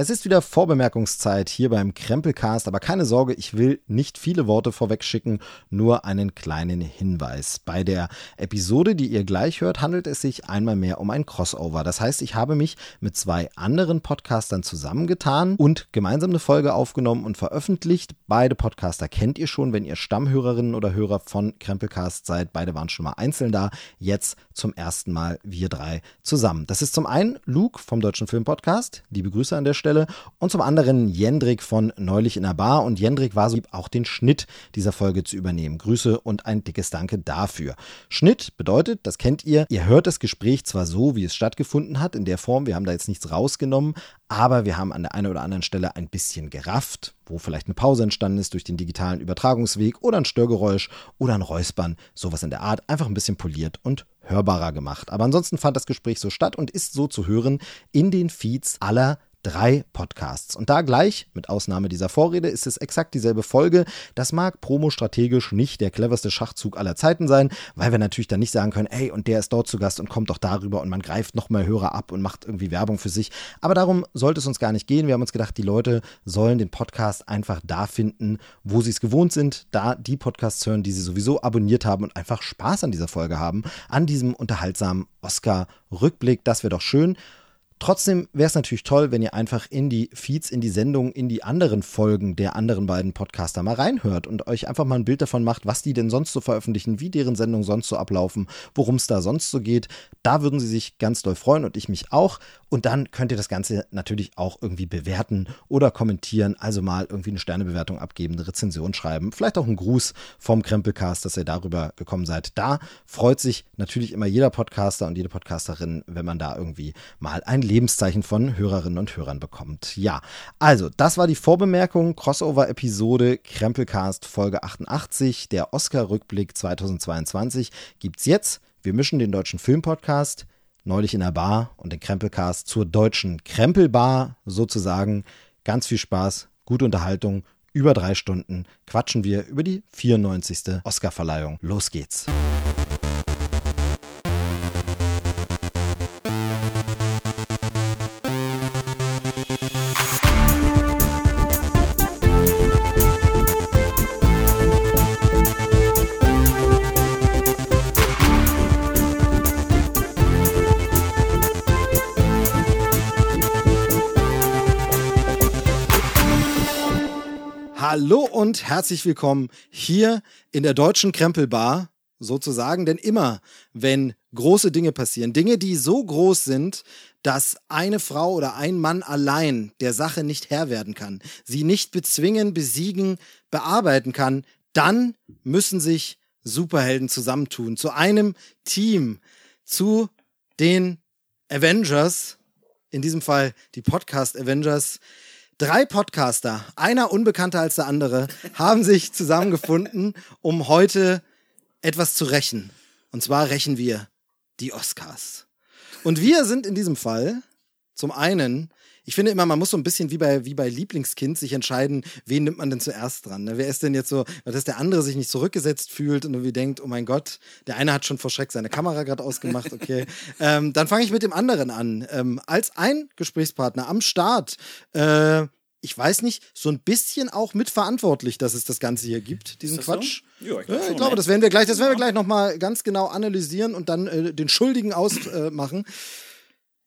Es ist wieder Vorbemerkungszeit hier beim Krempelcast, aber keine Sorge, ich will nicht viele Worte vorweg schicken, nur einen kleinen Hinweis. Bei der Episode, die ihr gleich hört, handelt es sich einmal mehr um ein Crossover. Das heißt, ich habe mich mit zwei anderen Podcastern zusammengetan und gemeinsam eine Folge aufgenommen und veröffentlicht. Beide Podcaster kennt ihr schon, wenn ihr Stammhörerinnen oder Hörer von Krempelcast seid. Beide waren schon mal einzeln da. Jetzt zum ersten Mal wir drei zusammen. Das ist zum einen Luke vom Deutschen Filmpodcast. Liebe Grüße an der Stelle. Stelle. Und zum anderen Jendrik von Neulich in der Bar. Und Jendrik war so lieb, auch den Schnitt dieser Folge zu übernehmen. Grüße und ein dickes Danke dafür. Schnitt bedeutet, das kennt ihr, ihr hört das Gespräch zwar so, wie es stattgefunden hat, in der Form, wir haben da jetzt nichts rausgenommen, aber wir haben an der einen oder anderen Stelle ein bisschen gerafft, wo vielleicht eine Pause entstanden ist durch den digitalen Übertragungsweg oder ein Störgeräusch oder ein Räuspern, sowas in der Art, einfach ein bisschen poliert und hörbarer gemacht. Aber ansonsten fand das Gespräch so statt und ist so zu hören in den Feeds aller drei Podcasts. Und da gleich, mit Ausnahme dieser Vorrede, ist es exakt dieselbe Folge. Das mag promostrategisch nicht der cleverste Schachzug aller Zeiten sein, weil wir natürlich dann nicht sagen können, ey, und der ist dort zu Gast und kommt doch darüber und man greift nochmal Hörer ab und macht irgendwie Werbung für sich. Aber darum sollte es uns gar nicht gehen. Wir haben uns gedacht, die Leute sollen den Podcast einfach da finden, wo sie es gewohnt sind, da die Podcasts hören, die sie sowieso abonniert haben und einfach Spaß an dieser Folge haben, an diesem unterhaltsamen Oscar-Rückblick. Das wäre doch schön. Trotzdem wäre es natürlich toll, wenn ihr einfach in die Feeds, in die Sendungen, in die anderen Folgen der anderen beiden Podcaster mal reinhört und euch einfach mal ein Bild davon macht, was die denn sonst so veröffentlichen, wie deren Sendungen sonst so ablaufen, worum es da sonst so geht. Da würden sie sich ganz doll freuen und ich mich auch. Und dann könnt ihr das Ganze natürlich auch irgendwie bewerten oder kommentieren, also mal irgendwie eine Sternebewertung abgeben, eine Rezension schreiben, vielleicht auch einen Gruß vom Krempelcast, dass ihr darüber gekommen seid. Da freut sich natürlich immer jeder Podcaster und jede Podcasterin, wenn man da irgendwie mal ein Lebenszeichen von Hörerinnen und Hörern bekommt. Ja, also das war die Vorbemerkung, Crossover-Episode Krempelcast Folge 88, der Oscar-Rückblick 2022 gibt's jetzt. Wir mischen den deutschen Filmpodcast neulich in der Bar und den Krempelcast zur deutschen Krempelbar sozusagen. Ganz viel Spaß, gute Unterhaltung. Über drei Stunden quatschen wir über die 94. Oscarverleihung. Los geht's. Hallo und herzlich willkommen hier in der deutschen Krempelbar sozusagen. Denn immer, wenn große Dinge passieren, Dinge, die so groß sind, dass eine Frau oder ein Mann allein der Sache nicht Herr werden kann, sie nicht bezwingen, besiegen, bearbeiten kann, dann müssen sich Superhelden zusammentun zu einem Team, zu den Avengers, in diesem Fall die Podcast Avengers, Drei Podcaster, einer unbekannter als der andere, haben sich zusammengefunden, um heute etwas zu rächen. Und zwar rächen wir die Oscars. Und wir sind in diesem Fall zum einen ich finde immer, man muss so ein bisschen wie bei, wie bei Lieblingskind sich entscheiden, wen nimmt man denn zuerst dran. Ne? Wer ist denn jetzt so, dass der andere sich nicht zurückgesetzt fühlt und irgendwie denkt, oh mein Gott, der eine hat schon vor Schreck seine Kamera gerade ausgemacht, okay. ähm, dann fange ich mit dem anderen an. Ähm, als ein Gesprächspartner am Start. Äh, ich weiß nicht, so ein bisschen auch mitverantwortlich, dass es das Ganze hier gibt, diesen Quatsch. So? Ja, ich, glaub ja, ich glaube, das werden wir gleich, das werden wir gleich nochmal ganz genau analysieren und dann äh, den Schuldigen ausmachen. Äh,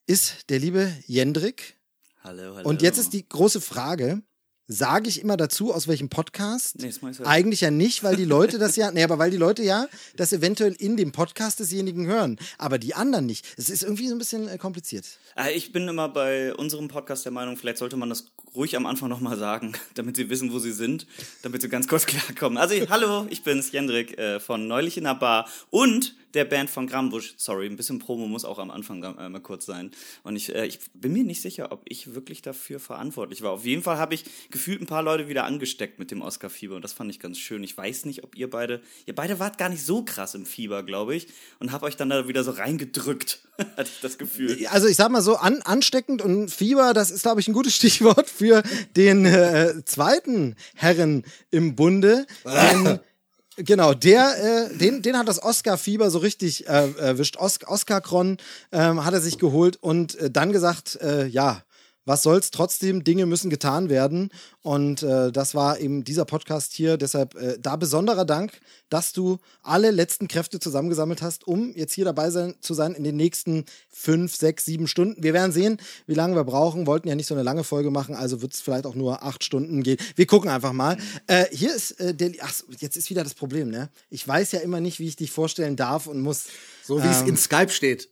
ist der liebe Jendrik, Hallo, hallo. Und jetzt ist die große Frage, sage ich immer dazu, aus welchem Podcast? Nee, halt. Eigentlich ja nicht, weil die Leute das ja, nee, aber weil die Leute ja das eventuell in dem Podcast desjenigen hören, aber die anderen nicht. Es ist irgendwie so ein bisschen äh, kompliziert. Äh, ich bin immer bei unserem Podcast der Meinung, vielleicht sollte man das ruhig am Anfang nochmal sagen, damit sie wissen, wo sie sind, damit sie ganz kurz klarkommen. Also, hallo, ich bin's, Jendrik äh, von Neulich in der Bar und der Band von Grambusch. Sorry, ein bisschen Promo muss auch am Anfang äh, mal kurz sein. Und ich, äh, ich bin mir nicht sicher, ob ich wirklich dafür verantwortlich war. Auf jeden Fall habe ich gefühlt ein paar Leute wieder angesteckt mit dem Oscar-Fieber und das fand ich ganz schön. Ich weiß nicht, ob ihr beide, ihr beide wart gar nicht so krass im Fieber, glaube ich, und habe euch dann da wieder so reingedrückt, hatte ich das Gefühl. Also ich sag mal so, an, ansteckend und Fieber, das ist, glaube ich, ein gutes Stichwort für den äh, zweiten Herren im Bunde. Denn Genau, der, äh, den, den hat das Oscar-Fieber so richtig äh, erwischt. Os Oscar-Kron ähm, hat er sich geholt und äh, dann gesagt, äh, ja, was soll's, trotzdem Dinge müssen getan werden. Und äh, das war eben dieser Podcast hier. Deshalb äh, da besonderer Dank, dass du alle letzten Kräfte zusammengesammelt hast, um jetzt hier dabei sein, zu sein in den nächsten fünf, sechs, sieben Stunden. Wir werden sehen, wie lange wir brauchen. Wollten ja nicht so eine lange Folge machen, also wird es vielleicht auch nur acht Stunden gehen. Wir gucken einfach mal. Äh, hier ist äh, der. Ach, jetzt ist wieder das Problem, ne? Ich weiß ja immer nicht, wie ich dich vorstellen darf und muss. So wie es in Skype steht.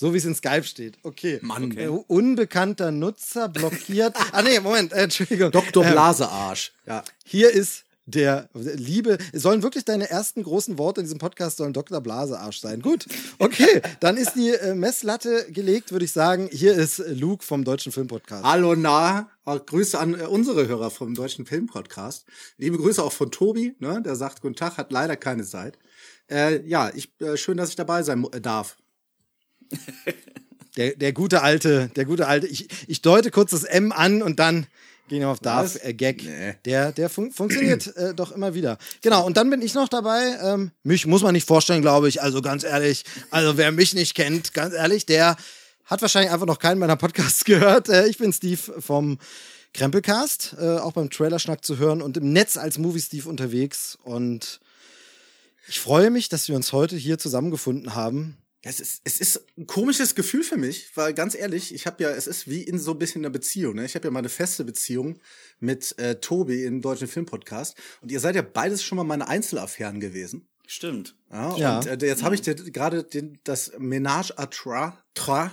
So wie es in Skype steht. Okay. Mann. Äh, unbekannter Nutzer blockiert. ah, nee, Moment, äh, Entschuldigung. Dr. Ähm, Blasearsch. Ja. Hier ist der Liebe. Es sollen wirklich deine ersten großen Worte in diesem Podcast sollen Dr. Blasearsch sein. Gut. Okay, dann ist die äh, Messlatte gelegt, würde ich sagen. Hier ist Luke vom Deutschen Filmpodcast. Hallo, na. Auch Grüße an äh, unsere Hörer vom Deutschen Filmpodcast. Liebe Grüße auch von Tobi, ne? der sagt, guten Tag, hat leider keine Zeit. Äh, ja, ich, schön, dass ich dabei sein darf. Der, der gute alte, der gute alte. Ich, ich deute kurz das M an und dann gehen wir auf Darf äh, Gag. Nee. Der, der fun funktioniert äh, doch immer wieder. Genau, und dann bin ich noch dabei. Ähm, mich muss man nicht vorstellen, glaube ich. Also ganz ehrlich, also wer mich nicht kennt, ganz ehrlich, der hat wahrscheinlich einfach noch keinen meiner Podcasts gehört. Äh, ich bin Steve vom Krempelcast, äh, auch beim Trailerschnack zu hören und im Netz als Movie Steve unterwegs. Und ich freue mich, dass wir uns heute hier zusammengefunden haben. Es ist, es ist ein komisches Gefühl für mich, weil ganz ehrlich, ich habe ja, es ist wie in so ein bisschen einer Beziehung. Ne? Ich habe ja mal eine feste Beziehung mit äh, Tobi im Deutschen Filmpodcast und ihr seid ja beides schon mal meine Einzelaffären gewesen. Stimmt. Ja, Ja. Und äh, jetzt habe ich dir gerade den- das Ménage à trois, trois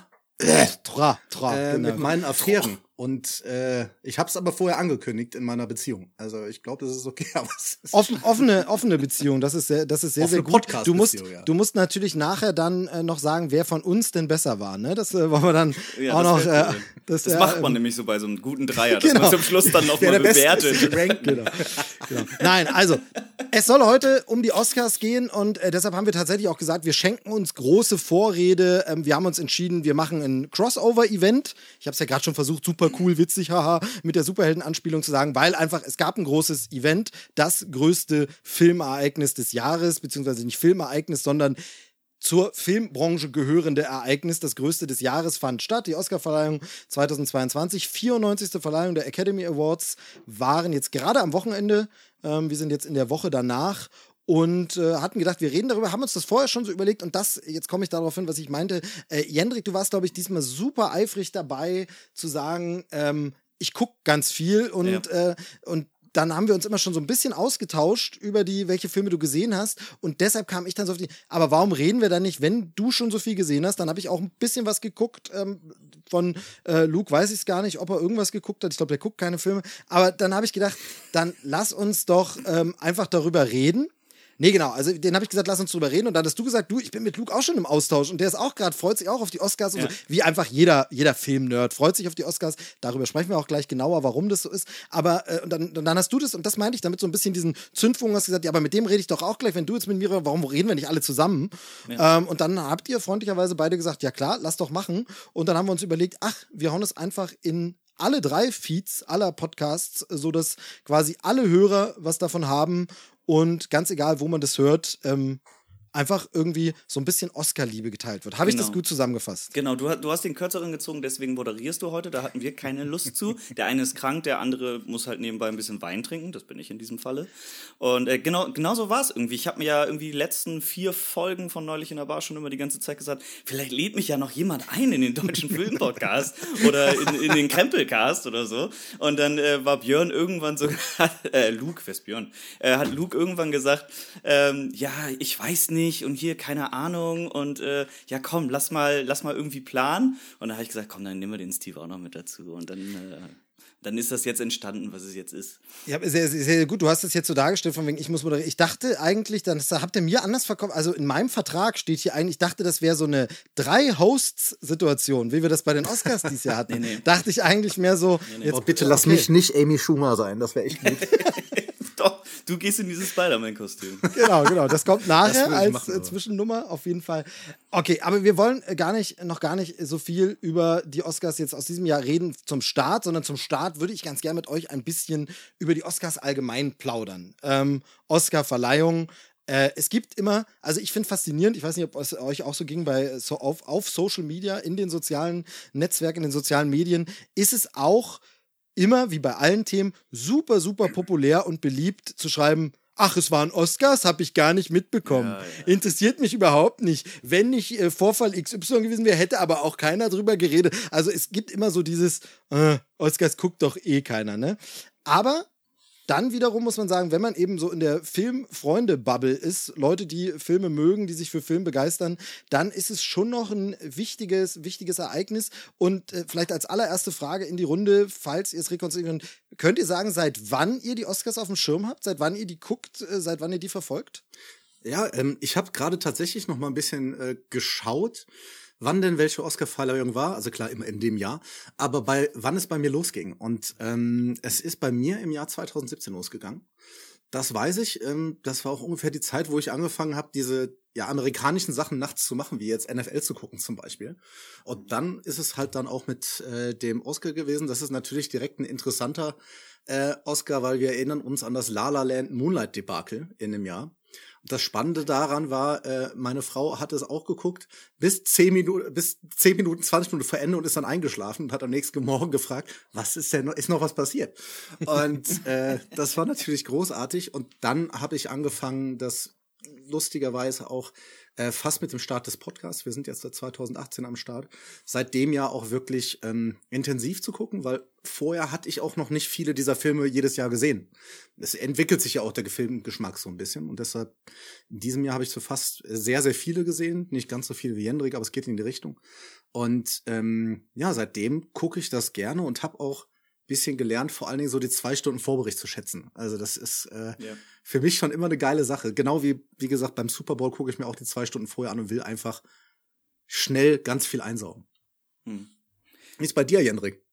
Tra, tra, äh, genau. mit meinen Affären. Und äh, ich habe es aber vorher angekündigt in meiner Beziehung. Also ich glaube, das ist okay. Aber es ist Offen, offene, offene Beziehung, das ist sehr, das ist sehr, Offene sehr gut. Du musst, ja. du musst natürlich nachher dann äh, noch sagen, wer von uns denn besser war. Ne? Das äh, wollen wir dann Ja, auch das noch. Äh, das Das macht man ähm, nämlich so bei so einem guten Dreier, dass Genau. man zum Schluss dann noch wer mal der Beste ist, bewertet. ranken. Genau. Nein, also, es soll heute um die Oscars gehen und äh, deshalb haben wir tatsächlich auch gesagt, wir schenken uns große Vorrede. Ähm, wir haben uns entschieden, wir machen ein Crossover-Event. Ich habe es ja gerade schon versucht, super cool, witzig, haha, mit der Superhelden-Anspielung zu sagen, weil einfach, es gab ein großes Event, das größte Filmereignis des Jahres, beziehungsweise nicht Filmereignis, sondern zur Filmbranche gehörende Ereignis, das größte des Jahres, fand statt. Die Oscarverleihung 2022, 94. Verleihung der Academy Awards, waren jetzt gerade am Wochenende. Ähm, wir sind jetzt in der Woche danach und äh, hatten gedacht, wir reden darüber, haben uns das vorher schon so überlegt und das, jetzt komme ich darauf hin, was ich meinte. Äh, Jendrik, du warst, glaube ich, diesmal super eifrig dabei zu sagen, ähm, ich gucke ganz viel und, äh, und dann haben wir uns immer schon so ein bisschen ausgetauscht über die, welche Filme du gesehen hast. Und deshalb kam ich dann so auf die, aber warum reden wir dann nicht, wenn du schon so viel gesehen hast? Dann habe ich auch ein bisschen was geguckt. Ähm, von äh, Luke weiß ich es gar nicht, ob er irgendwas geguckt hat. Ich glaube, der guckt keine Filme. Aber dann habe ich gedacht, dann lass uns doch ähm, einfach darüber reden. Nee, genau. Also, den habe ich gesagt, lass uns drüber reden. Und dann hast du gesagt, du, ich bin mit Luke auch schon im Austausch. Und der ist auch gerade, freut sich auch auf die Oscars und Ja. so. Wie einfach jeder, jeder Film-Nerd freut sich auf die Oscars. Darüber sprechen wir auch gleich genauer, warum das so ist. Aber äh, und dann, und dann hast du das, und das meinte ich damit so ein bisschen diesen Zündfunken, hast gesagt, ja, aber mit dem rede ich doch auch gleich, wenn du jetzt mit mir, warum reden wir nicht alle zusammen? Ähm, und dann habt ihr freundlicherweise beide gesagt, ja klar, lass doch machen. Und dann haben wir uns überlegt, ach, wir hauen es einfach in alle drei Feeds aller Podcasts, so dass quasi alle Hörer was davon haben und ganz egal, wo man das hört, ähm, einfach irgendwie so ein bisschen Oscar-Liebe geteilt wird. Habe ich das Genau. gut zusammengefasst? Genau, du, hast- du hast den kürzeren gezogen, deswegen moderierst du heute. Da hatten wir keine Lust zu. Der eine ist krank, der andere muss halt nebenbei ein bisschen Wein trinken. Das bin ich in diesem Falle. Und äh, genau, genau so war es irgendwie. Ich habe mir ja irgendwie die letzten vier Folgen von Neulich in der Bar schon immer die ganze Zeit gesagt, vielleicht lädt mich ja noch jemand ein in den deutschen Filmpodcast oder in, in den Krempelcast oder so. Und dann äh, war Björn irgendwann so, äh, Luke, wer ist Björn? Äh, hat Luke irgendwann gesagt, ähm, ja, ich weiß nicht und hier keine Ahnung und äh, ja komm, lass mal, lass mal irgendwie planen. Und dann habe ich gesagt, komm, dann nehmen wir den Steve auch noch mit dazu und dann, äh, dann ist das jetzt entstanden, was es jetzt ist. Ja, sehr, sehr, sehr gut. Du hast es jetzt so dargestellt, von wegen, ich muss moderieren. Ich dachte eigentlich, dann habt ihr mir anders verkauft. Also in meinem Vertrag steht hier eigentlich, ich dachte, das wäre so eine Drei-Hosts-Situation, wie wir das bei den Oscars dieses Jahr hatten. Nee, nee. Dachte ich eigentlich mehr so. Jetzt, Oh, bitte lass okay. mich nicht Amy Schumer sein, das wäre echt gut. Doch, du gehst in dieses Spider-Man-Kostüm. Genau, genau. Das kommt Das nachher ich als äh. Zwischennummer auf jeden Fall. Okay, aber wir wollen äh, gar nicht, noch gar nicht so viel über die Oscars jetzt aus diesem Jahr reden zum Start, sondern zum Start würde ich ganz gerne mit euch ein bisschen über die Oscars allgemein plaudern. Ähm, Oscar-Verleihung. Äh, es gibt immer, also ich finde faszinierend, ich weiß nicht, ob es euch auch so ging bei so auf, auf Social Media, in den sozialen Netzwerken, in den sozialen Medien, ist es auch immer, wie bei allen Themen, super, super populär und beliebt zu schreiben, Ach, es waren Oscars, habe ich gar nicht mitbekommen. Ja, ja. Interessiert mich überhaupt nicht. Wenn nicht äh, Vorfall XY gewesen wäre, hätte aber auch keiner drüber geredet. Also es gibt immer so dieses, äh, Oscars guckt doch eh keiner, ne? Aber dann wiederum muss man sagen, wenn man eben so in der Filmfreunde-Bubble ist, Leute, die Filme mögen, die sich für Film begeistern, dann ist es schon noch ein wichtiges, wichtiges Ereignis. Und äh, vielleicht als allererste Frage in die Runde, falls ihr es rekonstruieren könnt, ihr sagen, seit wann ihr die Oscars auf dem Schirm habt, seit wann ihr die guckt, äh, seit wann ihr die verfolgt? Ja, ähm, ich habe gerade tatsächlich noch mal ein bisschen äh, geschaut wann denn welche Oscar-Verleihung war, also klar immer in dem Jahr, aber bei wann es bei mir losging. Und ähm, es ist bei mir im Jahr 2017 losgegangen. Das weiß ich. Ähm, das war auch ungefähr die Zeit, wo ich angefangen habe, diese ja amerikanischen Sachen nachts zu machen, wie jetzt NFL zu gucken zum Beispiel. Und dann ist es halt dann auch mit äh, dem Oscar gewesen. Das ist natürlich direkt ein interessanter äh, Oscar, weil wir erinnern uns an das La La Land Moonlight Debakel in dem Jahr das Spannende daran war, äh, meine Frau hat es auch geguckt, bis zehn Minuten, bis zehn Minuten, 20 Minuten vor Ende und ist dann eingeschlafen und hat am nächsten Morgen gefragt, was ist denn ist noch was passiert? Und äh, das war natürlich großartig. Und dann habe ich angefangen, das lustigerweise auch äh, fast mit dem Start des Podcasts. Wir sind jetzt seit 2018 am Start. Seitdem ja auch wirklich ähm, intensiv zu gucken, weil vorher hatte ich auch noch nicht viele dieser Filme jedes Jahr gesehen. Es entwickelt sich ja auch der Filmgeschmack so ein bisschen und deshalb in diesem Jahr habe ich so fast sehr, sehr viele gesehen. Nicht ganz so viele wie Jendrik, aber es geht in die Richtung. Und ähm, ja, seitdem gucke ich das gerne und habe auch bisschen gelernt, vor allen Dingen so die zwei Stunden Vorbericht zu schätzen. Also das ist äh, ja. für mich schon immer eine geile Sache. Genau wie, wie gesagt, beim Super Bowl gucke ich mir auch die zwei Stunden vorher an und will einfach schnell ganz viel einsaugen. Hm. Wie ist bei dir, Jendrik?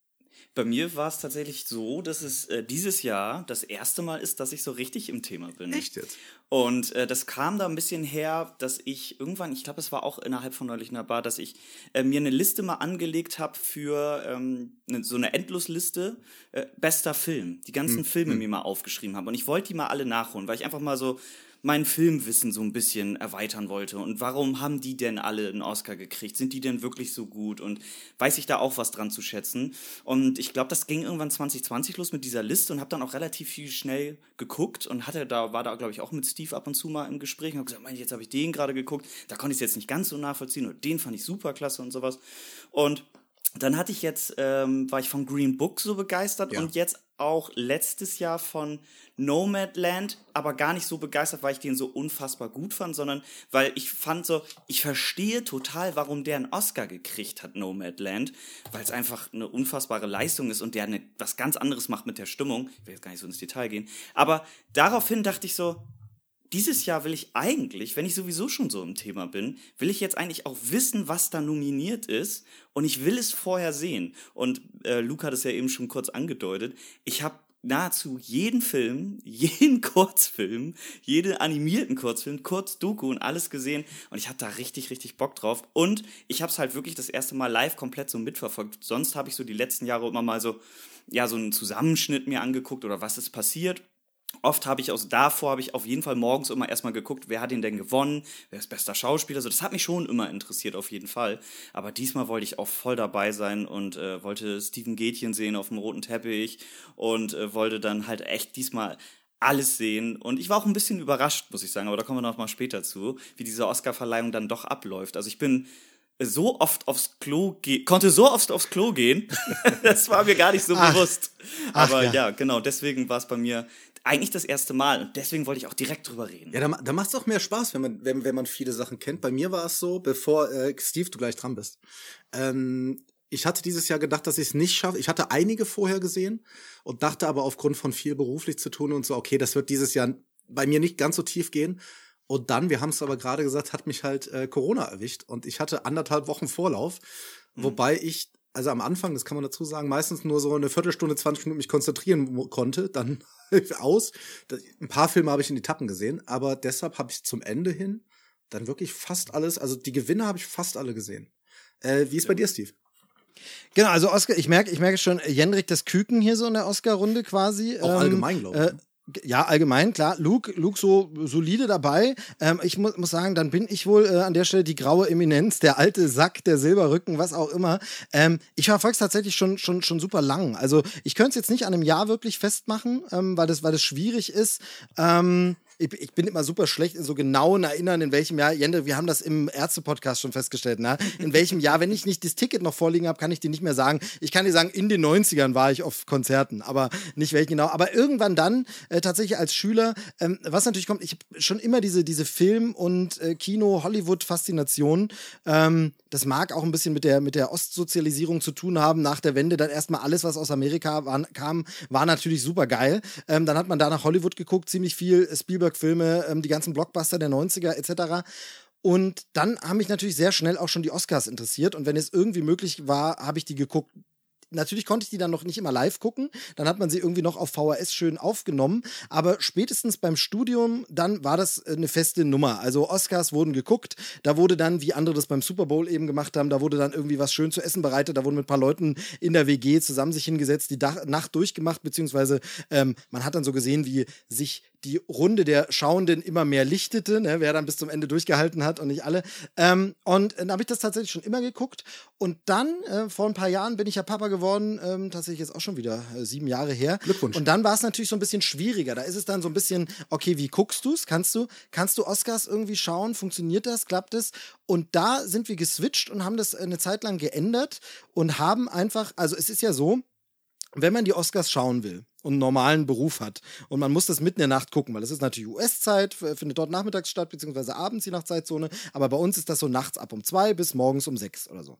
Bei mir war es tatsächlich so, dass es äh, dieses Jahr das erste Mal ist, dass ich so richtig im Thema bin. Echt jetzt? Und äh, das kam da ein bisschen her, dass ich irgendwann, ich glaube, es war auch innerhalb von neulich in der Bar, dass ich äh, mir eine Liste mal angelegt habe für ähm, ne, so eine Endlosliste äh, bester Film. Die ganzen hm. Filme hm. mir mal aufgeschrieben habe. Und ich wollte die mal alle nachholen, weil ich einfach mal so mein Filmwissen so ein bisschen erweitern wollte. Und warum haben die denn alle einen Oscar gekriegt? Sind die denn wirklich so gut? Und weiß ich da auch was dran zu schätzen? Und ich glaube, das ging irgendwann 2020 los mit dieser Liste und habe dann auch relativ viel schnell geguckt und hatte da, war da, glaube ich, auch mit Steve ab und zu mal im Gespräch und habe gesagt, jetzt habe ich den gerade geguckt, da konnte ich es jetzt nicht ganz so nachvollziehen und den fand ich super klasse und sowas. Und dann hatte ich jetzt, ähm, war ich von Green Book so begeistert ja. und jetzt auch letztes Jahr von Nomadland, aber gar nicht so begeistert, weil ich den so unfassbar gut fand, sondern weil ich fand so, ich verstehe total, warum der einen Oscar gekriegt hat, Nomadland, weil es einfach eine unfassbare Leistung ist und der eine, was ganz anderes macht mit der Stimmung. Ich will jetzt gar nicht so ins Detail gehen. Aber daraufhin dachte ich so, dieses Jahr will ich eigentlich, wenn ich sowieso schon so im Thema bin, will ich jetzt eigentlich auch wissen, was da nominiert ist und ich will es vorher sehen. Und äh, Luke hat es ja eben schon kurz angedeutet. Ich habe nahezu jeden Film, jeden Kurzfilm, jeden animierten Kurzfilm, Kurzdoku und alles gesehen und ich hatte da richtig, richtig Bock drauf. Und ich habe es halt wirklich das erste Mal live komplett so mitverfolgt. Sonst habe ich so die letzten Jahre immer mal so, ja, so einen Zusammenschnitt mir angeguckt oder was ist passiert Oft habe ich aus davor habe ich auf jeden Fall morgens immer erstmal geguckt, wer hat ihn denn gewonnen, wer ist bester Schauspieler. So, das hat mich schon immer interessiert, auf jeden Fall. Aber diesmal wollte ich auch voll dabei sein und äh, wollte Steven Gätchen sehen auf dem roten Teppich und äh, wollte dann halt echt diesmal alles sehen. Und ich war auch ein bisschen überrascht, muss ich sagen, aber da kommen wir noch mal später zu, wie diese Oscar-Verleihung dann doch abläuft. Also ich bin so oft aufs Klo gehen, konnte so oft aufs Klo gehen. das war mir gar nicht so Ach. bewusst. Aber Ach, ja. ja. genau, deswegen war es bei mir eigentlich das erste Mal und deswegen wollte ich auch direkt drüber reden. Ja, da, da macht es auch mehr Spaß, wenn man, wenn, wenn man viele Sachen kennt. Bei mir war es so, bevor äh, Steve, du gleich dran bist. Ähm, ich hatte dieses Jahr gedacht, dass ich es nicht schaffe. Ich hatte einige vorher gesehen und dachte aber aufgrund von viel beruflich zu tun und so, okay, das wird dieses Jahr bei mir nicht ganz so tief gehen. Und dann, wir haben es aber gerade gesagt, hat mich halt äh, Corona erwischt und ich hatte anderthalb Wochen Vorlauf, mhm. wobei ich also am Anfang, das kann man dazu sagen, meistens nur so eine Viertelstunde, 20 Minuten mich konzentrieren konnte, dann aus. Ein paar Filme habe ich in die Tappen gesehen, aber deshalb habe ich zum Ende hin dann wirklich fast alles, also die Gewinne habe ich fast alle gesehen. Äh, wie ist ja. bei dir, Steve? Genau, also Oscar, ich merke, ich merke schon, Jendrik das Küken hier so in der Oscar-Runde quasi. Auch ähm, allgemein, glaube ich. Äh, ne? Ja, allgemein, klar. Luke, Luke so solide dabei. Ähm, ich mu muss sagen, dann bin ich wohl äh, an der Stelle die graue Eminenz, der alte Sack, der Silberrücken, was auch immer. Ähm, ich verfolge es tatsächlich schon, schon, schon super lang. Also ich könnte es jetzt nicht an einem Jahr wirklich festmachen, ähm, weil, das, weil das schwierig ist. Ähm, ich, ich, bin immer super schlecht in so genauen Erinnern, in welchem Jahr, Jende, wir haben das im Ärzte-Podcast schon festgestellt, ne? in welchem Jahr, wenn ich nicht das Ticket noch vorliegen habe, kann ich dir nicht mehr sagen. Ich kann dir sagen, in den 90ern war ich auf Konzerten, aber nicht welchen genau. Aber irgendwann dann, äh, tatsächlich als Schüler, ähm, was natürlich kommt, ich habe schon immer diese, diese Film- und äh, Kino-Hollywood-Faszination. Ähm, das mag auch ein bisschen mit der, mit der Ostsozialisierung zu tun haben. Nach der Wende dann erstmal alles, was aus Amerika war, kam, war natürlich super geil. Ähm, dann hat man da nach Hollywood geguckt, ziemlich viel Spielberg Spielberg-Filme, ähm, die ganzen Blockbuster der 90er etc. Und dann haben mich natürlich sehr schnell auch schon die Oscars interessiert. Und wenn es irgendwie möglich war, habe ich die geguckt natürlich konnte ich die dann noch nicht immer live gucken. Dann hat man sie irgendwie noch auf VHS schön aufgenommen. Aber spätestens beim Studium, dann war das eine feste Nummer. Also Oscars wurden geguckt. Da wurde dann, wie andere das beim Super Bowl eben gemacht haben, da wurde dann irgendwie was schön zu essen bereitet. Da wurden mit ein paar Leuten in der WG zusammen sich hingesetzt, die Nacht durchgemacht, beziehungsweise ähm, man hat dann so gesehen, wie sich die Runde der Schauenden immer mehr lichtete, ne, wer dann bis zum Ende durchgehalten hat und nicht alle. Ähm, und dann habe ich das tatsächlich schon immer geguckt. Und dann, äh, vor ein paar Jahren, bin ich ja Papa geworden, ähm, tatsächlich jetzt auch schon wieder äh, sieben Jahre her. Glückwunsch. Und dann war es natürlich so ein bisschen schwieriger. Da ist es dann so ein bisschen, okay, wie guckst du es? Kannst du, kannst du Oscars irgendwie schauen? Funktioniert das? Klappt es? Und da sind wir geswitcht und haben das eine Zeit lang geändert und haben einfach, also es ist ja so, wenn man die Oscars schauen will und normalen Beruf hat und man muss das mitten in der Nacht gucken, weil das ist natürlich US-Zeit, findet dort nachmittags statt, beziehungsweise abends je nach Zeitzone, aber bei uns ist das so nachts ab um zwei bis morgens um sechs oder so.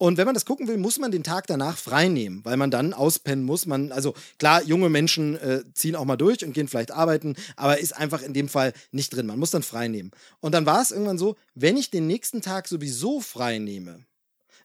Und wenn man das gucken will, muss man den Tag danach frei nehmen, weil man dann auspennen muss. Man, also klar, junge Menschen äh, ziehen auch mal durch und gehen vielleicht arbeiten, aber ist einfach in dem Fall nicht drin. Man muss dann frei nehmen. Und dann war es irgendwann so, wenn ich den nächsten Tag sowieso frei nehme,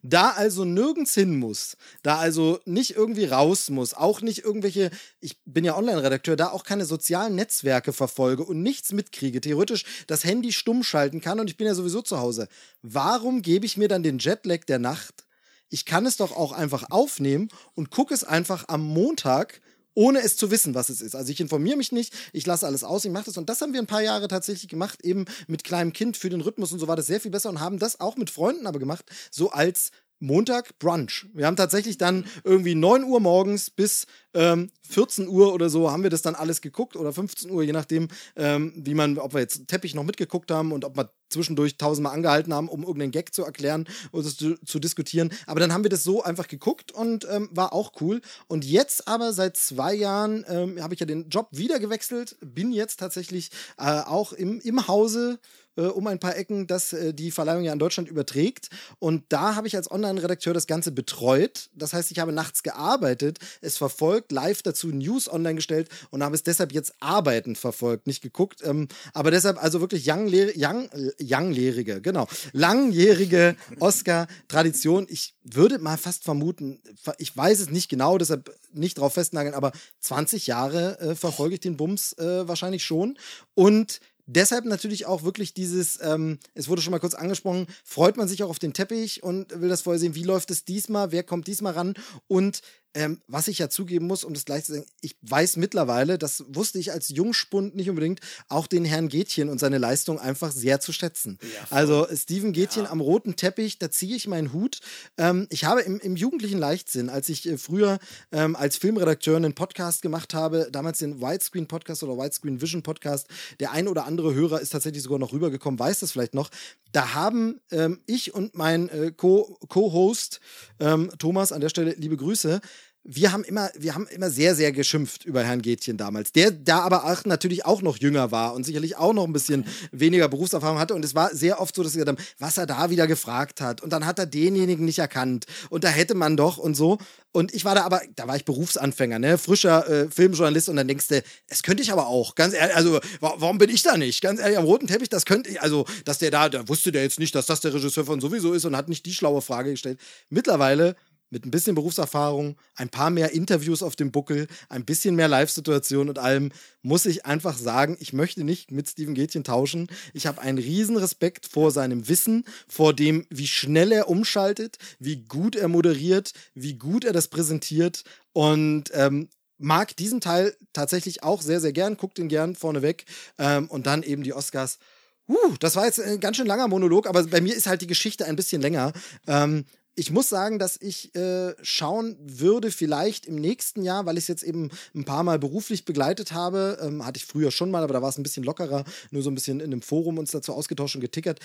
da also nirgends hin muss, da also nicht irgendwie raus muss, auch nicht irgendwelche, ich bin ja Online-Redakteur, da auch keine sozialen Netzwerke verfolge und nichts mitkriege, theoretisch das Handy stumm schalten kann und ich bin ja sowieso zu Hause. Warum gebe ich mir dann den Jetlag der Nacht? Ich kann es doch auch einfach aufnehmen und gucke es einfach am Montag ohne es zu wissen, was es ist. Also ich informiere mich nicht, ich lasse alles aus, ich mache das. Und das haben wir ein paar Jahre tatsächlich gemacht, eben mit kleinem Kind für den Rhythmus und so war das sehr viel besser und haben das auch mit Freunden aber gemacht, so als Montag Brunch. Wir haben tatsächlich dann irgendwie 9 Uhr morgens bis ähm, 14 Uhr oder so haben wir das dann alles geguckt oder 15 Uhr, je nachdem, ähm, wie man, ob wir jetzt Teppich noch mitgeguckt haben und ob wir zwischendurch tausendmal angehalten haben, um irgendeinen Gag zu erklären oder zu, zu diskutieren. Aber dann haben wir das so einfach geguckt und ähm, war auch cool. Und jetzt aber seit zwei Jahren ähm, habe ich ja den Job wieder gewechselt, bin jetzt tatsächlich äh, auch im, im Hause äh, um ein paar Ecken, das äh, die Verleihung ja in Deutschland überträgt. Und da habe ich als Online-Redakteur das Ganze betreut. Das heißt, ich habe nachts gearbeitet, es verfolgt, live dazu News online gestellt und habe es deshalb jetzt arbeitend verfolgt, nicht geguckt. Ähm, aber deshalb also wirklich young, young, younglehrige, genau, langjährige Oscar-Tradition. Ich würde mal fast vermuten, ich weiß es nicht genau, deshalb nicht drauf festnageln, aber 20 Jahre äh, verfolge ich den Bums äh, wahrscheinlich schon. Und deshalb natürlich auch wirklich dieses, ähm, es wurde schon mal kurz angesprochen, freut man sich auch auf den Teppich und will das vorher sehen, wie läuft es diesmal, wer kommt diesmal ran? Und ähm, was ich ja zugeben muss, um das gleich zu sagen, ich weiß mittlerweile, das wusste ich als Jungspund nicht unbedingt, auch den Herrn Gätchen und seine Leistung einfach sehr zu schätzen. Ja, also Steven Gätchen ja. am roten Teppich, da ziehe ich meinen Hut. Ähm, ich habe im, im, jugendlichen Leichtsinn, als ich äh, früher ähm, als Filmredakteur einen Podcast gemacht habe, damals den Widescreen Podcast oder Widescreen Vision Podcast, der ein oder andere Hörer ist tatsächlich sogar noch rübergekommen, weiß das vielleicht noch. Da haben ähm, ich und mein äh, Co-Host ähm, Thomas an der Stelle liebe Grüße wir haben immer, wir haben immer sehr, sehr geschimpft über Herrn Gätchen damals, der da aber auch natürlich auch noch jünger war und sicherlich auch noch ein bisschen weniger Berufserfahrung hatte. Und es war sehr oft so, dass wir gesagt haben, was er da wieder gefragt hat. Und dann hat er denjenigen nicht erkannt. Und da hätte man doch und so. Und ich war da aber, da war ich Berufsanfänger, ne, frischer äh, Filmjournalist. Und dann denkst du, es könnte ich aber auch. Ganz ehrlich, also warum bin ich da nicht? Ganz ehrlich, am roten Teppich, das könnte ich, also, dass der da, da wusste der jetzt nicht, dass das der Regisseur von sowieso ist und hat nicht die schlaue Frage gestellt. Mittlerweile mit ein bisschen Berufserfahrung, ein paar mehr Interviews auf dem Buckel, ein bisschen mehr Live-Situation und allem, muss ich einfach sagen, ich möchte nicht mit Steven Gätchen tauschen. Ich habe einen riesen Respekt vor seinem Wissen, vor dem, wie schnell er umschaltet, wie gut er moderiert, wie gut er das präsentiert und ähm, mag diesen Teil tatsächlich auch sehr, sehr gern, guckt ihn gern vorneweg. Ähm, und dann eben die Oscars. Uh, das war jetzt ein ganz schön langer Monolog, aber bei mir ist halt die Geschichte ein bisschen länger. Ähm, ich muss sagen, dass ich äh, schauen würde, vielleicht im nächsten Jahr, weil ich es jetzt eben ein paar Mal beruflich begleitet habe. Ähm, hatte ich früher schon mal, aber da war es ein bisschen lockerer, nur so ein bisschen in einem Forum uns dazu ausgetauscht und getickert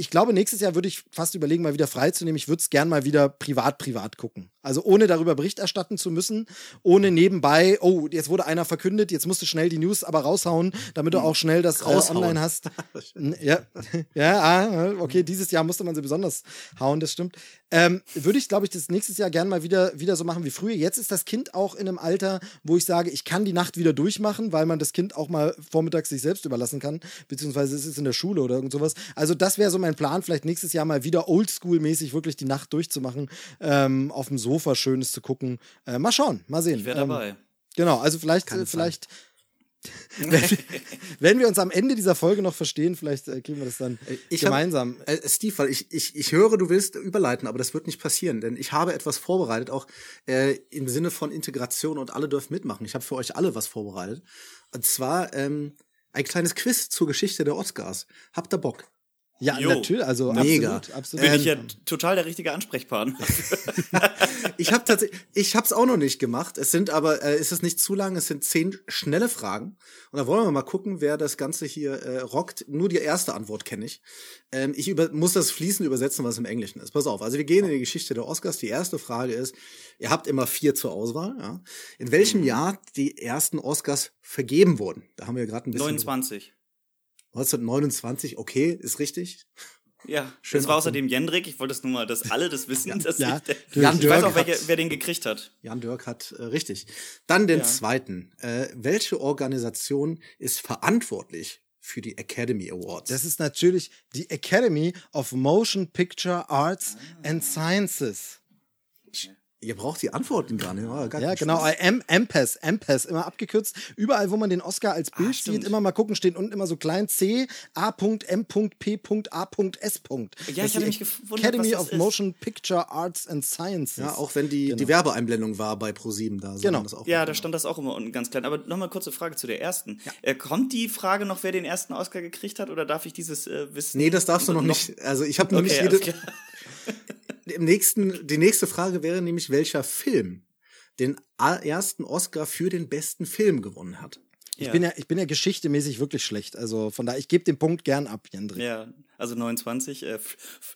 ich glaube, nächstes Jahr würde ich fast überlegen, mal wieder freizunehmen. Ich würde es gern mal wieder privat, privat gucken. Also ohne darüber Bericht erstatten zu müssen, ohne nebenbei, oh, jetzt wurde einer verkündet, jetzt musst du schnell die News aber raushauen, damit du auch schnell das äh, online hast. ja, ja, ah, okay, dieses Jahr musste man sie besonders hauen, das stimmt. Ähm, würde ich, glaube ich, das nächstes Jahr gern mal wieder, wieder so machen wie früher. Jetzt ist das Kind auch in einem Alter, wo ich sage, ich kann die Nacht wieder durchmachen, weil man das Kind auch mal vormittags sich selbst überlassen kann, beziehungsweise es ist in der Schule oder irgend sowas. Also das wäre so mein Plan, vielleicht nächstes Jahr mal wieder oldschool-mäßig wirklich die Nacht durchzumachen, ähm, auf dem Sofa Schönes zu gucken. Äh, mal schauen, mal sehen. Ich wäre dabei. Ähm, genau, also vielleicht, äh, vielleicht wenn, wir uns am Ende dieser Folge noch verstehen, vielleicht äh, kriegen wir das dann äh, ich gemeinsam. Hab, äh, Steve, weil ich, ich, ich höre, du willst überleiten, aber das wird nicht passieren, denn ich habe etwas vorbereitet, auch äh, im Sinne von Integration und alle dürfen mitmachen. Ich habe für euch alle was vorbereitet. Und zwar ähm, ein kleines Quiz zur Geschichte der Oscars. Habt ihr Bock? Ja, jo. natürlich, also Mega. absolut, absolut. Bin ich ja total der richtige Ansprechpartner. ich habe tatsächlich, ich habe es auch noch nicht gemacht. Es sind aber, äh, ist es nicht zu lang, es sind zehn schnelle Fragen. Und da wollen wir mal gucken, wer das Ganze hier äh, rockt. Nur die erste Antwort kenne ich. Ähm, ich über, muss das fließend übersetzen, was im Englischen ist. Pass auf, also wir gehen in die Geschichte der Oscars. Die erste Frage ist, ihr habt immer vier zur Auswahl. Ja? In welchem mhm. Jahr die ersten Oscars vergeben wurden? Da haben wir gerade ein bisschen... 29. 1929, okay, ist richtig. Ja, Schön das war außerdem Jendrik. Ich wollte das nur mal, dass alle das wissen. dass ja, ich, Jan ich Dirk weiß auch, welche, wer den gekriegt hat. Jan Dirk hat äh, richtig. Dann den ja. zweiten. Äh, welche Organisation ist verantwortlich für die Academy Awards? Das ist natürlich die Academy of Motion Picture Arts ah. and Sciences. Ihr braucht die Antworten gar nicht. Oh, gar ja, genau. M MPES, MPES, immer abgekürzt. Überall, wo man den Oscar als Bild Ach, sieht, immer mal gucken, steht unten immer so klein C, A.M.P.A.S. Ja, ich hatte mich gewundert, Academy of ist. Motion Picture Arts and Sciences. Ja, auch wenn die, genau. die Werbeeinblendung war bei ProSieben da. Genau. Das auch ja, da stand das auch immer unten ganz klein. Aber nochmal kurze Frage zu der ersten. Ja. Äh, kommt die Frage noch, wer den ersten Oscar gekriegt hat, oder darf ich dieses äh, wissen? Nee, das darfst du noch, noch nicht. Also ich habe noch okay, nicht jede. Im nächsten, die nächste Frage wäre nämlich, welcher Film den ersten Oscar für den besten Film gewonnen hat. Ich, ja. bin ja, ich bin ja geschichtemäßig wirklich schlecht. Also von daher, ich gebe den Punkt gern ab, Jendrik. Ja, also 29. Äh,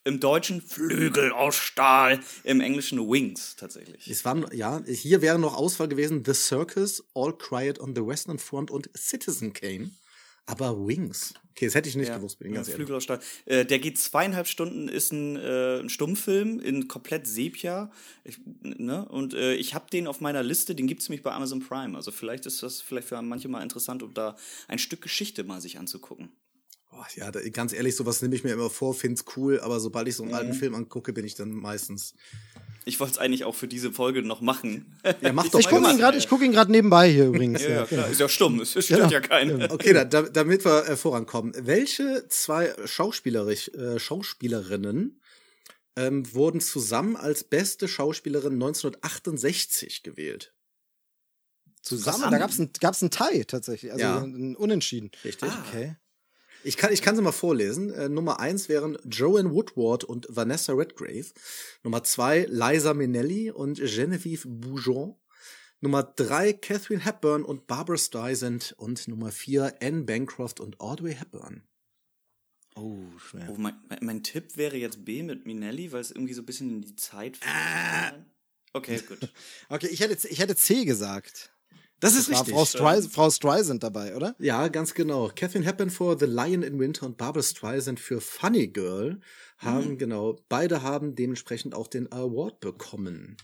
Im Deutschen Flügel aus Stahl, im Englischen Wings tatsächlich. Es waren, ja, hier wäre noch Auswahl gewesen The Circus, All Quiet on the Western Front und Citizen Kane. Aber Wings. Okay, das hätte ich nicht ja, gewusst, bin ganz ja, Flügel aus Stahl. Äh, der geht zweieinhalb Stunden, ist ein, äh, ein Stummfilm in komplett Sepia. Ich, ne? Und äh, ich habe den auf meiner Liste, den gibt's nämlich bei Amazon Prime. Also vielleicht ist das vielleicht für manche mal interessant, um da ein Stück Geschichte mal sich anzugucken. Boah, ja, da, ganz ehrlich, sowas nehme ich mir immer vor, find's cool, aber sobald ich so einen mhm. alten Film angucke, bin ich dann meistens ich wollte es eigentlich auch für diese Folge noch machen. Ja, mach doch. Ich gucke ihn gerade, ich gucke ihn gerade nebenbei hier übrigens. ja, ja, klar. Ist ja stumm, es stört genau. ja keinen. Okay, da, damit wir äh, vorankommen. Welche zwei Schauspielerisch, äh, Schauspielerinnen ähm, wurden zusammen als beste Schauspielerin 1968 gewählt? Zusammen? Da gab es ein, gab's ein Tie tatsächlich, also ja. ein Unentschieden. Richtig. Ah, okay. Ich kann, ich kann sie mal vorlesen. Äh, Nummer eins wären Joanne Woodward und Vanessa Redgrave. Nummer zwei Liza Minnelli und Genevieve Boujon. Nummer drei Catherine Hepburn und Barbara Streisand. Und Nummer vier Anne Bancroft und Audrey Hepburn. Oh, schwer. Oh, mein, mein, Tipp wäre jetzt B mit Minelli, weil es irgendwie so ein bisschen in die Zeit. Ah. Okay, gut. okay, ich hätte, ich hätte C gesagt. Das ist das richtig. Frau, Streis Frau Streisand dabei, oder? Ja, ganz genau. Catherine Hepburn für The Lion in Winter und Barbara Streisand für Funny Girl haben, mhm. genau, beide haben dementsprechend auch den Award bekommen.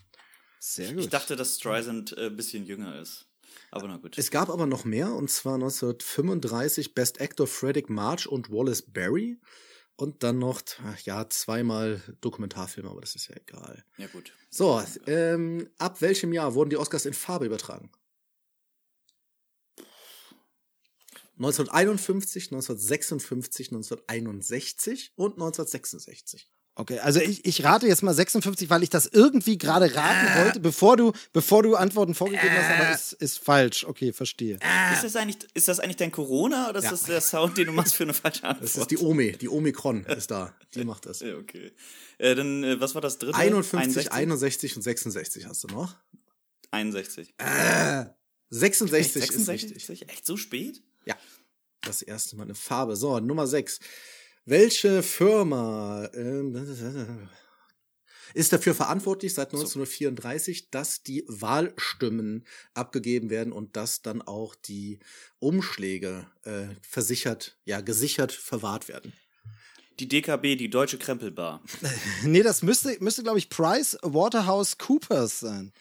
Sehr gut. Ich dachte, dass Streisand ein äh, bisschen jünger ist. Aber na gut. Es gab aber noch mehr, und zwar 1935 Best Actor Frederick March und Wallace Berry. Und dann noch, ja, zweimal Dokumentarfilme, aber das ist ja egal. Ja, gut. So, ähm, ab welchem Jahr wurden die Oscars in Farbe übertragen? 1951, 1956, 1961 und 1966. Okay, also ich, ich rate jetzt mal 56, weil ich das irgendwie gerade raten Äh. wollte, bevor du, bevor du Antworten vorgegeben hast, aber es ist falsch. Okay, verstehe. Ist das, eigentlich, ist das eigentlich dein Corona oder ist das der Sound, den du machst für eine falsche Antwort? Das ist die Omi, die Omikron ist da. Die macht das. Ja, okay. Äh, dann, äh, was war das dritte? 51, 61 und 66 hast du noch. 61. 66 ist 66? richtig. Echt so spät? Ja. Das erste Mal eine Farbe. So, Nummer 6. Welche Firma ähm, ist dafür verantwortlich seit 1934, dass die Wahlstimmen abgegeben werden und dass dann auch die Umschläge äh, versichert, ja, gesichert verwahrt werden? Die DKB, die Deutsche Krempelbar. Nee, das müsste, müsste glaube ich, Price Waterhouse Coopers sein.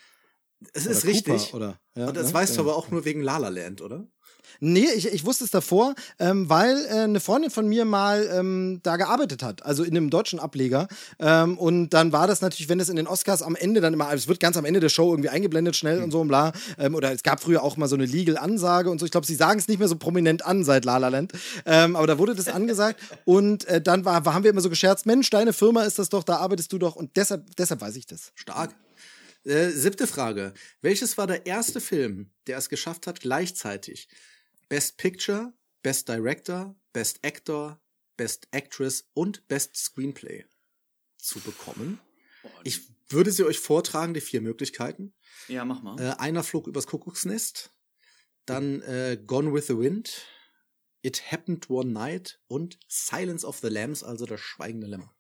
Es Oder ist Cooper, richtig. Oder, ja, und das ja, weißt du genau. aber auch nur wegen La La Land, oder? Nee, ich, ich wusste es davor, ähm, weil äh, eine Freundin von mir mal ähm, da gearbeitet hat, also in einem deutschen Ableger. Ähm, und dann war das natürlich, wenn es in den Oscars am Ende dann immer, also es wird ganz am Ende der Show irgendwie eingeblendet, schnell und so und bla. Ähm, oder es gab früher auch mal so eine Legal-Ansage und so. Ich glaube, sie sagen es nicht mehr so prominent an seit La La Land. Ähm, aber da wurde das angesagt. Und äh, dann war, war, haben wir immer so gescherzt, Mensch, deine Firma ist das doch, da arbeitest du doch. Und deshalb, deshalb weiß ich das. Stark. Äh, siebte Frage. Welches war der erste Film, der es geschafft hat, gleichzeitig Best Picture, Best Director, Best Actor, Best Actress und Best Screenplay zu bekommen? Ich würde sie euch vortragen, die vier Möglichkeiten. Ja, mach mal. Äh, einer flog übers Kuckucksnest, dann äh, Gone with the Wind, It Happened One Night und Silence of the Lambs, also das schweigende Lämmer.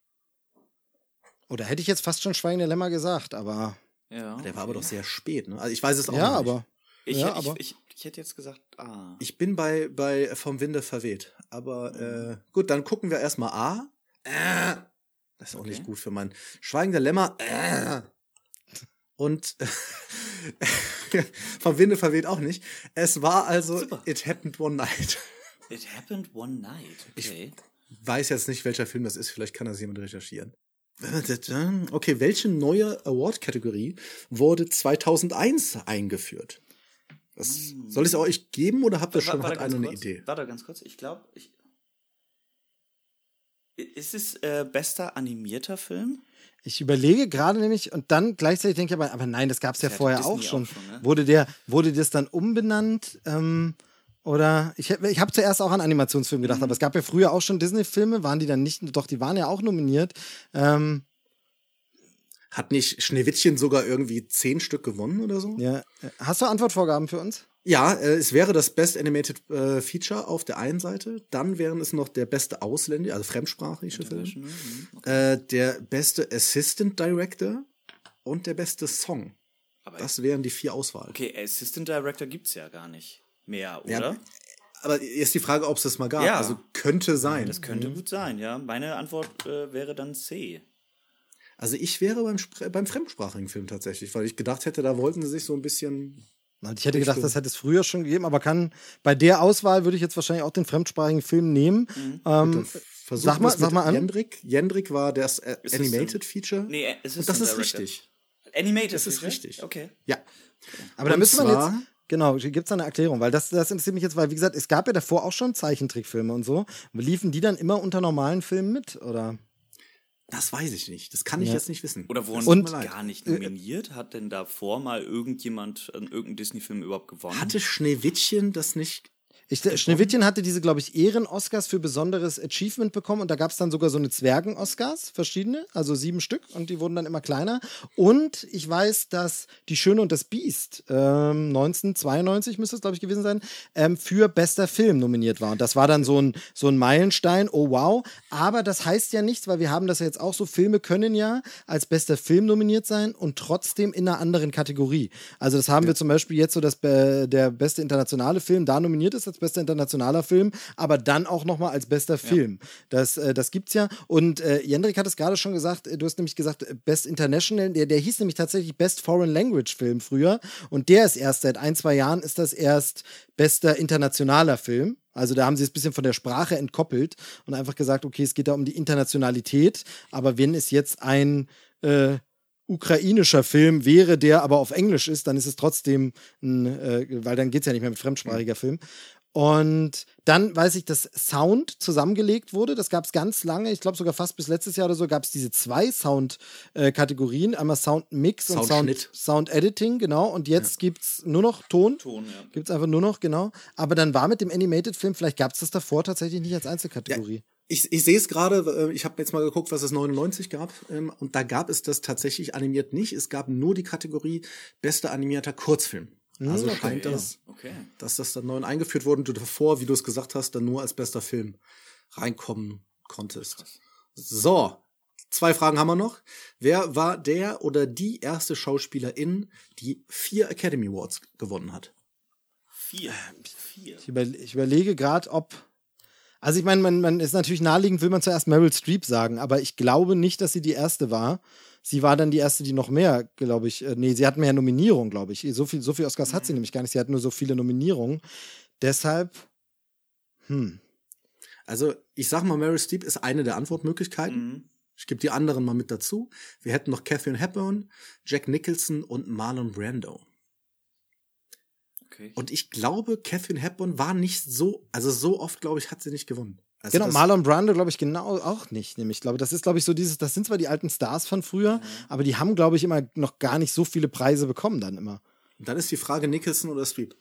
Oder hätte ich jetzt fast schon Schweigende Lämmer gesagt, aber. ja. Der war aber doch sehr spät, ne? Also ich weiß es auch Ja, noch nicht. aber. Ich, ja, hätte- aber- ich, ich, ich hätte jetzt gesagt, ah. Ich bin bei, bei Vom Winde verweht. Aber äh, gut, dann gucken wir erstmal A. Äh, das ist auch Okay. nicht gut für mein schweigender Lämmer. Äh, und Vom Winde verweht auch nicht. Es war also Super. It Happened One Night. It happened one night. Okay. Weiß jetzt nicht, welcher Film das ist. Vielleicht kann das jemand recherchieren. Okay, welche neue Award-Kategorie wurde 2001 eingeführt? Das, Soll ich es euch geben oder habt ihr schon Hm. Warte eine kurz. Idee? Warte ganz kurz. Ich glaube, ich. Ist es äh, bester animierter Film? Ich überlege gerade nämlich und dann gleichzeitig denke ich aber, aber nein, das gab es ja hat vorher Disney auch schon. auch schon, ne? Wurde der, wurde das dann umbenannt? Ähm, oder ich, ich habe zuerst auch an Animationsfilm gedacht, Mhm. aber es gab ja früher auch schon Disney-Filme, waren die dann nicht, doch, die waren ja auch nominiert. Ähm, Hat nicht Schneewittchen sogar irgendwie zehn Stück gewonnen oder so? ja. Hast du Antwortvorgaben für uns? Ja, äh, es wäre das Best Animated äh, Feature auf der einen Seite. Dann wären es noch der beste Ausländer, also fremdsprachige Film. Mhm. Äh, der beste Assistant Director und der beste Song. Aber Das wären die vier Auswahl. okay, Assistant Director gibt's ja gar nicht mehr, Ja, oder? Aber jetzt die Frage, ob es das mal gab. Ja. Also könnte sein. Das könnte gut sein, ja. Meine Antwort äh, wäre dann C. Also ich wäre beim, beim fremdsprachigen Film tatsächlich, weil ich gedacht hätte, da wollten sie sich so ein bisschen. Und Ich hätte gedacht, das hätte es früher schon gegeben, aber kann bei der Auswahl würde ich jetzt wahrscheinlich auch den fremdsprachigen Film nehmen. Ähm, Versuchen sag mal, sag mal an. Jendrik. Jendrik war das äh, Ist es Animated Feature. Nee, Und Assistant das ist Director. richtig. Animated Das ist Feature? richtig. Okay. Ja. Aber da Und müsste man jetzt. Genau, gibt es da eine Erklärung, weil das, das interessiert mich jetzt, weil, wie gesagt, es gab ja davor auch schon Zeichentrickfilme und so. Liefen die dann immer unter normalen Filmen mit? Oder? Das weiß ich nicht. Das kann ich Ja. jetzt nicht wissen. Oder wurden Und- die gar nicht nominiert? Hat denn davor mal irgendjemand an irgendeinem Disney-Film überhaupt gewonnen? Hatte Schneewittchen das nicht? Ich, Schneewittchen hatte diese, glaube ich, Ehren-Oscars für besonderes Achievement bekommen und da gab es dann sogar so eine Zwergen-Oscars, verschiedene, also sieben Stück und die wurden dann immer kleiner. Und ich weiß, dass Die Schöne und das Biest ähm, 1992 müsste es, glaube ich, gewesen sein, ähm, für bester Film nominiert war. Und das war dann so ein, so ein Meilenstein, oh wow. Aber das heißt ja nichts, weil wir haben das ja jetzt auch so, Filme können ja als bester Film nominiert sein und trotzdem in einer anderen Kategorie. Also das haben wir zum Beispiel jetzt so, dass be- der beste internationale Film da nominiert ist als bester internationaler Film, aber dann auch nochmal als bester Film. Das, äh, das gibt's ja. Und äh, Jendrik hat es gerade schon gesagt, äh, du hast nämlich gesagt, äh, Best International, der, der hieß nämlich tatsächlich Best Foreign Language Film früher. Und der ist erst seit ein, zwei Jahren ist das erst bester internationaler Film. Also da haben sie es ein bisschen von der Sprache entkoppelt und einfach gesagt, okay, es geht da um die Internationalität, aber wenn es jetzt ein äh, ukrainischer Film wäre, der aber auf Englisch ist, dann ist es trotzdem ein, äh, weil dann geht es ja nicht mehr mit fremdsprachiger Film. Und dann weiß ich, dass Sound zusammengelegt wurde. Das gab es ganz lange. Ich glaube sogar fast bis letztes Jahr oder so gab es diese zwei Sound-Kategorien. Einmal Sound Mix und Sound, Sound Editing, genau. Und jetzt ja. gibt es nur noch Ton. Ton, ja. Gibt es einfach nur noch, genau. Aber dann war mit dem Animated-Film, vielleicht gab es das davor tatsächlich nicht als Einzelkategorie. Ja. Ich, ich sehe es gerade, äh, ich habe jetzt mal geguckt, was es 99 gab, ähm, und da gab es das tatsächlich animiert nicht. Es gab nur die Kategorie bester animierter Kurzfilm. Also okay, scheint das, okay. dass das dann neu eingeführt wurde und du davor, wie du es gesagt hast, dann nur als bester Film reinkommen konntest. So, zwei Fragen haben wir noch. Wer war der oder die erste Schauspielerin, die vier Academy Awards gewonnen hat? Vier. vier. Ich, über, ich überlege gerade, ob. Also ich meine, man, man ist natürlich naheliegend, will man zuerst Meryl Streep sagen, aber ich glaube nicht, dass sie die erste war sie war dann die erste, die noch mehr, glaube ich, äh, nee, sie hat mehr Nominierungen, glaube ich. So viel, so viel Oscars mhm. hat sie mhm. nämlich gar nicht. Sie hat nur so viele Nominierungen. Deshalb, hm. Also, ich sag mal, Meryl Streep ist eine der Antwortmöglichkeiten. Mhm. Ich gebe die anderen mal mit dazu. Wir hätten noch Catherine Hepburn, Jack Nicholson und Marlon Brando. Okay. Und ich glaube, Catherine Hepburn war nicht so, also so oft, glaube ich, hat sie nicht gewonnen. Also genau, Marlon Brando glaube ich genau auch nicht. Nämlich, ich glaube, das ist glaube ich so dieses, das sind zwar die alten Stars von früher, mhm. aber die haben glaube ich immer noch gar nicht so viele Preise bekommen dann immer. Und dann ist die Frage Nicholson oder Streep.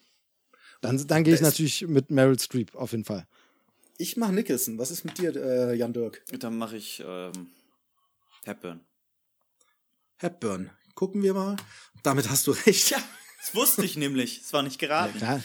Dann, dann gehe ich natürlich mit Meryl Streep auf jeden Fall. Ich mache Nicholson. Was ist mit dir, äh, Jan Dirk? Dann mache ich ähm, Hepburn. Hepburn. Gucken wir mal. Damit hast du recht. Ja. Das wusste ich nämlich. Es war nicht geraten. Ja,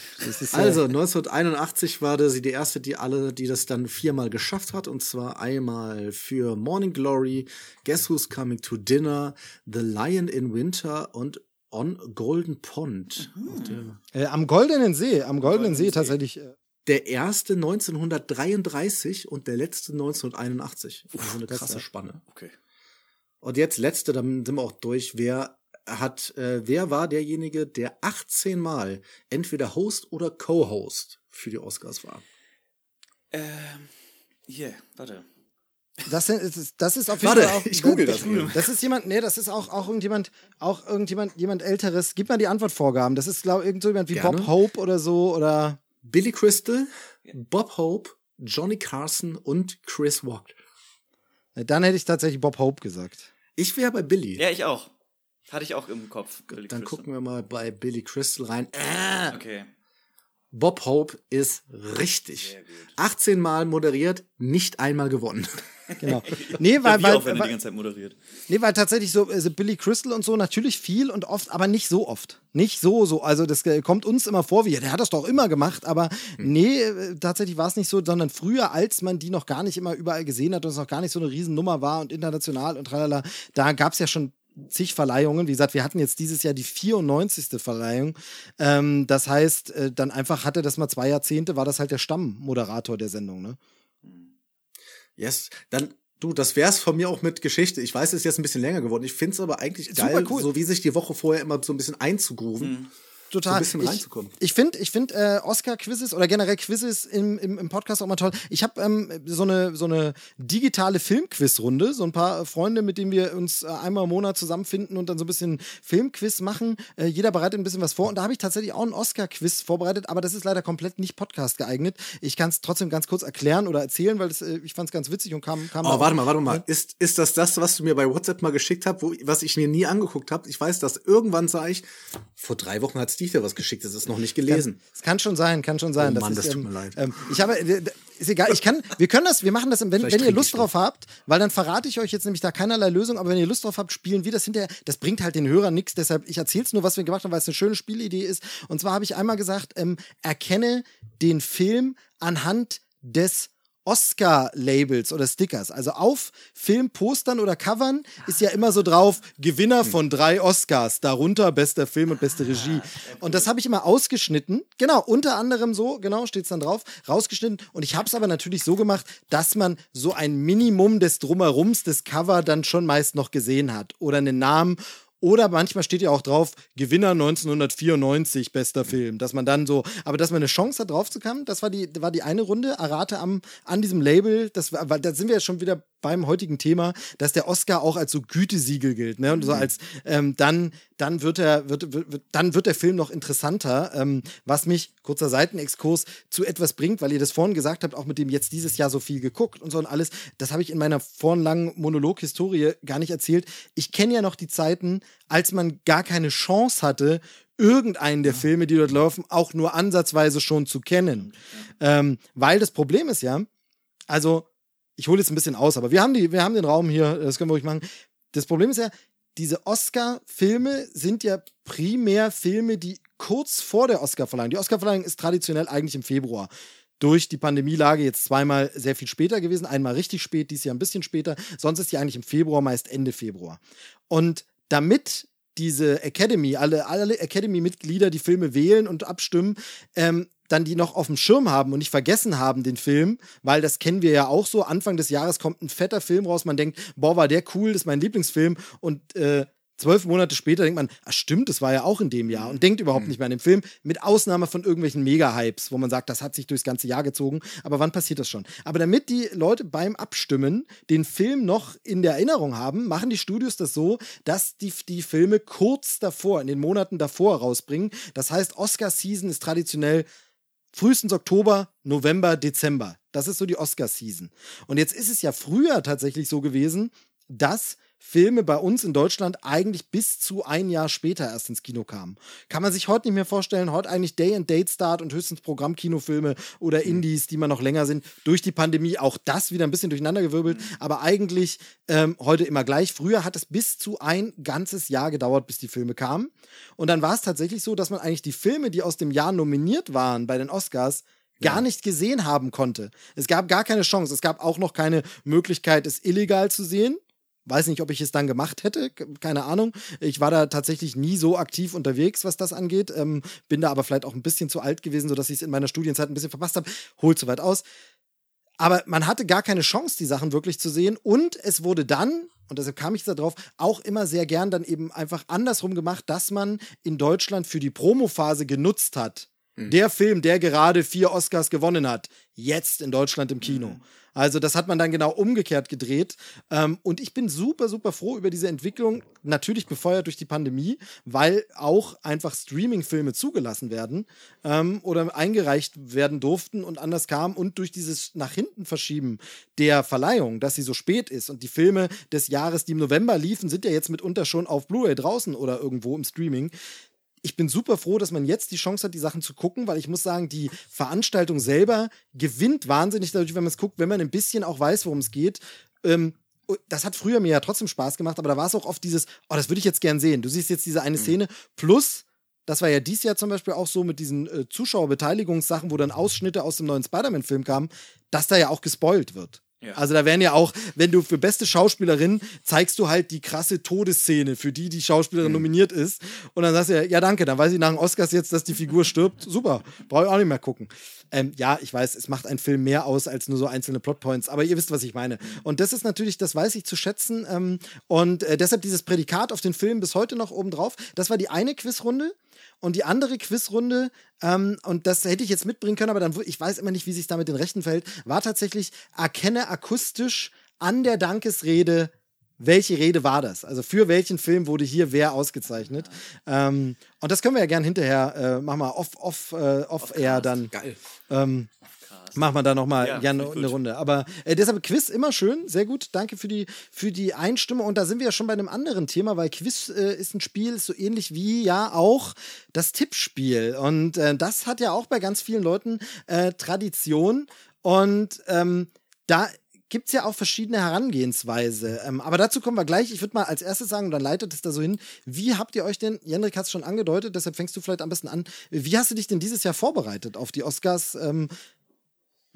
also 1981 war sie die erste, die alle, die das dann viermal geschafft hat. Und zwar einmal für Morning Glory, Guess Who's Coming to Dinner, The Lion in Winter und On Golden Pond. Mhm. Äh, am Goldenen See, am Goldenen See, See tatsächlich. Äh der erste 1933 und der letzte 1981. Also eine krasse Spanne. Okay. Und jetzt letzte, dann sind wir auch durch. Wer hat, äh, wer war derjenige, der 18 Mal entweder Host oder Co-Host für die Oscars war? Ähm, hier, warte. Das, ist, das ist auf jeden Warte, Fall auch. Ich google das. Das ist jemand, nee, das ist auch, auch irgendjemand, auch irgendjemand, jemand älteres. Gib mal die Antwortvorgaben. Das ist, glaube ich, irgend so jemand wie Gerne. Bob Hope oder so oder. Billy Crystal, Bob Hope, Johnny Carson und Chris Rock. Dann hätte ich tatsächlich Bob Hope gesagt. Ich wäre bei Billy. Ja, ich auch. Hatte ich auch im Kopf. Gut, dann Crystal. gucken wir mal bei Billy Crystal rein. Äh, okay. Bob Hope ist richtig. 18 Mal moderiert, nicht einmal gewonnen. Genau. Nee, weil, weil, auch, wenn weil, die ganze Zeit moderiert. Nee, weil tatsächlich so also Billy Crystal und so natürlich viel und oft, aber nicht so oft. Nicht so, so. Also das äh, kommt uns immer vor, wie, der hat das doch immer gemacht, aber hm. nee, äh, tatsächlich war es nicht so, sondern früher, als man die noch gar nicht immer überall gesehen hat und es noch gar nicht so eine Riesennummer war und international und tralala, da gab es ja schon zig Verleihungen. Wie gesagt, wir hatten jetzt dieses Jahr die 94. Verleihung. Ähm, das heißt, äh, dann einfach hatte das mal zwei Jahrzehnte, war das halt der Stammmoderator der Sendung, ne? Yes, dann Du, das wär's von mir auch mit Geschichte. Ich weiß, es ist jetzt ein bisschen länger geworden. Ich find's aber eigentlich geil, cool. so wie sich die Woche vorher immer so ein bisschen einzugrooven. Mhm total. So ein bisschen reinzukommen. Ich finde ich find, äh, Oscar-Quizzes oder generell Quizzes im, im, im Podcast auch mal toll. Ich habe ähm, so, eine, so eine digitale Filmquiz-Runde, so ein paar Freunde, mit denen wir uns äh, einmal im Monat zusammenfinden und dann so ein bisschen Filmquiz machen. Äh, jeder bereitet ein bisschen was vor und da habe ich tatsächlich auch einen Oscar-Quiz vorbereitet, aber das ist leider komplett nicht Podcast geeignet. Ich kann es trotzdem ganz kurz erklären oder erzählen, weil das, äh, ich fand es ganz witzig und kam. kam oh, warte mal, warte mal. Ist, ist das das, was du mir bei WhatsApp mal geschickt hast, was ich mir nie angeguckt habe? Ich weiß, dass irgendwann sah ich, vor drei Wochen hat Steve dir was geschickt, das ist noch nicht gelesen. Es kann, kann, schon sein, kann schon sein. Oh Mann, das, ist, das tut ähm, mir leid. Ähm, ich habe, ist egal, ich kann, wir können das, wir machen das, wenn, wenn ihr Lust drauf habt, weil dann verrate ich euch jetzt nämlich da keinerlei Lösung, aber wenn ihr Lust drauf habt, spielen wir das hinterher, das bringt halt den Hörern nichts, deshalb, ich erzähle es nur, was wir gemacht haben, weil es eine schöne Spielidee ist. Und zwar habe ich einmal gesagt, ähm, erkenne den Film anhand des Oscar-Labels oder Stickers. Also auf Filmpostern oder Covern ist ja immer so drauf, Gewinner von drei Oscars, darunter bester Film und beste Regie. Und das habe ich immer ausgeschnitten. Genau, unter anderem so, genau, steht es dann drauf, rausgeschnitten. Und ich habe es aber natürlich so gemacht, dass man so ein Minimum des Drumherums des Cover dann schon meist noch gesehen hat. Oder einen Namen oder manchmal steht ja auch drauf, Gewinner 1994, bester Film. Dass man dann so, aber dass man eine Chance hat, drauf zu kommen, das war die, war die eine Runde. Errate am, an diesem Label, das war, da sind wir ja schon wieder beim heutigen Thema, dass der Oscar auch als so Gütesiegel gilt, ne? Und so mhm. als ähm, dann, dann wird er, wird, wird, dann wird der Film noch interessanter, ähm, was mich, kurzer Seitenexkurs, zu etwas bringt, weil ihr das vorhin gesagt habt, auch mit dem jetzt dieses Jahr so viel geguckt und so und alles. Das habe ich in meiner vorhin langen Monolog-Historie gar nicht erzählt. Ich kenne ja noch die Zeiten, als man gar keine Chance hatte, irgendeinen der Filme, die dort laufen, auch nur ansatzweise schon zu kennen. Ähm, weil das Problem ist ja, also ich hole jetzt ein bisschen aus, aber wir haben, die, wir haben den Raum hier, das können wir ruhig machen. Das Problem ist ja, diese Oscar-Filme sind ja primär Filme, die kurz vor der Oscar-Verleihung, die Oscar-Verleihung ist traditionell eigentlich im Februar. Durch die Pandemielage jetzt zweimal sehr viel später gewesen, einmal richtig spät, dieses Jahr ein bisschen später, sonst ist die eigentlich im Februar, meist Ende Februar. Und damit diese Academy, alle, alle Academy-Mitglieder die Filme wählen und abstimmen, ähm, dann die noch auf dem Schirm haben und nicht vergessen haben, den Film, weil das kennen wir ja auch so. Anfang des Jahres kommt ein fetter Film raus, man denkt, boah, war der cool, das ist mein Lieblingsfilm und äh, Zwölf Monate später denkt man, ach stimmt, das war ja auch in dem Jahr und denkt überhaupt mhm. nicht mehr an den Film, mit Ausnahme von irgendwelchen Mega-Hypes, wo man sagt, das hat sich durchs ganze Jahr gezogen. Aber wann passiert das schon? Aber damit die Leute beim Abstimmen den Film noch in der Erinnerung haben, machen die Studios das so, dass die, die Filme kurz davor, in den Monaten davor rausbringen. Das heißt, Oscar-Season ist traditionell frühestens Oktober, November, Dezember. Das ist so die Oscar-Season. Und jetzt ist es ja früher tatsächlich so gewesen, dass Filme bei uns in Deutschland eigentlich bis zu ein Jahr später erst ins Kino kamen. Kann man sich heute nicht mehr vorstellen. Heute eigentlich Day and Date Start und höchstens Programmkinofilme oder mhm. Indies, die man noch länger sind. Durch die Pandemie auch das wieder ein bisschen durcheinandergewirbelt. Mhm. Aber eigentlich ähm, heute immer gleich. Früher hat es bis zu ein ganzes Jahr gedauert, bis die Filme kamen. Und dann war es tatsächlich so, dass man eigentlich die Filme, die aus dem Jahr nominiert waren bei den Oscars, gar nicht gesehen haben konnte. Es gab gar keine Chance. Es gab auch noch keine Möglichkeit, es illegal zu sehen. Weiß nicht, ob ich es dann gemacht hätte, keine Ahnung. Ich war da tatsächlich nie so aktiv unterwegs, was das angeht. Ähm, bin da aber vielleicht auch ein bisschen zu alt gewesen, sodass ich es in meiner Studienzeit ein bisschen verpasst habe. Holt zu weit aus. Aber man hatte gar keine Chance, die Sachen wirklich zu sehen. Und es wurde dann, und deshalb kam ich darauf, auch immer sehr gern dann eben einfach andersrum gemacht, dass man in Deutschland für die Promophase genutzt hat. Mhm. Der Film, der gerade vier Oscars gewonnen hat, jetzt in Deutschland im Kino. Mhm. Also das hat man dann genau umgekehrt gedreht. Ähm, und ich bin super, super froh über diese Entwicklung. Natürlich befeuert durch die Pandemie, weil auch einfach Streaming-Filme zugelassen werden ähm, oder eingereicht werden durften und anders kam. Und durch dieses nach hinten verschieben der Verleihung, dass sie so spät ist und die Filme des Jahres, die im November liefen, sind ja jetzt mitunter schon auf Blu-ray draußen oder irgendwo im Streaming ich bin super froh, dass man jetzt die Chance hat, die Sachen zu gucken, weil ich muss sagen, die Veranstaltung selber gewinnt wahnsinnig dadurch, wenn man es guckt, wenn man ein bisschen auch weiß, worum es geht. Ähm, das hat früher mir ja trotzdem Spaß gemacht, aber da war es auch oft dieses, oh, das würde ich jetzt gern sehen. Du siehst jetzt diese eine mhm. Szene, plus das war ja dies Jahr zum Beispiel auch so mit diesen äh, Zuschauerbeteiligungssachen, wo dann Ausschnitte aus dem neuen Spider-Man-Film kamen, dass da ja auch gespoilt wird. Ja. Also da werden ja auch, wenn du für beste Schauspielerin zeigst du halt die krasse Todesszene, für die die Schauspielerin mhm. nominiert ist. Und dann sagst du ja, ja danke, dann weiß ich nach den Oscars jetzt, dass die Figur stirbt. Super, brauche ich auch nicht mehr gucken. Ähm, ja, ich weiß, es macht einen Film mehr aus als nur so einzelne Plotpoints, aber ihr wisst, was ich meine. Und das ist natürlich, das weiß ich zu schätzen. Ähm, und äh, deshalb dieses Prädikat auf den Film bis heute noch oben drauf. Das war die eine Quizrunde. Und die andere Quizrunde, ähm, und das hätte ich jetzt mitbringen können, aber dann, ich weiß immer nicht, wie sich da mit den Rechten fällt, war tatsächlich, erkenne akustisch an der Dankesrede, welche Rede war das? Also für welchen Film wurde hier wer ausgezeichnet? Ähm, und das können wir ja gern hinterher, äh, machen wir off, off, äh, off, off air dann. Geil. Ähm, machen wir da nochmal ja, gerne eine Runde. Aber äh, deshalb Quiz immer schön, sehr gut. Danke für die, für die Einstimmung. Und da sind wir ja schon bei einem anderen Thema, weil Quiz äh, ist ein Spiel, ist so ähnlich wie ja auch das Tippspiel. Und äh, das hat ja auch bei ganz vielen Leuten äh, Tradition. Und ähm, da gibt es ja auch verschiedene Herangehensweise. Ähm, aber dazu kommen wir gleich. Ich würde mal als erstes sagen, und dann leitet es da so hin. Wie habt ihr euch denn, Jendrik hat es schon angedeutet, deshalb fängst du vielleicht am besten an. Wie hast du dich denn dieses Jahr vorbereitet auf die Oscars? Ähm,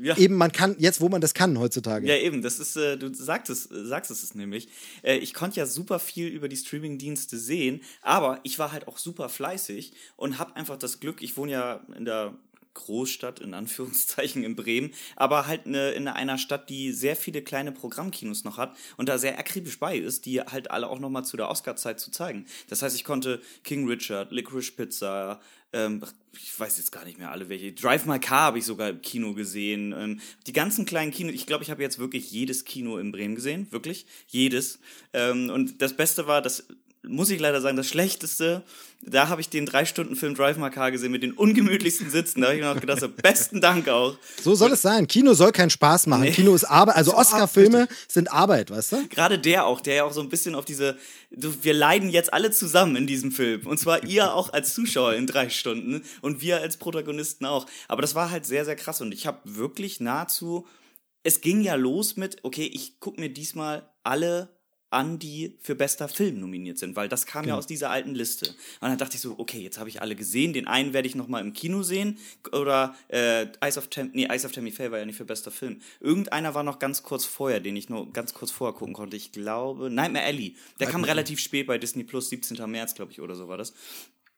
ja. Eben, man kann, jetzt wo man das kann heutzutage. Ja, eben, das ist, äh, du sagst es, sagst es nämlich. Äh, ich konnte ja super viel über die Streaming-Dienste sehen, aber ich war halt auch super fleißig und habe einfach das Glück, ich wohne ja in der Großstadt in Anführungszeichen in Bremen, aber halt eine, in einer Stadt, die sehr viele kleine Programmkinos noch hat und da sehr akribisch bei ist, die halt alle auch nochmal zu der Oscar-Zeit zu zeigen. Das heißt, ich konnte King Richard, Licorice Pizza, ähm, ich weiß jetzt gar nicht mehr alle welche. Drive My Car habe ich sogar im Kino gesehen. Ähm, die ganzen kleinen Kinos, ich glaube, ich habe jetzt wirklich jedes Kino in Bremen gesehen, wirklich jedes. Ähm, und das Beste war, dass muss ich leider sagen, das Schlechteste, da habe ich den drei Stunden Film Drive My Car gesehen mit den ungemütlichsten Sitzen. Da habe ich mir noch gedacht, so, besten Dank auch. So soll es sein. Kino soll keinen Spaß machen. Nee. Kino ist Arbeit. Also Oscar-Filme sind Arbeit, weißt du? Gerade der auch, der ja auch so ein bisschen auf diese, wir leiden jetzt alle zusammen in diesem Film. Und zwar ihr auch als Zuschauer in drei Stunden und wir als Protagonisten auch. Aber das war halt sehr, sehr krass. Und ich habe wirklich nahezu, es ging ja los mit, okay, ich gucke mir diesmal alle an, die für bester Film nominiert sind, weil das kam genau. ja aus dieser alten Liste. Und dann dachte ich so, okay, jetzt habe ich alle gesehen, den einen werde ich noch mal im Kino sehen oder äh, Ice of Tam nee, Ice of Tammy Faye war ja nicht für bester Film. Irgendeiner war noch ganz kurz vorher, den ich nur ganz kurz vorher gucken konnte. Ich glaube, Nightmare Alley. Der Nightmare kam relativ spät bei Disney Plus, 17. März, glaube ich, oder so war das.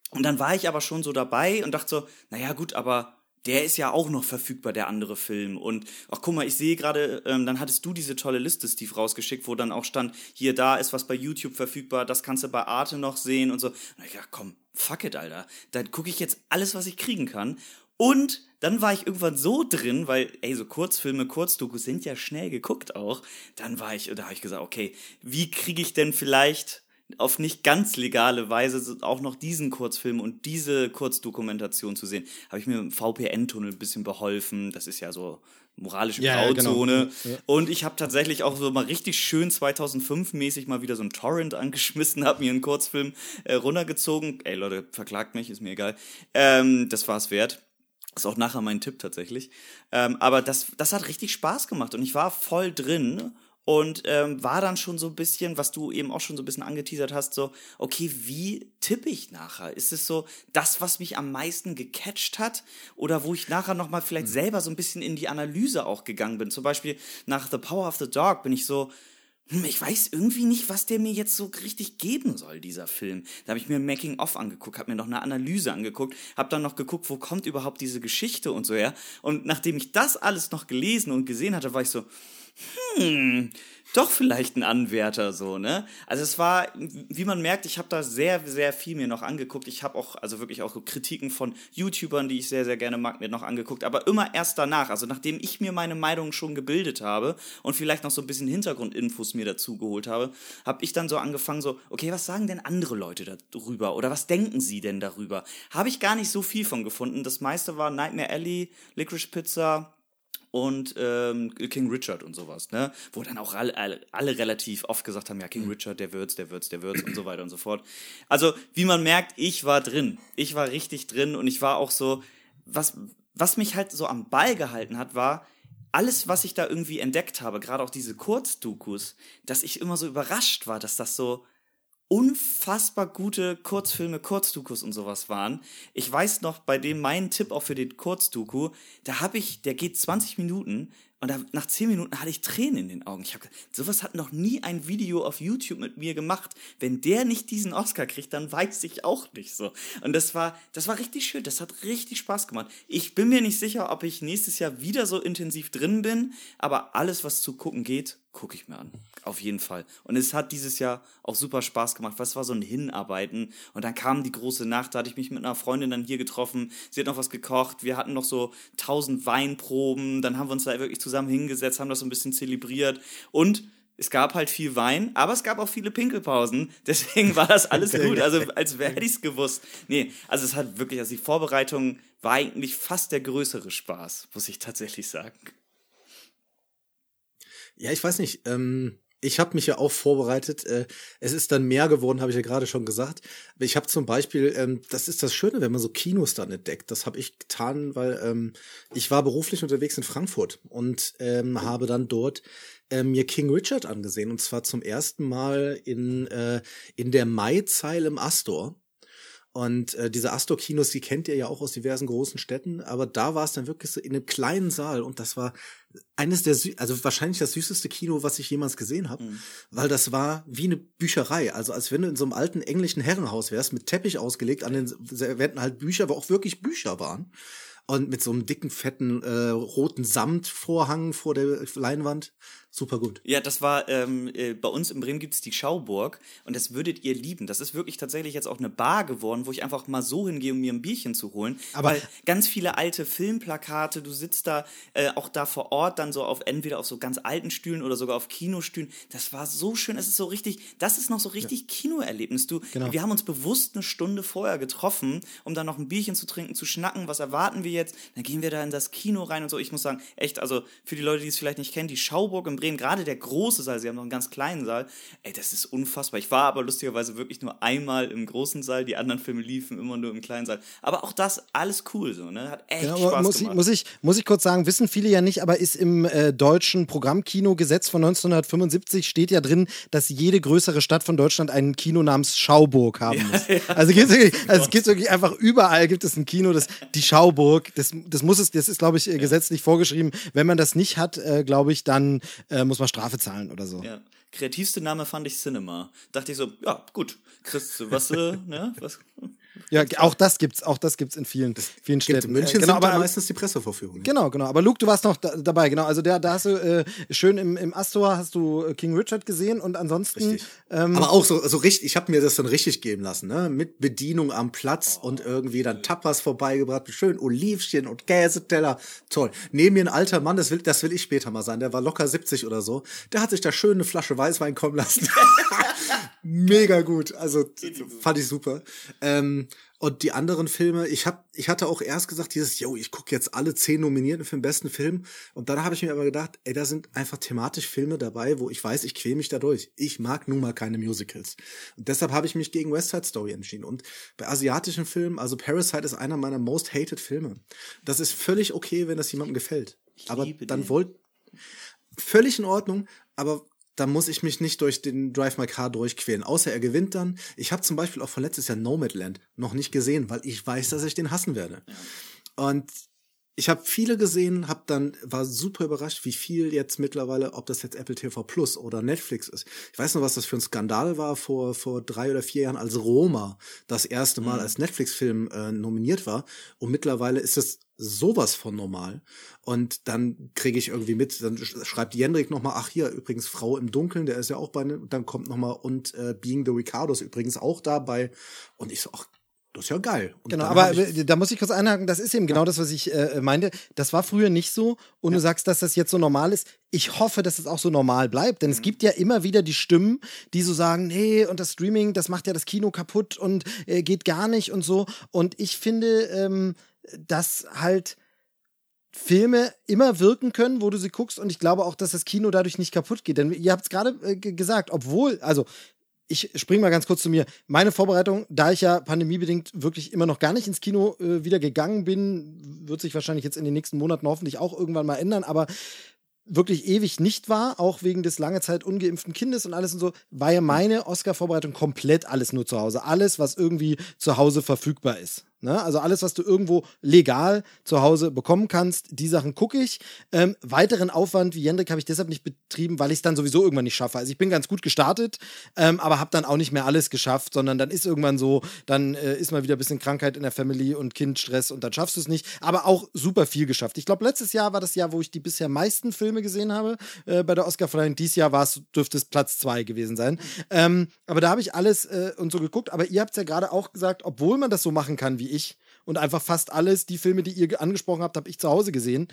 Und dann war ich aber schon so dabei und dachte so, naja gut, aber der ist ja auch noch verfügbar, der andere Film. Und ach guck mal, ich sehe gerade, ähm, dann hattest du diese tolle Liste, Steve, rausgeschickt, wo dann auch stand, hier, da ist was bei YouTube verfügbar, das kannst du bei Arte noch sehen und so. Und ich dachte, komm, fuck it, Alter. Dann gucke ich jetzt alles, was ich kriegen kann. Und dann war ich irgendwann so drin, weil, ey, so Kurzfilme, Kurzdokus sind ja schnell geguckt auch. Dann war ich, da habe ich gesagt, okay, wie kriege ich denn vielleicht auf nicht ganz legale Weise auch noch diesen Kurzfilm und diese Kurzdokumentation zu sehen, habe ich mir im VPN-Tunnel ein bisschen beholfen. Das ist ja so moralische ja, Grauzone. Ja, genau. ja. Und ich habe tatsächlich auch so mal richtig schön 2005-mäßig mal wieder so ein Torrent angeschmissen, habe mir einen Kurzfilm äh, runtergezogen. Ey Leute, verklagt mich, ist mir egal. Ähm, das war's wert. Ist auch nachher mein Tipp tatsächlich. Ähm, aber das, das hat richtig Spaß gemacht und ich war voll drin und ähm, war dann schon so ein bisschen, was du eben auch schon so ein bisschen angeteasert hast, so, okay, wie tippe ich nachher? Ist es so das, was mich am meisten gecatcht hat oder wo ich nachher nochmal vielleicht mhm. selber so ein bisschen in die Analyse auch gegangen bin? Zum Beispiel nach The Power of the Dog bin ich so, hm, ich weiß irgendwie nicht, was der mir jetzt so richtig geben soll, dieser Film. Da habe ich mir ein Making-of angeguckt, habe mir noch eine Analyse angeguckt, habe dann noch geguckt, wo kommt überhaupt diese Geschichte und so her. Und nachdem ich das alles noch gelesen und gesehen hatte, war ich so, hm, doch vielleicht ein Anwärter so, ne? Also es war, wie man merkt, ich habe da sehr, sehr viel mir noch angeguckt. Ich habe auch, also wirklich auch Kritiken von YouTubern, die ich sehr, sehr gerne mag, mir noch angeguckt. Aber immer erst danach, also nachdem ich mir meine Meinung schon gebildet habe und vielleicht noch so ein bisschen Hintergrundinfos mir dazu geholt habe, habe ich dann so angefangen so, okay, was sagen denn andere Leute darüber? Oder was denken sie denn darüber? Habe ich gar nicht so viel von gefunden. Das meiste war Nightmare Alley, Licorice Pizza, und ähm, King Richard und sowas, ne? Wo dann auch alle, alle, alle relativ oft gesagt haben, ja, King mhm. Richard, der wird's, der wird's, der wird's und so weiter und so fort. Also, wie man merkt, ich war drin. Ich war richtig drin und ich war auch so, was, was mich halt so am Ball gehalten hat, war, alles, was ich da irgendwie entdeckt habe, gerade auch diese Kurzdokus, dass ich immer so überrascht war, dass das so unfassbar gute Kurzfilme, Kurzdokus und sowas waren. Ich weiß noch, bei dem mein Tipp auch für den Kurzdoku, da habe ich, der geht 20 Minuten und da, nach 10 Minuten hatte ich Tränen in den Augen. Ich habe sowas hat noch nie ein Video auf YouTube mit mir gemacht. Wenn der nicht diesen Oscar kriegt, dann weiß ich auch nicht so. Und das war, das war richtig schön. Das hat richtig Spaß gemacht. Ich bin mir nicht sicher, ob ich nächstes Jahr wieder so intensiv drin bin, aber alles, was zu gucken geht, gucke ich mir an. Auf jeden Fall. Und es hat dieses Jahr auch super Spaß gemacht, es war so ein Hinarbeiten. Und dann kam die große Nacht, da hatte ich mich mit einer Freundin dann hier getroffen. Sie hat noch was gekocht. Wir hatten noch so tausend Weinproben. Dann haben wir uns da wirklich zusammen hingesetzt, haben das so ein bisschen zelebriert. Und es gab halt viel Wein, aber es gab auch viele Pinkelpausen. Deswegen war das alles gut. Also als wäre ich es gewusst. Nee, also es hat wirklich, also die Vorbereitung war eigentlich fast der größere Spaß, muss ich tatsächlich sagen. Ja, ich weiß nicht. Ähm, ich habe mich ja auch vorbereitet. Äh, es ist dann mehr geworden, habe ich ja gerade schon gesagt. Ich habe zum Beispiel, ähm, das ist das Schöne, wenn man so Kinos dann entdeckt. Das habe ich getan, weil ähm, ich war beruflich unterwegs in Frankfurt und ähm, habe dann dort äh, mir King Richard angesehen. Und zwar zum ersten Mal in, äh, in der Maizeil im Astor. Und äh, diese Astor-Kinos, die kennt ihr ja auch aus diversen großen Städten, aber da war es dann wirklich so in einem kleinen Saal und das war eines der, also wahrscheinlich das süßeste Kino, was ich jemals gesehen habe, mhm. weil das war wie eine Bücherei, also als wenn du in so einem alten englischen Herrenhaus wärst, mit Teppich ausgelegt, an den Wänden halt Bücher, wo auch wirklich Bücher waren. und mit so einem dicken, fetten, äh, roten Samtvorhang vor der Leinwand. Super gut. Ja, das war, ähm, äh, bei uns in Bremen gibt es die Schauburg und das würdet ihr lieben. Das ist wirklich tatsächlich jetzt auch eine Bar geworden, wo ich einfach mal so hingehe, um mir ein Bierchen zu holen. Aber- Weil ganz viele alte Filmplakate, du sitzt da äh, auch da vor Ort dann so auf entweder auf so ganz alten Stühlen oder sogar auf Kinostühlen. Das war so schön. Es ist so richtig, das ist noch so richtig Kinoerlebnis. Du, Genau. wir haben uns bewusst eine Stunde vorher getroffen, um dann noch ein Bierchen zu trinken, zu schnacken. Was erwarten wir jetzt? Dann gehen wir da in das Kino rein und so. Ich muss sagen, echt, also für die Leute, die es vielleicht nicht kennen, die Schauburg in Bremen, gerade der große Saal, sie haben noch einen ganz kleinen Saal. Ey, das ist unfassbar. Ich war aber lustigerweise wirklich nur einmal im großen Saal. Die anderen Filme liefen immer nur im kleinen Saal. Aber auch das, alles cool so, ne? Hat echt Ja, Spaß muss, ich, gemacht. muss, ich, muss ich kurz sagen, wissen viele ja nicht, aber ist im äh, deutschen Programmkinogesetz von 1975 steht ja drin, dass jede größere Stadt von Deutschland ein Kino namens Schauburg haben muss. Also, gibt's wirklich, also es gibt wirklich einfach überall gibt es ein Kino, das die Schauburg, das, das muss es, das ist, glaube ich, äh, gesetzlich vorgeschrieben. Wenn man das nicht hat, äh, glaube ich, dann äh, muss man Strafe zahlen oder so. Ja. Kreativste Name fand ich Cinema. Dachte ich so, ja, gut. Chris, was, äh, ne? Was? Ja, auch das gibt's, auch das gibt's in vielen, vielen Gibt, Städten. in München Äh, genau, sind da aber, meistens die Pressevorführungen. Genau, genau. Aber Luke, du warst noch da, dabei, genau. Also da, da hast du äh, schön im, im Astor hast du äh, King Richard gesehen und ansonsten Richtig. Aber auch so, so richtig, ich habe mir das dann richtig geben lassen, ne? Mit Bedienung am Platz und irgendwie dann Tapas vorbeigebracht, schön Olivchen und Käseteller. Toll. Neben mir ein alter Mann, das will, das will ich später mal sein, der war locker 70 oder so. Der hat sich da schön eine Flasche Weißwein kommen lassen. Mega gut. Also fand ich super. Ähm, und die anderen Filme, ich hab, ich hatte auch erst gesagt, dieses, yo, ich gucke jetzt alle zehn Nominierten für den besten Film. Und dann habe ich mir aber gedacht, ey, da sind einfach thematisch Filme dabei, wo ich weiß, ich quäl mich da durch. Ich mag nun mal keine Musicals. Und deshalb habe ich mich gegen West Side Story entschieden. Und bei asiatischen Filmen, also Parasite ist einer meiner most hated Filme. Das ist völlig okay, wenn das jemandem gefällt. aber liebe dann wollt, völlig in Ordnung, aber da muss ich mich nicht durch den Drive My Car durchquälen. Außer er gewinnt dann. Ich habe zum Beispiel auch von letztes Jahr Nomadland noch nicht gesehen, weil ich weiß, dass ich den hassen werde. Und ich habe viele gesehen, hab dann war super überrascht, wie viel jetzt mittlerweile, ob das jetzt Apple TV Plus oder Netflix ist. Ich weiß noch, was das für ein Skandal war vor vor drei oder vier Jahren, als Roma das erste Mal als Netflix-Film äh, nominiert war. Und mittlerweile ist es sowas von normal. Und dann kriege ich irgendwie mit, dann sch- schreibt Jendrik noch mal, ach hier übrigens Frau im Dunkeln, der ist ja auch bei, ne- dann kommt noch mal und äh, Being the Ricardo ist übrigens auch dabei. Und ich so, ach, das ist ja geil. Und Genau, aber ich, da muss ich kurz einhaken, das ist eben genau das, was ich äh, meinte. Das war früher nicht so und du sagst, dass das jetzt so normal ist. Ich hoffe, dass es auch so normal bleibt, denn es gibt ja immer wieder die Stimmen, die so sagen, nee, und das Streaming, das macht ja das Kino kaputt und äh, geht gar nicht und so. Und ich finde, ähm, dass halt Filme immer wirken können, wo du sie guckst und ich glaube auch, dass das Kino dadurch nicht kaputt geht. Denn ihr habt es gerade äh, ge- gesagt, obwohl, also ich springe mal ganz kurz zu mir. Meine Vorbereitung, da ich ja pandemiebedingt wirklich immer noch gar nicht ins Kino äh, wieder gegangen bin, wird sich wahrscheinlich jetzt in den nächsten Monaten hoffentlich auch irgendwann mal ändern, aber wirklich ewig nicht war, auch wegen des lange Zeit ungeimpften Kindes und alles und so, war ja meine Oscar-Vorbereitung komplett alles nur zu Hause. Alles, was irgendwie zu Hause verfügbar ist. Ne? Also alles, was du irgendwo legal zu Hause bekommen kannst, die Sachen gucke ich. Ähm, weiteren Aufwand wie Jendrik habe ich deshalb nicht betrieben, weil ich es dann sowieso irgendwann nicht schaffe. Also ich bin ganz gut gestartet, ähm, aber habe dann auch nicht mehr alles geschafft, sondern dann ist irgendwann so, dann äh, ist mal wieder ein bisschen Krankheit in der Family und Kindstress und dann schaffst du es nicht. Aber auch super viel geschafft. Ich glaube, letztes Jahr war das Jahr, wo ich die bisher meisten Filme gesehen habe äh, bei der Oscarverleihung. Dieses Jahr war es, dürfte es Platz zwei gewesen sein. Ähm, aber da habe ich alles äh, und so geguckt. Aber ihr habt es ja gerade auch gesagt, obwohl man das so machen kann wie ich und einfach fast alles, die Filme, die ihr ge- angesprochen habt, habe ich zu Hause gesehen.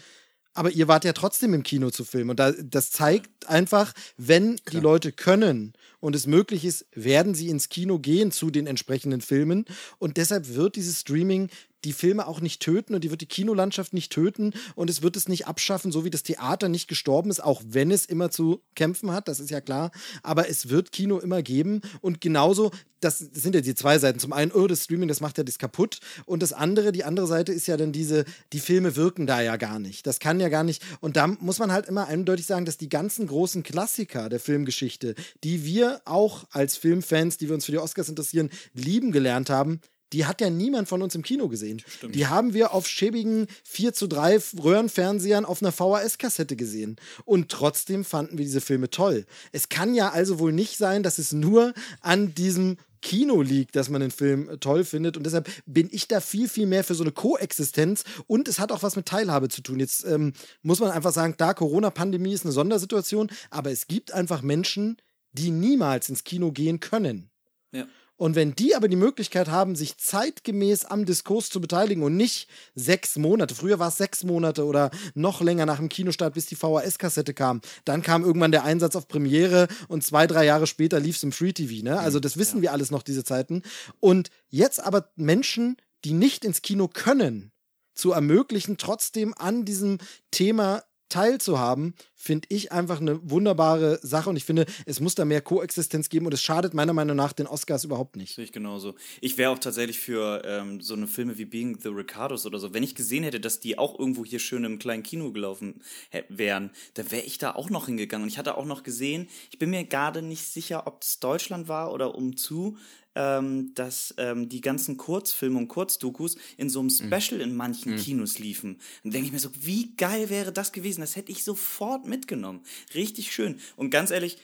Aber ihr wart ja trotzdem im Kino zu filmen. Und da, das zeigt einfach, wenn die Leute können und es möglich ist, werden sie ins Kino gehen zu den entsprechenden Filmen. Und deshalb wird dieses Streaming die Filme auch nicht töten und die wird die Kinolandschaft nicht töten und es wird es nicht abschaffen, so wie das Theater nicht gestorben ist, auch wenn es immer zu kämpfen hat, das ist ja klar. Aber es wird Kino immer geben und genauso, das sind ja die zwei Seiten. Zum einen, oh, das Streaming, das macht ja das kaputt. Und das andere, die andere Seite ist ja dann diese, die Filme wirken da ja gar nicht. Das kann ja gar nicht. Und da muss man halt immer eindeutig sagen, dass die ganzen großen Klassiker der Filmgeschichte, die wir auch als Filmfans, die wir uns für die Oscars interessieren, lieben gelernt haben, die hat ja niemand von uns im Kino gesehen. Die haben wir auf schäbigen 4 zu 3 Röhrenfernsehern auf einer VHS-Kassette gesehen. Und trotzdem fanden wir diese Filme toll. Es kann ja also wohl nicht sein, dass es nur an diesem Kino liegt, dass man den Film äh, toll findet. Und deshalb bin ich da viel, viel mehr für so eine Koexistenz. Und es hat auch was mit Teilhabe zu tun. Jetzt ähm, muss man einfach sagen, da Corona-Pandemie ist eine Sondersituation, aber es gibt einfach Menschen, die niemals ins Kino gehen können. Ja. Und wenn die aber die Möglichkeit haben, sich zeitgemäß am Diskurs zu beteiligen und nicht sechs Monate, früher war es sechs Monate oder noch länger nach dem Kinostart, bis die VHS-Kassette kam, dann kam irgendwann der Einsatz auf Premiere und zwei, drei Jahre später lief es im Free TV. Ne? Also das wissen ja. wir alles noch, diese Zeiten. Und jetzt aber Menschen, die nicht ins Kino können, zu ermöglichen, trotzdem an diesem Thema teilzuhaben, finde ich einfach eine wunderbare Sache und ich finde, es muss da mehr Koexistenz geben und es schadet meiner Meinung nach den Oscars überhaupt nicht. Sehe ich genauso. Ich wäre auch tatsächlich für ähm, so eine Filme wie Being the Ricardos oder so, wenn ich gesehen hätte, dass die auch irgendwo hier schön im kleinen Kino gelaufen wären, dann wäre ich da auch noch hingegangen und ich hatte auch noch gesehen, ich bin mir gerade nicht sicher, ob es Deutschland war oder umzu, ähm, dass ähm, die ganzen Kurzfilme und Kurzdokus in so einem mhm. Special in manchen mhm. Kinos liefen. Dann denke ich mir so, wie geil wäre das gewesen? Das hätte ich sofort mitgenommen. Richtig schön. Und ganz ehrlich,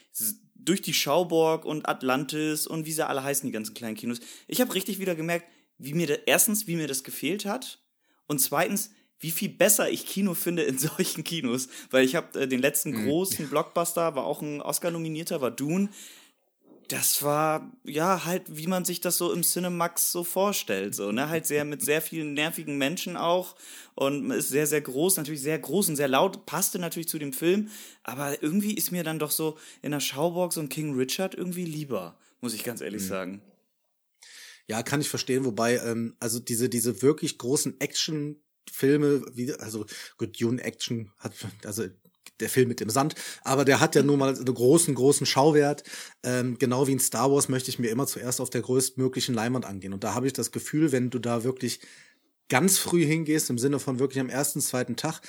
durch die Schauburg und Atlantis und wie sie alle heißen, die ganzen kleinen Kinos, ich habe richtig wieder gemerkt, wie mir da, erstens, wie mir das gefehlt hat und zweitens, wie viel besser ich Kino finde in solchen Kinos, weil ich habe äh, den letzten mhm. großen Blockbuster, war auch ein Oscar-nominierter, war Dune das war ja halt, wie man sich das so im Cinemax so vorstellt, so ne, halt sehr mit sehr vielen nervigen Menschen auch und ist sehr sehr groß, natürlich sehr groß und sehr laut, passte natürlich zu dem Film, aber irgendwie ist mir dann doch so in der Schaubox und King Richard irgendwie lieber, muss ich ganz ehrlich mhm. sagen. Ja, kann ich verstehen, wobei ähm, also diese diese wirklich großen Action Filme, wie, also gut, Dune Action hat, also der Film mit dem Sand, aber der hat ja nun mal einen großen, großen Schauwert. Ähm, genau wie in Star Wars möchte ich mir immer zuerst auf der größtmöglichen Leinwand angehen. Und da habe ich das Gefühl, wenn du da wirklich ganz früh hingehst, im Sinne von wirklich am ersten, zweiten Tag,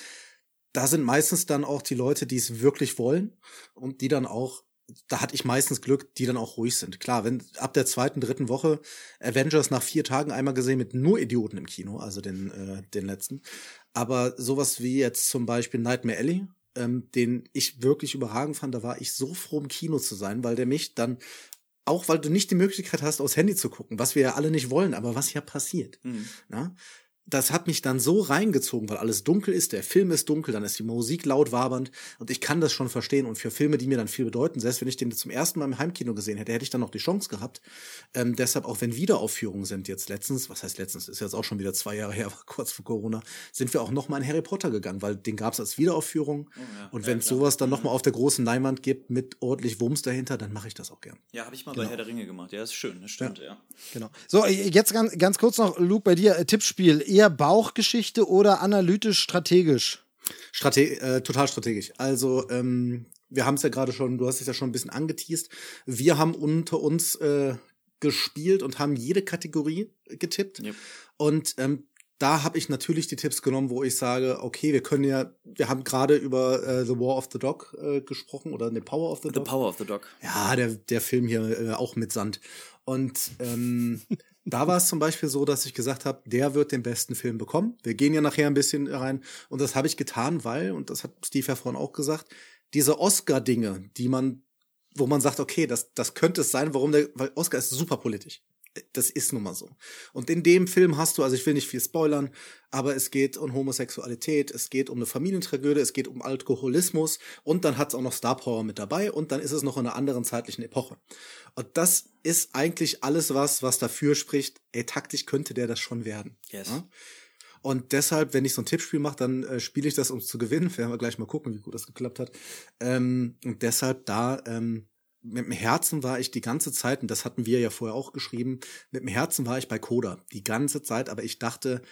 da sind meistens dann auch die Leute, die es wirklich wollen und die dann auch da hatte ich meistens Glück, die dann auch ruhig sind. Klar, wenn ab der zweiten, dritten Woche Avengers nach vier Tagen einmal gesehen mit nur Idioten im Kino, also den, äh, den letzten. Aber sowas wie jetzt zum Beispiel Nightmare Alley ähm, den ich wirklich überragend fand. Da war ich so froh, im Kino zu sein, weil der mich dann auch weil du nicht die Möglichkeit hast, aufs Handy zu gucken, was wir ja alle nicht wollen, aber was ja passiert. Mhm. Na? Das hat mich dann so reingezogen, weil alles dunkel ist, der Film ist dunkel, dann ist die Musik laut wabernd und ich kann das schon verstehen. Und für Filme, die mir dann viel bedeuten, selbst wenn ich den zum ersten Mal im Heimkino gesehen hätte, hätte ich dann noch die Chance gehabt. Ähm, deshalb, auch wenn Wiederaufführungen sind jetzt letztens, was heißt letztens, ist jetzt auch schon wieder zwei Jahre her, kurz vor Corona, sind wir auch noch mal in Harry Potter gegangen, weil den gab es als Wiederaufführung. Oh, ja. Und wenn es ja, sowas dann noch mal auf der großen Leinwand gibt mit ordentlich Wumms dahinter, dann mache ich das auch gern. Ja, habe ich mal genau. bei Herr der Ringe gemacht. Ja, ist schön, das stimmt, ja. ja. Genau. So, jetzt ganz, ganz kurz noch, Luke, bei dir, äh, Tippspiel eher Bauchgeschichte oder analytisch strategisch? Strate äh, total strategisch. Also, ähm, wir haben es ja gerade schon, du hast es ja schon ein bisschen angeteased. Wir haben unter uns äh, gespielt und haben jede Kategorie getippt. Yep. Und ähm, da habe ich natürlich die Tipps genommen, wo ich sage, okay, wir können ja, wir haben gerade über äh, The War of the Dog äh, gesprochen oder The Power of the Dog. The Power of the Dog. Ja, der, der Film hier äh, auch mit Sand. Und ähm, da war es zum Beispiel so, dass ich gesagt habe, der wird den besten Film bekommen. Wir gehen ja nachher ein bisschen rein. Und das habe ich getan, weil, und das hat Steve ja vorhin auch gesagt, diese Oscar-Dinge, die man, wo man sagt, okay, das, das könnte es sein, warum der, weil Oscar ist super politisch das ist nun mal so. Und in dem Film hast du, also ich will nicht viel spoilern, aber es geht um Homosexualität, es geht um eine Familientragödie, es geht um Alkoholismus und dann hat es auch noch Star Power mit dabei und dann ist es noch in einer anderen zeitlichen Epoche. Und das ist eigentlich alles was, was dafür spricht, ey, taktisch könnte der das schon werden. Yes. Ja? Und deshalb, wenn ich so ein Tippspiel mache, dann äh, spiele ich das, um zu gewinnen. Werden wir gleich mal gucken, wie gut das geklappt hat. Ähm, und deshalb da ähm, mit dem Herzen war ich die ganze Zeit, und das hatten wir ja vorher auch geschrieben, mit dem Herzen war ich bei Coda die ganze Zeit, aber ich dachte,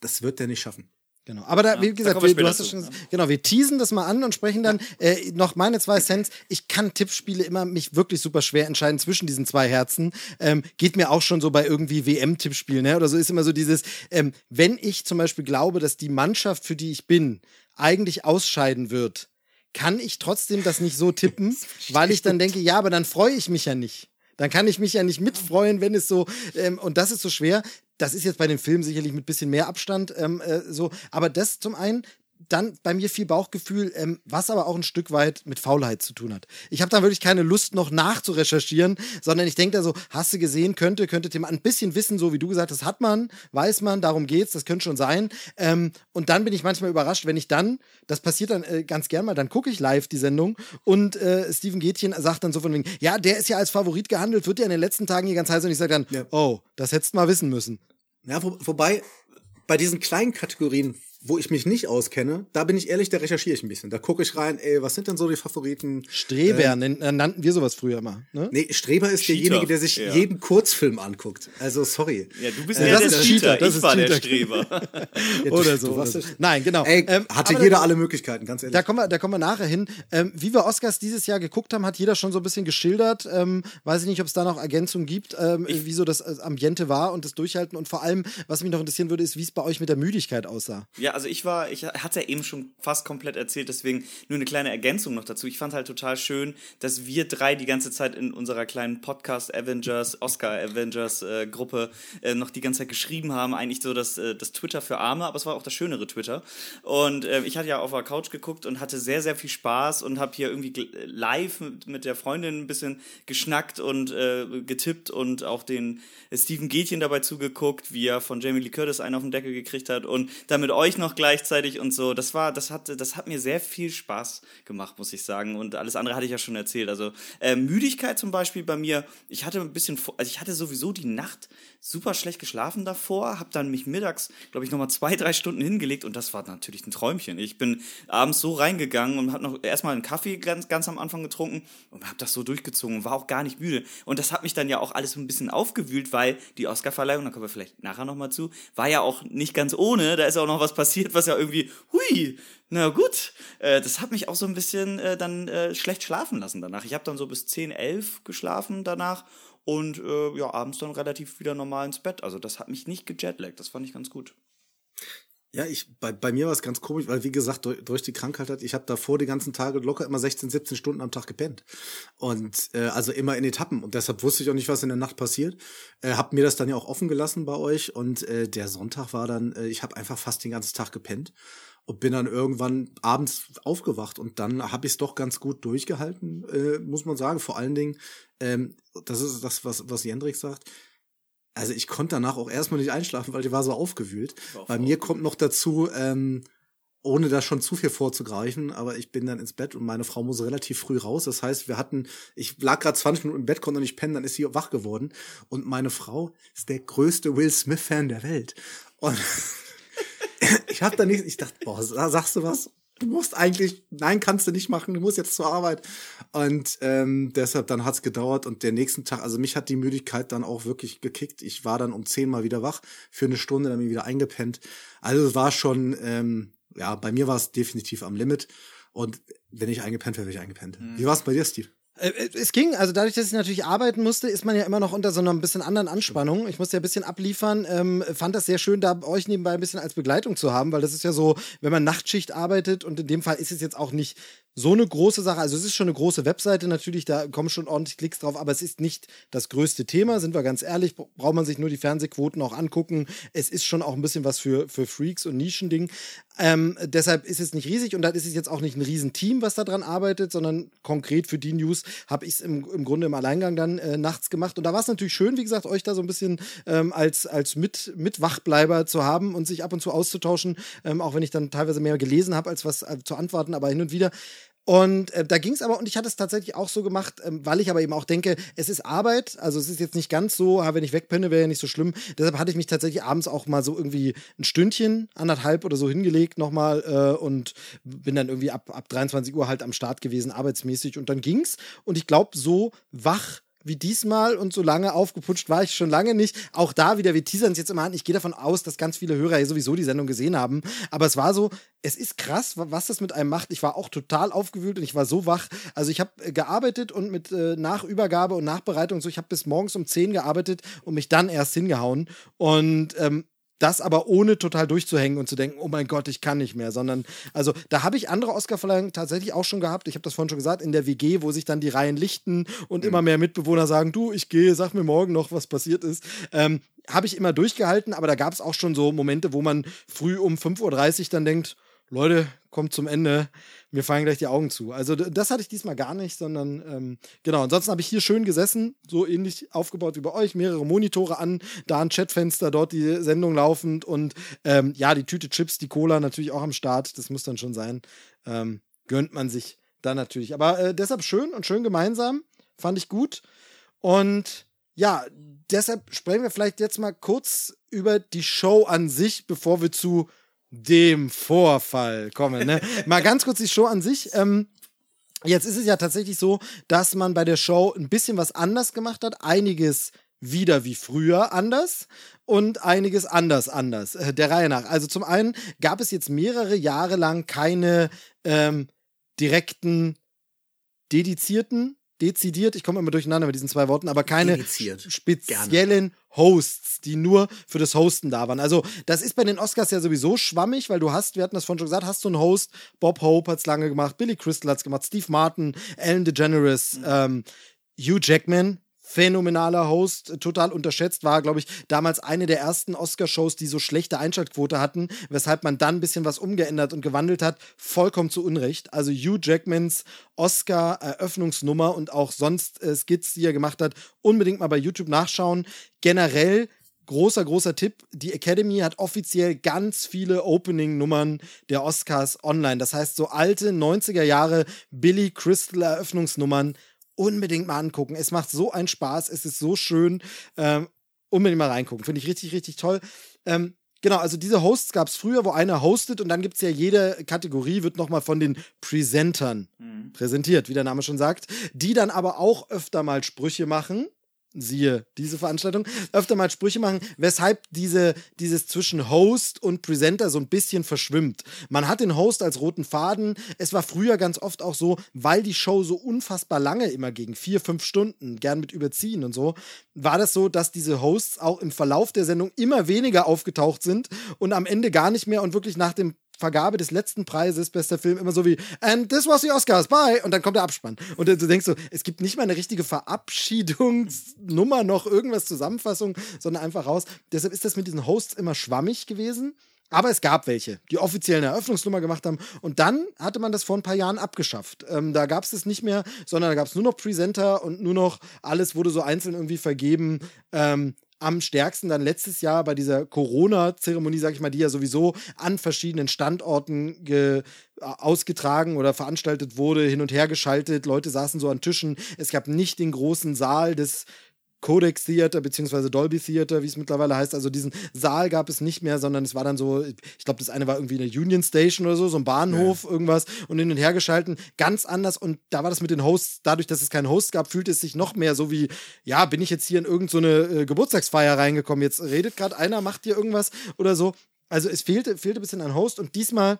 das wird der nicht schaffen. Genau. Aber da, ja, wie gesagt, wir, du hast schon, ja. genau, wir teasen das mal an und sprechen dann äh, noch meine zwei Cents. Ich kann Tippspiele immer mich wirklich super schwer entscheiden zwischen diesen zwei Herzen. Ähm, geht mir auch schon so bei irgendwie WM-Tippspielen, ne? Oder so ist immer so dieses, ähm, wenn ich zum Beispiel glaube, dass die Mannschaft, für die ich bin, eigentlich ausscheiden wird, kann ich trotzdem das nicht so tippen, weil ich dann denke, ja, aber dann freue ich mich ja nicht. Dann kann ich mich ja nicht mitfreuen, wenn es so, ähm, und das ist so schwer. Das ist jetzt bei dem Film sicherlich mit bisschen mehr Abstand ähm, äh, so. Aber das zum einen, dann bei mir viel Bauchgefühl, ähm, was aber auch ein Stück weit mit Faulheit zu tun hat. Ich habe da wirklich keine Lust, noch nachzurecherchieren, sondern ich denke da so, hast du gesehen, könnte, könnte Thema ein bisschen wissen, so wie du gesagt hast, hat man, weiß man, darum geht's, das könnte schon sein. Ähm, und dann bin ich manchmal überrascht, wenn ich dann, das passiert dann äh, ganz gern mal, dann gucke ich live die Sendung und äh, Steven Gätchen sagt dann so von wegen, ja, der ist ja als Favorit gehandelt, wird ja in den letzten Tagen hier ganz heiß und ich sage dann, ja. oh, das hättest du mal wissen müssen. Ja, wo, wobei bei diesen kleinen Kategorien wo ich mich nicht auskenne, da bin ich ehrlich, da recherchiere ich ein bisschen. Da gucke ich rein, ey, was sind denn so die Favoriten? Streber, äh, äh nannten wir sowas früher immer. Ne? Nee, Streber ist Cheater, derjenige, der sich ja. jeden Kurzfilm anguckt. Also, sorry. Ja, du bist äh, der, das der ist Cheater. Das ich ist war Cheater. der Streber. ja, Oder so. Oder Nein, genau. Ey, ähm, hatte jeder da, alle Möglichkeiten, ganz ehrlich. Da kommen wir, da kommen wir nachher hin. Ähm, wie wir Oscars dieses Jahr geguckt haben, hat jeder schon so ein bisschen geschildert. Ähm, weiß ich nicht, ob es da noch Ergänzungen gibt, ähm, wie so das äh, Ambiente war und das Durchhalten. Und vor allem, was mich noch interessieren würde, ist, wie es bei euch mit der Müdigkeit aussah. Ja, also ich war, ich hat es ja eben schon fast komplett erzählt, deswegen nur eine kleine Ergänzung noch dazu. Ich fand halt total schön, dass wir drei die ganze Zeit in unserer kleinen Podcast Avengers, Oscar Avengers äh, Gruppe äh, noch die ganze Zeit geschrieben haben. Eigentlich so das, äh, das Twitter für Arme, aber es war auch das schönere Twitter. Und äh, ich hatte ja auf der Couch geguckt und hatte sehr, sehr viel Spaß und habe hier irgendwie live mit, mit, der Freundin ein bisschen geschnackt und äh, getippt und auch den Steven Gätchen dabei zugeguckt, wie er von Jamie Lee Curtis einen auf den Deckel gekriegt hat und dann mit euch noch gleichzeitig und so. Das war, das hat, das hat mir sehr viel Spaß gemacht, muss ich sagen. Und alles andere hatte ich ja schon erzählt. Also äh, Müdigkeit zum Beispiel bei mir. Ich hatte ein bisschen, also ich hatte sowieso die Nacht super schlecht geschlafen davor, habe dann mich mittags, glaube ich, nochmal zwei, drei Stunden hingelegt und das war natürlich ein Träumchen. Ich bin abends so reingegangen und habe noch erstmal einen Kaffee ganz, ganz am Anfang getrunken und habe das so durchgezogen und war auch gar nicht müde. Und das hat mich dann ja auch alles ein bisschen aufgewühlt, weil die Oscarverleihung, da kommen wir vielleicht nachher nochmal zu, war ja auch nicht ganz ohne. Da ist auch noch was passiert, was ja irgendwie, hui, na gut, äh, das hat mich auch so ein bisschen äh, dann äh, schlecht schlafen lassen danach. Ich habe dann so bis 10, 11 geschlafen danach und äh, ja, abends dann relativ wieder normal ins Bett. Also das hat mich nicht gejetlaggt, das fand ich ganz gut. Ja, ich, bei, bei mir war es ganz komisch, weil wie gesagt, durch, durch die Krankheit hat, ich habe davor die ganzen Tage locker immer 16, 17 Stunden am Tag gepennt. Und äh, also immer in Etappen. Und deshalb wusste ich auch nicht, was in der Nacht passiert. Äh, hab mir das dann ja auch offen gelassen bei euch. Und äh, der Sonntag war dann, äh, ich habe einfach fast den ganzen Tag gepennt und bin dann irgendwann abends aufgewacht und dann habe ich es doch ganz gut durchgehalten, äh, muss man sagen. Vor allen Dingen, ähm, das ist das, was, was Jendrik sagt. Also ich konnte danach auch erstmal nicht einschlafen, weil ich war so aufgewühlt. War Bei mir kommt noch dazu, ähm, ohne da schon zu viel vorzugreifen, aber ich bin dann ins Bett und meine Frau muss relativ früh raus. Das heißt, wir hatten, ich lag gerade 20 Minuten im Bett, konnte nicht pennen, dann ist sie wach geworden. Und meine Frau ist der größte Will Smith-Fan der Welt. Und ich habe da nicht, ich dachte, boah, sagst du was? Du musst eigentlich, nein, kannst du nicht machen, du musst jetzt zur Arbeit. Und ähm, deshalb, dann hat's gedauert und der nächsten Tag, also mich hat die Müdigkeit dann auch wirklich gekickt. Ich war dann um zehn Mal wieder wach, für eine Stunde dann wieder eingepennt. Also es war schon, ähm, ja, bei mir war es definitiv am Limit. Und wenn ich eingepennt wäre, wäre ich eingepennt. Mhm. Wie war es bei dir, Steve? Äh, äh, es ging, also dadurch, dass ich natürlich arbeiten musste, ist man ja immer noch unter so einer ein bisschen anderen Anspannung. Ich musste ja ein bisschen abliefern. Ähm, fand das sehr schön, da euch nebenbei ein bisschen als Begleitung zu haben, weil das ist ja so, wenn man Nachtschicht arbeitet und in dem Fall ist es jetzt auch nicht so eine große Sache. Also es ist schon eine große Webseite natürlich, da kommen schon ordentlich Klicks drauf, aber es ist nicht das größte Thema, sind wir ganz ehrlich. Braucht man sich nur die Fernsehquoten auch angucken. Es ist schon auch ein bisschen was für, für Freaks und Nischending. Ähm, deshalb ist es nicht riesig und dann ist es jetzt auch nicht ein Riesenteam, was da dran arbeitet, sondern konkret für die News habe ich es im, im Grunde im Alleingang dann äh, nachts gemacht. Und da war es natürlich schön, wie gesagt, euch da so ein bisschen ähm, als, als mit, mit zu haben und sich ab und zu auszutauschen, ähm, auch wenn ich dann teilweise mehr gelesen habe, als was äh, zu antworten, aber hin und wieder und äh, da ging es aber, und ich hatte es tatsächlich auch so gemacht, ähm, weil ich aber eben auch denke, es ist Arbeit, also es ist jetzt nicht ganz so, wenn ich wegpenne, wäre ja nicht so schlimm. Deshalb hatte ich mich tatsächlich abends auch mal so irgendwie ein Stündchen, anderthalb oder so hingelegt nochmal äh, und bin dann irgendwie ab, ab 23 Uhr halt am Start gewesen, arbeitsmäßig. Und dann ging's. Und ich glaube, so wach wie diesmal und so lange aufgeputscht war ich schon lange nicht. Auch da wieder, wir teasern es jetzt immer an. Ich gehe davon aus, dass ganz viele Hörer ja sowieso die Sendung gesehen haben. Aber es war so, es ist krass, was das mit einem macht. Ich war auch total aufgewühlt und ich war so wach. Also ich habe äh, gearbeitet und mit äh, Nachübergabe und Nachbereitung so, ich habe bis morgens um 10 gearbeitet und mich dann erst hingehauen. Und ähm, das aber ohne total durchzuhängen und zu denken, oh mein Gott, ich kann nicht mehr, sondern also da habe ich andere Oscar-Verleihungen tatsächlich auch schon gehabt. Ich habe das vorhin schon gesagt, in der WG, wo sich dann die Reihen lichten und mhm. immer mehr Mitbewohner sagen, du, ich gehe, sag mir morgen noch, was passiert ist. Ähm, habe ich immer durchgehalten, aber da gab es auch schon so Momente, wo man früh um 5.30 Uhr dann denkt, Leute, kommt zum Ende, mir fallen gleich die Augen zu. Also das hatte ich diesmal gar nicht, sondern ähm, genau. Ansonsten habe ich hier schön gesessen, so ähnlich aufgebaut wie bei euch, mehrere Monitore an, da ein Chatfenster, dort die Sendung laufend und ähm, ja, die Tüte Chips, die Cola natürlich auch am Start, das muss dann schon sein. Ähm, gönnt man sich dann natürlich. Aber äh, deshalb schön und schön gemeinsam, fand ich gut. Und ja, deshalb sprechen wir vielleicht jetzt mal kurz über die Show an sich, bevor wir zu dem Vorfall kommen. Ne? mal ganz kurz die Show an sich. Ähm, jetzt ist es ja tatsächlich so, dass man bei der Show ein bisschen was anders gemacht hat. Einiges wieder wie früher anders und einiges anders anders, äh, der Reihe nach. Also zum einen gab es jetzt mehrere Jahre lang keine ähm, direkten, dedizierten dezidiert, ich komme immer durcheinander mit diesen zwei Worten, aber keine Dediziert. speziellen Hosts, die nur für das Hosten da waren. Also, das ist bei den Oscars ja sowieso schwammig, weil du hast, wir hatten das vorhin schon gesagt, hast du einen Host, Bob Hope hat es lange gemacht, Billy Crystal hat es gemacht, Steve Martin, Ellen DeGeneres, mhm. ähm, Hugh Jackman, phänomenaler Host, total unterschätzt, war, glaube ich, damals eine der ersten Oscar-Shows, die so schlechte Einschaltquote hatten, weshalb man dann ein bisschen was umgeändert und gewandelt hat, vollkommen zu Unrecht. Also Hugh Jackmans Oscar-Eröffnungsnummer und auch sonst äh, Skits, die er gemacht hat, unbedingt mal bei YouTube nachschauen. Generell großer, großer Tipp. Die Academy hat offiziell ganz viele Opening-Nummern der Oscars online. Das heißt, so alte 90er Jahre Billy Crystal Eröffnungsnummern unbedingt mal angucken. Es macht so einen Spaß, es ist so schön. Ähm, unbedingt mal reingucken. Finde ich richtig, richtig toll. Ähm, Genau, also diese Hosts gab es früher, wo einer hostet und dann gibt es ja jede Kategorie, wird nochmal von den Presentern mhm. präsentiert, wie der Name schon sagt, die dann aber auch öfter mal Sprüche machen siehe diese Veranstaltung, öfter mal Sprüche machen, weshalb diese, dieses zwischen Host und Presenter so ein bisschen verschwimmt. Man hat den Host als roten Faden. Es war früher ganz oft auch so, weil die Show so unfassbar lange immer ging, vier, fünf Stunden, gern mit Überziehen und so, war das so, dass diese Hosts auch im Verlauf der Sendung immer weniger aufgetaucht sind und am Ende gar nicht mehr und wirklich nach dem Vergabe des letzten Preises, bester Film, immer so wie, and this was the Oscars, bye, und dann kommt der Abspann. Und du denkst so, es gibt nicht mal eine richtige Verabschiedungsnummer noch, irgendwas Zusammenfassung, sondern einfach raus. Deshalb ist das mit diesen Hosts immer schwammig gewesen. Aber es gab welche, die offiziell eine Eröffnungsnummer gemacht haben. Und dann hatte man das vor ein paar Jahren abgeschafft. Ähm, da gab es das nicht mehr, sondern da gab es nur noch Presenter und nur noch alles wurde so einzeln irgendwie vergeben. Ähm, am stärksten dann letztes Jahr bei dieser Corona-Zeremonie, sag ich mal, die ja sowieso an verschiedenen Standorten ge ausgetragen oder veranstaltet wurde, hin und her geschaltet. Leute saßen so an Tischen. Es gab nicht den großen Saal des Codex Theater beziehungsweise Dolby Theater, wie es mittlerweile heißt. Also diesen Saal gab es nicht mehr, sondern es war dann so, ich glaube, das eine war irgendwie eine Union Station oder so, so ein Bahnhof, ja. irgendwas und hin und her geschalten. Ganz anders und da war das mit den Hosts, dadurch, dass es keinen Host gab, fühlte es sich noch mehr so wie, ja, bin ich jetzt hier in irgendeine so äh, Geburtstagsfeier reingekommen. Jetzt redet gerade einer, macht hier irgendwas oder so. Also es fehlte, fehlte ein bisschen ein Host und diesmal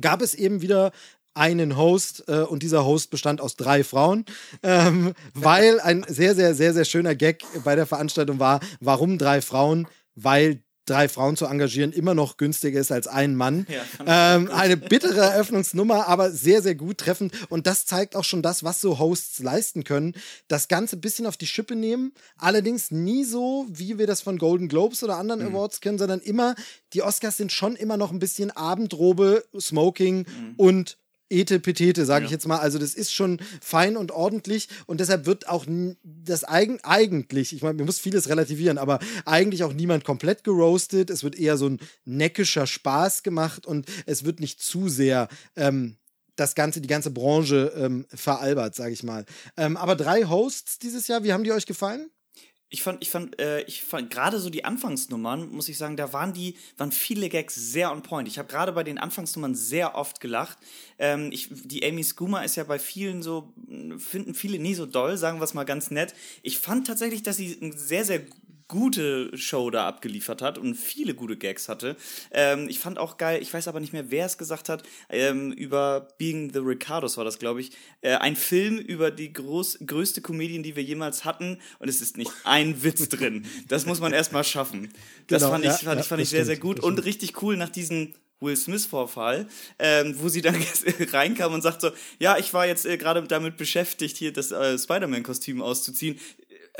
gab es eben wieder einen Host äh, und dieser Host bestand aus drei Frauen, ähm, weil ein sehr, sehr, sehr, sehr schöner Gag bei der Veranstaltung war, warum drei Frauen? Weil drei Frauen zu engagieren immer noch günstiger ist als ein Mann. Ja, ähm, eine bittere Eröffnungsnummer, aber sehr, sehr gut treffend. Und das zeigt auch schon das, was so Hosts leisten können. Das Ganze ein bisschen auf die Schippe nehmen. Allerdings nie so, wie wir das von Golden Globes oder anderen mhm. Awards kennen, sondern immer, die Oscars sind schon immer noch ein bisschen Abendrobe, Smoking mhm. und Ete Petete, sage ja. ich jetzt mal. Also das ist schon fein und ordentlich und deshalb wird auch das eigen, eigentlich, ich meine, man muss vieles relativieren, aber eigentlich auch niemand komplett geroastet. Es wird eher so ein neckischer Spaß gemacht und es wird nicht zu sehr ähm, das ganze, die ganze Branche ähm, veralbert, sage ich mal. Ähm, aber drei Hosts dieses Jahr, wie haben die euch gefallen? Ich fand, ich fand, äh, ich fand gerade so die Anfangsnummern, muss ich sagen, da waren die, waren viele Gags sehr on point. Ich habe gerade bei den Anfangsnummern sehr oft gelacht. Ähm, ich, die Amy Skuma ist ja bei vielen so, finden viele nie so doll, sagen wir es mal ganz nett. Ich fand tatsächlich, dass sie ein sehr, sehr gute Show da abgeliefert hat und viele gute Gags hatte. Ähm, ich fand auch geil, ich weiß aber nicht mehr, wer es gesagt hat, ähm, über Being the Ricardos war das, glaube ich. Äh, ein Film über die groß, größte Comedian, die wir jemals hatten und es ist nicht ein Witz drin. Das muss man erstmal schaffen. Das genau, fand ich, fand ja, ich, fand ich sehr, sehr gut und richtig cool nach diesen Will Smith-Vorfall, ähm, wo sie dann reinkam und sagt so, ja, ich war jetzt äh, gerade damit beschäftigt, hier das äh, Spider-Man-Kostüm auszuziehen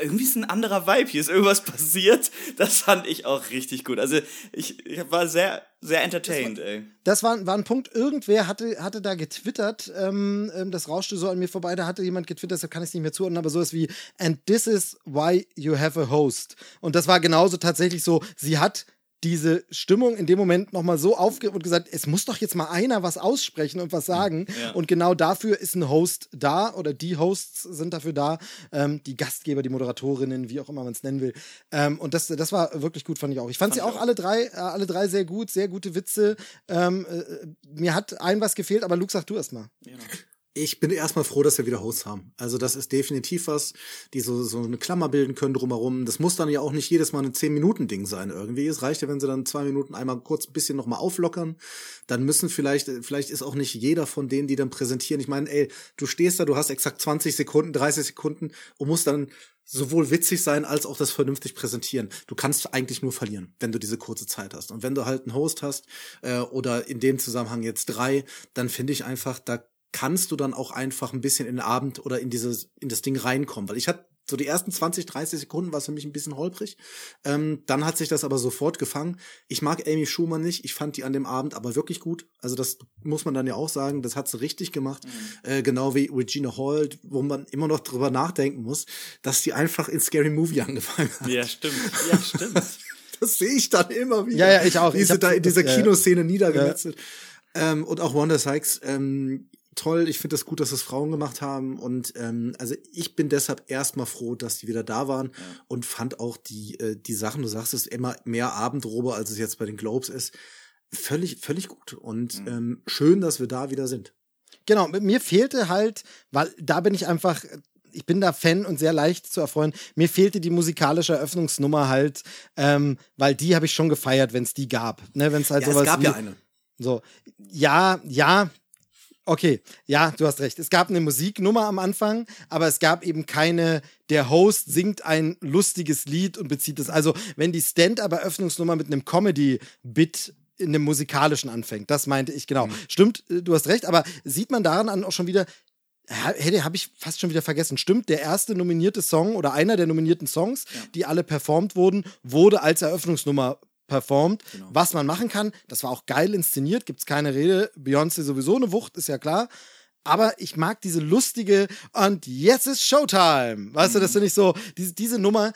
irgendwie ist ein anderer Vibe, hier ist irgendwas passiert. Das fand ich auch richtig gut. Also ich, ich war sehr, sehr entertained, das war, ey. Das war, war ein Punkt, irgendwer hatte, hatte da getwittert, ähm, ähm das rauschte so an mir vorbei, da hatte jemand getwittert, deshalb kann ich es nicht mehr zuordnen, aber sowas wie, and this is why you have a host. Und das war genauso tatsächlich so, sie hat diese Stimmung in dem Moment nochmal so aufge und gesagt, es muss doch jetzt mal einer was aussprechen und was sagen. Ja. Und genau dafür ist ein Host da oder die Hosts sind dafür da, ähm, die Gastgeber, die Moderatorinnen, wie auch immer man es nennen will. Ähm, und das, das war wirklich gut, fand ich auch. Ich fand, fand sie auch, auch, alle drei, äh, alle drei sehr gut, sehr gute Witze. Ähm, äh, mir hat ein was gefehlt, aber Luke, sag du erst mal. Ja ich bin erstmal froh, dass wir wieder Hosts haben. Also das ist definitiv was, die so, so eine Klammer bilden können drumherum. Das muss dann ja auch nicht jedes Mal ein 10-Minuten-Ding sein irgendwie. Es reicht ja, wenn sie dann zwei Minuten einmal kurz ein bisschen nochmal auflockern. Dann müssen vielleicht, vielleicht ist auch nicht jeder von denen, die dann präsentieren. Ich meine, ey, du stehst da, du hast exakt 20 Sekunden, 30 Sekunden und musst dann sowohl witzig sein als auch das vernünftig präsentieren. Du kannst eigentlich nur verlieren, wenn du diese kurze Zeit hast. Und wenn du halt einen Host hast äh, oder in dem Zusammenhang jetzt drei, dann finde ich einfach, da kannst du dann auch einfach ein bisschen in den Abend oder in dieses, in das Ding reinkommen. Weil ich hatte so die ersten 20, 30 Sekunden war es für mich ein bisschen holprig. Ähm, dann hat sich das aber sofort gefangen. Ich mag Amy Schumann nicht. Ich fand die an dem Abend aber wirklich gut. Also das muss man dann ja auch sagen. Das hat sie richtig gemacht. Mhm. Äh, genau wie Regina Hall, wo man immer noch drüber nachdenken muss, dass die einfach in Scary Movie angefangen hat. Ja, stimmt. Ja, stimmt. das sehe ich dann immer wieder. Ja, ja, ich auch. Wie sie da in dieser Kinoszene niedergemetzelt. Ja. Ähm, und auch Wanda Sykes, ähm, toll. Ich finde es das gut, dass es Frauen gemacht haben. Und ähm, also ich bin deshalb erstmal froh, dass die wieder da waren ja. und fand auch die, äh, die Sachen, du sagst es immer mehr Abendrobe, als es jetzt bei den Globes ist, völlig, völlig gut. Und mhm. ähm, schön, dass wir da wieder sind. Genau, mir fehlte halt, weil da bin ich einfach ich bin da Fan und sehr leicht zu erfreuen. Mir fehlte die musikalische Eröffnungsnummer halt, ähm, weil die habe ich schon gefeiert, wenn es die gab. Ne, wenn es halt ja, sowas es gab ja eine. So, ja, ja, Okay, ja, du hast recht. Es gab eine Musiknummer am Anfang, aber es gab eben keine, der Host singt ein lustiges Lied und bezieht es. Also, wenn die Stand-up-Eröffnungsnummer mit einem Comedy-Bit in einem musikalischen anfängt, das meinte ich genau. Mhm. Stimmt, äh, du hast recht, aber sieht man daran auch schon wieder, hätte habe ich fast schon wieder vergessen. Stimmt, der erste nominierte Song oder einer der nominierten Songs, ja. die alle performt wurden, wurde als Eröffnungsnummer performt, genau. was man machen kann. Das war auch geil inszeniert, gibt es keine Rede. Beyoncé sowieso eine Wucht, ist ja klar. Aber ich mag diese lustige und jetzt ist Showtime. Weißt mhm. du, das finde ich so, diese, diese Nummer,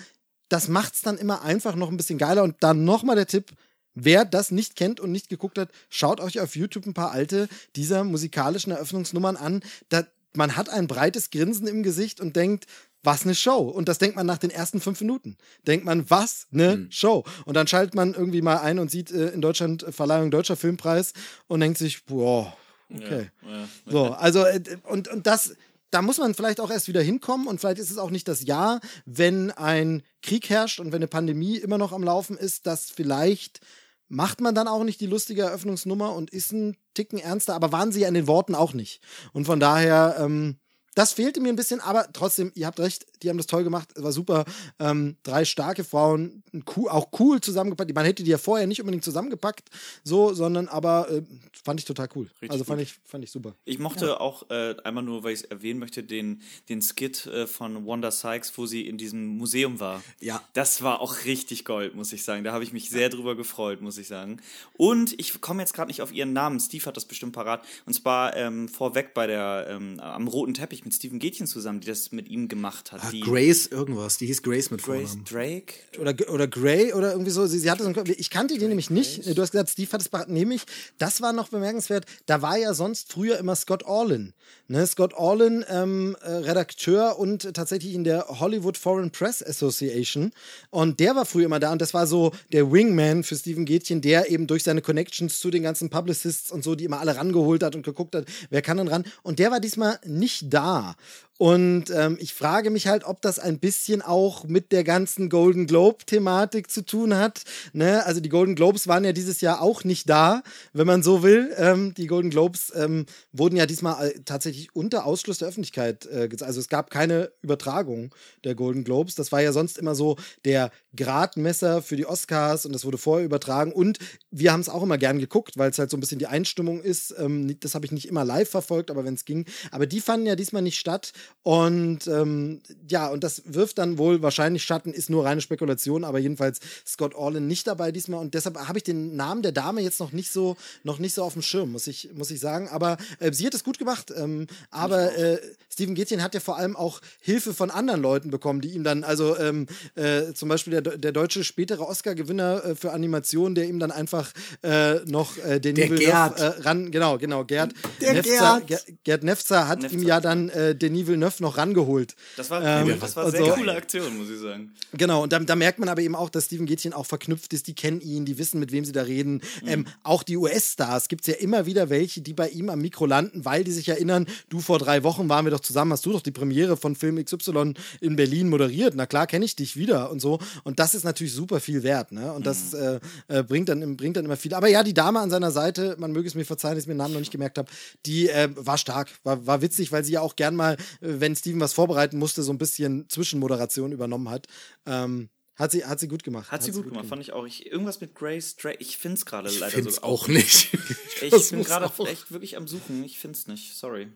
das macht es dann immer einfach noch ein bisschen geiler. Und dann nochmal der Tipp, Wer das nicht kennt und nicht geguckt hat, schaut euch auf YouTube ein paar alte dieser musikalischen Eröffnungsnummern an. Da, man hat ein breites Grinsen im Gesicht und denkt, was eine Show. Und das denkt man nach den ersten fünf Minuten. Denkt man, was eine mhm. Show. Und dann schaltet man irgendwie mal ein und sieht äh, in Deutschland äh, Verleihung Deutscher Filmpreis und denkt sich, boah, okay. Ja, ja. So, also, äh, und, und das, da muss man vielleicht auch erst wieder hinkommen und vielleicht ist es auch nicht das Jahr, wenn ein Krieg herrscht und wenn eine Pandemie immer noch am Laufen ist, dass vielleicht macht man dann auch nicht die lustige Eröffnungsnummer und ist ein Ticken ernster, aber waren sie ja in den Worten auch nicht. Und von daher, ähm, das fehlte mir ein bisschen, aber trotzdem, ihr habt recht, die haben das toll gemacht, es war super. Ähm, drei starke Frauen, auch cool zusammengepackt. Man hätte die ja vorher nicht unbedingt zusammengepackt, so, sondern aber äh, fand ich total cool. Richtig also fand ich, fand ich super. Ich mochte ja. auch äh, einmal nur, weil ich es erwähnen möchte, den, den Skit äh, von Wanda Sykes, wo sie in diesem Museum war. Ja. Das war auch richtig Gold, muss ich sagen. Da habe ich mich sehr drüber gefreut, muss ich sagen. Und ich komme jetzt gerade nicht auf ihren Namen. Steve hat das bestimmt parat. Und zwar ähm, vorweg bei der ähm, am roten Teppich mit Steven Gätchen zusammen, die das mit ihm gemacht hat. Die Grace irgendwas, die hieß Grace mit Grace Vornamen. Drake? Oder, oder Gray oder irgendwie so. Sie, sie hatte so ein, ich kannte die nämlich nicht. Grace? Du hast gesagt, Steve hat es nämlich. Das war noch bemerkenswert. Da war ja sonst früher immer Scott Orlin. Ne? Scott Orlin, ähm, äh, Redakteur und tatsächlich in der Hollywood Foreign Press Association. Und der war früher immer da und das war so der Wingman für Steven Gätchen, der eben durch seine Connections zu den ganzen Publicists und so, die immer alle rangeholt hat und geguckt hat, wer kann denn ran. Und der war diesmal nicht da. are Und ähm, ich frage mich halt, ob das ein bisschen auch mit der ganzen Golden Globe-Thematik zu tun hat. Ne? Also die Golden Globes waren ja dieses Jahr auch nicht da, wenn man so will. Ähm, die Golden Globes ähm, wurden ja diesmal äh, tatsächlich unter Ausschluss der Öffentlichkeit äh, Also es gab keine Übertragung der Golden Globes. Das war ja sonst immer so der Gradmesser für die Oscars und das wurde vorher übertragen. Und wir haben es auch immer gern geguckt, weil es halt so ein bisschen die Einstimmung ist. Ähm, das habe ich nicht immer live verfolgt, aber wenn es ging. Aber die fanden ja diesmal nicht statt. Und ähm, ja, und das wirft dann wohl wahrscheinlich Schatten, ist nur reine Spekulation, aber jedenfalls Scott Orlin nicht dabei diesmal. Und deshalb habe ich den Namen der Dame jetzt noch nicht so, noch nicht so auf dem Schirm, muss ich, muss ich sagen. Aber äh, sie hat es gut gemacht. Ähm, aber äh, Steven Gätchen hat ja vor allem auch Hilfe von anderen Leuten bekommen, die ihm dann, also ähm, äh, zum Beispiel der, der deutsche spätere Oscar-Gewinner äh, für Animation, der ihm dann einfach äh, noch äh, den Der Gerd. äh, ran, genau, genau, Gerd. Der Nefzer, Gerd. Ger- Gerd Nefzer hat Nefzer. ihm ja dann äh, Denis Villeneuve noch rangeholt. Das war Ähm. Das war eine sehr so. coole Aktion, muss ich sagen. Genau, und da, da merkt man aber eben auch, dass Steven Gätchen auch verknüpft ist, die kennen ihn, die wissen, mit wem sie da reden. Mhm. Ähm, auch die US-Stars gibt es ja immer wieder welche, die bei ihm am Mikro landen, weil die sich erinnern, du vor drei Wochen waren wir doch zusammen, hast du doch die Premiere von Film XY in Berlin moderiert. Na klar, kenne ich dich wieder und so. Und das ist natürlich super viel wert, ne? Und das Mhm. äh, äh, bringt, dann, bringt dann immer viel. Aber ja, die Dame an seiner Seite, man möge es mir verzeihen, dass ich mir den Namen noch nicht gemerkt habe, die äh, war stark, war, war witzig, weil sie ja auch gern mal, äh, wenn Steven was vorbereiten musste, so ein bisschen Zwischenmoderation übernommen hat. Ähm, hat sie, hat sie gut gemacht. Hat sie gut gemacht, fand ich auch. Ich, irgendwas mit Grace Drake, ich find's gerade Ich leider find's so. auch nicht. Ich Das bin gerade echt wirklich am Suchen. Ich find's nicht. Sorry.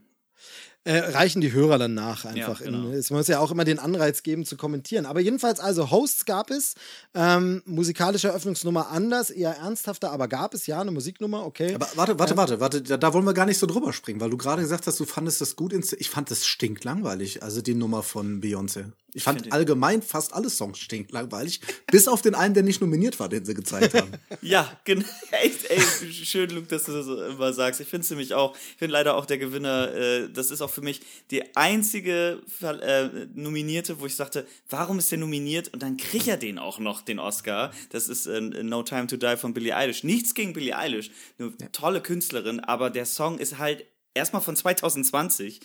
Äh, reichen die Hörer dann nach einfach. Ja, genau. es muss ja auch immer den Anreiz geben zu kommentieren. Aber jedenfalls, also Hosts gab es, ähm, musikalische Eröffnungsnummer anders, eher ernsthafter, aber gab es ja eine Musiknummer, okay. Aber warte, warte, warte, warte, da, da wollen wir gar nicht so drüber springen, weil du gerade gesagt hast, du fandest das gut. ins- Ich fand das stinklangweilig, also die Nummer von Beyoncé. Ich fand finde- allgemein fast alle Songs stinklangweilig, bis auf den einen, der nicht nominiert war, den sie gezeigt haben. Ja, genau. Echt, ey, schön, Luke, dass du das so immer sagst. Ich finde es nämlich auch, ich finde leider auch der Gewinner, äh, das ist auch für mich die einzige äh, Nominierte, wo ich sagte, warum ist der nominiert? Und dann kriegt er den auch noch, den Oscar. Das ist äh, No Time to Die von Billie Eilish. Nichts gegen Billie Eilish, eine tolle Künstlerin, aber der Song ist halt erstmal von 2020,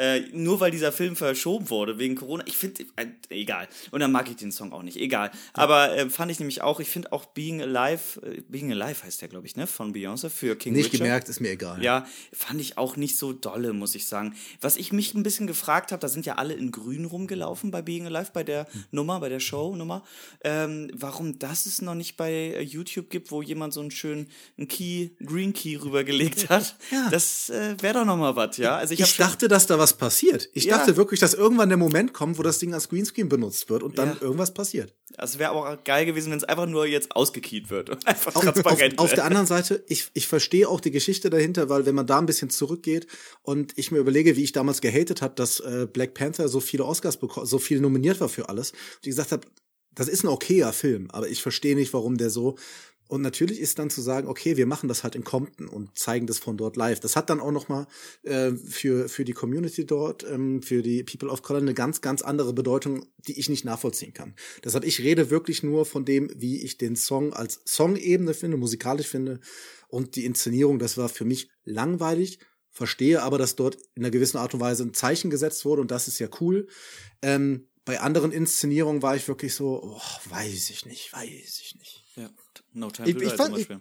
äh, nur weil dieser Film verschoben wurde wegen Corona. Ich finde, äh, egal. Und dann mag ich den Song auch nicht, egal. Aber äh, fand ich nämlich auch, ich finde auch Being Alive, äh, Being Alive heißt der, glaube ich, ne, von Beyoncé für King Nicht Richard. gemerkt, ist mir egal. Ja, fand ich auch nicht so dolle, muss ich sagen. Was ich mich ein bisschen gefragt habe, da sind ja alle in Grün rumgelaufen bei Being Alive, bei der Hm. Nummer, bei der Show-Nummer. Ähm, warum das es noch nicht bei äh, YouTube gibt, wo jemand so einen schönen einen Key, Green Key rübergelegt hat. Ja. Das äh, wäre doch noch mal was, ja? Also ich, Ich dachte, dass da was passiert. Ich Ja. dachte wirklich, dass irgendwann der Moment kommt, wo das Ding als Greenscreen benutzt wird und dann Ja. irgendwas passiert. Also wäre aber auch geil gewesen, wenn es einfach nur jetzt ausgekiet wird und einfach Auf, auf, transparent auf der wäre. anderen Seite, ich, ich verstehe auch die Geschichte dahinter, weil wenn man da ein bisschen zurückgeht und ich mir überlege, wie ich damals gehatet habe, dass äh, Black Panther so viele Oscars bekommen, so viel nominiert war für alles, und ich gesagt habe, das ist ein okayer Film, aber ich verstehe nicht, warum der so und natürlich ist dann zu sagen, okay, wir machen das halt in Compton und zeigen das von dort live. Das hat dann auch noch mal äh, für für die Community dort, ähm, für die People of Color eine ganz ganz andere Bedeutung, die ich nicht nachvollziehen kann. Deshalb ich rede wirklich nur von dem, wie ich den Song als Songebene finde, musikalisch finde und die Inszenierung. Das war für mich langweilig. Verstehe aber, dass dort in einer gewissen Art und Weise ein Zeichen gesetzt wurde und das ist ja cool. Ähm, bei anderen Inszenierungen war ich wirklich so, oh, weiß ich nicht, weiß ich nicht. Ja. No Time Ich- to Die zum Beispiel.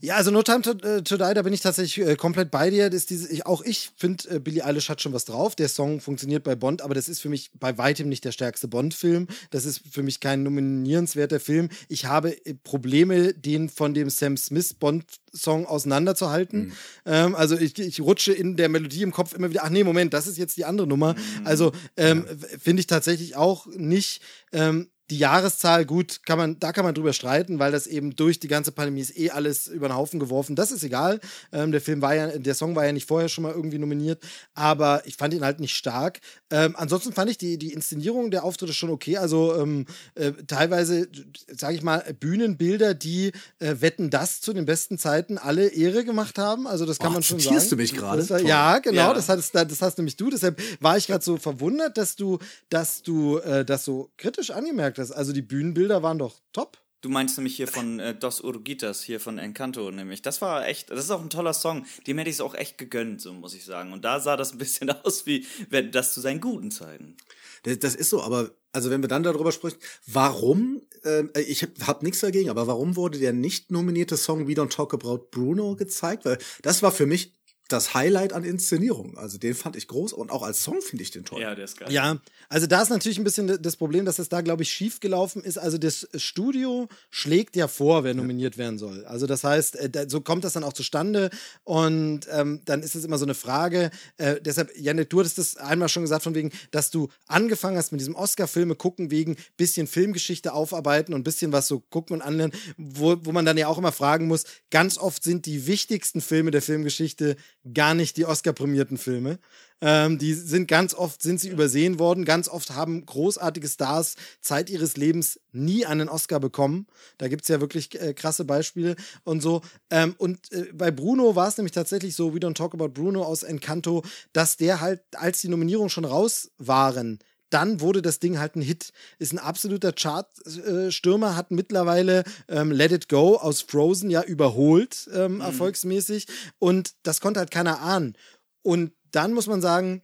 Ja, also No Time to, äh, to Die, da bin ich tatsächlich äh, komplett bei dir. Das ist diese, ich, auch ich finde, äh, Billie Eilish hat schon was drauf. Der Song funktioniert bei Bond, aber das ist für mich bei weitem nicht der stärkste Bond-Film. Das ist für mich kein nominierenswerter Film. Ich habe äh, Probleme, den von dem Sam Smith Bond-Song auseinanderzuhalten. Ähm, also ich, ich rutsche in der Melodie im Kopf immer wieder, ach nee, Moment, das ist jetzt die andere Nummer. Also ähm, w- finde ich tatsächlich auch nicht. Ähm, die Jahreszahl, gut, kann man, da kann man drüber streiten, weil das eben durch die ganze Pandemie ist eh alles über den Haufen geworfen. Das ist egal. Ähm, der Film war ja, der Song war ja nicht vorher schon mal irgendwie nominiert, aber ich fand ihn halt nicht stark. Ähm, ansonsten fand ich die, die Inszenierung der Auftritte schon okay. Also ähm, äh, teilweise, sage ich mal, Bühnenbilder, die äh, wetten das zu den besten Zeiten alle Ehre gemacht haben. Also das kann Oh, man schon sagen. du mich gerade? Ja, genau. Ja. Das, hattest, das hast nämlich du. Deshalb war ich gerade so verwundert, dass du, dass du äh, das so kritisch angemerkt hast. Also die Bühnenbilder waren doch top. Du meinst nämlich hier von äh, Dos Urgitas, hier von Encanto nämlich. Das war echt, das ist auch ein toller Song. Dem hätte ich es auch echt gegönnt, so muss ich sagen. Und da sah das ein bisschen aus wie, wenn das zu seinen guten Zeiten. Das, das ist so, aber also wenn wir dann darüber sprechen, warum, ähm, ich habe hab nichts dagegen, aber warum wurde der nicht nominierte Song We Don't Talk About Bruno gezeigt? Weil das war für mich das Highlight an Inszenierung. Also den fand ich groß und auch als Song finde ich den toll. Ja, der ist geil. Ja, also da ist natürlich ein bisschen das Problem, dass es da, glaube ich, schief gelaufen ist. Also das Studio schlägt ja vor, wer nominiert werden soll. Also das heißt, äh, so kommt das dann auch zustande und ähm, dann ist es immer so eine Frage. Äh, deshalb, Janet, du hattest das einmal schon gesagt, von wegen, dass du angefangen hast mit diesem Oscar-Filme gucken, wegen bisschen Filmgeschichte aufarbeiten und bisschen was so gucken und anlernen, wo, wo man dann ja auch immer fragen muss, ganz oft sind die wichtigsten Filme der Filmgeschichte gar nicht die Oscar-prämierten Filme. Ähm, die sind ganz oft sind sie übersehen worden. Ganz oft haben großartige Stars Zeit ihres Lebens nie einen Oscar bekommen. Da gibt es ja wirklich äh, krasse Beispiele und so. Ähm, und äh, bei Bruno war es nämlich tatsächlich so, We Don't Talk About Bruno aus Encanto, dass der halt, als die Nominierungen schon raus waren, dann wurde das Ding halt ein Hit. Ist ein absoluter Chartstürmer, äh, hat mittlerweile ähm, Let It Go aus Frozen ja überholt, ähm, mhm. erfolgsmäßig. Und das konnte halt keiner ahnen. Und dann muss man sagen,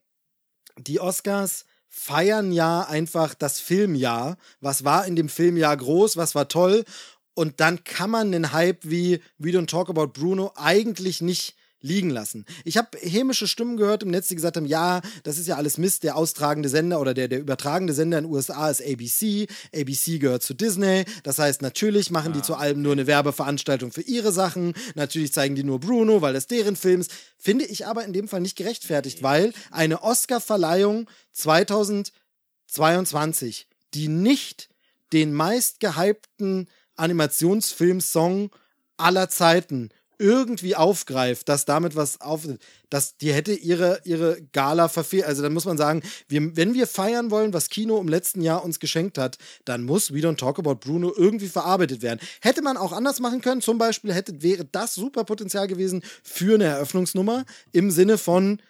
die Oscars feiern ja einfach das Filmjahr. Was war in dem Filmjahr groß, was war toll. Und dann kann man einen Hype wie We Don't Talk About Bruno eigentlich nicht liegen lassen. Ich habe hämische Stimmen gehört im Netz, die gesagt haben, ja, das ist ja alles Mist, der austragende Sender oder der, der übertragende Sender in den USA ist ABC, ABC gehört zu Disney, das heißt, natürlich machen die zu allem nur eine Werbeveranstaltung für ihre Sachen, natürlich zeigen die nur Bruno, weil das deren Film ist, finde ich aber in dem Fall nicht gerechtfertigt, weil eine Oscar-Verleihung 2022, die nicht den meistgehypten Animationsfilm-Song aller Zeiten irgendwie aufgreift, dass damit was auf, dass die hätte ihre, ihre Gala verfehlt. Also dann muss man sagen, wir, wenn wir feiern wollen, was Kino im letzten Jahr uns geschenkt hat, dann muss We Don't Talk About Bruno irgendwie verarbeitet werden. Hätte man auch anders machen können, zum Beispiel hätte, wäre das super Potenzial gewesen für eine Eröffnungsnummer im Sinne von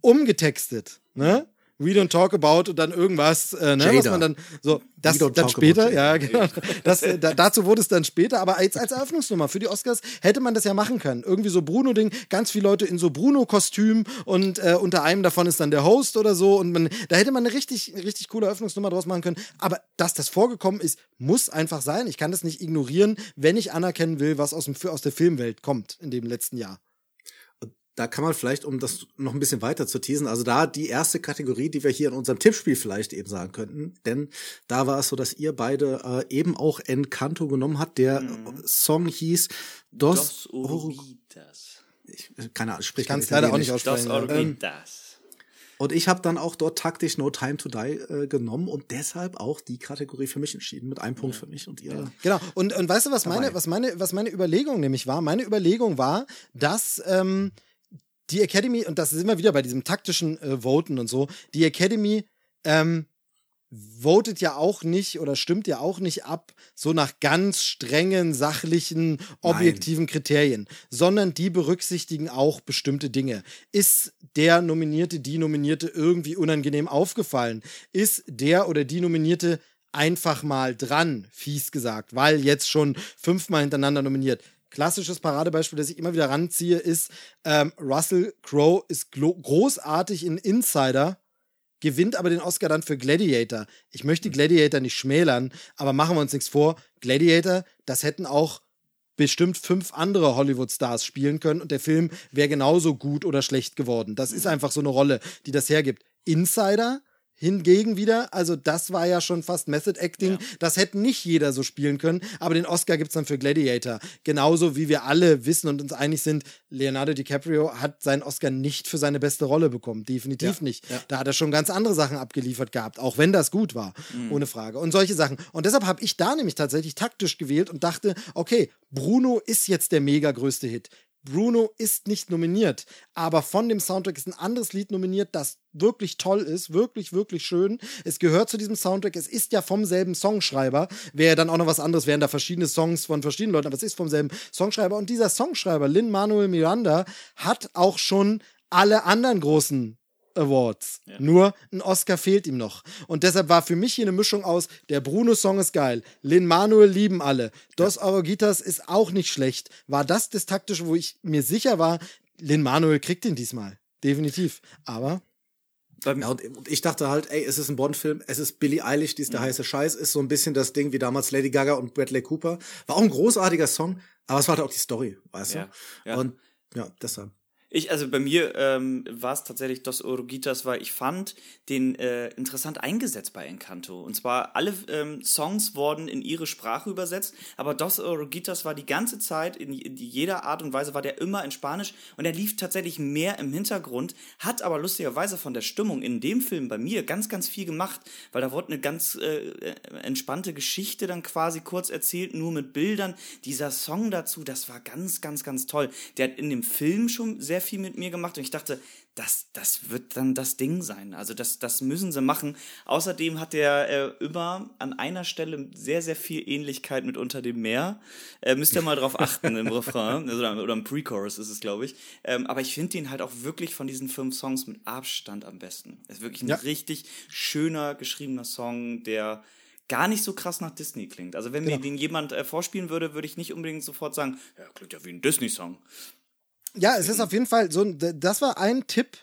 umgetextet. Ne? We don't talk about und dann irgendwas, äh, ne, was man dann so, das dann später, ja, genau. Das, äh, da, dazu wurde es dann später, aber als, als Eröffnungsnummer für die Oscars hätte man das ja machen können. Irgendwie so Bruno-Ding, ganz viele Leute in so Bruno-Kostüm und äh, unter einem davon ist dann der Host oder so und man, da hätte man eine richtig, richtig coole Eröffnungsnummer draus machen können. Aber dass das vorgekommen ist, muss einfach sein. Ich kann das nicht ignorieren, wenn ich anerkennen will, was aus, dem, aus der Filmwelt kommt in dem letzten Jahr da kann man vielleicht, um das noch ein bisschen weiter zu teasen, also da die erste Kategorie, die wir hier in unserem Tippspiel vielleicht eben sagen könnten, denn da war es so, dass ihr beide äh, eben auch Encanto genommen habt. Der mhm. Song hieß Dos, Dos Oruguitas. Ich, keine Ahnung, sprich kann es leider auch nicht aussprechen. Dos Oruguitas. Und ich habe dann auch dort taktisch No Time to Die äh, genommen und deshalb auch die Kategorie für mich entschieden, mit einem Punkt für mich und ihr. Genau. Und, und weißt du, was meine, was meine, was meine Überlegung nämlich war? Meine Überlegung war, dass ähm, die Academy, und das ist immer wieder bei diesem taktischen äh, Voten und so, die Academy ähm, votet ja auch nicht oder stimmt ja auch nicht ab, so nach ganz strengen, sachlichen, objektiven Nein. Kriterien, sondern die berücksichtigen auch bestimmte Dinge. Ist der Nominierte, die Nominierte irgendwie unangenehm aufgefallen? Ist der oder die Nominierte einfach mal dran, fies gesagt, weil jetzt schon fünfmal hintereinander nominiert? Klassisches Paradebeispiel, das ich immer wieder ranziehe, ist, ähm, Russell Crowe ist großartig in Insider, gewinnt aber den Oscar dann für Gladiator. Ich möchte Gladiator nicht schmälern, aber machen wir uns nichts vor. Gladiator, das hätten auch bestimmt fünf andere Hollywood-Stars spielen können und der Film wäre genauso gut oder schlecht geworden. Das ist einfach so eine Rolle, die das hergibt. Insider, Hingegen wieder, also das war ja schon fast Method Acting, ja. das hätte nicht jeder so spielen können, aber den Oscar gibt es dann für Gladiator. Genauso wie wir alle wissen und uns einig sind, Leonardo DiCaprio hat seinen Oscar nicht für seine beste Rolle bekommen, definitiv ja. nicht. Ja. Da hat er schon ganz andere Sachen abgeliefert gehabt, auch wenn das gut war, mhm. ohne Frage. Und solche Sachen. Und deshalb habe ich da nämlich tatsächlich taktisch gewählt und dachte, okay, Bruno ist jetzt der mega größte Hit. Bruno ist nicht nominiert, aber von dem Soundtrack ist ein anderes Lied nominiert, das wirklich toll ist, wirklich, wirklich schön. Es gehört zu diesem Soundtrack, es ist ja vom selben Songschreiber, wäre dann auch noch was anderes, wären da verschiedene Songs von verschiedenen Leuten, aber es ist vom selben Songschreiber. Und dieser Songschreiber, Lin Manuel Miranda, hat auch schon alle anderen großen Awards. Ja. Nur ein Oscar fehlt ihm noch. Und deshalb war für mich hier eine Mischung aus, der Bruno-Song ist geil, Lin Manuel lieben alle, Dos ja. Arogitas ist auch nicht schlecht. War das das Taktische, wo ich mir sicher war, Lin Manuel kriegt ihn diesmal. Definitiv. Aber ja, und ich dachte halt, ey, es ist ein Bond-Film, es ist Billie Eilish, die ist der mhm. heiße Scheiß, ist so ein bisschen das Ding wie damals Lady Gaga und Bradley Cooper. War auch ein großartiger Song, aber es war halt auch die Story, weißt ja. du? Ja. Und ja, deshalb. Ich, also bei mir ähm, war es tatsächlich Dos Oruguitas, weil ich fand den äh, interessant eingesetzt bei Encanto. Und zwar alle ähm, Songs wurden in ihre Sprache übersetzt, aber Dos Oruguitas war die ganze Zeit, in, in jeder Art und Weise war der immer in Spanisch und er lief tatsächlich mehr im Hintergrund, hat aber lustigerweise von der Stimmung in dem Film bei mir ganz, ganz viel gemacht, weil da wurde eine ganz äh, äh entspannte Geschichte dann quasi kurz erzählt, nur mit Bildern. Dieser Song dazu, das war ganz, ganz, ganz toll. Der hat in dem Film schon sehr viel mit mir gemacht und ich dachte, das, das wird dann das Ding sein. Also das, das müssen sie machen. Außerdem hat er äh, immer an einer Stelle sehr, sehr viel Ähnlichkeit mit Unter dem Meer. Äh, müsst ihr mal drauf achten im Refrain also, oder im Pre-Chorus ist es, glaube ich. Ähm, aber ich finde den halt auch wirklich von diesen fünf Songs mit Abstand am besten. Es ist wirklich ein ja. richtig schöner geschriebener Song, der gar nicht so krass nach Disney klingt. Also wenn genau. mir den jemand äh, vorspielen würde, würde ich nicht unbedingt sofort sagen, ja, klingt ja wie ein Disney-Song. Ja, es ist auf jeden Fall so, das war ein Tipp.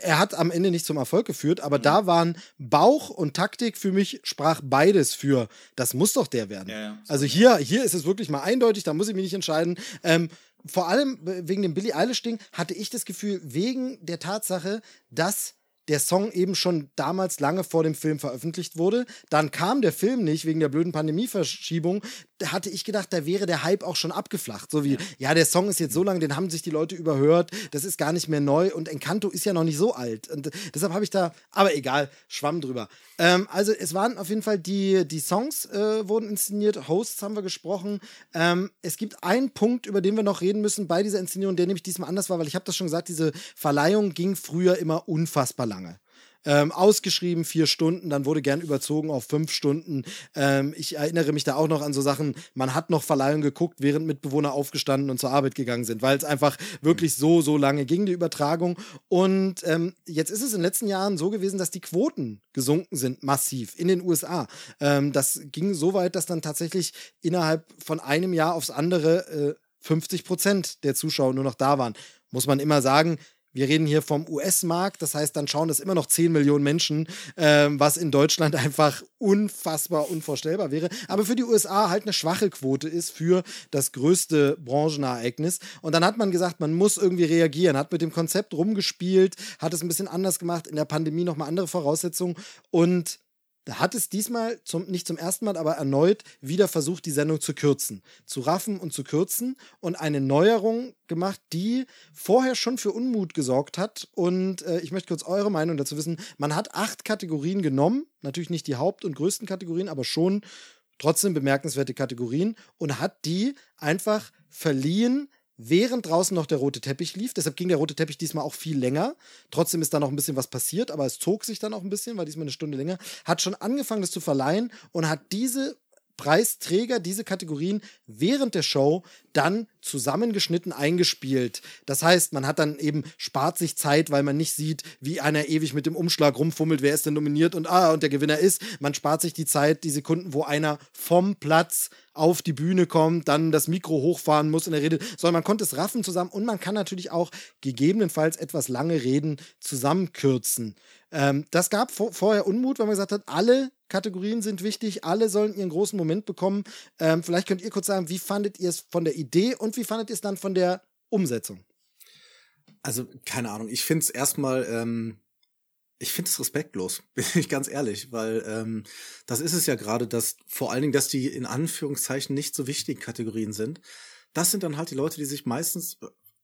Er hat am Ende nicht zum Erfolg geführt, aber mhm. da waren Bauch und Taktik für mich sprach beides für. Das muss doch der werden. Ja, ja. Also hier, hier ist es wirklich mal eindeutig, da muss ich mich nicht entscheiden. Ähm, vor allem wegen dem Billie Eilish-Ding hatte ich das Gefühl, wegen der Tatsache, dass der Song eben schon damals lange vor dem Film veröffentlicht wurde. Dann kam der Film nicht wegen der blöden Pandemieverschiebung da hatte ich gedacht, da wäre der Hype auch schon abgeflacht. So wie, ja. ja, der Song ist jetzt so lang, den haben sich die Leute überhört, das ist gar nicht mehr neu und Encanto ist ja noch nicht so alt. Und deshalb habe ich da, aber egal, schwamm drüber. Ähm, also es waren auf jeden Fall die, die Songs äh, wurden inszeniert, Hosts haben wir gesprochen. Ähm, es gibt einen Punkt, über den wir noch reden müssen bei dieser Inszenierung, der nämlich diesmal anders war, weil ich habe das schon gesagt, diese Verleihung ging früher immer unfassbar lange ähm, ausgeschrieben, vier Stunden, dann wurde gern überzogen auf fünf Stunden. Ähm, ich erinnere mich da auch noch an so Sachen, man hat noch Verleihung geguckt, während Mitbewohner aufgestanden und zur Arbeit gegangen sind, weil es einfach wirklich so, so lange ging, die Übertragung. Und ähm, jetzt ist es in den letzten Jahren so gewesen, dass die Quoten gesunken sind, massiv, in den USA. Ähm, das ging so weit, dass dann tatsächlich innerhalb von einem Jahr aufs andere äh, 50 Prozent der Zuschauer nur noch da waren. Muss man immer sagen, wir reden hier vom US-Markt, das heißt, dann schauen das immer noch 10 Millionen Menschen, ähm, was in Deutschland einfach unfassbar unvorstellbar wäre. Aber für die USA halt eine schwache Quote ist für das größte Branchenereignis. Und dann hat man gesagt, man muss irgendwie reagieren, hat mit dem Konzept rumgespielt, hat es ein bisschen anders gemacht, in der Pandemie nochmal andere Voraussetzungen und hat es diesmal zum, nicht zum ersten Mal, aber erneut wieder versucht, die Sendung zu kürzen, zu raffen und zu kürzen und eine Neuerung gemacht, die vorher schon für Unmut gesorgt hat. Und äh, ich möchte kurz eure Meinung dazu wissen. Man hat acht Kategorien genommen, natürlich nicht die Haupt- und größten Kategorien, aber schon trotzdem bemerkenswerte Kategorien und hat die einfach verliehen während draußen noch der rote Teppich lief. Deshalb ging der rote Teppich diesmal auch viel länger. Trotzdem ist da noch ein bisschen was passiert, aber es zog sich dann auch ein bisschen, war diesmal eine Stunde länger. Hat schon angefangen, das zu verleihen und hat diese Preisträger, diese Kategorien während der Show dann zusammengeschnitten eingespielt. Das heißt, man hat dann eben spart sich Zeit, weil man nicht sieht, wie einer ewig mit dem Umschlag rumfummelt, wer ist denn nominiert und ah, und der Gewinner ist. Man spart sich die Zeit, die Sekunden, wo einer vom Platz auf die Bühne kommt, dann das Mikro hochfahren muss in der Rede, sondern man konnte es raffen zusammen und man kann natürlich auch gegebenenfalls etwas lange Reden zusammenkürzen. Ähm, das gab vor, vorher Unmut, weil man gesagt hat, alle Kategorien sind wichtig, alle sollen ihren großen Moment bekommen. Ähm, vielleicht könnt ihr kurz sagen, wie fandet ihr es von der Idee und wie fandet ihr es dann von der Umsetzung? Also, keine Ahnung, ich finde es erstmal, ähm, ich finde es respektlos, bin ich ganz ehrlich, weil ähm, das ist es ja gerade, dass vor allen Dingen, dass die in Anführungszeichen nicht so wichtigen Kategorien sind. Das sind dann halt die Leute, die sich meistens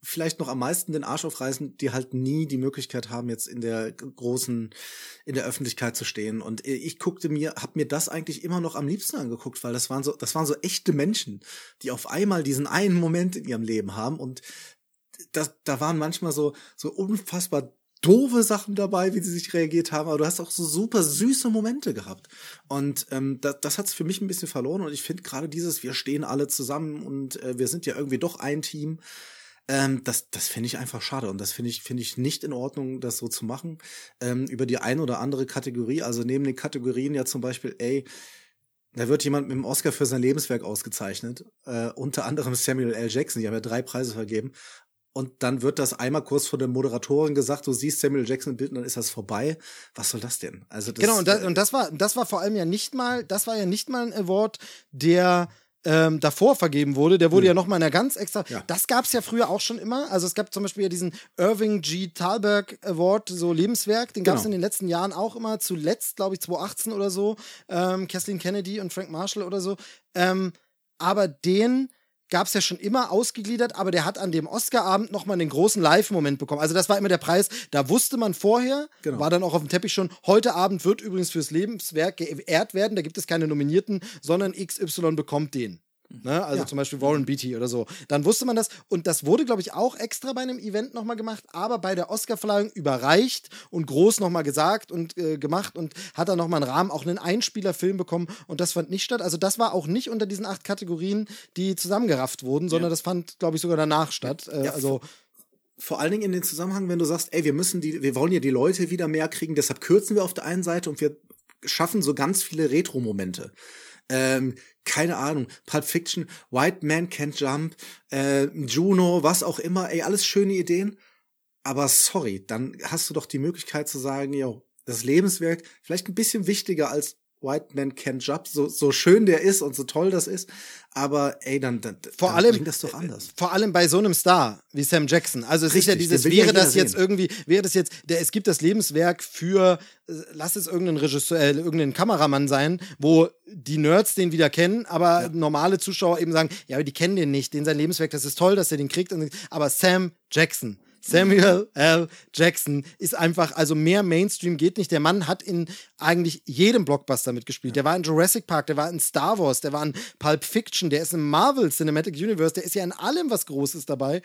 vielleicht noch am meisten den Arsch aufreißen, die halt nie die Möglichkeit haben, jetzt in der großen, in der Öffentlichkeit zu stehen. Und ich guckte mir, hab mir das eigentlich immer noch am liebsten angeguckt, weil das waren so, das waren so echte Menschen, die auf einmal diesen einen Moment in ihrem Leben haben und das, da waren manchmal so, so unfassbar doofe Sachen dabei, wie sie sich reagiert haben, aber du hast auch so super süße Momente gehabt. Und ähm, das, das hat es für mich ein bisschen verloren und ich finde gerade dieses, wir stehen alle zusammen und äh, wir sind ja irgendwie doch ein Team, ähm, das das finde ich einfach schade und das finde ich, finde ich nicht in Ordnung, das so zu machen. Ähm, über die ein oder andere Kategorie, also neben den Kategorien ja zum Beispiel, ey, da wird jemand mit dem Oscar für sein Lebenswerk ausgezeichnet. Äh, unter anderem Samuel L. Jackson, die haben ja drei Preise vergeben. Und dann wird das einmal kurz von der Moderatorin gesagt, du siehst Samuel Jackson im Bild und dann ist das vorbei. Was soll das denn? Also das, genau, und das, und das war, das war vor allem ja nicht mal, das war ja nicht mal ein Award, der ähm, davor vergeben wurde, der wurde ja nochmal in einer ganz extra. Ja. Das gab es ja früher auch schon immer. Also es gab zum Beispiel ja diesen Irving G. Thalberg Award, so Lebenswerk, den gab es Genau. in den letzten Jahren auch immer. Zuletzt, glaube ich, 2018 oder so. Ähm, Kathleen Kennedy und Frank Marshall oder so. Ähm, aber den gab es ja schon immer ausgegliedert, aber der hat an dem Oscarabend nochmal den großen Live-Moment bekommen. Also das war immer der Preis, da wusste man vorher, Genau. war dann auch auf dem Teppich schon, heute Abend wird übrigens fürs Lebenswerk geehrt werden, da gibt es keine Nominierten, sondern XY bekommt den. Ne? Also Ja. zum Beispiel Warren Beatty oder so. Dann wusste man das. Und das wurde, glaube ich, auch extra bei einem Event nochmal gemacht, aber bei der Oscarverleihung überreicht und groß nochmal gesagt und äh, gemacht und hat dann nochmal einen Rahmen, auch einen Einspielerfilm bekommen. Und das fand nicht statt. Also das war auch nicht unter diesen acht Kategorien, die zusammengerafft wurden, sondern das fand, glaube ich, sogar danach statt. Äh, Ja, also Vor allen Dingen in den Zusammenhang, wenn du sagst, ey, wir müssen die, wir wollen ja die Leute wieder mehr kriegen, deshalb kürzen wir auf der einen Seite und wir schaffen so ganz viele Retro-Momente. Ähm, keine Ahnung, Pulp Fiction, White Man Can't Jump, äh, Juno, was auch immer, ey, alles schöne Ideen. Aber sorry, dann hast du doch die Möglichkeit zu sagen, yo, das Lebenswerk vielleicht ein bisschen wichtiger als White Man Can't Jump, so, so schön der ist und so toll das ist. Aber ey, dann, dann, vor dann allem das doch anders. Vor allem bei so einem Star wie Sam Jackson. Also es ist ja dieses, ja wäre jeder das jetzt sehen. irgendwie, wäre das jetzt, der, es gibt das Lebenswerk für, äh, lass es irgendein Regisseur, äh, irgendein Kameramann sein, wo die Nerds den wieder kennen, aber normale Zuschauer eben sagen, ja, die kennen den nicht, den sein Lebenswerk, das ist toll, dass er den kriegt. Und, aber Sam Jackson. Samuel L. Jackson ist einfach, also mehr Mainstream geht nicht. Der Mann hat in eigentlich jedem Blockbuster mitgespielt. Der war in Jurassic Park, der war in Star Wars, der war in Pulp Fiction, der ist im Marvel Cinematic Universe, der ist ja in allem was Großes dabei.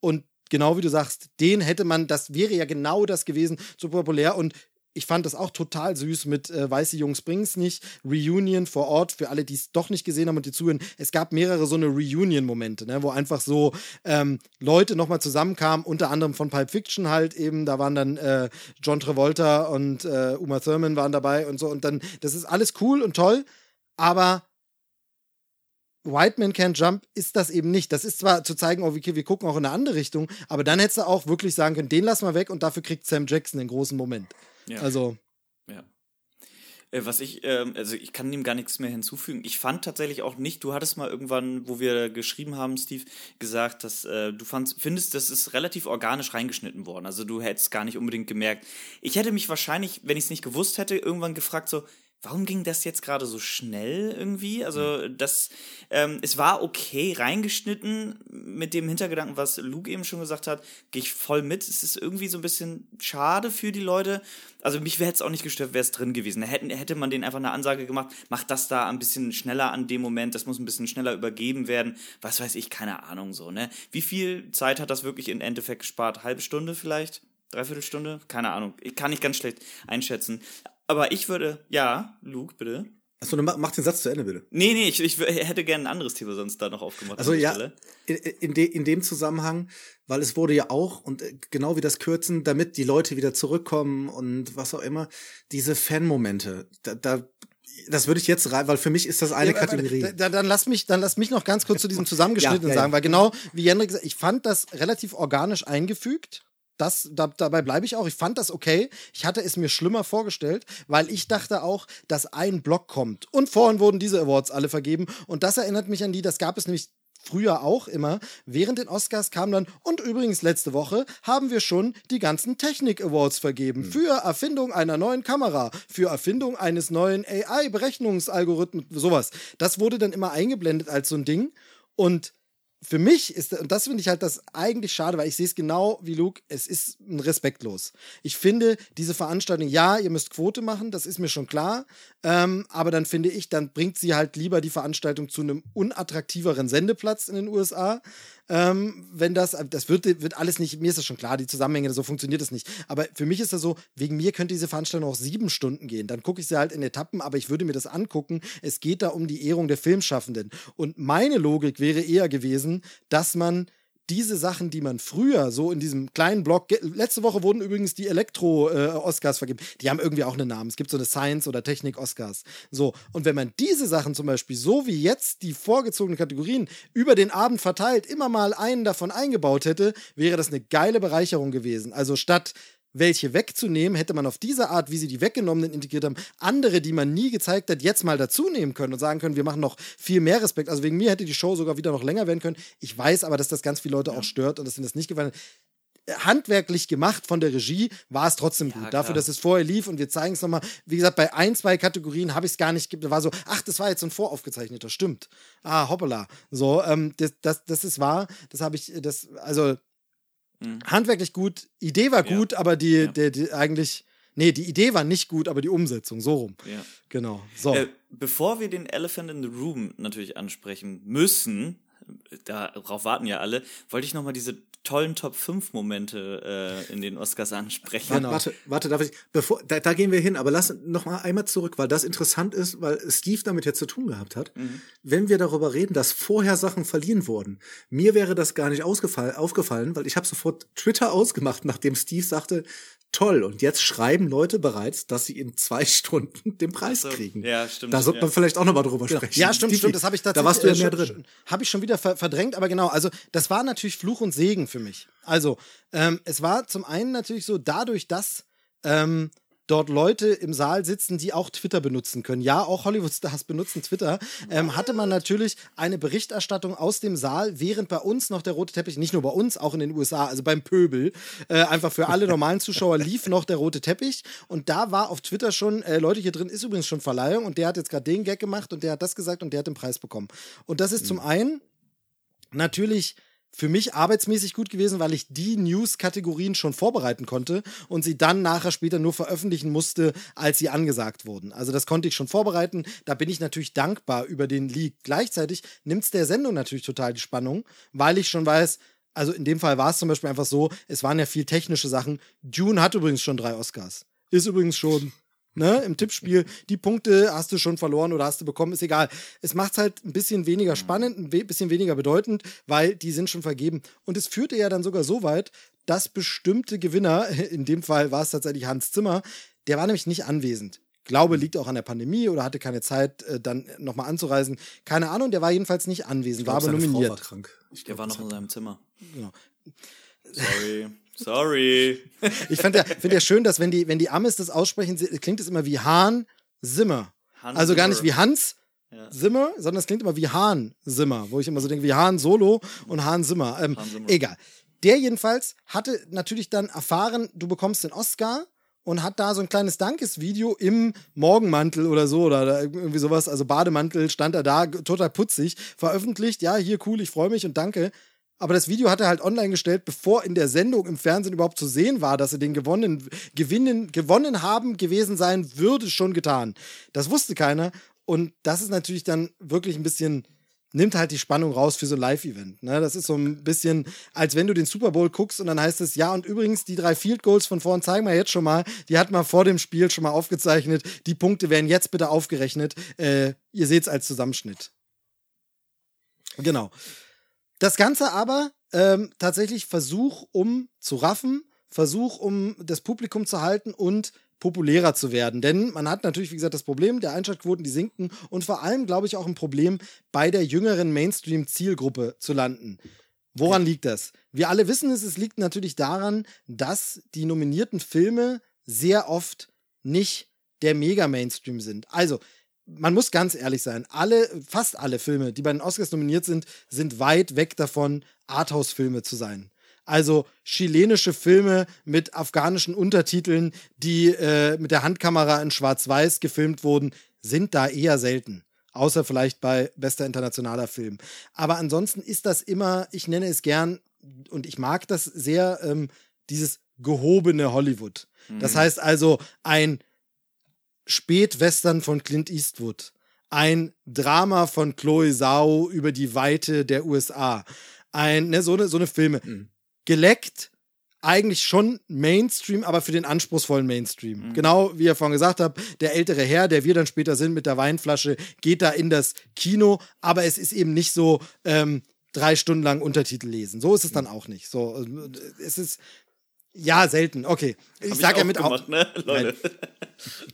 Und genau wie du sagst, den hätte man, das wäre ja genau das gewesen, so populär. Und ich fand das auch total süß mit äh, Weiße Jungs bringen's nicht. Reunion vor Ort, für alle, die es doch nicht gesehen haben und die zuhören. Es gab mehrere so eine Reunion-Momente, ne, wo einfach so ähm, Leute nochmal zusammenkamen, unter anderem von Pulp Fiction halt eben. Da waren dann äh, John Travolta und äh, Uma Thurman waren dabei und so. Und dann, das ist alles cool und toll, aber White Man Can't Jump ist das eben nicht. Das ist zwar zu zeigen, oh, okay, wir gucken auch in eine andere Richtung, aber dann hättest du auch wirklich sagen können, den lassen wir weg und dafür kriegt Sam Jackson den großen Moment. Ja. Also, Ja. Äh, Was ich, ähm, also ich kann dem gar nichts mehr hinzufügen. Ich fand tatsächlich auch nicht, du hattest mal irgendwann, wo wir geschrieben haben, Steve, gesagt, dass äh, du fandst, findest, das ist relativ organisch reingeschnitten worden. Also du hättest gar nicht unbedingt gemerkt. Ich hätte mich wahrscheinlich, wenn ich es nicht gewusst hätte, irgendwann gefragt, so, warum ging das jetzt gerade so schnell irgendwie? Also das, ähm, es war okay reingeschnitten mit dem Hintergedanken, was Luke eben schon gesagt hat, gehe ich voll mit. Es ist irgendwie so ein bisschen schade für die Leute. Also mich wäre es auch nicht gestört, wäre es drin gewesen. Hätten, hätte man denen einfach eine Ansage gemacht, macht das da ein bisschen schneller an dem Moment, das muss ein bisschen schneller übergeben werden. Was weiß ich, keine Ahnung so, ne? Wie viel Zeit hat das wirklich im Endeffekt gespart? Halbe Stunde vielleicht? Dreiviertelstunde? Keine Ahnung. Ich kann nicht ganz schlecht einschätzen. Aber ich würde, ja, Luke, bitte. Achso, dann mach, den Satz zu Ende, bitte. Nee, nee, ich, ich hätte gerne ein anderes Thema sonst da noch aufgemacht. Also an der ja, Stelle. in, in, de, in dem Zusammenhang, weil es wurde ja auch, und äh, genau wie das Kürzen, damit die Leute wieder zurückkommen und was auch immer, diese Fan-Momente, da, da, das würde ich jetzt rein, weil für mich ist das eine Ja, Kategorie. Da, da, dann, lass mich, dann lass mich noch ganz kurz zu diesem Zusammengeschnittenen Ja, ja, ja. sagen, weil genau wie Jendrik gesagt ich fand das relativ organisch eingefügt. Das, da, dabei bleibe ich auch. Ich fand das okay. Ich hatte es mir schlimmer vorgestellt, weil ich dachte auch, dass ein Block kommt. Und vorhin wurden diese Awards alle vergeben. Und das erinnert mich an die, das gab es nämlich früher auch immer. Während den Oscars kam dann, und übrigens letzte Woche haben wir schon die ganzen Technik-Awards vergeben. Für Erfindung einer neuen Kamera, für Erfindung eines neuen AI-Berechnungsalgorithmen, sowas. Das wurde dann immer eingeblendet als so ein Ding. Und für mich ist, und das finde ich halt das eigentlich schade, weil ich sehe es genau wie Luke, es ist respektlos. Ich finde, diese Veranstaltung, ja, ihr müsst Quote machen, das ist mir schon klar, ähm, aber dann finde ich, dann bringt sie halt lieber die Veranstaltung zu einem unattraktiveren Sendeplatz in den USA. Ähm, wenn das, das wird, wird alles nicht, mir ist das schon klar, die Zusammenhänge, so funktioniert das nicht. Aber für mich ist das so, wegen mir könnte diese Veranstaltung auch sieben Stunden gehen. Dann gucke ich sie halt in Etappen, aber ich würde mir das angucken. Es geht da um die Ehrung der Filmschaffenden. Und meine Logik wäre eher gewesen, dass man diese Sachen, die man früher so in diesem kleinen Blog, letzte Woche wurden übrigens die Elektro-Oscars vergeben, die haben irgendwie auch einen Namen. Es gibt so eine Science- oder Technik-Oscars. So, und wenn man diese Sachen zum Beispiel, so wie jetzt die vorgezogenen Kategorien, über den Abend verteilt, immer mal einen davon eingebaut hätte, wäre das eine geile Bereicherung gewesen. Also statt welche wegzunehmen, hätte man auf diese Art, wie sie die weggenommenen integriert haben, andere, die man nie gezeigt hat, jetzt mal dazu nehmen können und sagen können, wir machen noch viel mehr Respekt. Also wegen mir hätte die Show sogar wieder noch länger werden können. Ich weiß aber, dass das ganz viele Leute auch stört und dass ihnen das nicht gefallen hat handwerklich gemacht von der Regie, war es trotzdem gut. Ja, Dafür, dass es vorher lief und wir zeigen es nochmal. Wie gesagt, bei ein, zwei Kategorien habe ich es gar nicht, da war so, ach, das war jetzt ein voraufgezeichneter, stimmt. Ah, hoppala. So, ähm, das, das, das ist wahr. Das habe ich, das, also mhm. handwerklich gut, Idee war gut, ja. aber die, ja. die, die, eigentlich. Nee, die Idee war nicht gut, aber die Umsetzung, so rum. Ja. Genau. So. Äh, bevor wir den Elephant in the Room natürlich ansprechen müssen, darauf warten ja alle, wollte ich nochmal diese tollen Top 5 Momente äh, in den Oscars ansprechen. Warte, warte, warte darf ich, bevor, da, da, gehen wir hin, aber lass noch mal einmal zurück, weil das interessant ist, weil Steve damit ja zu tun gehabt hat. Mhm. Wenn wir darüber reden, dass vorher Sachen verliehen wurden, mir wäre das gar nicht aufgefallen, weil ich habe sofort Twitter ausgemacht, nachdem Steve sagte, toll. Und jetzt schreiben Leute bereits, dass sie in zwei Stunden den Preis so, kriegen. Ja, stimmt. Da sollte man vielleicht auch noch mal drüber genau. sprechen. Ja, stimmt, stimmt. Das habe ich tatsächlich. Da warst du ja mehr drin. Habe ich schon wieder verdrängt, aber genau. Also das war natürlich Fluch und Segen für mich. Also ähm, es war zum einen natürlich so, dadurch, dass ähm, dort Leute im Saal sitzen, die auch Twitter benutzen können. Ja, auch Hollywood-Stars benutzen Twitter. Ähm, hatte man natürlich eine Berichterstattung aus dem Saal, während bei uns noch der rote Teppich, nicht nur bei uns, auch in den USA, also beim Pöbel, äh, einfach für alle normalen Zuschauer lief noch der rote Teppich. Und da war auf Twitter schon, äh, Leute, hier drin ist übrigens schon Verleihung und der hat jetzt gerade den Gag gemacht und der hat das gesagt und der hat den Preis bekommen. Und das ist mhm. zum einen natürlich für mich arbeitsmäßig gut gewesen, weil ich die News-Kategorien schon vorbereiten konnte und sie dann nachher später nur veröffentlichen musste, als sie angesagt wurden. Also das konnte ich schon vorbereiten. Da bin ich natürlich dankbar über den Leak. Gleichzeitig nimmt es der Sendung natürlich total die Spannung, weil ich schon weiß, also in dem Fall war es zum Beispiel einfach so, es waren ja viel technische Sachen. Dune hat übrigens schon drei Oscars. Ist übrigens schon ne, im Tippspiel, die Punkte hast du schon verloren oder hast du bekommen, ist egal. Es macht es halt ein bisschen weniger spannend, ein bisschen weniger bedeutend, weil die sind schon vergeben. Und es führte ja dann sogar so weit, dass bestimmte Gewinner, in dem Fall war es tatsächlich Hans Zimmer, der war nämlich nicht anwesend. Glaube liegt auch an der Pandemie oder hatte keine Zeit, äh, dann nochmal anzureisen. Keine Ahnung, der war jedenfalls nicht anwesend, glaub, war aber nominiert. Frau war krank. Ich der war noch in seinem Zimmer. Genau. Sorry. Sorry. Ich finde ja, find ja schön, dass wenn die, wenn die Amis das aussprechen, klingt es immer wie Hahn Simmer. Hans also gar nicht wie Hans ja. Simmer, sondern es klingt immer wie Hahn Simmer, wo ich immer so denke, wie Hahn Solo und Hahn Simmer. Ähm, Simmer. Egal. Der jedenfalls hatte natürlich dann erfahren, du bekommst den Oscar und hat da so ein kleines Dankesvideo im Morgenmantel oder so oder irgendwie sowas, also Bademantel stand er da, total putzig, veröffentlicht, ja, hier cool, ich freue mich und danke. Aber das Video hat er halt online gestellt, bevor in der Sendung im Fernsehen überhaupt zu sehen war, dass er den gewonnen, gewinnen, gewonnen haben gewesen sein würde, schon getan. Das wusste keiner. Und das ist natürlich dann wirklich ein bisschen, nimmt halt die Spannung raus für so ein Live-Event. Ne? Das ist so ein bisschen, als wenn du den Super Bowl guckst und dann heißt es, ja, und übrigens, die drei Field Goals von vorn zeigen wir jetzt schon mal. Die hat man vor dem Spiel schon mal aufgezeichnet. Die Punkte werden jetzt bitte aufgerechnet. Äh, ihr seht es als Zusammenschnitt. Genau. Das Ganze aber ähm, tatsächlich Versuch, um zu raffen, Versuch, um das Publikum zu halten und populärer zu werden. Denn man hat natürlich, wie gesagt, das Problem, der Einschaltquoten, die sinken und vor allem, glaube ich, auch ein Problem, bei der jüngeren Mainstream-Zielgruppe zu landen. Woran liegt das? Wir alle wissen es, es liegt natürlich daran, dass die nominierten Filme sehr oft nicht der Mega-Mainstream sind. Also, man muss ganz ehrlich sein, alle, fast alle Filme, die bei den Oscars nominiert sind, sind weit weg davon, Arthouse-Filme zu sein. Also chilenische Filme mit afghanischen Untertiteln, die äh, mit der Handkamera in Schwarz-Weiß gefilmt wurden, sind da eher selten. Außer vielleicht bei bester internationaler Film. Aber ansonsten ist das immer, ich nenne es gern, und ich mag das sehr, ähm, dieses gehobene Hollywood. Mhm. Das heißt also ein Spätwestern von Clint Eastwood, ein Drama von Chloe Zhao über die Weite der USA, ein, ne, so eine, so eine Filme. Mhm. Geleckt, eigentlich schon Mainstream, aber für den anspruchsvollen Mainstream. Mhm. Genau wie ihr vorhin gesagt habt, der ältere Herr, der wir dann später sind mit der Weinflasche, geht da in das Kino, aber es ist eben nicht so ähm, drei Stunden lang Untertitel lesen. So ist es dann auch nicht. So, äh, es ist ja, selten. Okay. Ich sage ja mit gemacht, ne? Leute.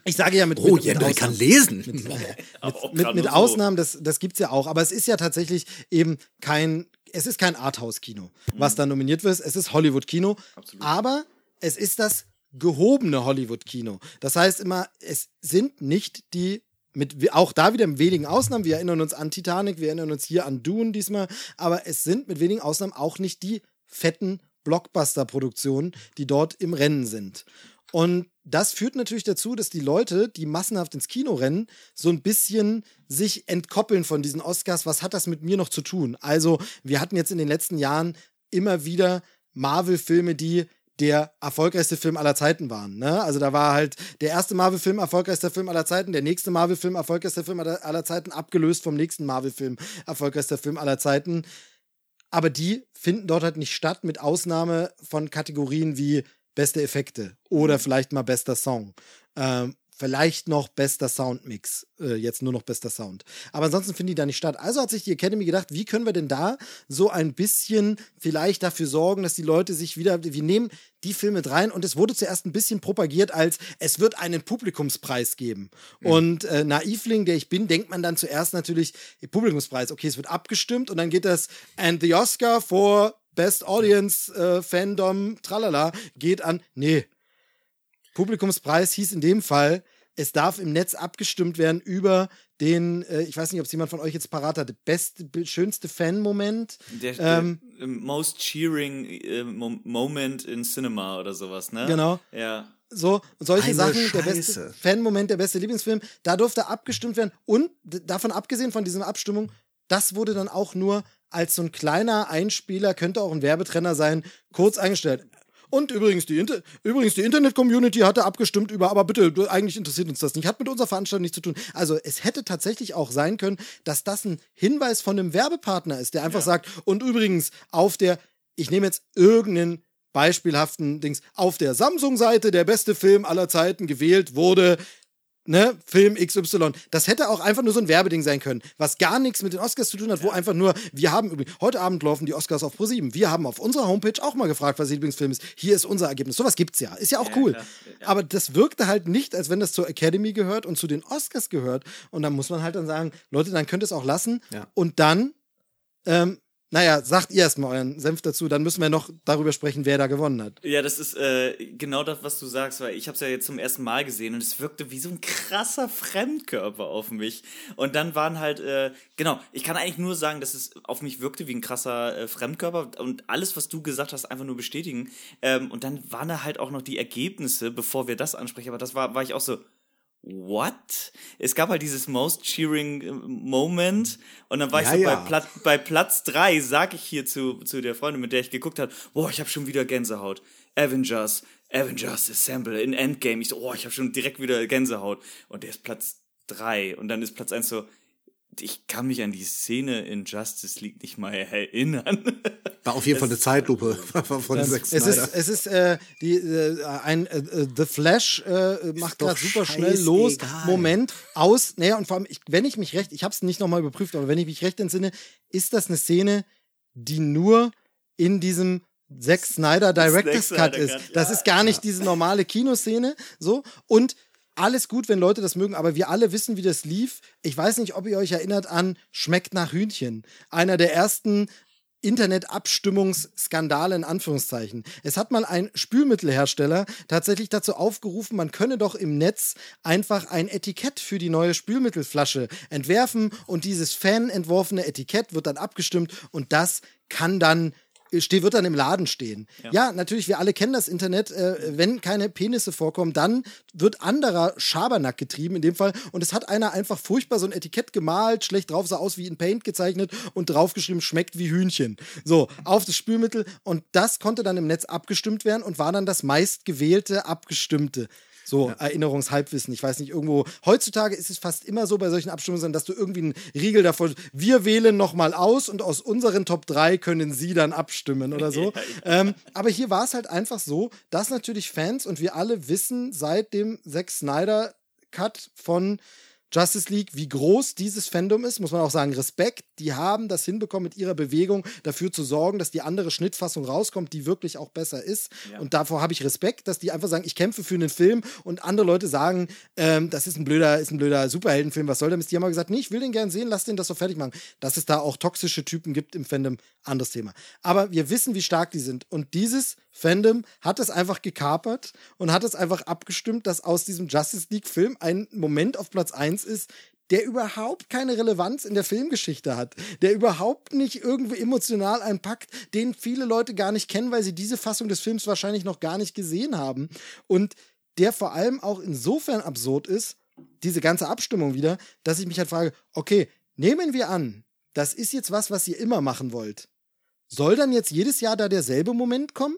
Ich sage ja mit. Oh, mit, mit kann lesen. Mit, mit, mit, mit Ausnahmen, das, das gibt es ja auch. Aber es ist ja tatsächlich eben kein. Es ist kein Arthouse-Kino, was mhm. da nominiert wird. Es ist Hollywood-Kino. Aber es ist das gehobene Hollywood-Kino. Das heißt immer, es sind nicht die mit auch da wieder mit wenigen Ausnahmen. Wir erinnern uns an Titanic, wir erinnern uns hier an Dune diesmal, aber es sind mit wenigen Ausnahmen auch nicht die fetten Blockbuster-Produktionen, die dort im Rennen sind. Und das führt natürlich dazu, dass die Leute, die massenhaft ins Kino rennen, so ein bisschen sich entkoppeln von diesen Oscars. Was hat das mit mir noch zu tun? Also, wir hatten jetzt in den letzten Jahren immer wieder Marvel-Filme, die der erfolgreichste Film aller Zeiten waren. Ne? Also da war halt der erste Marvel-Film erfolgreichster Film aller Zeiten, der nächste Marvel-Film erfolgreichster Film aller, aller Zeiten, abgelöst vom nächsten Marvel-Film erfolgreichster Film aller Zeiten. Aber die finden dort halt nicht statt, mit Ausnahme von Kategorien wie beste Effekte oder vielleicht mal bester Song. Ähm, Vielleicht noch bester Soundmix. Äh, jetzt nur noch bester Sound. Aber ansonsten finden die da nicht statt. Also hat sich die Academy gedacht, wie können wir denn da so ein bisschen vielleicht dafür sorgen, dass die Leute sich wieder, wir nehmen die Filme mit rein und es wurde zuerst ein bisschen propagiert als, es wird einen Publikumspreis geben. Mhm. Und äh, Naivling, der ich bin, denkt man dann zuerst natürlich, Publikumspreis, okay, es wird abgestimmt und dann geht das, and the Oscar for Best Audience, äh, Fandom, tralala, geht an, nee, Publikumspreis hieß in dem Fall, es darf im Netz abgestimmt werden über den, äh, ich weiß nicht, ob es jemand von euch jetzt parat hatte, beste, schönste Fan-Moment. Der, ähm, der most cheering äh, moment in Cinema oder sowas, ne? Genau. Ja. So, solche Eine Sachen, Scheiße. der beste Fan-Moment, der beste Lieblingsfilm, da durfte abgestimmt werden. Und davon abgesehen von dieser Abstimmung, das wurde dann auch nur als so ein kleiner Einspieler, könnte auch ein Werbetrenner sein, kurz eingestellt. Und übrigens, die, Inter übrigens, die Internet-Community hatte abgestimmt über, aber bitte, eigentlich interessiert uns das nicht, hat mit unserer Veranstaltung nichts zu tun. Also es hätte tatsächlich auch sein können, dass das ein Hinweis von einem Werbepartner ist, der einfach ja. sagt, und übrigens auf der, ich nehme jetzt irgendeinen beispielhaften Dings, auf der Samsung-Seite der beste Film aller Zeiten gewählt wurde ne, Film XY. Das hätte auch einfach nur so ein Werbeding sein können, was gar nichts mit den Oscars zu tun hat, wo einfach nur, wir haben übrigens, heute Abend laufen die Oscars auf Pro7. Wir haben auf unserer Homepage auch mal gefragt, was ihr Lieblingsfilm ist. Hier ist unser Ergebnis. Sowas gibt's ja. Ist ja auch ja, cool. Ja. Aber das wirkte halt nicht, als wenn das zur Academy gehört und zu den Oscars gehört. Und dann muss man halt dann sagen, Leute, dann könnt ihr es auch lassen. Und dann ähm, naja, sagt ihr erstmal euren Senf dazu, dann müssen wir noch darüber sprechen, wer da gewonnen hat. Ja, das ist äh, genau das, was du sagst, weil ich habe es ja jetzt zum ersten Mal gesehen und es wirkte wie so ein krasser Fremdkörper auf mich. Und dann waren halt, äh, genau, ich kann eigentlich nur sagen, dass es auf mich wirkte wie ein krasser äh, Fremdkörper und alles, was du gesagt hast, einfach nur bestätigen. Ähm, und dann waren da halt auch noch die Ergebnisse, bevor wir das ansprechen, aber das war, war ich auch so, what? Es gab halt dieses Most Cheering äh, Moment und dann war ja, ich so ja. bei, Plat bei Platz drei sag ich hier zu, zu der Freundin, mit der ich geguckt habe, boah, ich habe schon wieder Gänsehaut. Avengers, Avengers Assemble in Endgame. Ich so, oh, ich habe schon direkt wieder Gänsehaut. Und der ist Platz drei und dann ist Platz eins so, ich kann mich an die Szene in Justice League nicht mal erinnern. War auf jeden Fall eine Zeitlupe von ähm, Zack Es ist, es ist äh, die, äh, ein äh, äh The Flash äh, macht gerade super schnell los. Egal. Moment aus. Naja, und vor allem, ich, wenn ich mich recht, ich habe es nicht nochmal überprüft, aber wenn ich mich recht entsinne, ist das eine Szene, die nur in diesem Zack Snyder Director's Cut ist. Das ja. ist gar nicht diese normale Kinoszene. So. Und alles gut, wenn Leute das mögen, aber wir alle wissen, wie das lief. Ich weiß nicht, ob ihr euch erinnert an Schmeckt nach Hühnchen. Einer der ersten Internetabstimmungsskandale in Anführungszeichen. Es hat mal ein Spülmittelhersteller tatsächlich dazu aufgerufen, man könne doch im Netz einfach ein Etikett für die neue Spülmittelflasche entwerfen und dieses fanentworfene Etikett wird dann abgestimmt und das kann dann steht, wird dann im Laden stehen. Ja. ja, natürlich, wir alle kennen das Internet. Äh, wenn keine Penisse vorkommen, dann wird anderer Schabernack getrieben in dem Fall. Und es hat einer einfach furchtbar so ein Etikett gemalt, schlecht drauf, sah aus wie in Paint gezeichnet und draufgeschrieben, schmeckt wie Hühnchen. So, auf das Spülmittel. Und das konnte dann im Netz abgestimmt werden und war dann das meistgewählte Abgestimmte. So ja. Erinnerungshalbwissen. Ich weiß nicht, irgendwo. Heutzutage ist es fast immer so bei solchen Abstimmungen, dass du irgendwie einen Riegel davon. Wir wählen nochmal aus und aus unseren Top 3 können sie dann abstimmen oder so. Ähm, aber hier war es halt einfach so, dass natürlich Fans und wir alle wissen seit dem Zack Snyder Cut von Justice League, wie groß dieses Fandom ist, muss man auch sagen, Respekt. Die haben das hinbekommen mit ihrer Bewegung, dafür zu sorgen, dass die andere Schnittfassung rauskommt, die wirklich auch besser ist. Ja. Und davor habe ich Respekt, dass die einfach sagen, ich kämpfe für einen Film und andere Leute sagen, ähm, das ist ein blöder, ist ein blöder Superheldenfilm, was soll der Mist? Die haben aber gesagt, nee, ich will den gern sehen, lass den das so fertig machen. Dass es da auch toxische Typen gibt im Fandom, anderes Thema. Aber wir wissen, wie stark die sind. Und dieses Fandom hat es einfach gekapert und hat es einfach abgestimmt, dass aus diesem Justice League-Film ein Moment auf Platz 1 ist, der überhaupt keine Relevanz in der Filmgeschichte hat, der überhaupt nicht irgendwie emotional einpackt, den viele Leute gar nicht kennen, weil sie diese Fassung des Films wahrscheinlich noch gar nicht gesehen haben und der vor allem auch insofern absurd ist, diese ganze Abstimmung wieder, dass ich mich halt frage, okay, nehmen wir an, das ist jetzt was, was ihr immer machen wollt. Soll dann jetzt jedes Jahr da derselbe Moment kommen?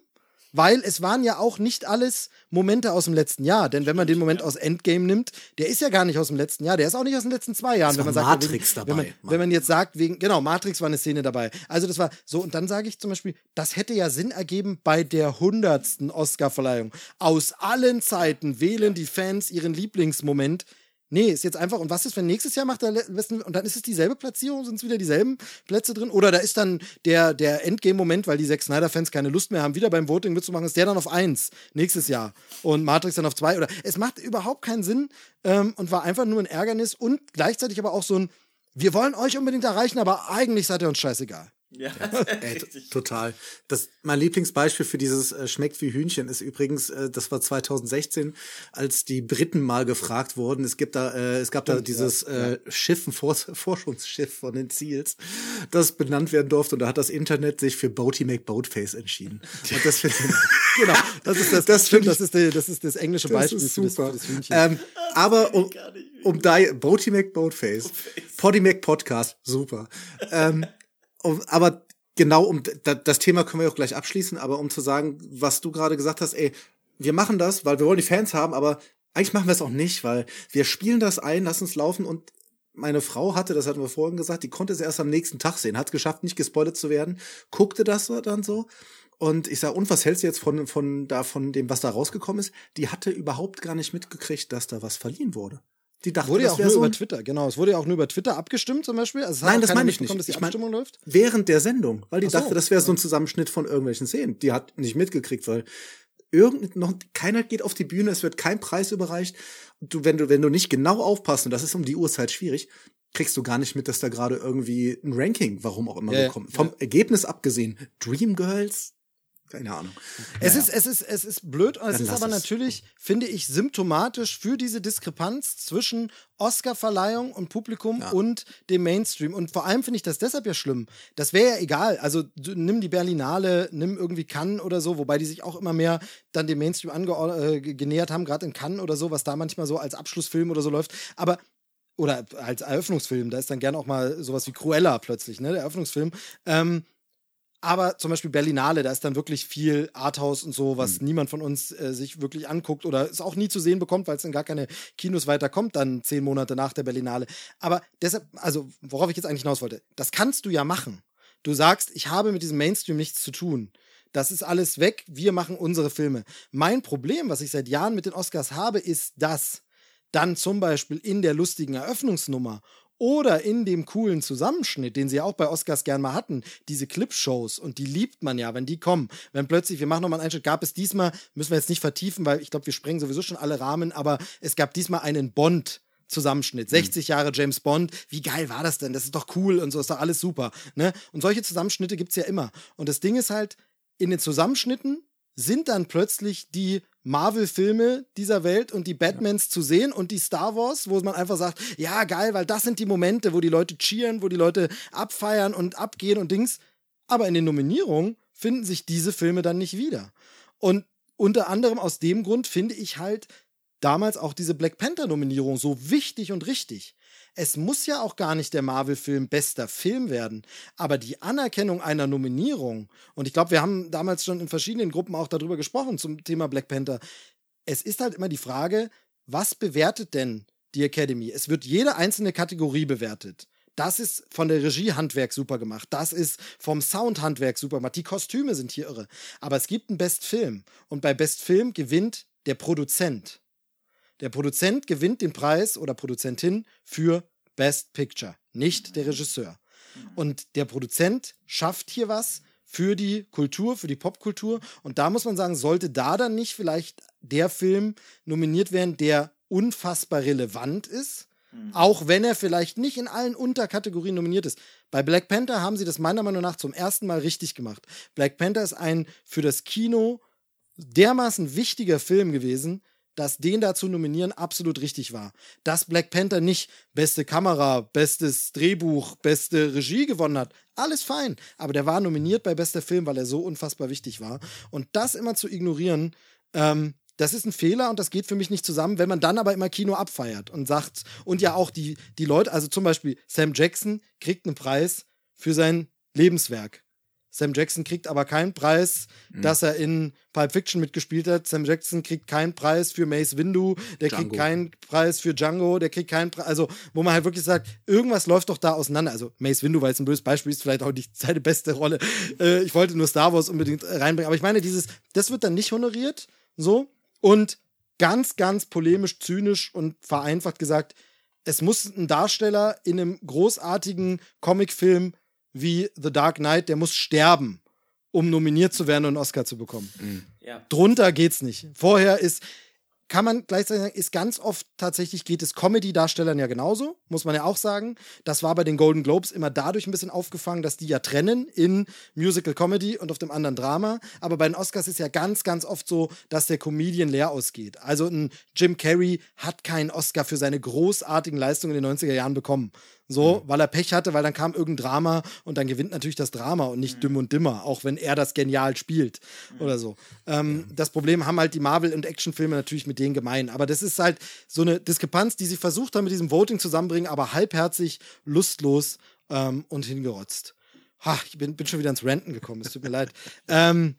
Weil es waren ja auch nicht alles Momente aus dem letzten Jahr. Denn wenn man den Moment aus Endgame nimmt, der ist ja gar nicht aus dem letzten Jahr, der ist auch nicht aus den letzten zwei Jahren. Es wenn man sagt, Matrix wegen, dabei. Wenn man, wenn man, jetzt sagt, wegen, genau, Matrix war eine Szene dabei. Also das war so, und dann sage ich zum Beispiel, das hätte ja Sinn ergeben bei der hundertsten Oscar-Verleihung. Aus allen Zeiten wählen die Fans ihren Lieblingsmoment Nee, ist jetzt einfach, und was ist, wenn nächstes Jahr macht er, und dann ist es dieselbe Platzierung, sind es wieder dieselben Plätze drin? Oder da ist dann der, der Endgame-Moment, weil die sechs Snyder-Fans keine Lust mehr haben, wieder beim Voting mitzumachen, ist der dann auf eins nächstes Jahr und Matrix dann auf zwei. Oder es macht überhaupt keinen Sinn ähm, und war einfach nur ein Ärgernis und gleichzeitig aber auch so ein, wir wollen euch unbedingt erreichen, aber eigentlich seid ihr uns scheißegal. Ja, Ey, total. Das, mein Lieblingsbeispiel für dieses äh, schmeckt wie Hühnchen ist übrigens, äh, das war 2016, als die Briten mal gefragt wurden. Es gibt da, äh, es gab da dieses ja, äh, Schiff, ein Forschungsschiff von den Seals, das benannt werden durfte. Und da hat das Internet sich für Boaty Make Boatface entschieden. Und das finde ich, genau, das ist das, das, stimmt, das ist, die, das ist das englische Beispiel das ist super. für das, für das Hühnchen. Ähm, aber um, um da, Boaty Make Boatface, Potty Make Podcast, super. Ähm, aber genau, um das Thema können wir auch gleich abschließen, aber um zu sagen, was du gerade gesagt hast, ey, wir machen das, weil wir wollen die Fans haben, aber eigentlich machen wir es auch nicht, weil wir spielen das ein, lassen es laufen und meine Frau hatte, das hatten wir vorhin gesagt, die konnte es erst am nächsten Tag sehen, hat es geschafft, nicht gespoilert zu werden, guckte das dann so und ich sag, und was hältst du jetzt von, von, da, von dem, was da rausgekommen ist? Die hatte überhaupt gar nicht mitgekriegt, dass da was verliehen wurde. Die dachten, wurde ja auch nur so über Twitter, genau. Es wurde ja auch nur über Twitter abgestimmt zum Beispiel. Also Nein, das meine ich nicht. Dass die ich Abstimmung mein, läuft. Während der Sendung, weil die so, dachte, das wäre so ein Zusammenschnitt von irgendwelchen Szenen. Die hat nicht mitgekriegt, weil irgend noch keiner geht auf die Bühne, es wird kein Preis überreicht. Du, wenn du, wenn du nicht genau aufpasst, und das ist um die Uhrzeit schwierig, kriegst du gar nicht mit, dass da gerade irgendwie ein Ranking, warum auch immer, ja, bekommt. Vom ja. Ergebnis abgesehen, Dreamgirls, keine Ahnung. Es, naja. ist, es, ist, es ist blöd und es ist aber es. natürlich, finde ich, symptomatisch für diese Diskrepanz zwischen Oscar-Verleihung und Publikum ja. und dem Mainstream. Und vor allem finde ich das deshalb ja schlimm. Das wäre ja egal. Also nimm die Berlinale, nimm irgendwie Cannes oder so, wobei die sich auch immer mehr dann dem Mainstream angenähert äh, haben, gerade in Cannes oder so, was da manchmal so als Abschlussfilm oder so läuft. Aber oder als Eröffnungsfilm, da ist dann gerne auch mal sowas wie Cruella plötzlich, ne, der Eröffnungsfilm. Ähm, aber zum Beispiel Berlinale, da ist dann wirklich viel Arthouse und so, was mhm. niemand von uns äh, sich wirklich anguckt oder es auch nie zu sehen bekommt, weil es in gar keine Kinos weiterkommt, dann zehn Monate nach der Berlinale. Aber deshalb, also worauf ich jetzt eigentlich hinaus wollte, das kannst du ja machen. Du sagst, ich habe mit diesem Mainstream nichts zu tun. Das ist alles weg, wir machen unsere Filme. Mein Problem, was ich seit Jahren mit den Oscars habe, ist, dass dann zum Beispiel in der lustigen Eröffnungsnummer oder in dem coolen Zusammenschnitt, den sie ja auch bei Oscars gern mal hatten, diese Clipshows, und die liebt man ja, wenn die kommen. Wenn plötzlich, wir machen nochmal einen Einschnitt, gab es diesmal, müssen wir jetzt nicht vertiefen, weil ich glaube, wir sprengen sowieso schon alle Rahmen, aber es gab diesmal einen Bond. Zusammenschnitt, 60 mhm. Jahre James Bond, wie geil war das denn? Das ist doch cool und so, ist doch alles super. Ne? Und solche Zusammenschnitte gibt es ja immer. Und das Ding ist halt, in den Zusammenschnitten sind dann plötzlich die Marvel-Filme dieser Welt und die Batmans ja. zu sehen und die Star Wars, wo man einfach sagt, ja, geil, weil das sind die Momente, wo die Leute cheeren, wo die Leute abfeiern und abgehen und Dings. Aber in den Nominierungen finden sich diese Filme dann nicht wieder. Und unter anderem aus dem Grund finde ich halt damals auch diese Black Panther-Nominierung so wichtig und richtig es muss ja auch gar nicht der Marvel-Film bester Film werden, aber die Anerkennung einer Nominierung, und ich glaube, wir haben damals schon in verschiedenen Gruppen auch darüber gesprochen zum Thema Black Panther, es ist halt immer die Frage, was bewertet denn die Academy? Es wird jede einzelne Kategorie bewertet. Das ist von der Regiehandwerk super gemacht. Das ist vom Soundhandwerk super gemacht. Die Kostüme sind hier irre. Aber es gibt einen Best Film. Und bei Best Film gewinnt der Produzent. Der Produzent gewinnt den Preis oder Produzentin für Best Picture, nicht der Regisseur. Und der Produzent schafft hier was für die Kultur, für die Popkultur. Und da muss man sagen, sollte da dann nicht vielleicht der Film nominiert werden, der unfassbar relevant ist, auch wenn er vielleicht nicht in allen Unterkategorien nominiert ist. Bei Black Panther haben sie das meiner Meinung nach zum ersten Mal richtig gemacht. Black Panther ist ein für das Kino dermaßen wichtiger Film gewesen, dass den da zu nominieren absolut richtig war. Dass Black Panther nicht beste Kamera, bestes Drehbuch, beste Regie gewonnen hat, alles fein. Aber der war nominiert bei bester Film, weil er so unfassbar wichtig war. Und das immer zu ignorieren, ähm, das ist ein Fehler und das geht für mich nicht zusammen, wenn man dann aber immer Kino abfeiert und sagt, und ja auch die, die Leute, also zum Beispiel Sam Jackson kriegt einen Preis für sein Lebenswerk. Sam Jackson kriegt aber keinen Preis, Mhm. dass er in Pulp Fiction mitgespielt hat. Sam Jackson kriegt keinen Preis für Mace Windu, der kriegt Django. keinen Preis für Django, der kriegt keinen Preis. Also, wo man halt wirklich sagt, irgendwas läuft doch da auseinander. Also, Mace Windu, weil es ein böses Beispiel ist, vielleicht auch nicht seine beste Rolle. Äh, ich wollte nur Star Wars unbedingt äh, reinbringen. Aber ich meine, dieses, das wird dann nicht honoriert. So. Und ganz, ganz polemisch, zynisch und vereinfacht gesagt, es muss ein Darsteller in einem großartigen Comicfilm wie The Dark Knight, der muss sterben, um nominiert zu werden und einen Oscar zu bekommen. Ja. Drunter geht's nicht. Vorher ist, kann man gleichzeitig sagen, ist ganz oft tatsächlich geht es Comedy-Darstellern ja genauso, muss man ja auch sagen. Das war bei den Golden Globes immer dadurch ein bisschen aufgefangen, dass die ja trennen in Musical Comedy und auf dem anderen Drama. Aber bei den Oscars ist ja ganz, ganz oft so, dass der Comedian leer ausgeht. Also ein Jim Carrey hat keinen Oscar für seine großartigen Leistungen in den 90er Jahren bekommen. So, weil er Pech hatte, weil dann kam irgendein Drama und dann gewinnt natürlich das Drama und nicht Dümm und Dimmer, auch wenn er das genial spielt oder so. Ähm, Das Problem haben halt die Marvel- und Actionfilme natürlich mit denen gemein. Aber das ist halt so eine Diskrepanz, die sie versucht haben mit diesem Voting zusammenbringen, aber halbherzig, lustlos ähm, und hingerotzt. Ha, ich bin, bin schon wieder ins Ranten gekommen, es tut mir leid. Ähm,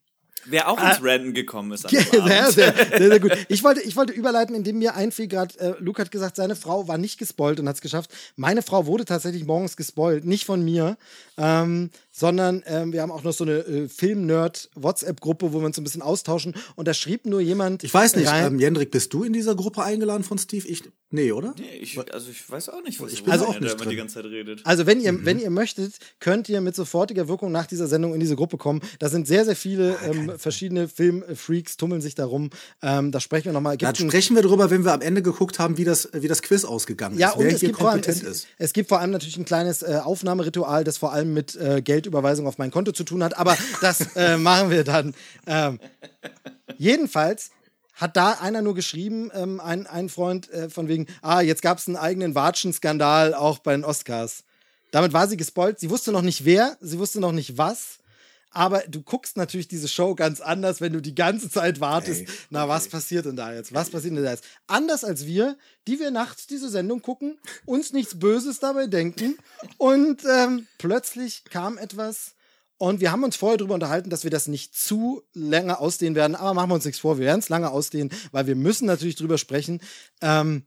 Wer auch ins Random gekommen ist. sehr, sehr, sehr, sehr gut. Ich wollte, ich wollte überleiten, indem mir einfiel gerade, äh, Luke hat gesagt, seine Frau war nicht gespoilt und hat es geschafft. Meine Frau wurde tatsächlich morgens gespoilt, nicht von mir, ähm, sondern ähm, wir haben auch noch so eine äh, Film-Nerd-WhatsApp-Gruppe, wo wir uns so ein bisschen austauschen und da schrieb nur jemand. Ich weiß nicht, rein- ähm, Jendrik, bist du in dieser Gruppe eingeladen von Steve? Ich, nee, oder? Nee, ich, also ich weiß auch nicht, was Ich ich bin also, auch der nicht drin. die ganze Zeit redet. Also wenn Mhm. ihr, wenn ihr möchtet, könnt ihr mit sofortiger Wirkung nach dieser Sendung in diese Gruppe kommen. Da sind sehr, sehr viele Ah, ähm, verschiedene Filmfreaks tummeln sich darum. Ähm, da sprechen wir nochmal. Dann sprechen wir darüber, wenn wir am Ende geguckt haben, wie das, wie das Quiz ausgegangen Ja, ist. und Wer es hier gibt, vor allem, kompetent es, ist. es gibt vor allem natürlich ein kleines äh, Aufnahmeritual, das vor allem mit äh, Geldüberweisung auf mein Konto zu tun hat, aber das äh, machen wir dann. Ähm, jedenfalls hat da einer nur geschrieben, ähm, ein, ein Freund, äh, von wegen, ah, jetzt gab es einen eigenen Watschen-Skandal auch bei den Oscars. Damit war sie gespoilt. Sie wusste noch nicht wer, sie wusste noch nicht was. Aber du guckst natürlich diese Show ganz anders, wenn du die ganze Zeit wartest. Ey, na, was passiert denn da jetzt? Was passiert denn da jetzt? Anders als wir, die wir nachts diese Sendung gucken, uns nichts Böses dabei denken. Und ähm, plötzlich kam etwas. Und wir haben uns vorher darüber unterhalten, dass wir das nicht zu lange ausdehnen werden. Aber machen wir uns nichts vor, wir werden es lange ausdehnen, weil wir müssen natürlich drüber sprechen. Ähm,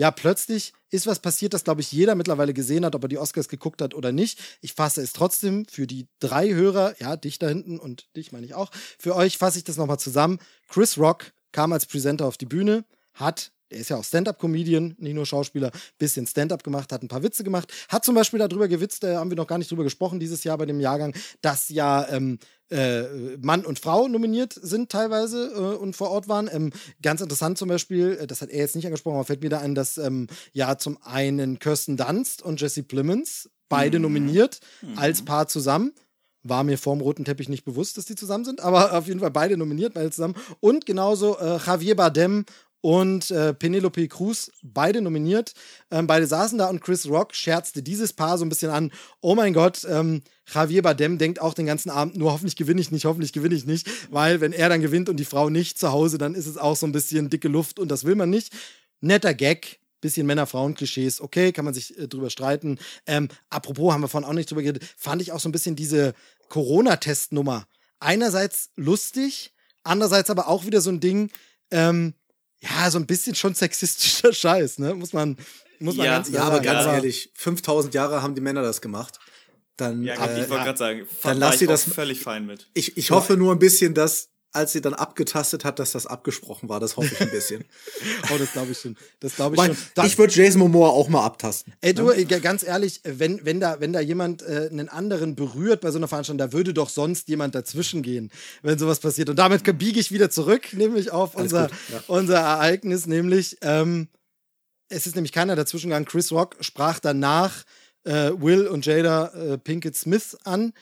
ja, plötzlich ist was passiert, das, glaube ich, jeder mittlerweile gesehen hat, ob er die Oscars geguckt hat oder nicht. Ich fasse es trotzdem für die drei Hörer, ja, dich da hinten und dich meine ich auch, für euch fasse ich das nochmal zusammen. Chris Rock kam als Presenter auf die Bühne, hat, er ist ja auch Stand-Up-Comedian, nicht nur Schauspieler, bisschen Stand-Up gemacht, hat ein paar Witze gemacht, hat zum Beispiel darüber gewitzt, da haben wir noch gar nicht drüber gesprochen dieses Jahr bei dem Jahrgang, dass ja ähm, äh, Mann und Frau nominiert sind teilweise äh, und vor Ort waren. Ähm, ganz interessant zum Beispiel, äh, das hat er jetzt nicht angesprochen, aber fällt mir da ein, dass ähm, ja zum einen Kirsten Dunst und Jesse Plemons beide nominiert als Paar zusammen. War mir vorm roten Teppich nicht bewusst, dass die zusammen sind, aber auf jeden Fall beide nominiert, beide zusammen. Und genauso äh, Javier Bardem und äh, Penelope Cruz, beide nominiert. Ähm, beide saßen da und Chris Rock scherzte dieses Paar so ein bisschen an. Oh mein Gott, ähm, Javier Bardem denkt auch den ganzen Abend, nur hoffentlich gewinne ich nicht, hoffentlich gewinne ich nicht, weil wenn er dann gewinnt und die Frau nicht zu Hause, dann ist es auch so ein bisschen dicke Luft und das will man nicht. Netter Gag, bisschen Männer-Frauen-Klischees, okay, kann man sich äh, drüber streiten. Ähm, apropos, haben wir vorhin auch nicht drüber geredet, fand ich auch so ein bisschen diese Corona-Testnummer. Einerseits lustig, andererseits aber auch wieder so ein Ding, ähm, ja, so ein bisschen schon sexistischer Scheiß, ne? Muss man, muss man Ja, ganz Ja, klar aber sagen. ganz ehrlich, 5000 Jahre haben die Männer das gemacht. Dann, Ja, äh, ich wollte ja. gerade sagen, Dann lass ich sie das- völlig fein mit. ich, ich hoffe nur ein bisschen, dass als sie dann abgetastet hat, dass das abgesprochen war. Das hoffe ich ein bisschen. oh, das glaube ich schon. Das glaube ich schon. Das, ich würde Jason Momoa auch mal abtasten. Ey, du, ne? ganz ehrlich, wenn, wenn, da, wenn da jemand äh, einen anderen berührt bei so einer Veranstaltung, da würde doch sonst jemand dazwischen gehen, wenn sowas passiert. Und damit biege ich wieder zurück, nämlich auf unser, ja. unser Ereignis, nämlich ähm, es ist nämlich keiner dazwischen gegangen. Chris Rock sprach danach äh, Will und Jada äh, Pinkett Smith an.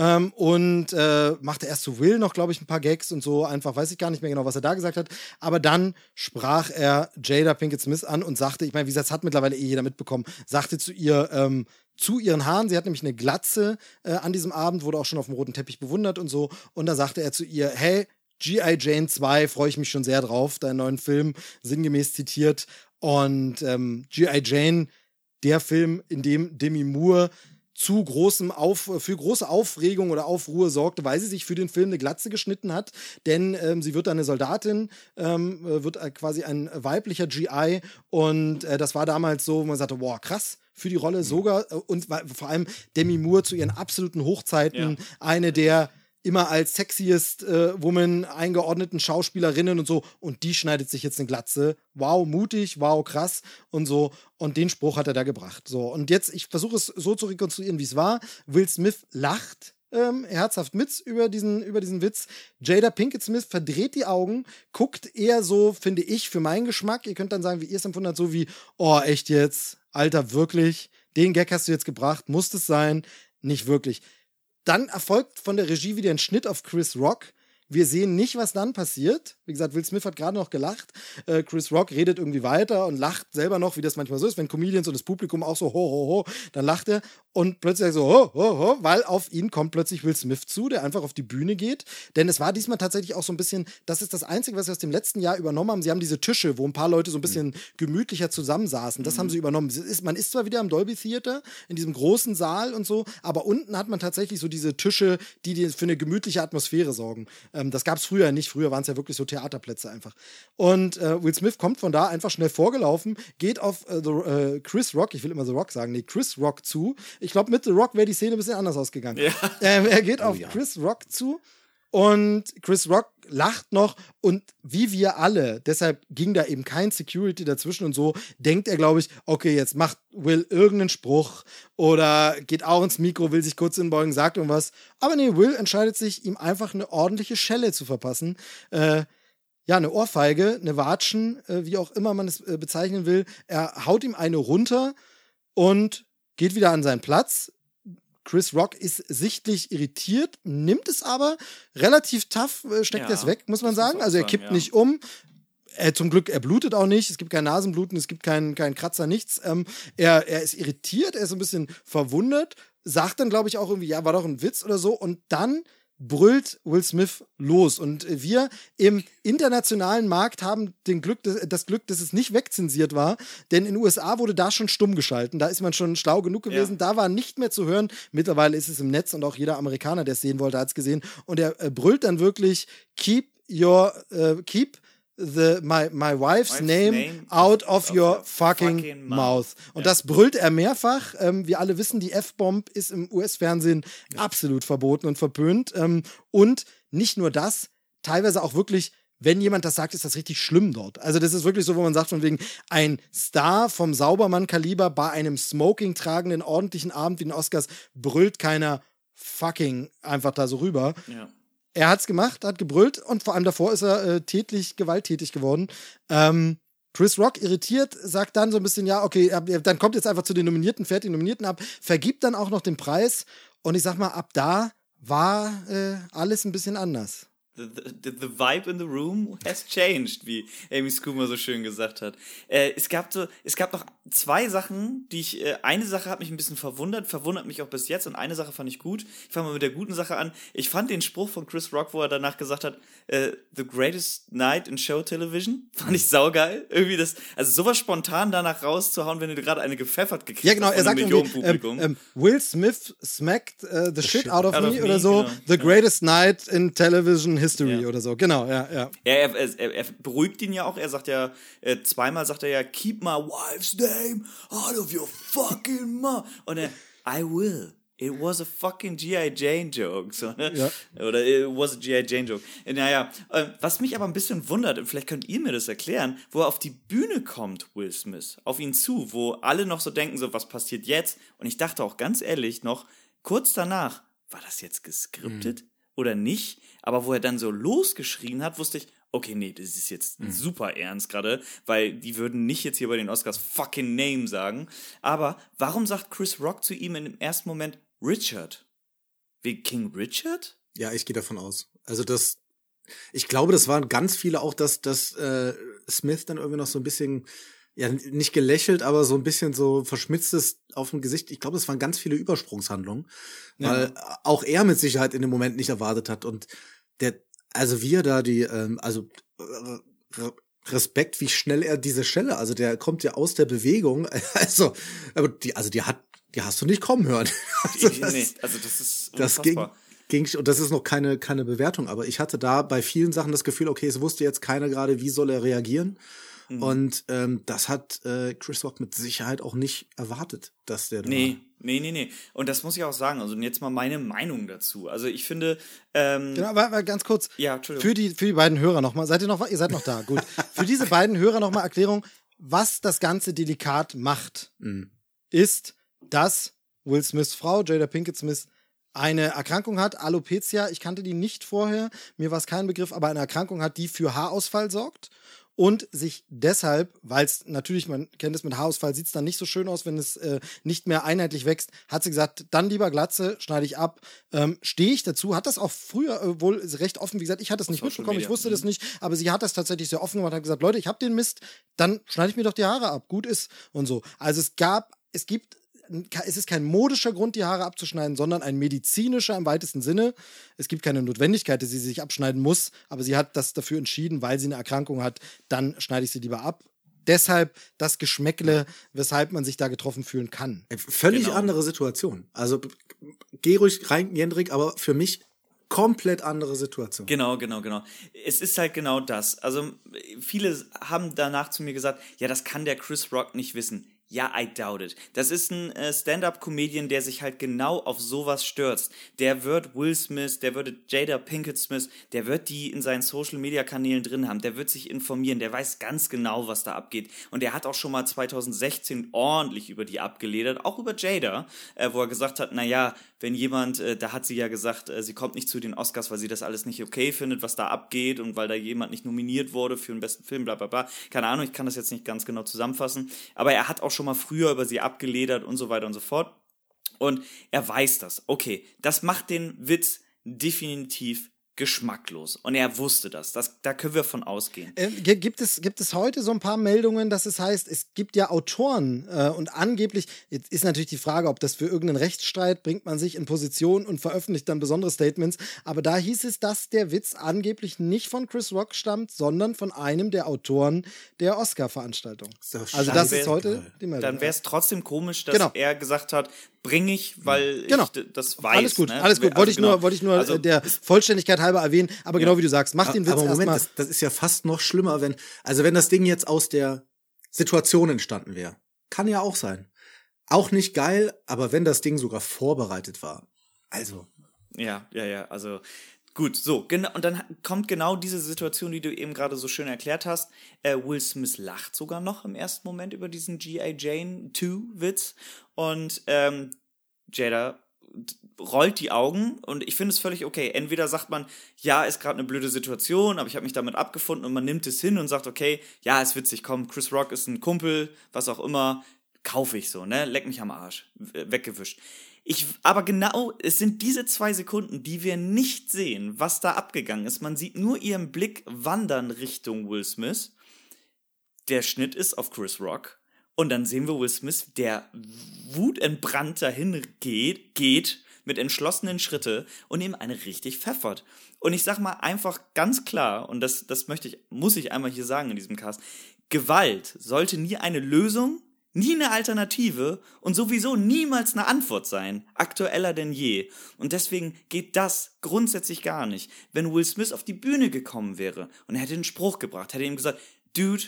Ähm, und äh, machte erst zu Will noch, glaube ich, ein paar Gags und so. Einfach weiß ich gar nicht mehr genau, was er da gesagt hat. Aber dann sprach er Jada Pinkett Smith an und sagte, ich meine, wie gesagt, das hat mittlerweile eh jeder mitbekommen, sagte zu ihr, ähm, zu ihren Haaren. Sie hat nämlich eine Glatze äh, an diesem Abend, wurde auch schon auf dem roten Teppich bewundert und so. Und da sagte er zu ihr, hey, G.I. Jane 2, freue ich mich schon sehr drauf, deinen neuen Film, sinngemäß zitiert. Und ähm, G.I. Jane, der Film, in dem Demi Moore zu großem Auf, für große Aufregung oder Aufruhr sorgte, weil sie sich für den Film eine Glatze geschnitten hat. Denn ähm, sie wird eine Soldatin, ähm, äh, wird äh, quasi ein weiblicher GI. Und äh, das war damals so, wo man sagte, boah, krass, für die Rolle sogar. Äh, und vor allem Demi Moore zu ihren absoluten Hochzeiten ja. eine der immer als sexiest äh, Woman eingeordneten Schauspielerinnen und so. Und die schneidet sich jetzt eine Glatze. Wow, mutig, wow, krass und so. Und den Spruch hat er da gebracht. So, und jetzt, ich versuche es so zu rekonstruieren, wie es war. Will Smith lacht ähm, herzhaft mit über diesen, über diesen Witz. Jada Pinkett Smith verdreht die Augen, guckt eher so, finde ich, für meinen Geschmack. Ihr könnt dann sagen, wie ihr es empfunden habt, so wie, oh, echt jetzt? Alter, wirklich? Den Gag hast du jetzt gebracht? Muss es sein? Nicht wirklich. Dann erfolgt von der Regie wieder ein Schnitt auf Chris Rock. Wir sehen nicht, was dann passiert. Wie gesagt, Will Smith hat gerade noch gelacht. Äh, Chris Rock redet irgendwie weiter und lacht selber noch, wie das manchmal so ist, wenn Comedians und das Publikum auch so ho, ho, ho, dann lacht er und plötzlich so ho, ho, ho, weil auf ihn kommt plötzlich Will Smith zu, der einfach auf die Bühne geht. Denn es war diesmal tatsächlich auch so ein bisschen, das ist das Einzige, was sie aus dem letzten Jahr übernommen haben. Sie haben diese Tische, wo ein paar Leute so ein bisschen mhm. gemütlicher zusammensaßen. Das mhm. haben sie übernommen. Man ist zwar wieder am Dolby Theater, in diesem großen Saal und so, aber unten hat man tatsächlich so diese Tische, die für eine gemütliche Atmosphäre sorgen. Ähm, das gab es früher nicht. Früher waren es ja wirklich so Theaterplätze einfach. Und äh, Will Smith kommt von da einfach schnell vorgelaufen, geht auf äh, the, äh, Chris Rock, ich will immer The Rock sagen, nee, Chris Rock zu. Ich glaube, mit The Rock wäre die Szene ein bisschen anders ausgegangen. Ja. Ähm, er geht oh, auf ja. Chris Rock zu und Chris Rock lacht noch und wie wir alle, deshalb ging da eben kein Security dazwischen und so, denkt er, glaube ich, okay, jetzt macht Will irgendeinen Spruch oder geht auch ins Mikro, will sich kurz inbeugen, sagt irgendwas. Aber nee, Will entscheidet sich, ihm einfach eine ordentliche Schelle zu verpassen. Äh, ja, eine Ohrfeige, eine Watschen, äh, wie auch immer man es äh, bezeichnen will. Er haut ihm eine runter und geht wieder an seinen Platz, Chris Rock ist sichtlich irritiert, nimmt es aber relativ tough, äh, steckt ja, es weg, muss man sagen. Also er kippt sagen, ja. nicht um. Er, zum Glück, er blutet auch nicht, es gibt kein Nasenbluten, es gibt keinen kein Kratzer, nichts. Ähm, er, er ist irritiert, er ist ein bisschen verwundert, sagt dann, glaube ich, auch irgendwie, ja, war doch ein Witz oder so. Und dann brüllt Will Smith los. Und wir im internationalen Markt haben den Glück, das Glück, dass es nicht wegzensiert war, denn in den USA wurde da schon stumm geschalten. Da ist man schon schlau genug gewesen. Ja. Da war nicht mehr zu hören. Mittlerweile ist es im Netz und auch jeder Amerikaner, der es sehen wollte, hat es gesehen. Und er äh, brüllt dann wirklich: Keep your, uh, keep the, my, my wife's, wife's name, name, out of, of your fucking, fucking mouth. Und ja. das brüllt er mehrfach. Ähm, wir alle wissen, die F-Bomb ist im US-Fernsehen ja. absolut verboten und verpönt. Ähm, und nicht nur das, teilweise auch wirklich wenn jemand das sagt, ist das richtig schlimm dort. Also das ist wirklich so, wo man sagt von wegen ein Star vom Saubermann-Kaliber bei einem Smoking tragenden ordentlichen Abend wie den Oscars brüllt keiner fucking einfach da so rüber. Ja er hat's gemacht, hat gebrüllt und vor allem davor ist er äh, tätlich, gewalttätig geworden. Ähm, Chris Rock irritiert, sagt dann so ein bisschen, ja, okay, dann kommt jetzt einfach zu den Nominierten, fährt die Nominierten ab, vergibt dann auch noch den Preis und ich sag mal, ab da war äh, alles ein bisschen anders. The, the, the, vibe in the room has changed, wie Amy Schumer so schön gesagt hat. Äh, es gab so, es gab noch zwei Sachen, die ich, äh, eine Sache hat mich ein bisschen verwundert, verwundert mich auch bis jetzt und eine Sache fand ich gut. Ich fange mal mit der guten Sache an. Ich fand den Spruch von Chris Rock, wo er danach gesagt hat, äh, the greatest night in show television, fand ich saugeil. Irgendwie das, also sowas spontan danach rauszuhauen, wenn du gerade eine gepfeffert gekriegt ja, genau, hast er sagt ähm, ähm, Will Smith smacked uh, the, the, shit, out of out me of oder me, so, genau. the greatest ja. night in television history. History ja. oder so. Genau, ja, ja. Er, er, er, er, beruhigt ihn ja auch. Er sagt ja, äh, zweimal sagt er ja, keep my wife's name out of your fucking mouth. Und er, I will. it was a fucking G.I. Jane joke. So, ne? Ja. Oder it was a G.I. Jane joke. Naja, äh, was mich aber ein bisschen wundert, und vielleicht könnt ihr mir das erklären, wo er auf die Bühne kommt, Will Smith, auf ihn zu, wo alle noch so denken, so, was passiert jetzt? Und ich dachte auch ganz ehrlich noch, kurz danach, war das jetzt geskriptet oder nicht? Aber wo er dann so losgeschrien hat, wusste ich, okay, nee, das ist jetzt super ernst gerade, weil die würden nicht jetzt hier bei den Oscars fucking Name sagen. Aber warum sagt Chris Rock zu ihm im ersten Moment Richard? Wie King Richard? Ja, ich gehe davon aus. Also das, ich glaube, das waren ganz viele auch, dass, dass äh, Smith dann irgendwie noch so ein bisschen, ja, nicht gelächelt, aber so ein bisschen so verschmitztes auf dem Gesicht. Ich glaube, das waren ganz viele Übersprungshandlungen, weil auch er mit Sicherheit in dem Moment nicht erwartet hat. Und der, also wie er da die, ähm, also äh, Re- Respekt, wie schnell er diese Stelle, also der kommt ja aus der Bewegung, also, aber die, also die hat, die hast du nicht kommen hören. Also das- nee, also das ist das ging, unfassbar. ging, und das ist noch keine, keine Bewertung, aber ich hatte da bei vielen Sachen das Gefühl, okay, es wusste jetzt keiner gerade, wie soll er reagieren. Mhm. Und ähm, das hat äh, Chris Rock mit Sicherheit auch nicht erwartet, dass der da Nee, nee, nee, nee. Und das muss ich auch sagen. Also jetzt mal meine Meinung dazu. Also ich finde, ähm, Genau, aber, aber ganz kurz. Ja, Entschuldigung. Für die, für die beiden Hörer nochmal. Seid ihr noch, ihr seid noch da? Gut. Für diese beiden Hörer nochmal Erklärung, was das Ganze delikat macht, Mhm. ist, dass Will Smiths Frau, Jada Pinkett Smith, eine Erkrankung hat, Alopecia. Ich kannte die nicht vorher, mir war es kein Begriff, aber eine Erkrankung hat, die für Haarausfall sorgt und sich deshalb, weil es natürlich, man kennt es mit Haarausfall, sieht es dann nicht so schön aus, wenn es äh, nicht mehr einheitlich wächst, hat sie gesagt, dann lieber Glatze, schneide ich ab. Ähm, Stehe ich dazu, hat das auch früher äh, wohl recht offen, wie gesagt, ich hatte es nicht mitbekommen, ich wusste das nicht, aber sie hat das tatsächlich sehr offen gemacht, hat gesagt, Leute, ich habe den Mist, dann schneide ich mir doch die Haare ab, gut ist und so. Also es gab, es gibt es ist kein modischer Grund, die Haare abzuschneiden, sondern ein medizinischer im weitesten Sinne. Es gibt keine Notwendigkeit, dass sie sich abschneiden muss, aber sie hat das dafür entschieden, weil sie eine Erkrankung hat, dann schneide ich sie lieber ab. Deshalb das Geschmäckle, weshalb man sich da getroffen fühlen kann. Ey, Völlig Genau. andere Situation. Also geh ruhig rein, Jendrik, aber für mich komplett andere Situation. Genau, genau, genau. Es ist halt genau das. Also viele haben danach zu mir gesagt, ja, das kann der Chris Rock nicht wissen. Ja, I doubt it. Das ist ein äh, Stand-up-Comedian, der sich halt genau auf sowas stürzt. Der wird Will Smith, der würde Jada Pinkett Smith, der wird die in seinen Social-Media-Kanälen drin haben. Der wird sich informieren. Der weiß ganz genau, was da abgeht. Und der hat auch schon mal 2016 ordentlich über die abgeledert, auch über Jada, äh, wo er gesagt hat, na ja, wenn jemand, äh, da hat sie ja gesagt, äh, sie kommt nicht zu den Oscars, weil sie das alles nicht okay findet, was da abgeht und weil da jemand nicht nominiert wurde für den besten Film, bla bla bla. Keine Ahnung, ich kann das jetzt nicht ganz genau zusammenfassen. Aber er hat auch schon mal früher über sie abgeledert und so weiter und so fort. Und er weiß das. Okay, das macht den Witz definitiv geschmacklos. Und er wusste das. das da können wir von ausgehen. Äh, gi- gibt, es, gibt es heute so ein paar Meldungen, dass es heißt, es gibt ja Autoren äh, und angeblich, jetzt ist natürlich die Frage, ob das für irgendeinen Rechtsstreit bringt man sich in Position und veröffentlicht dann besondere Statements, aber da hieß es, dass der Witz angeblich nicht von Chris Rock stammt, sondern von einem der Autoren der Oscar-Veranstaltung. Doch Also das ist heute die Meldung. Dann wäre es trotzdem komisch, dass Genau. er gesagt hat, bringe ich, weil Genau. ich das weiß. alles gut, ne? alles gut. Also Wollte ich nur, genau. wollte ich nur Also, äh, der Vollständigkeit halber erwähnen, aber genau wie du sagst, mach den Witz aber Moment, das, das ist ja fast noch schlimmer, wenn, also wenn das Ding jetzt aus der Situation entstanden wäre. Kann ja auch sein. Auch nicht geil, aber wenn das Ding sogar vorbereitet war. Also, Ja, ja, ja, also gut, so, genau, und dann kommt genau diese Situation, die du eben gerade so schön erklärt hast. Äh, Will Smith lacht sogar noch im ersten Moment über diesen G.I. Jane 2-Witz und ähm, Jada rollt die Augen und ich finde es völlig okay. Entweder sagt man, ja, ist gerade eine blöde Situation, aber ich habe mich damit abgefunden und man nimmt es hin und sagt, okay, ja, ist witzig, komm, Chris Rock ist ein Kumpel, was auch immer, kaufe ich so, ne? Leck mich am Arsch, weggewischt. Ich, aber genau, es sind diese zwei Sekunden, die wir nicht sehen, was da abgegangen ist. Man sieht nur ihren Blick wandern Richtung Will Smith. Der Schnitt ist auf Chris Rock. Und dann sehen wir Will Smith, der wutentbrannt dahin geht, geht mit entschlossenen Schritte und ihm eine richtig pfeffert. Und ich sag mal einfach ganz klar, und das, das möchte ich, muss ich einmal hier sagen in diesem Cast, Gewalt sollte nie eine Lösung, nie eine Alternative und sowieso niemals eine Antwort sein. Aktueller denn je. Und deswegen geht das grundsätzlich gar nicht. Wenn Will Smith auf die Bühne gekommen wäre und er hätte einen Spruch gebracht, hätte ihm gesagt, Dude,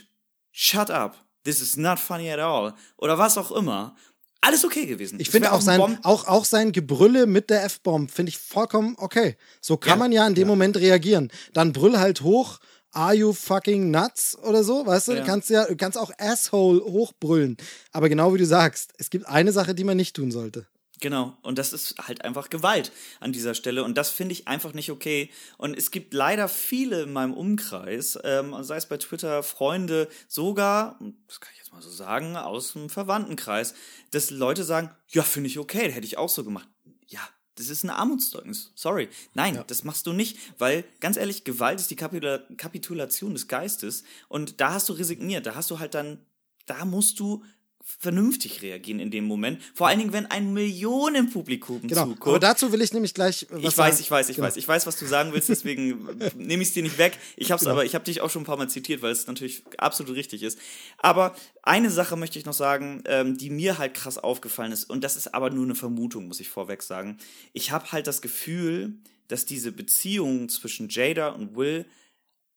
shut up. This is not funny at all. Oder was auch immer. alles okay gewesen. Ich finde auch ein sein, Bomb- auch, auch sein Gebrülle mit der F-Bomb finde ich vollkommen okay. So kann Ja. man ja in dem Moment reagieren. Dann brüll halt hoch, are you fucking nuts oder so, weißt du? Ja. Du kannst ja, du kannst auch Asshole hochbrüllen. Aber genau wie du sagst, es gibt eine Sache, die man nicht tun sollte. Genau, und das ist halt einfach Gewalt an dieser Stelle und das finde ich einfach nicht okay. Und es gibt leider viele in meinem Umkreis, ähm, sei es bei Twitter, Freunde, sogar, das kann ich jetzt mal so sagen, aus dem Verwandtenkreis, dass Leute sagen, ja, finde ich okay, hätte ich auch so gemacht. Ja, das ist ein Armutszeugnis. Sorry. Nein, das machst du nicht, weil ganz ehrlich, Gewalt ist die Kapitula Kapitulation des Geistes und da hast du resigniert, da hast du halt dann, da musst du vernünftig reagieren in dem Moment. Vor allen Dingen, wenn ein Millionenpublikum Genau. zuguckt. Aber dazu will ich nämlich gleich äh, was ich weiß, ich weiß, ich Genau. weiß. Ich weiß, was du sagen willst, deswegen nehme ich es dir nicht weg. Ich hab's aber, ich habe dich auch schon ein paar Mal zitiert, weil es natürlich absolut richtig ist. Aber eine Sache möchte ich noch sagen, ähm, die mir halt krass aufgefallen ist, und das ist aber nur eine Vermutung, muss ich vorweg sagen. Ich habe halt das Gefühl, dass diese Beziehung zwischen Jada und Will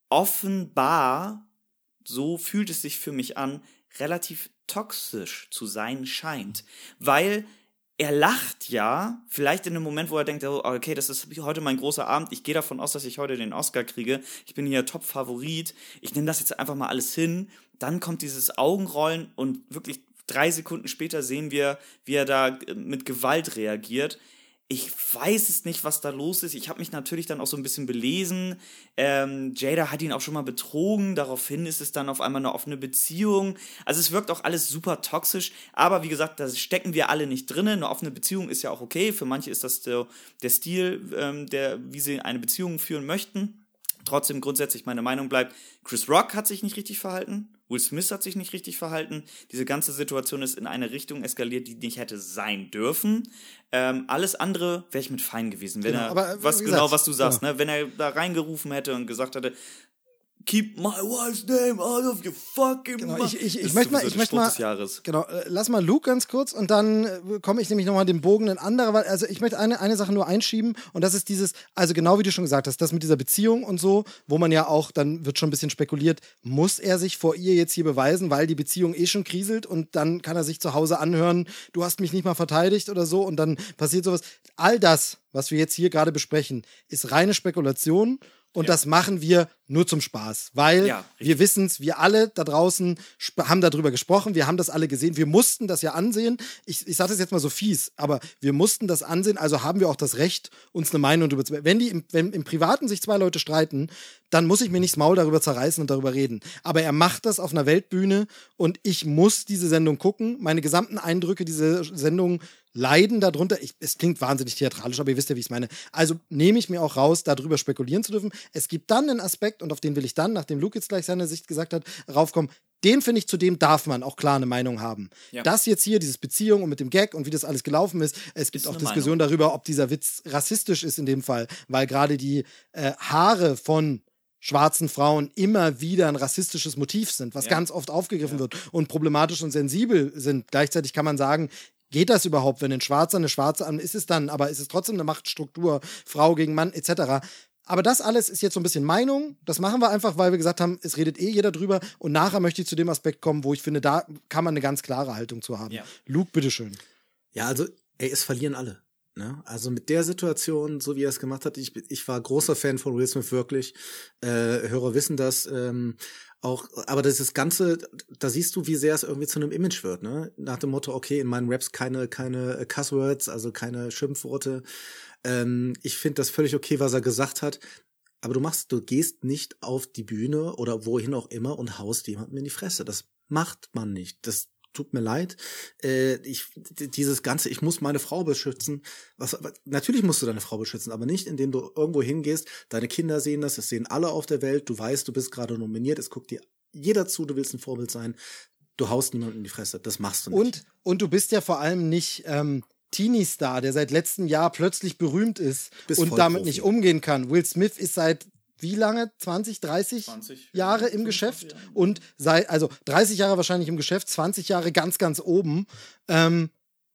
offenbar, so fühlt es sich für mich an, relativ toxisch zu sein scheint. Weil er lacht ja, vielleicht in einem Moment, wo er denkt, oh, okay, das ist heute mein großer Abend, ich gehe davon aus, dass ich heute den Oscar kriege, ich bin hier Top-Favorit, ich nehme das jetzt einfach mal alles hin, dann kommt dieses Augenrollen und wirklich drei Sekunden später sehen wir, wie er da äh, mit Gewalt reagiert. Ich weiß es nicht, was da los ist. Ich habe mich natürlich dann auch so ein bisschen belesen. Ähm, Jada hat ihn auch schon mal betrogen. Daraufhin ist es dann auf einmal eine offene Beziehung. Also es wirkt auch alles super toxisch. Aber wie gesagt, da stecken wir alle nicht drin. Eine offene Beziehung ist ja auch okay. Für manche ist das der, der Stil, ähm, der, wie sie eine Beziehung führen möchten. Trotzdem grundsätzlich meine Meinung bleibt, Chris Rock hat sich nicht richtig verhalten, Will Smith hat sich nicht richtig verhalten. Diese ganze Situation ist in eine Richtung eskaliert, die nicht hätte sein dürfen. Ähm, alles andere wäre ich mit fein gewesen, wenn Genau, er, aber, was genau gesagt, was du sagst, genau. ne? wenn er da reingerufen hätte und gesagt hätte, Keep my wife's name out of your fucking Genau, mouth. ich, ich, ich möchte mal, ich möchte mal, genau, äh, lass mal Luke ganz kurz und dann äh, komme ich nämlich nochmal den Bogen in andere, weil, also ich möchte eine, eine Sache nur einschieben und das ist dieses, also genau wie du schon gesagt hast, das mit dieser Beziehung und so, wo man ja auch, dann wird schon ein bisschen spekuliert, muss er sich vor ihr jetzt hier beweisen, weil die Beziehung eh schon kriselt und dann kann er sich zu Hause anhören, du hast mich nicht mal verteidigt oder so und dann passiert sowas. All das, was wir jetzt hier gerade besprechen, ist reine Spekulation und das machen wir nur zum Spaß, weil Ja, wir wissen es, wir alle da draußen haben darüber gesprochen, wir haben das alle gesehen, wir mussten das ja ansehen. Ich, ich sage das jetzt mal so fies, aber wir mussten das ansehen, also haben wir auch das Recht, uns eine Meinung darüber zu Wenn die im, wenn im Privaten sich zwei Leute streiten, dann muss ich mir nicht das Maul darüber zerreißen und darüber reden. Aber er macht das auf einer Weltbühne und ich muss diese Sendung gucken. Meine gesamten Eindrücke dieser Sendung leiden darunter. Ich, es klingt wahnsinnig theatralisch, aber ihr wisst ja, wie ich es meine. Also nehme ich mir auch raus, darüber spekulieren zu dürfen. Es gibt dann einen Aspekt, und auf den will ich dann, nachdem Luke jetzt gleich seine Sicht gesagt hat, raufkommen. Den finde ich, zu dem darf man auch klar eine Meinung haben. Ja. Das jetzt hier, dieses Beziehung und mit dem Gag und wie das alles gelaufen ist, es gibt Ist auch Diskussionen darüber, ob dieser Witz rassistisch ist in dem Fall, weil gerade die äh, Haare von schwarzen Frauen immer wieder ein rassistisches Motiv sind, was Ja. ganz oft aufgegriffen wird und problematisch und sensibel sind. Gleichzeitig kann man sagen, geht das überhaupt, wenn ein Schwarzer eine Schwarze an, ist es dann, aber ist es trotzdem eine Machtstruktur, Frau gegen Mann etc. Aber das alles ist jetzt so ein bisschen Meinung. Das machen wir einfach, weil wir gesagt haben, es redet eh jeder drüber. Und nachher möchte ich zu dem Aspekt kommen, wo ich finde, da kann man eine ganz klare Haltung zu haben. Ja. Luke, bitteschön. Ja, also, ey, es verlieren alle. Ne? Also mit der Situation, so wie er es gemacht hat, ich, ich war großer Fan von Will Smith, wirklich. Äh, Hörer wissen das. Ähm, auch, aber das ist das Ganze, da siehst du, wie sehr es irgendwie zu einem Image wird, ne? Nach dem Motto, okay, in meinen Raps keine, keine äh, Cusswords, also keine Schimpfworte. Ähm, ich finde das völlig okay, was er gesagt hat. Aber du machst, du gehst nicht auf die Bühne oder wohin auch immer und haust jemandem in die Fresse. Das macht man nicht. Das tut mir leid. Äh, ich, dieses Ganze, ich muss meine Frau beschützen. Was, natürlich musst du deine Frau beschützen, aber nicht, indem du irgendwo hingehst. Deine Kinder sehen das, es sehen alle auf der Welt. Du weißt, du bist gerade nominiert. Es guckt dir jeder zu, du willst ein Vorbild sein. Du haust niemanden in die Fresse. Das machst du nicht. Und, und du bist ja vor allem nicht ähm, Teenie-Star, der seit letztem Jahr plötzlich berühmt ist Bist und damit nicht umgehen kann. Will Smith ist seit wie lange? 20, 30 20, Jahre im 25 Geschäft Jahre. und sei, also 30 Jahre wahrscheinlich im Geschäft, 20 Jahre ganz, ganz oben. Ähm,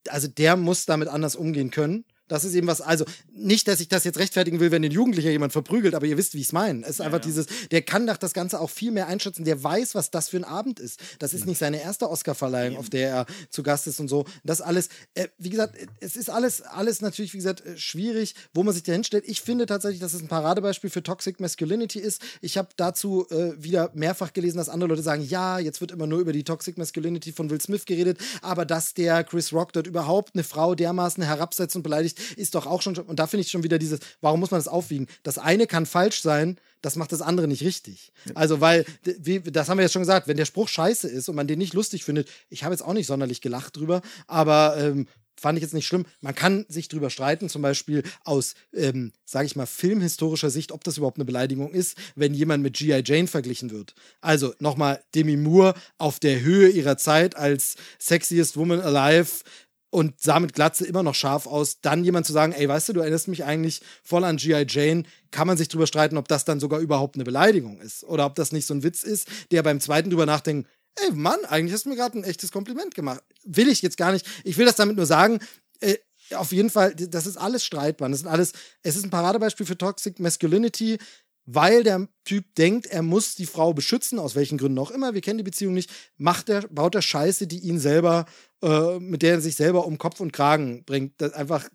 also der muss damit anders umgehen können. Das ist eben was, also nicht, dass ich das jetzt rechtfertigen will, wenn ein Jugendlicher jemand verprügelt, aber ihr wisst, wie ich es meine. Es ist einfach ja. dieses, der kann doch das Ganze auch viel mehr einschätzen, der weiß, was das für ein Abend ist. Das ist nicht seine erste Oscarverleihung, auf der er zu Gast ist und so. Das alles, äh, wie gesagt, es ist alles, alles natürlich, wie gesagt, äh, schwierig, wo man sich da hinstellt. Ich finde tatsächlich, dass es ein Paradebeispiel für Toxic Masculinity ist. Ich habe dazu äh, wieder mehrfach gelesen, dass andere Leute sagen, ja, jetzt wird immer nur über die Toxic Masculinity von Will Smith geredet, aber dass der Chris Rock dort überhaupt eine Frau dermaßen herabsetzt und beleidigt, ist doch auch schon, und da finde ich schon wieder dieses, warum muss man das aufwiegen? Das eine kann falsch sein, das macht das andere nicht richtig. Also, weil, wie, das haben wir jetzt schon gesagt, wenn der Spruch scheiße ist und man den nicht lustig findet, ich habe jetzt auch nicht sonderlich gelacht drüber, aber ähm, fand ich jetzt nicht schlimm. Man kann sich drüber streiten, zum Beispiel aus, ähm, sage ich mal, filmhistorischer Sicht, ob das überhaupt eine Beleidigung ist, wenn jemand mit G.I. Jane verglichen wird. Also nochmal Demi Moore auf der Höhe ihrer Zeit als sexiest woman alive und sah mit Glatze immer noch scharf aus, dann jemand zu sagen, ey, weißt du, du erinnerst mich eigentlich voll an G.I. Jane, kann man sich drüber streiten, ob das dann sogar überhaupt eine Beleidigung ist oder ob das nicht so ein Witz ist, der beim zweiten drüber nachdenkt, ey, Mann, eigentlich hast du mir gerade ein echtes Kompliment gemacht. Will ich jetzt gar nicht. Ich will das damit nur sagen, äh, auf jeden Fall, das ist alles streitbar. Das ist alles, es ist ein Paradebeispiel für Toxic Masculinity, weil der Typ denkt, er muss die Frau beschützen, aus welchen Gründen auch immer. Wir kennen die Beziehung nicht. Macht er, baut er Scheiße, die ihn selber, äh, mit der er sich selber um Kopf und Kragen bringt. Das einfach,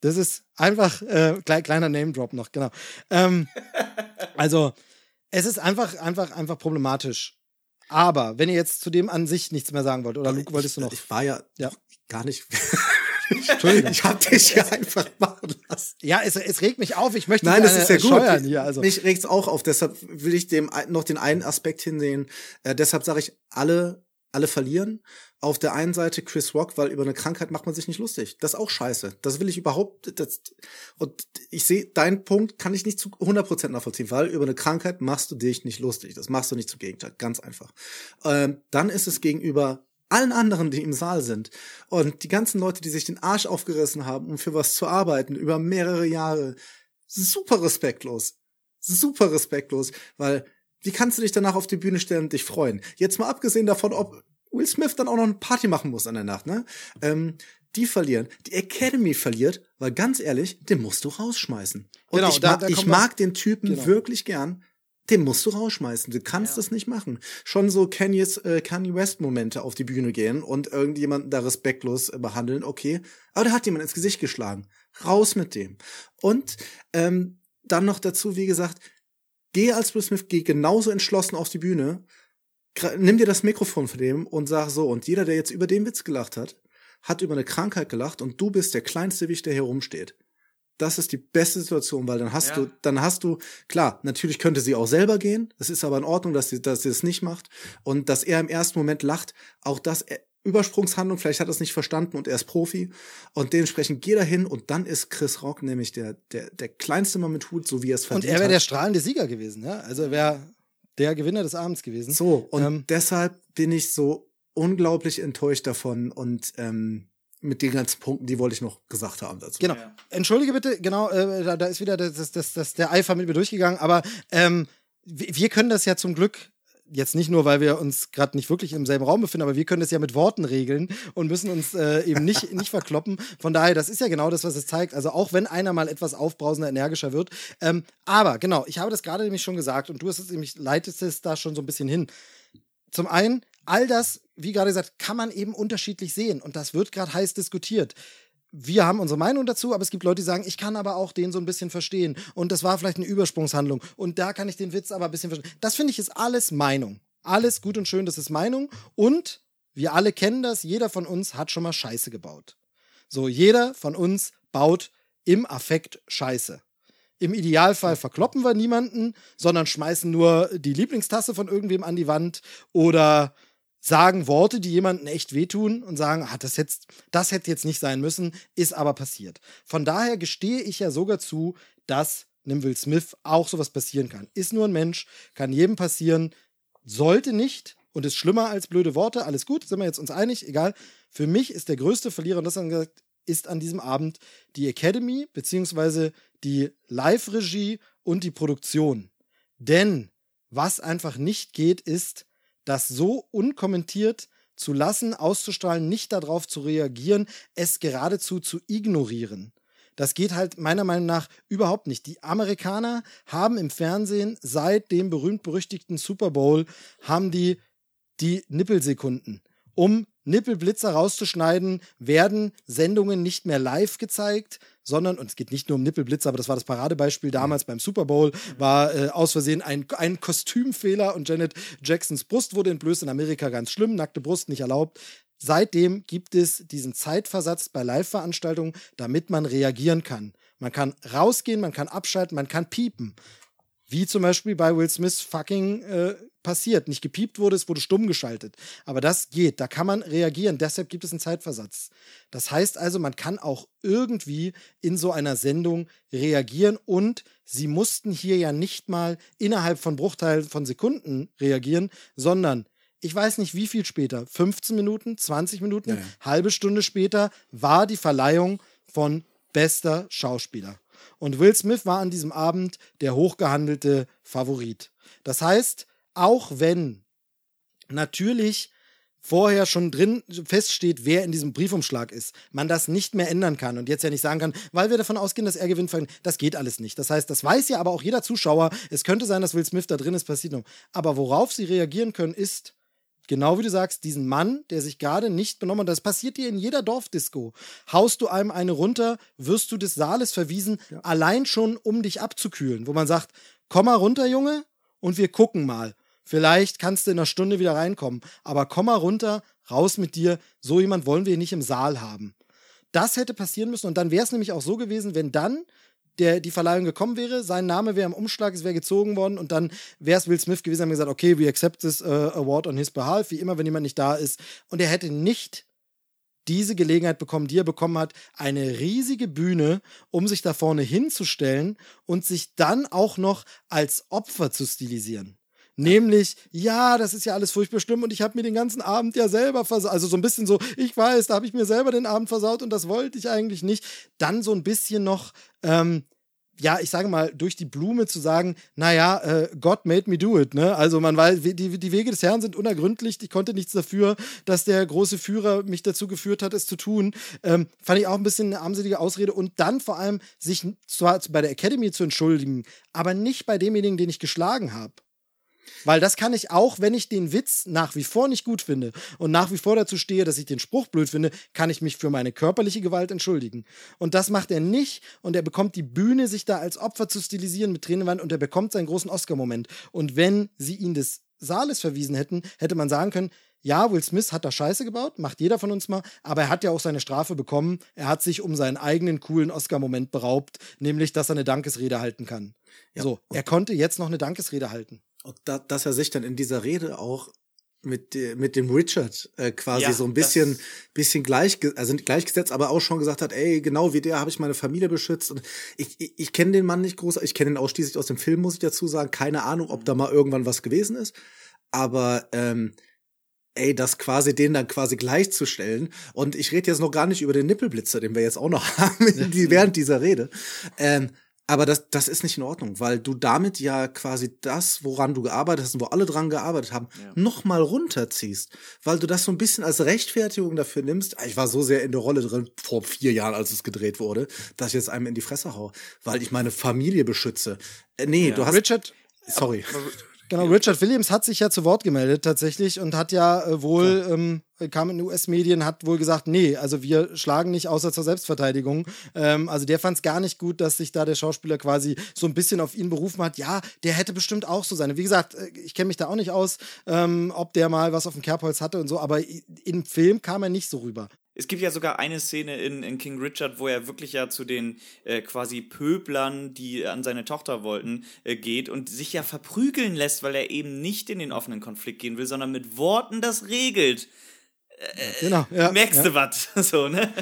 das ist einfach äh, klei- kleiner Name Drop noch, genau. Ähm, also es ist einfach, einfach, einfach problematisch. Aber wenn ihr jetzt zu dem an sich nichts mehr sagen wollt, oder Luke, wolltest du noch? Ich war ja, Ja. gar nicht. Entschuldigung. ich habe dich ja einfach machen lassen. Ja, es, es regt mich auf. Ich möchte Nein, das ist ja gut. hier. Also. Mich regt's auch auf. Deshalb will ich dem noch den einen Aspekt hinsehen. Äh, deshalb sage ich, alle, alle verlieren. Auf der einen Seite Chris Rock, weil über eine Krankheit macht man sich nicht lustig. Das ist auch scheiße. Das will ich überhaupt. Das, und ich sehe, deinen Punkt kann ich nicht zu 100% nachvollziehen, weil über eine Krankheit machst du dich nicht lustig. Das machst du nicht zum Gegenteil. Ganz einfach. Ähm, dann ist es gegenüber allen anderen, die im Saal sind und die ganzen Leute, die sich den Arsch aufgerissen haben, um für was zu arbeiten, über mehrere Jahre, super respektlos. Super respektlos, weil wie kannst du dich danach auf die Bühne stellen und dich freuen? Jetzt mal abgesehen davon, ob Will Smith dann auch noch eine Party machen muss an der Nacht, ne? Ähm, die verlieren. Die Academy verliert, weil ganz ehrlich, den musst du rausschmeißen. Und Genau, ich, da- ma da ich mag den Typen Genau. wirklich gern. Den musst du rausschmeißen. Du kannst das nicht machen. Schon so Kanye's, äh, Kanye West Momente auf die Bühne gehen und irgendjemanden da respektlos äh, behandeln, okay. Aber da hat jemand ins Gesicht geschlagen. Raus mit dem. Und ähm, dann noch dazu, wie gesagt, geh als Will Smith, geh genauso entschlossen auf die Bühne, nimm dir das Mikrofon von dem und sag so, und jeder, der jetzt über den Witz gelacht hat, hat über eine Krankheit gelacht und du bist der kleinste Wicht, der hier rumsteht. Das ist die beste Situation, weil dann hast Ja. du, dann hast du, klar, natürlich könnte sie auch selber gehen. Es ist aber in Ordnung, dass sie, dass sie es nicht macht. Und dass er im ersten Moment lacht, auch das äh, Übersprungshandlung, vielleicht hat er es nicht verstanden und er ist Profi. Und dementsprechend geh da hin und dann ist Chris Rock nämlich der, der, der kleinste Mann mit Hut, so wie er es Und verdient er wäre der hat. strahlende Sieger gewesen, ja. Also er wäre der Gewinner des Abends gewesen. So, und Ähm, deshalb bin ich so unglaublich enttäuscht davon und ähm, mit den ganzen Punkten, die wollte ich noch gesagt haben dazu. Genau. Ja. Entschuldige bitte, genau, äh, da, da ist wieder das, das, das, der Eifer mit mir durchgegangen, aber ähm, wir, wir können das ja zum Glück. Jetzt nicht nur, weil wir uns gerade nicht wirklich im selben Raum befinden, aber wir können das ja mit Worten regeln und müssen uns äh, eben nicht, nicht verkloppen. Von daher, das ist ja genau das, was es zeigt. Also auch wenn einer mal etwas aufbrausender, energischer wird. Ähm, aber genau, ich habe das gerade nämlich schon gesagt und du hast es nämlich, leitest es da schon so ein bisschen hin. Zum einen, all das, wie gerade gesagt, kann man eben unterschiedlich sehen und das wird gerade heiß diskutiert. Wir haben unsere Meinung dazu, aber es gibt Leute, die sagen, ich kann aber auch den so ein bisschen verstehen und das war vielleicht eine Übersprungshandlung und da kann ich den Witz aber ein bisschen verstehen. Das finde ich ist alles Meinung. Alles gut und schön, das ist Meinung und wir alle kennen das, jeder von uns hat schon mal Scheiße gebaut. So, jeder von uns baut im Affekt Scheiße. Im Idealfall verkloppen wir niemanden, sondern schmeißen nur die Lieblingstasse von irgendwem an die Wand oder sagen Worte, die jemanden echt wehtun und sagen, ah, das, jetzt, das hätte jetzt nicht sein müssen, ist aber passiert. Von daher gestehe ich ja sogar zu, dass einem Will Smith auch sowas passieren kann. Ist nur ein Mensch, kann jedem passieren, sollte nicht und ist schlimmer als blöde Worte. Alles gut, sind wir jetzt uns einig, egal. Für mich ist der größte Verlierer, und das haben gesagt, ist an diesem Abend die Academy beziehungsweise die Live-Regie und die Produktion. Denn was einfach nicht geht, ist, das so unkommentiert zu lassen, auszustrahlen, nicht darauf zu reagieren, es geradezu zu ignorieren. Das geht halt meiner Meinung nach überhaupt nicht. Die Amerikaner haben im Fernsehen seit dem berühmt-berüchtigten Super Bowl haben die die Nippelsekunden. Um Nippelblitzer rauszuschneiden, werden Sendungen nicht mehr live gezeigt, sondern, und es geht nicht nur um Nippelblitzer, aber das war das Paradebeispiel damals beim Super Bowl, war äh, aus Versehen ein, ein Kostümfehler und Janet Jacksons Brust wurde entblößt in Amerika ganz schlimm, nackte Brust nicht erlaubt. Seitdem gibt es diesen Zeitversatz bei Live-Veranstaltungen, damit man reagieren kann. Man kann rausgehen, man kann abschalten, man kann piepen. Wie zum Beispiel bei Will Smith fucking äh, passiert. Nicht gepiept wurde, es wurde stumm geschaltet. Aber das geht, da kann man reagieren. Deshalb gibt es einen Zeitversatz. Das heißt also, man kann auch irgendwie in so einer Sendung reagieren und sie mussten hier ja nicht mal innerhalb von Bruchteilen von Sekunden reagieren, sondern ich weiß nicht wie viel später, 15 Minuten, 20 Minuten, ja, ja. halbe Stunde später war die Verleihung von bester Schauspieler. Und Will Smith war an diesem Abend der hochgehandelte Favorit. Das heißt, auch wenn natürlich vorher schon drin feststeht, wer in diesem Briefumschlag ist, man das nicht mehr ändern kann und jetzt ja nicht sagen kann, weil wir davon ausgehen, dass er gewinnt, das geht alles nicht. Das heißt, das weiß ja aber auch jeder Zuschauer, es könnte sein, dass Will Smith da drin ist, passiert noch. Aber worauf sie reagieren können, ist, genau wie du sagst, diesen Mann, der sich gerade nicht benommen hat, das passiert dir in jeder Dorfdisco. Haust du einem eine runter, wirst du des Saales verwiesen, ja. allein schon, um dich abzukühlen, wo man sagt, komm mal runter, Junge, und wir gucken mal. Vielleicht kannst du in einer Stunde wieder reinkommen, aber komm mal runter, raus mit dir, so jemand wollen wir nicht im Saal haben. Das hätte passieren müssen und dann wäre es nämlich auch so gewesen, wenn dann der die Verleihung gekommen wäre, sein Name wäre im Umschlag, es wäre gezogen worden und dann wäre es Will Smith gewesen, haben gesagt, okay, we accept this uh, award on his behalf, wie immer, wenn jemand nicht da ist. Und er hätte nicht diese Gelegenheit bekommen, die er bekommen hat, eine riesige Bühne, um sich da vorne hinzustellen und sich dann auch noch als Opfer zu stilisieren. Nämlich, ja, das ist ja alles furchtbar schlimm und ich habe mir den ganzen Abend ja selber versaut. Also so ein bisschen so, ich weiß, da habe ich mir selber den Abend versaut und das wollte ich eigentlich nicht. Dann so ein bisschen noch, ähm, ja, ich sage mal, durch die Blume zu sagen, naja, äh, God made me do it, ne? Also man weiß, die, die Wege des Herrn sind unergründlich, ich konnte nichts dafür, dass der große Führer mich dazu geführt hat, es zu tun. Ähm, fand ich auch ein bisschen eine armselige Ausrede und dann vor allem sich zwar bei der Academy zu entschuldigen, aber nicht bei demjenigen, den ich geschlagen habe. Weil das kann ich auch, wenn ich den Witz nach wie vor nicht gut finde und nach wie vor dazu stehe, dass ich den Spruch blöd finde, kann ich mich für meine körperliche Gewalt entschuldigen. Und das macht er nicht und er bekommt die Bühne, sich da als Opfer zu stilisieren mit Tränenwand und er bekommt seinen großen Oscar-Moment. Und wenn sie ihn des Saales verwiesen hätten, hätte man sagen können, ja, Will Smith hat da Scheiße gebaut, macht jeder von uns mal, aber er hat ja auch seine Strafe bekommen. Er hat sich um seinen eigenen coolen Oscar-Moment beraubt, nämlich, dass er eine Dankesrede halten kann. Ja. So, er konnte jetzt noch eine Dankesrede halten. Und da, dass er sich dann in dieser Rede auch mit, mit dem Richard äh, quasi ja, so ein bisschen, bisschen gleich, also gleichgesetzt, aber auch schon gesagt hat, ey, genau wie der habe ich meine Familie beschützt. Und ich, ich, ich kenne den Mann nicht groß, ich kenne ihn ausschließlich aus dem Film, muss ich dazu sagen. Keine Ahnung, ob da mal irgendwann was gewesen ist. Aber ähm, ey, das quasi den dann quasi gleichzustellen. Und ich rede jetzt noch gar nicht über den Nippelblitzer, den wir jetzt auch noch haben, die, während dieser Rede. Ähm, aber das, das ist nicht in Ordnung, weil du damit ja quasi das, woran du gearbeitet hast und wo alle dran gearbeitet haben, ja. noch mal runterziehst. Weil du das so ein bisschen als Rechtfertigung dafür nimmst. Ich war so sehr in der Rolle drin, vor vier Jahren, als es gedreht wurde, dass ich jetzt einem in die Fresse hau, weil ich meine Familie beschütze. Äh, nee, ja. du hast. Richard, sorry. Genau, Richard Williams hat sich ja zu Wort gemeldet tatsächlich und hat ja äh, wohl, ähm, kam in US-Medien, hat wohl gesagt, nee, also wir schlagen nicht außer zur Selbstverteidigung. Ähm, also der fand es gar nicht gut, dass sich da der Schauspieler quasi so ein bisschen auf ihn berufen hat. Ja, der hätte bestimmt auch so seine. Wie gesagt, äh, ich kenne mich da auch nicht aus, ähm, ob der mal was auf dem Kerbholz hatte und so, aber im Film kam er nicht so rüber. Es gibt ja sogar eine Szene in, in King Richard, wo er wirklich ja zu den äh, quasi Pöblern, die an seine Tochter wollten, äh, geht und sich ja verprügeln lässt, weil er eben nicht in den offenen Konflikt gehen will, sondern mit Worten das regelt. Äh, genau, ja, merkst ja. du was? So, ne?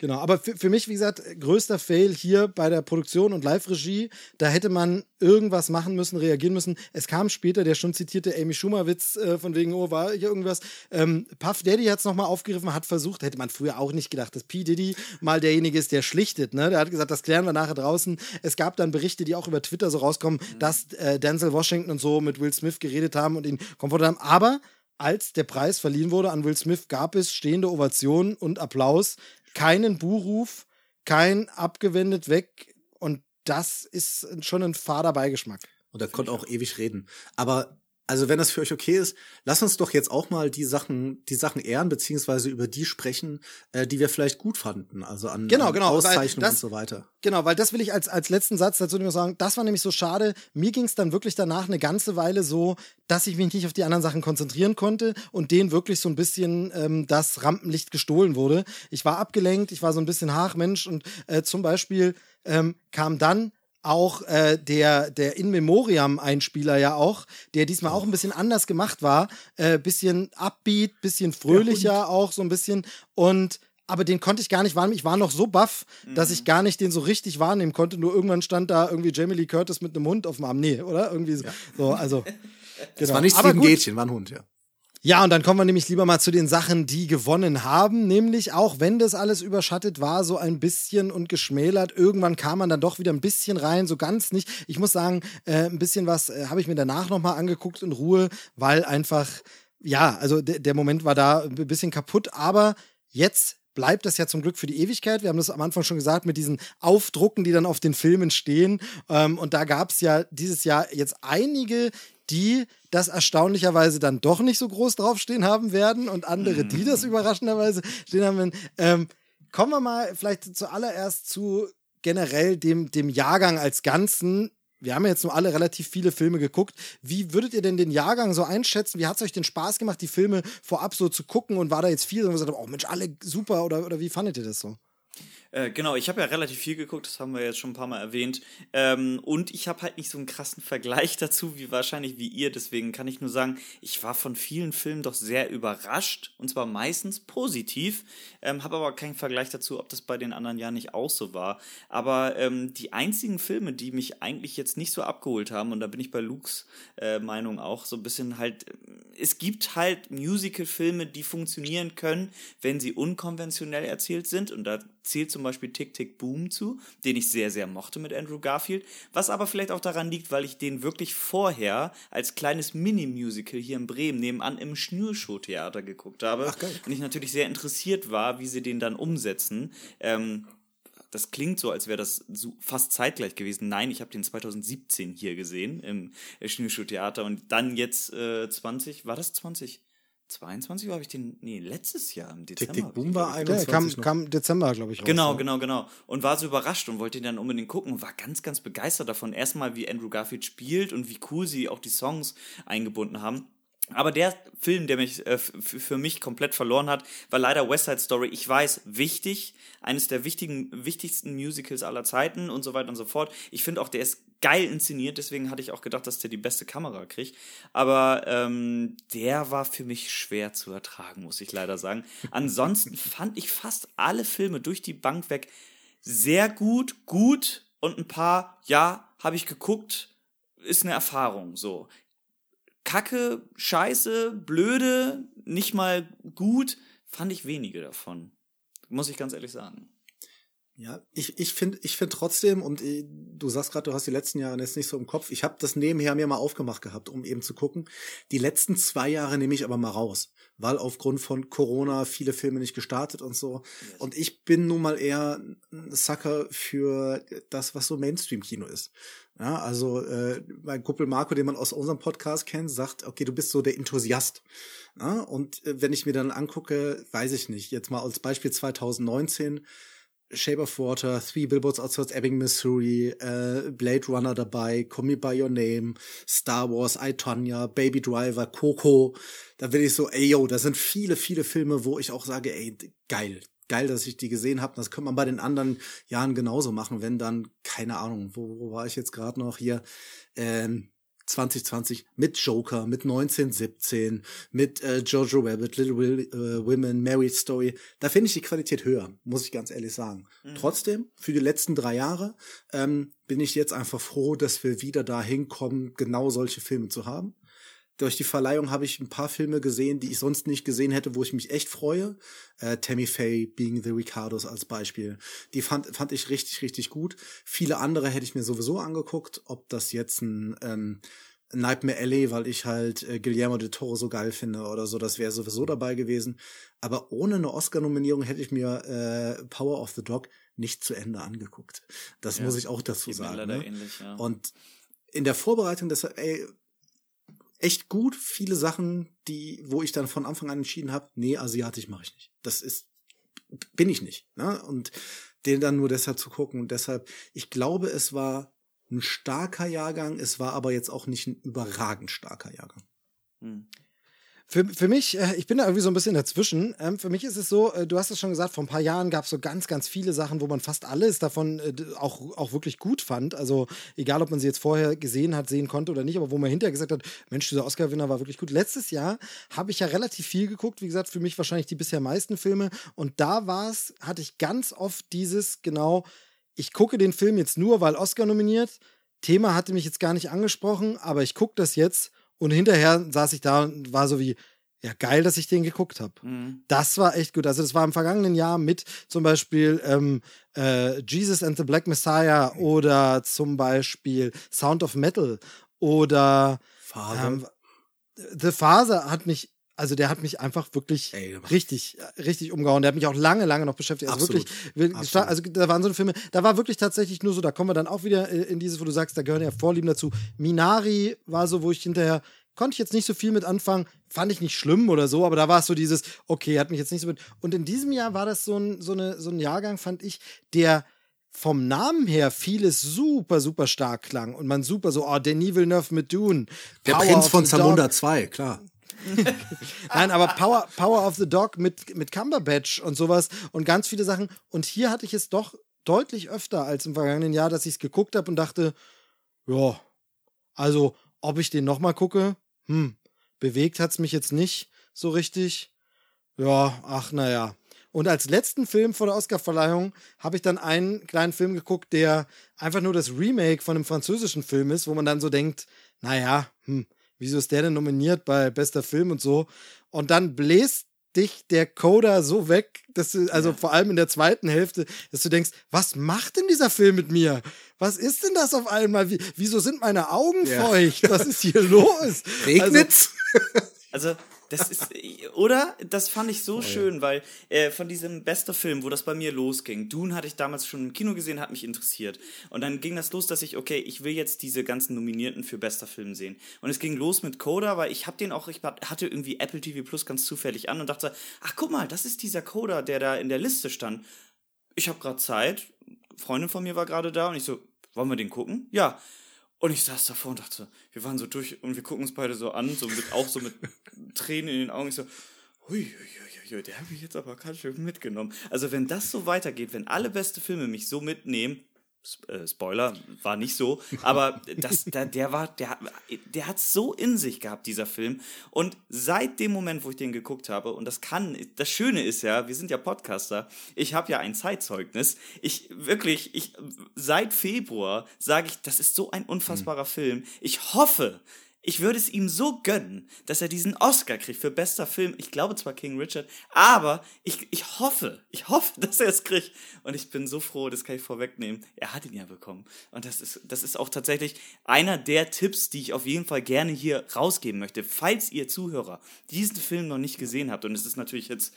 Genau, aber für, für mich, wie gesagt, größter Fail hier bei der Produktion und Live-Regie. Da hätte man irgendwas machen müssen, reagieren müssen. Es kam später der schon zitierte Amy Schumer-Witz äh, von wegen, oh, war hier irgendwas. Ähm, Puff Daddy hat es nochmal aufgegriffen, hat versucht, hätte man früher auch nicht gedacht, dass P. Diddy mal derjenige ist, der schlichtet. Ne? Der hat gesagt, das klären wir nachher draußen. Es gab dann Berichte, die auch über Twitter so rauskommen, mhm. dass äh, Denzel Washington und so mit Will Smith geredet haben und ihn komfortiert haben. Aber als der Preis verliehen wurde an Will Smith, gab es stehende Ovationen und Applaus, keinen Buhruf, kein abgewendet weg und das ist schon ein fader Beigeschmack. Und er konnte auch ewig reden. Aber also wenn das für euch okay ist, lass uns doch jetzt auch mal die Sachen, die Sachen ehren, beziehungsweise über die sprechen, äh, die wir vielleicht gut fanden. Also an, genau, an genau, Auszeichnungen und so weiter. Genau, weil das will ich als, als letzten Satz dazu nur sagen, das war nämlich so schade. Mir ging es dann wirklich danach eine ganze Weile so, dass ich mich nicht auf die anderen Sachen konzentrieren konnte und denen wirklich so ein bisschen ähm, das Rampenlicht gestohlen wurde. Ich war abgelenkt, ich war so ein bisschen Hachmensch und äh, zum Beispiel ähm, kam dann auch äh, der, der In Memoriam-Einspieler ja auch, der diesmal auch ein bisschen anders gemacht war. Äh, bisschen upbeat, bisschen fröhlicher ja, auch so ein bisschen. Und aber den konnte ich gar nicht wahrnehmen. Ich war noch so baff, mhm. dass ich gar nicht den so richtig wahrnehmen konnte. Nur irgendwann stand da irgendwie Jamie Lee Curtis mit einem Hund auf dem Arm. Nee, oder? Irgendwie so. Ja. so also. Das genau. war nicht Steven Gätchen, war ein Hund, ja. Ja, und dann kommen wir nämlich lieber mal zu den Sachen, die gewonnen haben. Nämlich auch, wenn das alles überschattet war, so ein bisschen und geschmälert. Irgendwann kam man dann doch wieder ein bisschen rein, so ganz nicht. Ich muss sagen, äh, ein bisschen was äh, habe ich mir danach nochmal angeguckt in Ruhe, weil einfach, ja, also der Moment war da ein bisschen kaputt. Aber jetzt bleibt das ja zum Glück für die Ewigkeit. Wir haben das am Anfang schon gesagt mit diesen Aufdrucken, die dann auf den Filmen stehen. Ähm, und da gab es ja dieses Jahr jetzt einige, die das erstaunlicherweise dann doch nicht so groß draufstehen haben werden und andere, die das mhm. überraschenderweise stehen haben werden. Ähm, kommen wir mal vielleicht zuallererst zu generell dem, dem Jahrgang als Ganzen. Wir haben ja jetzt nur alle relativ viele Filme geguckt. Wie würdet ihr denn den Jahrgang so einschätzen? Wie hat es euch den Spaß gemacht, die Filme vorab so zu gucken? Und war da jetzt viel, und gesagt, oh Mensch, alle super oder, oder wie fandet ihr das so? Äh, genau, ich habe ja relativ viel geguckt, das haben wir jetzt schon ein paar Mal erwähnt. Ähm, und ich habe halt nicht so einen krassen Vergleich dazu, wie wahrscheinlich wie ihr. Deswegen kann ich nur sagen, ich war von vielen Filmen doch sehr überrascht. Und zwar meistens positiv. Ähm, habe aber keinen Vergleich dazu, ob das bei den anderen Jahren nicht auch so war. Aber ähm, die einzigen Filme, die mich eigentlich jetzt nicht so abgeholt haben, und da bin ich bei Lukes äh, Meinung auch so ein bisschen halt, es gibt halt Musical-Filme, die funktionieren können, wenn sie unkonventionell erzählt sind. Und da zählt zum Beispiel Tick Tick Boom zu, den ich sehr, sehr mochte mit Andrew Garfield, was aber vielleicht auch daran liegt, weil ich den wirklich vorher als kleines Mini-Musical hier in Bremen nebenan im Schnürschuh-Theater geguckt habe. Ach. Und ich natürlich sehr interessiert war, wie sie den dann umsetzen. Ähm, das klingt so, als wäre das so fast zeitgleich gewesen. Nein, ich habe den 2017 hier gesehen im Schnürschuh-Theater und dann jetzt äh, 20, war das 20? 22 habe ich den, nee, letztes Jahr im Dezember. Tick, Tick, Boom war 21. Ja, kam, kam Dezember, glaube ich. Raus, genau, ne? genau, genau. Und war so überrascht und wollte ihn dann unbedingt gucken und war ganz, ganz begeistert davon. Erstmal, wie Andrew Garfield spielt und wie cool sie auch die Songs eingebunden haben. Aber der Film, der mich äh, für mich komplett verloren hat, war leider West Side Story. Ich weiß, wichtig, eines der wichtigen, wichtigsten Musicals aller Zeiten und so weiter und so fort. Ich finde auch, der ist geil inszeniert, deswegen hatte ich auch gedacht, dass der die beste Kamera kriegt. Aber ähm, der war für mich schwer zu ertragen, muss ich leider sagen. Ansonsten fand ich fast alle Filme durch die Bank weg sehr gut, gut und ein paar, ja, habe ich geguckt, ist eine Erfahrung so. Kacke, Scheiße, blöde, nicht mal gut, fand ich wenige davon. Muss ich ganz ehrlich sagen. Ja, ich, ich finde ich find trotzdem, und äh, du sagst gerade, du hast die letzten Jahre jetzt nicht so im Kopf, ich habe das nebenher mir mal aufgemacht gehabt, um eben zu gucken. Die letzten zwei Jahre nehme ich aber mal raus, weil aufgrund von Corona viele Filme nicht gestartet und so. Yes. Und ich bin nun mal eher ein Sucker für das, was so Mainstream-Kino ist. Ja, also äh, mein Kumpel Marco, den man aus unserem Podcast kennt, sagt, okay, du bist so der Enthusiast. Ja, und äh, wenn ich mir dann angucke, weiß ich nicht, jetzt mal als Beispiel 2019, Shape of Water, Three Billboards Outside Ebbing, Missouri, äh, Blade Runner dabei, Call Me By Your Name, Star Wars, I, Tonya, Baby Driver, Coco. Da will ich so, ey, yo, da sind viele, viele Filme, wo ich auch sage, ey, geil, geil, dass ich die gesehen habe. Das könnte man bei den anderen Jahren genauso machen, wenn dann, keine Ahnung, wo, wo war ich jetzt gerade noch hier, ähm, 2020 mit Joker, mit 1917, mit äh, Jojo Rabbit, Little Will, äh, Women, Married Story. Da finde ich die Qualität höher, muss ich ganz ehrlich sagen. Mhm. Trotzdem, für die letzten drei Jahre ähm, bin ich jetzt einfach froh, dass wir wieder dahin kommen, genau solche Filme zu haben durch die Verleihung habe ich ein paar Filme gesehen, die ich sonst nicht gesehen hätte, wo ich mich echt freue. Äh, Tammy Faye, Being the Ricardos als Beispiel. Die fand, fand ich richtig, richtig gut. Viele andere hätte ich mir sowieso angeguckt, ob das jetzt ein ähm, Nightmare Alley, weil ich halt äh, Guillermo del Toro so geil finde oder so. Das wäre sowieso dabei gewesen. Aber ohne eine Oscar-Nominierung hätte ich mir äh, Power of the Dog nicht zu Ende angeguckt. Das Ja, muss ich auch dazu sagen. Ne? ähnlich, ja. Und in der Vorbereitung, das ey, echt gut, viele Sachen, die, wo ich dann von Anfang an entschieden habe, nee, asiatisch mache ich nicht. Das ist, bin ich nicht. Ne? Und den dann nur deshalb zu gucken. Und deshalb, ich glaube, es war ein starker Jahrgang, es war aber jetzt auch nicht ein überragend starker Jahrgang. Hm. Für, für mich, äh, ich bin da irgendwie so ein bisschen dazwischen. Ähm, für mich ist es so, äh, du hast es schon gesagt, vor ein paar Jahren gab es so ganz, ganz viele Sachen, wo man fast alles davon äh, auch, auch wirklich gut fand. Also egal, ob man sie jetzt vorher gesehen hat, sehen konnte oder nicht, aber wo man hinterher gesagt hat, Mensch, dieser Oscar-Winner war wirklich gut. Letztes Jahr habe ich ja relativ viel geguckt, wie gesagt, für mich wahrscheinlich die bisher meisten Filme. Und da war es, hatte ich ganz oft dieses, genau, ich gucke den Film jetzt nur, weil Oscar nominiert. Thema hatte mich jetzt gar nicht angesprochen, aber ich gucke das jetzt und hinterher saß ich da und war so wie, ja, geil, dass ich den geguckt habe. Mhm. Das war echt gut. Also, das war im vergangenen Jahr mit zum Beispiel ähm, äh, Jesus and the Black Messiah oder zum Beispiel Sound of Metal oder Father. ähm, The Father hat mich, also der hat mich einfach wirklich Ey, richtig, richtig umgehauen. Der hat mich auch lange, lange noch beschäftigt. Also Absolut. wirklich, Absolut. also da waren so eine Filme, da war wirklich tatsächlich nur so, da kommen wir dann auch wieder äh, in dieses, wo du sagst, da gehören ja Vorlieben dazu. Minari war so, wo ich hinterher konnte ich jetzt nicht so viel mit anfangen, fand ich nicht schlimm oder so, aber da war es so dieses, okay, hat mich jetzt nicht so mit. Und in diesem Jahr war das so ein, so eine, so ein Jahrgang, fand ich, der vom Namen her vieles super, super stark klang und man super so, oh, Denis Villeneuve mit Dune. Der Power Prinz von. Zamunda 2, klar. Nein, aber Power, Power of the Dog mit, mit Cumberbatch und sowas und ganz viele Sachen. Und hier hatte ich es doch deutlich öfter als im vergangenen Jahr, dass ich es geguckt habe und dachte, ja, also ob ich den nochmal gucke, hm, bewegt hat es mich jetzt nicht so richtig. Ja, ach naja. Und als letzten Film vor der Oscarverleihung habe ich dann einen kleinen Film geguckt, der einfach nur das Remake von einem französischen Film ist, wo man dann so denkt, naja, hm, wieso ist der denn nominiert bei bester Film und so? Und dann bläst dich der Coder so weg, dass du, also vor allem in der zweiten Hälfte, dass du denkst, was macht denn dieser Film mit mir? Was ist denn das auf einmal? Wie, wieso sind meine Augen Ja. feucht? Was ist hier los? Regnet's? Also, das ist, oder? Das fand ich so schön, weil äh, von diesem bester Film, wo das bei mir losging, Dune hatte ich damals schon im Kino gesehen, hat mich interessiert. Und dann ging das los, dass ich, okay, ich will jetzt diese ganzen Nominierten für bester Film sehen. Und es ging los mit Coda, weil ich habe den auch, ich hatte irgendwie Apple TV Plus ganz zufällig an und dachte, ach guck mal, das ist dieser Coda, der da in der Liste stand. Ich habe gerade Zeit, Freundin von mir war gerade da und ich so, wollen wir den gucken? Ja. Und ich saß davor und dachte, wir waren so durch und wir gucken uns beide so an, so mit, auch so mit Tränen in den Augen. Ich so, hui, hui, hui, hui, der hat mich jetzt aber ganz schön mitgenommen. Also wenn das so weitergeht, wenn alle beste Filme mich so mitnehmen, Spoiler, war nicht so, aber das, der, der war, der, der hat so in sich gehabt, dieser Film. Und seit dem Moment, wo ich den geguckt habe, und das kann, das Schöne ist ja, wir sind ja Podcaster, ich habe ja ein Zeitzeugnis. Ich wirklich, ich seit Februar sage ich, das ist so ein unfassbarer Film. Ich hoffe, ich würde es ihm so gönnen, dass er diesen Oscar kriegt für bester Film. Ich glaube zwar King Richard, aber ich, ich hoffe, ich hoffe, dass er es kriegt. Und ich bin so froh, das kann ich vorwegnehmen. Er hat ihn ja bekommen. Und das ist, das ist auch tatsächlich einer der Tipps, die ich auf jeden Fall gerne hier rausgeben möchte. Falls ihr Zuhörer diesen Film noch nicht gesehen habt, und es ist natürlich jetzt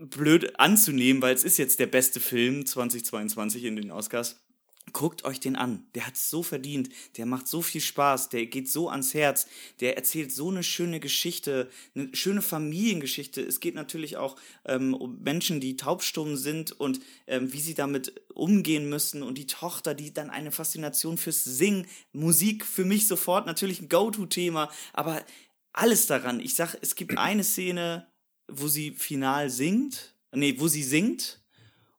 blöd anzunehmen, weil es ist jetzt der beste Film 2022 in den Oscars. Guckt euch den an. Der hat so verdient. Der macht so viel Spaß. Der geht so ans Herz. Der erzählt so eine schöne Geschichte, eine schöne Familiengeschichte. Es geht natürlich auch ähm, um Menschen, die taubstumm sind und ähm, wie sie damit umgehen müssen. Und die Tochter, die dann eine Faszination fürs Singen, Musik für mich sofort natürlich ein Go-To-Thema. Aber alles daran. Ich sag, es gibt eine Szene, wo sie final singt. Nee, wo sie singt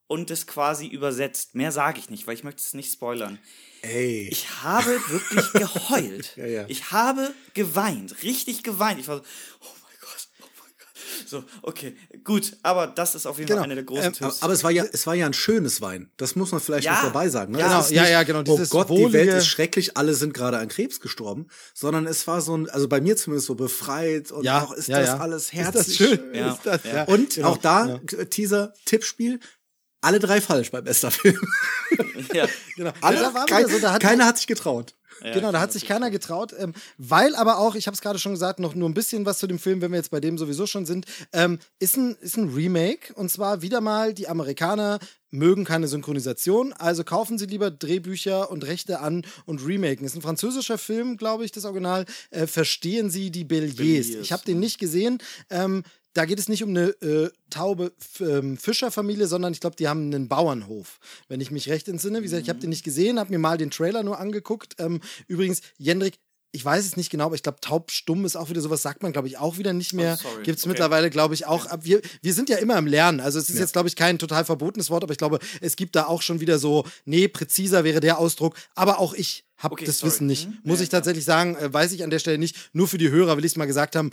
und es quasi übersetzt. Mehr sage ich nicht, weil ich möchte es nicht spoilern. Ey. Ich habe wirklich geheult. Ja, ja. Ich habe geweint, richtig geweint. Ich war so, oh mein Gott, oh mein Gott. So, okay, gut, aber das ist auf jeden Genau. Fall einer der großen Ähm, Tipps. Aber es war ja, es war ja ein schönes Wein. Das muss man vielleicht Ja. noch dabei sagen. Ne? Genau, Es ist ja, ja, genau, Oh dieses Gott, die wohlige- Welt ist schrecklich, alle sind gerade an Krebs gestorben, sondern es war so ein, also bei mir zumindest so befreit und Ja, auch ist ja, das ja. alles Ist herzlich. das schön? Ja, Ist das, ja. Und Genau, auch da, ja. Teaser, Tippspiel, alle drei falsch bei bester Film. Ja. Genau. Alle, Da war kein, so, da hat keiner hat sich getraut. genau, da hat sich keiner getraut, ähm, weil aber auch, ich habe es gerade schon gesagt, noch nur ein bisschen was zu dem Film, wenn wir jetzt bei dem sowieso schon sind, ähm, ist, ein, ist ein Remake und zwar wieder mal die Amerikaner mögen keine Synchronisation, also kaufen sie lieber Drehbücher und Rechte an und remaken. Ist ein französischer Film, glaube ich, das Original. Äh, verstehen Sie die Belliers? Belliers. Ich habe den nicht gesehen. Ähm, da geht es nicht um eine äh, taube ähm, Fischerfamilie, sondern ich glaube, die haben einen Bauernhof, wenn ich mich recht entsinne. Wie gesagt, ich habe den nicht gesehen, habe mir mal den Trailer nur angeguckt. Ähm, übrigens, Jendrik, ich weiß es nicht genau, aber ich glaube, taubstumm ist auch wieder sowas, sagt man, glaube ich, auch wieder nicht mehr. Oh. Gibt es Okay. mittlerweile, glaube ich, auch. Wir, wir sind ja immer im Lernen. Also es ist jetzt, glaube ich, kein total verbotenes Wort, aber ich glaube, es gibt da auch schon wieder so, nee, präziser wäre der Ausdruck. Aber auch ich habe Okay, das sorry. Wissen nicht. Mhm. Muss Ja, ich tatsächlich sagen, äh, weiß ich an der Stelle nicht. Nur für die Hörer will ich es mal gesagt haben.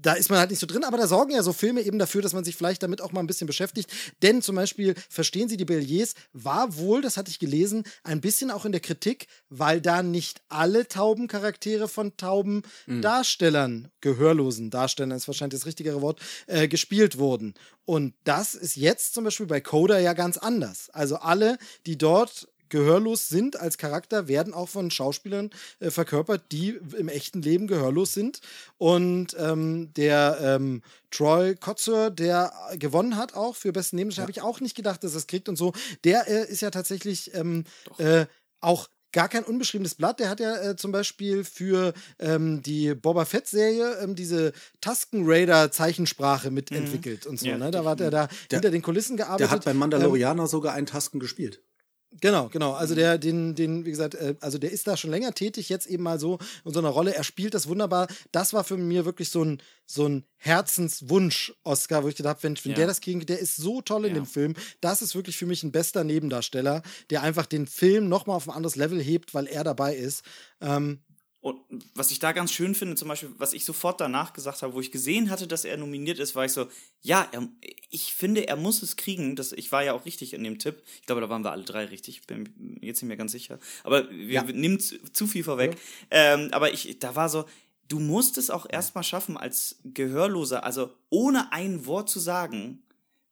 Da ist man halt nicht so drin, aber da sorgen ja so Filme eben dafür, dass man sich vielleicht damit auch mal ein bisschen beschäftigt. Denn zum Beispiel, verstehen Sie die Belliers, war wohl, das hatte ich gelesen, ein bisschen auch in der Kritik, weil da nicht alle Taubencharaktere von tauben Darstellern, gehörlosen Darstellern ist wahrscheinlich das richtigere Wort, äh, gespielt wurden. Und das ist jetzt zum Beispiel bei Coda ja ganz anders. Also alle, die dort gehörlos sind als Charakter, werden auch von Schauspielern äh, verkörpert, die im echten Leben gehörlos sind. Und ähm, der ähm, Troy Kotzur, der gewonnen hat auch für besten Nebendarsteller, habe ich auch nicht gedacht, dass er es kriegt und so. Der äh, ist ja tatsächlich ähm, äh, auch gar kein unbeschriebenes Blatt. Der hat ja äh, zum Beispiel für ähm, die Boba Fett-Serie ähm, diese Tusken Raider-Zeichensprache mitentwickelt und so. Ja, ne? Da war der da hinter den Kulissen gearbeitet. Der hat beim Mandalorianer sogar einen Tasken gespielt. Genau, genau. Also der, den, den, wie gesagt, äh, also der ist da schon länger tätig, jetzt eben mal so in so einer Rolle. Er spielt das wunderbar. Das war für mir wirklich so ein, so ein Herzenswunsch, Oscar, wo ich gedacht habe, wenn, wenn Ja. der das kriegen, der ist so toll in Ja. dem Film. Das ist wirklich für mich ein bester Nebendarsteller, der einfach den Film nochmal auf ein anderes Level hebt, weil er dabei ist. Ähm, Und was ich da ganz schön finde, zum Beispiel, was ich sofort danach gesagt habe, wo ich gesehen hatte, dass er nominiert ist, war ich so, ja, er, ich finde, er muss es kriegen. Das, ich war ja auch richtig in dem Tipp. Ich glaube, da waren wir alle drei richtig. Bin mir jetzt nicht mehr ganz sicher. Aber wir, Ja. nehmen zu, zu viel vorweg. Ähm, aber ich, da war so, du musst es auch erstmal schaffen, als Gehörloser, also ohne ein Wort zu sagen,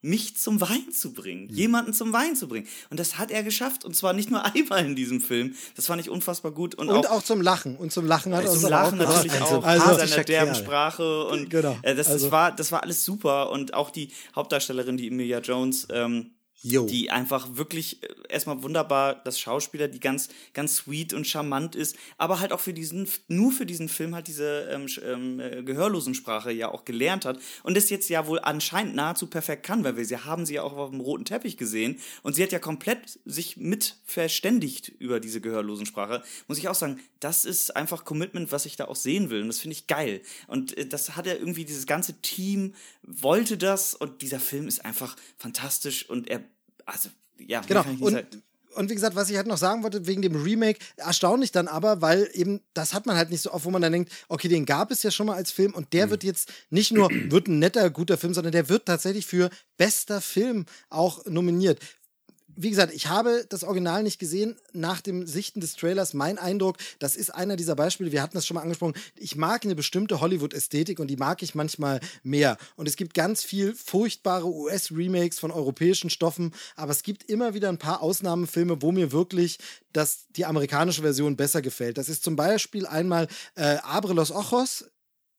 mich zum Wein zu bringen, jemanden zum Wein zu bringen. Und das hat er geschafft. Und zwar nicht nur einmal in diesem Film. Das fand ich unfassbar gut. Und, und auch, zum Lachen. Und zum Lachen hat er zum Lachen auch natürlich auch, also- also, seiner derben. Sprache und Genau, äh, das, also- das, war, das war alles super und auch die Hauptdarstellerin, die Emilia Jones, ähm, Jo. die einfach wirklich äh, erstmal wunderbar das Schauspieler, die ganz ganz sweet und charmant ist, aber halt auch für diesen nur für diesen Film halt diese ähm, ähm, äh, Gehörlosensprache ja auch gelernt hat und das jetzt ja wohl anscheinend nahezu perfekt kann, weil wir sie haben sie ja auch auf dem roten Teppich gesehen und sie hat ja komplett sich mit verständigt über diese Gehörlosensprache. Muss ich auch sagen, das ist einfach Commitment, was ich da auch sehen will und das finde ich geil und äh, das hat ja irgendwie dieses ganze Team wollte das und dieser Film ist einfach fantastisch und er also ja, Genau. Und, sagen. und wie gesagt, was ich halt noch sagen wollte, wegen dem Remake, erstaunlich dann aber, weil eben, das hat man halt nicht so oft, wo man dann denkt, okay, den gab es ja schon mal als Film und der wird jetzt nicht nur, wird ein netter, guter Film, sondern der wird tatsächlich für bester Film auch nominiert. Wie gesagt, ich habe das Original nicht gesehen. Nach dem Sichten des Trailers, mein Eindruck, das ist einer dieser Beispiele, wir hatten das schon mal angesprochen. Ich mag eine bestimmte Hollywood-Ästhetik und die mag ich manchmal mehr. Und es gibt ganz viel furchtbare US-Remakes von europäischen Stoffen, aber es gibt immer wieder ein paar Ausnahmefilme, wo mir wirklich das, die amerikanische Version besser gefällt. Das ist zum Beispiel einmal äh, Abre los Ojos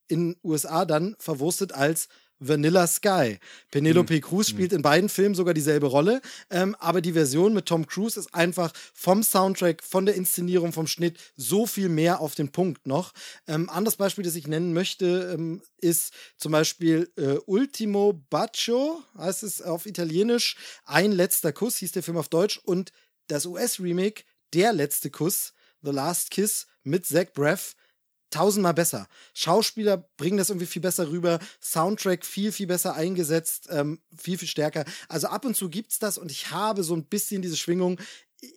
in USA dann verwurstet als Vanilla Sky. Penelope Cruz spielt in beiden Filmen sogar dieselbe Rolle, ähm, aber die Version mit Tom Cruise ist einfach vom Soundtrack, von der Inszenierung, vom Schnitt so viel mehr auf den Punkt noch. Ähm, anderes Beispiel, das ich nennen möchte, ähm, ist zum Beispiel äh, Ultimo Bacio, heißt es auf Italienisch. Ein letzter Kuss hieß der Film auf Deutsch und das US-Remake, Der letzte Kuss, The Last Kiss mit Zach Braff, tausendmal besser. Schauspieler bringen das irgendwie viel besser rüber, Soundtrack viel, viel besser eingesetzt, ähm, viel, viel stärker. Also ab und zu gibt's das und ich habe so ein bisschen diese Schwingung.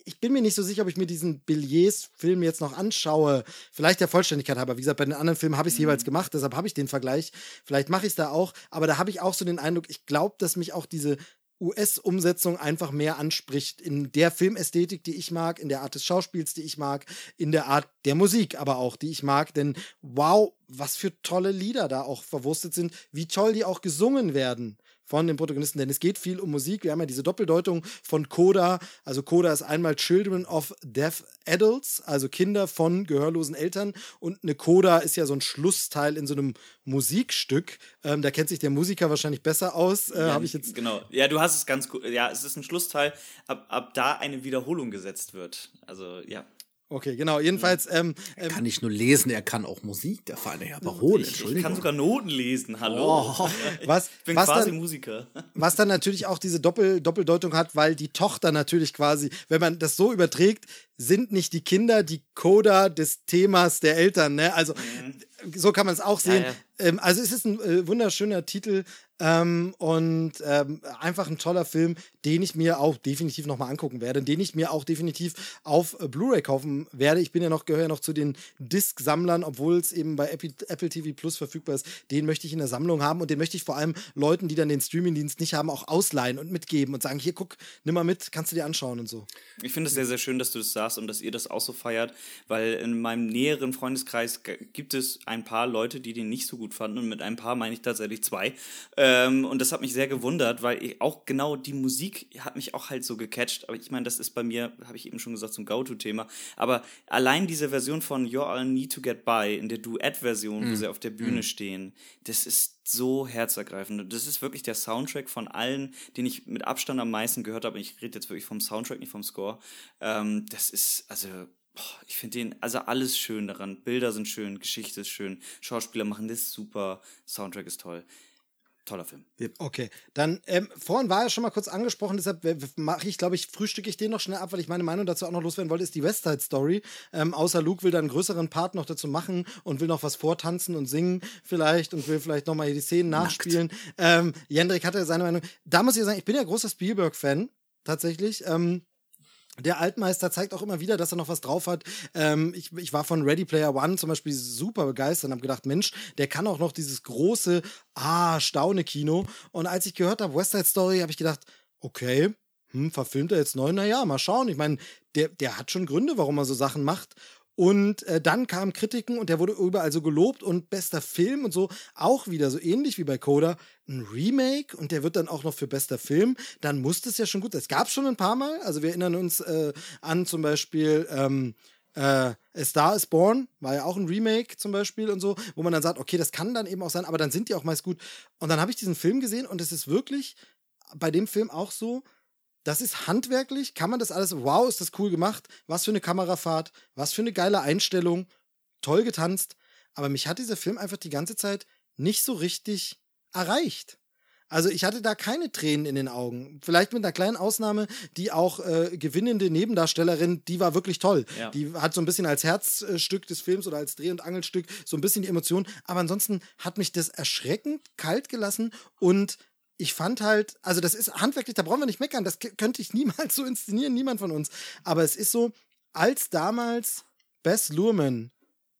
Ich bin mir nicht so sicher, ob ich mir diesen Billiers-Film jetzt noch anschaue. Vielleicht der Vollständigkeit halber. Wie gesagt, bei den anderen Filmen habe ich es jeweils gemacht, deshalb habe ich den Vergleich. Vielleicht mache ich es da auch. Aber da habe ich auch so den Eindruck, ich glaube, dass mich auch diese US-Umsetzung einfach mehr anspricht. In der Filmästhetik, die ich mag, in der Art des Schauspiels, die ich mag, in der Art der Musik aber auch, die ich mag, denn wow, was für tolle Lieder da auch verwurstet sind, wie toll die auch gesungen werden von den Protagonisten, denn es geht viel um Musik. Wir haben ja diese Doppeldeutung von Coda. Also Coda ist einmal Children of Deaf Adults, also Kinder von gehörlosen Eltern. Und eine Coda ist ja so ein Schlussteil in so einem Musikstück. Ähm, da kennt sich der Musiker wahrscheinlich besser aus. Äh, ja, Habe ich jetzt. Genau. Ja, du hast es ganz gut. Ja, es ist ein Schlussteil, ab, ab da eine Wiederholung gesetzt wird. Also, ja. Okay, genau. Jedenfalls. Ähm, er kann nicht nur lesen, er kann auch Musik, der feine Herr Baron. Ich, ich kann sogar Noten lesen, hallo. Oh, was, ich bin was quasi dann, Musiker. Was dann natürlich auch diese Doppel, Doppeldeutung hat, weil die Tochter natürlich quasi, wenn man das so überträgt, sind nicht die Kinder die Coda des Themas der Eltern. Ne? Also mhm. so kann man es auch sehen. Ja, ja. Ähm, also es ist ein äh, wunderschöner Titel. Ähm, und ähm, einfach ein toller Film, den ich mir auch definitiv nochmal angucken werde, den ich mir auch definitiv auf äh, Blu-ray kaufen werde. Ich bin ja noch, gehöre ja noch zu den Disc-Sammlern, obwohl es eben bei Apple, Apple TV Plus verfügbar ist. Den möchte ich in der Sammlung haben und den möchte ich vor allem Leuten, die dann den Streaming-Dienst nicht haben, auch ausleihen und mitgeben und sagen: Hier, guck, nimm mal mit, kannst du dir anschauen und so. Ich finde es sehr, sehr schön, dass du das sagst und dass ihr das auch so feiert, weil in meinem näheren Freundeskreis gibt es ein paar Leute, die den nicht so gut fanden und mit ein paar meine ich tatsächlich zwei. Ähm, und das hat mich sehr gewundert, weil ich auch genau die Musik hat mich auch halt so gecatcht. Aber ich meine, das ist bei mir, habe ich eben schon gesagt, zum Go-To-Thema. Aber allein diese Version von You're All Need to Get By, in der Duett-Version, mhm. wo sie auf der Bühne mhm. stehen, das ist so herzergreifend. Das ist wirklich der Soundtrack von allen, den ich mit Abstand am meisten gehört habe. Ich rede jetzt wirklich vom Soundtrack, nicht vom Score. Ähm, das ist, also, ich finde den, also alles schön daran. Bilder sind schön, Geschichte ist schön, Schauspieler machen das super, Soundtrack ist toll. Toller Film. Okay, dann ähm, vorhin war er schon mal kurz angesprochen, deshalb mache ich, glaube ich, frühstücke ich den noch schnell ab, weil ich meine Meinung dazu auch noch loswerden wollte, ist die West Side Story. Ähm, außer Luke will da einen größeren Part noch dazu machen und will noch was vortanzen und singen vielleicht und will vielleicht nochmal hier die Szenen nachspielen. Ähm, Jendrik hatte seine Meinung. Da muss ich sagen, ich bin ja großer Spielberg-Fan, tatsächlich. Ähm, der Altmeister zeigt auch immer wieder, dass er noch was drauf hat. Ähm, ich, ich war von Ready Player One zum Beispiel super begeistert und habe gedacht, Mensch, der kann auch noch dieses große, ah, Staune-Kino. Und als ich gehört habe, West Side Story, habe ich gedacht, okay, hm, verfilmt er jetzt neu? Naja, mal schauen. Ich meine, der, der hat schon Gründe, warum er so Sachen macht. Und äh, dann kamen Kritiken und der wurde überall so gelobt und bester Film und so. Auch wieder so ähnlich wie bei Coda. Ein Remake und der wird dann auch noch für bester Film. Dann muss das ja schon gut. Es gab schon ein paar Mal. Also wir erinnern uns äh, an zum Beispiel. Ähm, äh, A Star is Born war ja auch ein Remake zum Beispiel und so, wo man dann sagt, okay, das kann dann eben auch sein, aber dann sind die auch meist gut. Und dann habe ich diesen Film gesehen und es ist wirklich bei dem Film auch so, das ist handwerklich, kann man das alles, wow, ist das cool gemacht, was für eine Kamerafahrt, was für eine geile Einstellung, toll getanzt, aber mich hat dieser Film einfach die ganze Zeit nicht so richtig erreicht. Also ich hatte da keine Tränen in den Augen. Vielleicht mit einer kleinen Ausnahme, die auch äh, gewinnende Nebendarstellerin, die war wirklich toll. Ja. Die hat so ein bisschen als Herzstück des Films oder als Dreh- und Angelstück so ein bisschen die Emotion. Aber ansonsten hat mich das erschreckend kalt gelassen und ich fand halt, also das ist handwerklich, da brauchen wir nicht meckern, das könnte ich niemals so inszenieren, niemand von uns. Aber es ist so, als damals Bess Luhrmann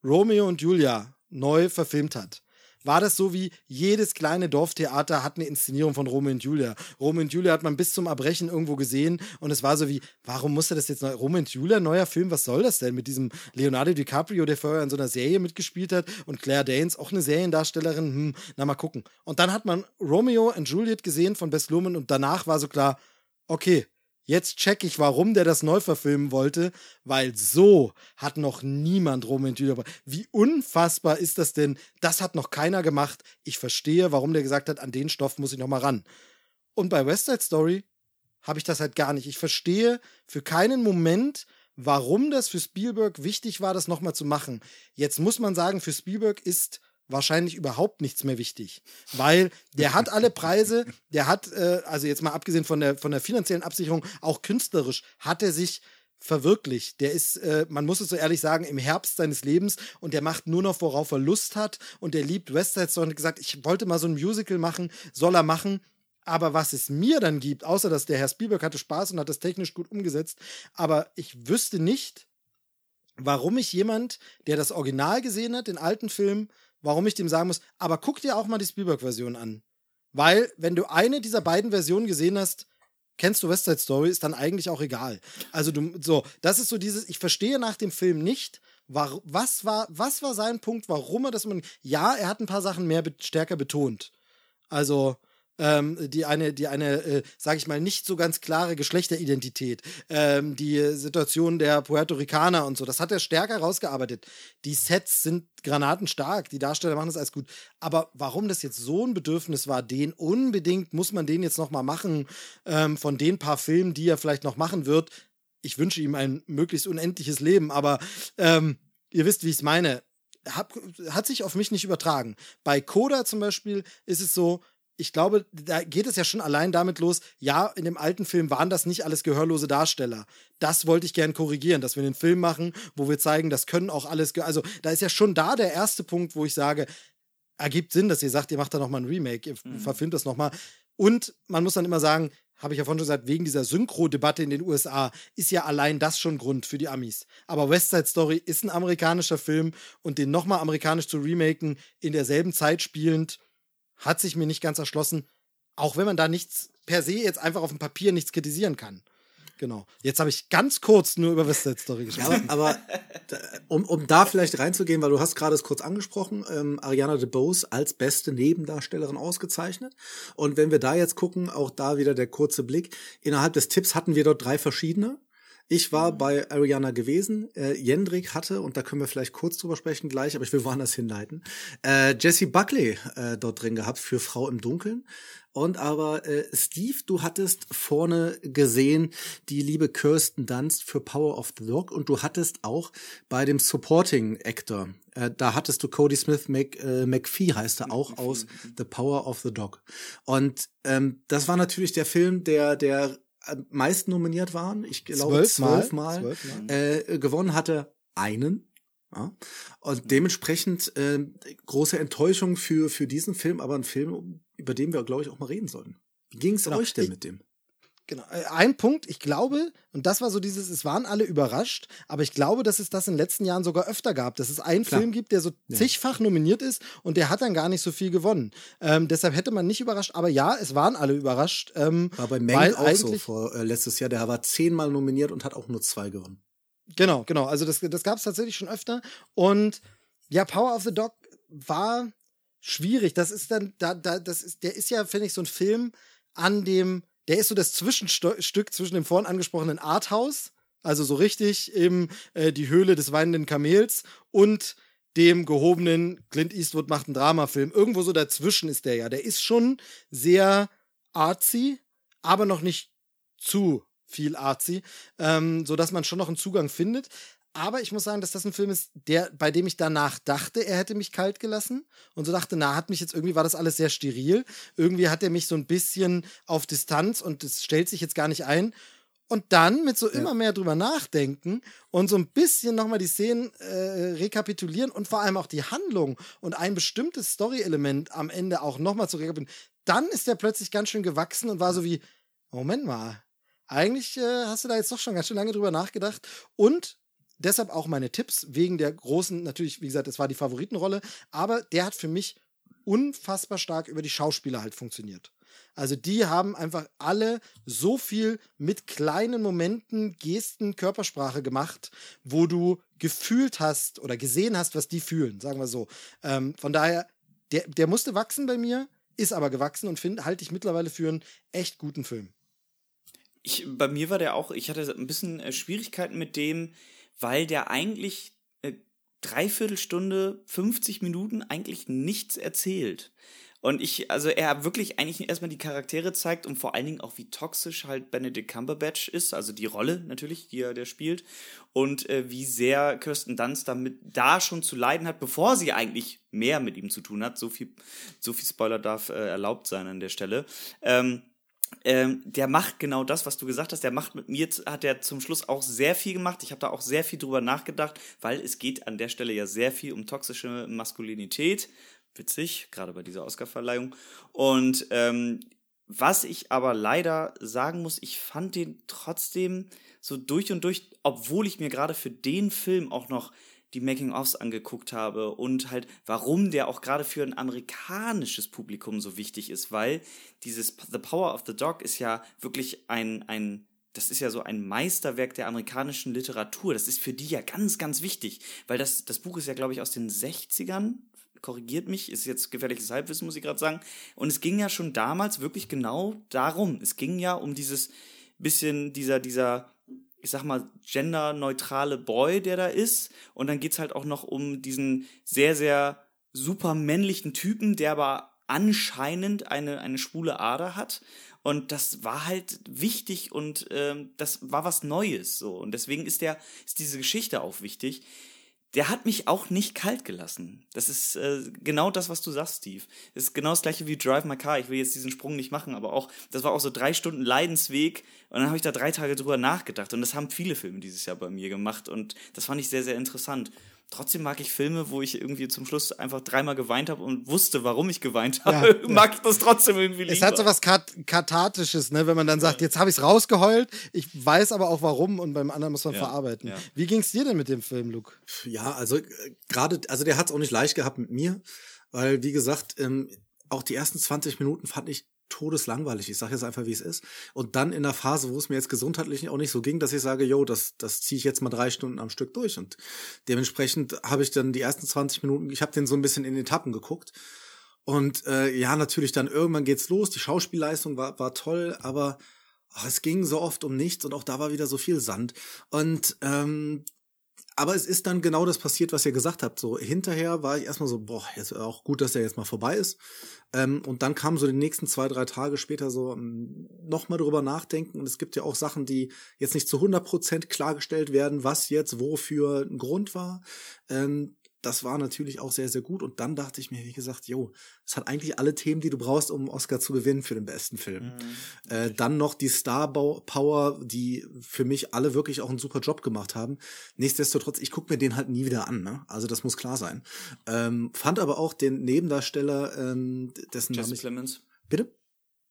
Romeo und Julia neu verfilmt hat, war das so wie jedes kleine Dorftheater hat eine Inszenierung von Romeo und Julia. Romeo und Julia hat man bis zum Erbrechen irgendwo gesehen und es war so wie, warum musste das jetzt neu? Romeo und Julia, neuer Film, was soll das denn mit diesem Leonardo DiCaprio, der vorher in so einer Serie mitgespielt hat und Claire Danes, auch eine Seriendarstellerin, hm, na mal gucken. Und dann hat man Romeo und Juliet gesehen von Bess Luhrmann und danach war so klar, okay, Jetzt check ich, warum der das neu verfilmen wollte, weil so hat noch niemand und Julia. Wie unfassbar ist das denn? Das hat noch keiner gemacht. Ich verstehe, warum der gesagt hat, an den Stoff muss ich noch mal ran. Und bei West Side Story habe ich das halt gar nicht. Ich verstehe für keinen Moment, warum das für Spielberg wichtig war, das noch mal zu machen. Jetzt muss man sagen, für Spielberg ist wahrscheinlich überhaupt nichts mehr wichtig. Weil der hat alle Preise, der hat, äh, also jetzt mal abgesehen von der, von der finanziellen Absicherung, auch künstlerisch hat er sich verwirklicht. Der ist, äh, man muss es so ehrlich sagen, im Herbst seines Lebens und der macht nur noch, worauf er Lust hat und der liebt West Side Story und hat gesagt, ich wollte mal so ein Musical machen, soll er machen. Aber was es mir dann gibt, außer dass der Herr Spielberg hatte Spaß und hat das technisch gut umgesetzt, aber ich wüsste nicht, warum ich jemand, der das Original gesehen hat, den alten Film, warum ich dem sagen muss, aber guck dir auch mal die Spielberg-Version an. Weil, wenn du eine dieser beiden Versionen gesehen hast, kennst du West Side Story, ist dann eigentlich auch egal. Also du, so, das ist so dieses, ich verstehe nach dem Film nicht, war, was war, was war sein Punkt, warum er das, ja, er hat ein paar Sachen mehr stärker betont. Also, ähm, die eine, die eine, äh, sage ich mal, nicht so ganz klare Geschlechteridentität, ähm, die Situation der Puerto Ricaner und so, das hat er stärker rausgearbeitet. Die Sets sind granatenstark, die Darsteller machen das alles gut. Aber warum das jetzt so ein Bedürfnis war, den unbedingt, muss man den jetzt nochmal machen, ähm, von den paar Filmen, die er vielleicht noch machen wird. Ich wünsche ihm ein möglichst unendliches Leben, aber ähm, ihr wisst, wie ich es meine. Hab, hat sich auf mich nicht übertragen. Bei Coda zum Beispiel ist es so, ich glaube, da geht es ja schon allein damit los, ja, in dem alten Film waren das nicht alles gehörlose Darsteller. Das wollte ich gern korrigieren, dass wir einen Film machen, wo wir zeigen, das können auch alles, also da ist ja schon da der erste Punkt, wo ich sage, ergibt Sinn, dass ihr sagt, ihr macht da nochmal ein Remake, ihr mhm. verfilmt das nochmal. Und man muss dann immer sagen, habe ich ja vorhin schon gesagt, wegen dieser Synchro-Debatte in den USA ist ja allein das schon Grund für die Amis. Aber West Side Story ist ein amerikanischer Film und den nochmal amerikanisch zu remaken, in derselben Zeit spielend, hat sich mir nicht ganz erschlossen, auch wenn man da nichts per se jetzt einfach auf dem Papier nichts kritisieren kann. Genau. Jetzt habe ich ganz kurz nur über West Side Story gesprochen. Ja, aber um, um da vielleicht reinzugehen, weil du hast gerade es kurz angesprochen, ähm, Ariana DeBose als beste Nebendarstellerin ausgezeichnet. Und wenn wir da jetzt gucken, auch da wieder der kurze Blick. Innerhalb des Tipps hatten wir dort drei verschiedene. Ich war bei Ariana gewesen. Äh, Jendrik hatte, und da können wir vielleicht kurz drüber sprechen gleich, aber ich will woanders hinleiten, äh, Jessie Buckley äh, dort drin gehabt für Frau im Dunkeln. Und aber äh, Steve, du hattest vorne gesehen die liebe Kirsten Dunst für Power of the Dog und du hattest auch bei dem Supporting Actor, äh, da hattest du Cody Smith Mc, äh, McPhee heißt er auch aus The Power of the Dog. Und ähm, das war natürlich der Film, der der meist nominiert waren. Ich glaube zwölf Mal. Zwölf Mal. Äh, gewonnen hatte einen. Ja. Und dementsprechend äh, große Enttäuschung für, für diesen Film, aber ein Film, über den wir, glaube ich, auch mal reden sollten. Wie ging es genau. euch denn mit dem? Genau. Äh, ein Punkt, ich glaube, und das war so dieses, es waren alle überrascht, aber ich glaube, dass es das in den letzten Jahren sogar öfter gab, dass es einen Klar. Film gibt, der so ja. zigfach nominiert ist und der hat dann gar nicht so viel gewonnen. Ähm, deshalb hätte man nicht überrascht, aber ja, es waren alle überrascht. Ähm, war bei Meng auch so vor äh, letztes Jahr, der war zehnmal nominiert und hat auch nur zwei gewonnen. Genau, genau. Also das, das gab es tatsächlich schon öfter. Und ja, Power of the Dog war schwierig. Das ist dann, da, da, das ist, der ist ja, finde ich, so ein Film, an dem der ist so das Zwischenstück zwischen dem vorhin angesprochenen Arthouse, also so richtig eben äh, die Höhle des weinenden Kamels und dem gehobenen Clint Eastwood macht einen Dramafilm. Irgendwo so dazwischen ist der ja. Der ist schon sehr artsy, aber noch nicht zu viel artsy, ähm, sodass man schon noch einen Zugang findet. Aber ich muss sagen, dass das ein Film ist, der, bei dem ich danach dachte, er hätte mich kalt gelassen. Und so dachte, na, hat mich jetzt irgendwie, war das alles sehr steril. Irgendwie hat er mich so ein bisschen auf Distanz und es stellt sich jetzt gar nicht ein. Und dann mit so immer mehr drüber nachdenken und so ein bisschen nochmal die Szenen äh, rekapitulieren und vor allem auch die Handlung und ein bestimmtes Story-Element am Ende auch nochmal zu rekapitulieren, dann ist er plötzlich ganz schön gewachsen und war so wie, Moment mal, eigentlich äh, hast du da jetzt doch schon ganz schön lange drüber nachgedacht. Und deshalb auch meine Tipps, wegen der großen, natürlich, wie gesagt, es war die Favoritenrolle, aber der hat für mich unfassbar stark über die Schauspieler halt funktioniert. Also die haben einfach alle so viel mit kleinen Momenten, Gesten, Körpersprache gemacht, wo du gefühlt hast oder gesehen hast, was die fühlen, sagen wir so. Ähm, von daher, der, der musste wachsen bei mir, ist aber gewachsen und halte ich mittlerweile für einen echt guten Film. Ich, bei mir war der auch, ich hatte ein bisschen äh, Schwierigkeiten mit dem, weil der eigentlich äh, dreiviertel Stunde, 50 Minuten eigentlich nichts erzählt. Und ich, also er wirklich eigentlich erstmal die Charaktere zeigt und vor allen Dingen auch, wie toxisch halt Benedict Cumberbatch ist, also die Rolle natürlich, die er der spielt, und äh, wie sehr Kirsten Dunst damit da schon zu leiden hat, bevor sie eigentlich mehr mit ihm zu tun hat. So viel, so viel Spoiler darf äh, erlaubt sein an der Stelle. Ähm, ähm, der macht genau das, was du gesagt hast. Der macht mit mir, hat er zum Schluss auch sehr viel gemacht. Ich habe da auch sehr viel drüber nachgedacht, weil es geht an der Stelle ja sehr viel um toxische Maskulinität. Witzig, gerade bei dieser Oscarverleihung. Und ähm, was ich aber leider sagen muss, ich fand den trotzdem so durch und durch, obwohl ich mir gerade für den Film auch noch die Making-ofs angeguckt habe und halt, warum der auch gerade für ein amerikanisches Publikum so wichtig ist, weil dieses The Power of the Dog ist ja wirklich ein, ein das ist ja so ein Meisterwerk der amerikanischen Literatur. Das ist für die ja ganz, ganz wichtig, weil das, das Buch ist ja, glaube ich, aus den 60ern. Korrigiert mich, ist jetzt gefährliches Halbwissen, muss ich gerade sagen. Und es ging ja schon damals wirklich genau darum. Es ging ja um dieses bisschen, dieser, dieser, ich sag mal, genderneutrale Boy, der da ist. Und dann geht's halt auch noch um diesen sehr, sehr super männlichen Typen, der aber anscheinend eine, eine schwule Ader hat. Und das war halt wichtig und ähm, das war was Neues so. Und deswegen ist der, ist diese Geschichte auch wichtig. Der hat mich auch nicht kalt gelassen. Das ist äh, genau das, was du sagst, Steve. Das ist genau das gleiche wie Drive My Car. Ich will jetzt diesen Sprung nicht machen, aber auch, das war auch so drei Stunden Leidensweg und dann habe ich da drei Tage drüber nachgedacht. Und das haben viele Filme dieses Jahr bei mir gemacht und das fand ich sehr, sehr interessant. Trotzdem mag ich Filme, wo ich irgendwie zum Schluss einfach dreimal geweint habe und wusste, warum ich geweint habe. Ja, mag ich das trotzdem irgendwie lieber. Es hat so was Kat Kathartisches, ne? wenn man dann sagt, jetzt habe ich es rausgeheult, ich weiß aber auch warum und beim anderen muss man ja, verarbeiten. Ja. Wie ging es dir denn mit dem Film, Luke? Ja, also äh, gerade, also der hat es auch nicht leicht gehabt mit mir, weil wie gesagt, ähm, auch die ersten 20 Minuten fand ich todeslangweilig. Ich sage jetzt einfach, wie es ist. Und dann in der Phase, wo es mir jetzt gesundheitlich auch nicht so ging, dass ich sage, yo, das, das ziehe ich jetzt mal drei Stunden am Stück durch. Und dementsprechend habe ich dann die ersten 20 Minuten, ich habe den so ein bisschen in Etappen geguckt. Und äh, ja, natürlich dann irgendwann geht's los. Die Schauspielleistung war, war toll, aber ach, es ging so oft um nichts und auch da war wieder so viel Sand. Und ähm, aber es ist dann genau das passiert, was ihr gesagt habt. So hinterher war ich erstmal so, boah, jetzt auch gut, dass der jetzt mal vorbei ist. Ähm, und dann kam so die nächsten zwei, drei Tage später so ähm, nochmal drüber nachdenken. Und es gibt ja auch Sachen, die jetzt nicht zu 100 Prozent klargestellt werden, was jetzt wofür ein Grund war. Ähm, das war natürlich auch sehr, sehr gut. Und dann dachte ich mir, wie gesagt, jo, es hat eigentlich alle Themen, die du brauchst, um Oscar zu gewinnen für den besten Film. Mhm. Äh, dann noch die Star Power, die für mich alle wirklich auch einen super Job gemacht haben. Nichtsdestotrotz, ich gucke mir den halt nie wieder an. Ne? Also das muss klar sein. Ähm, fand aber auch den Nebendarsteller, ähm, dessen Jesse Name ich, Plemons. Bitte?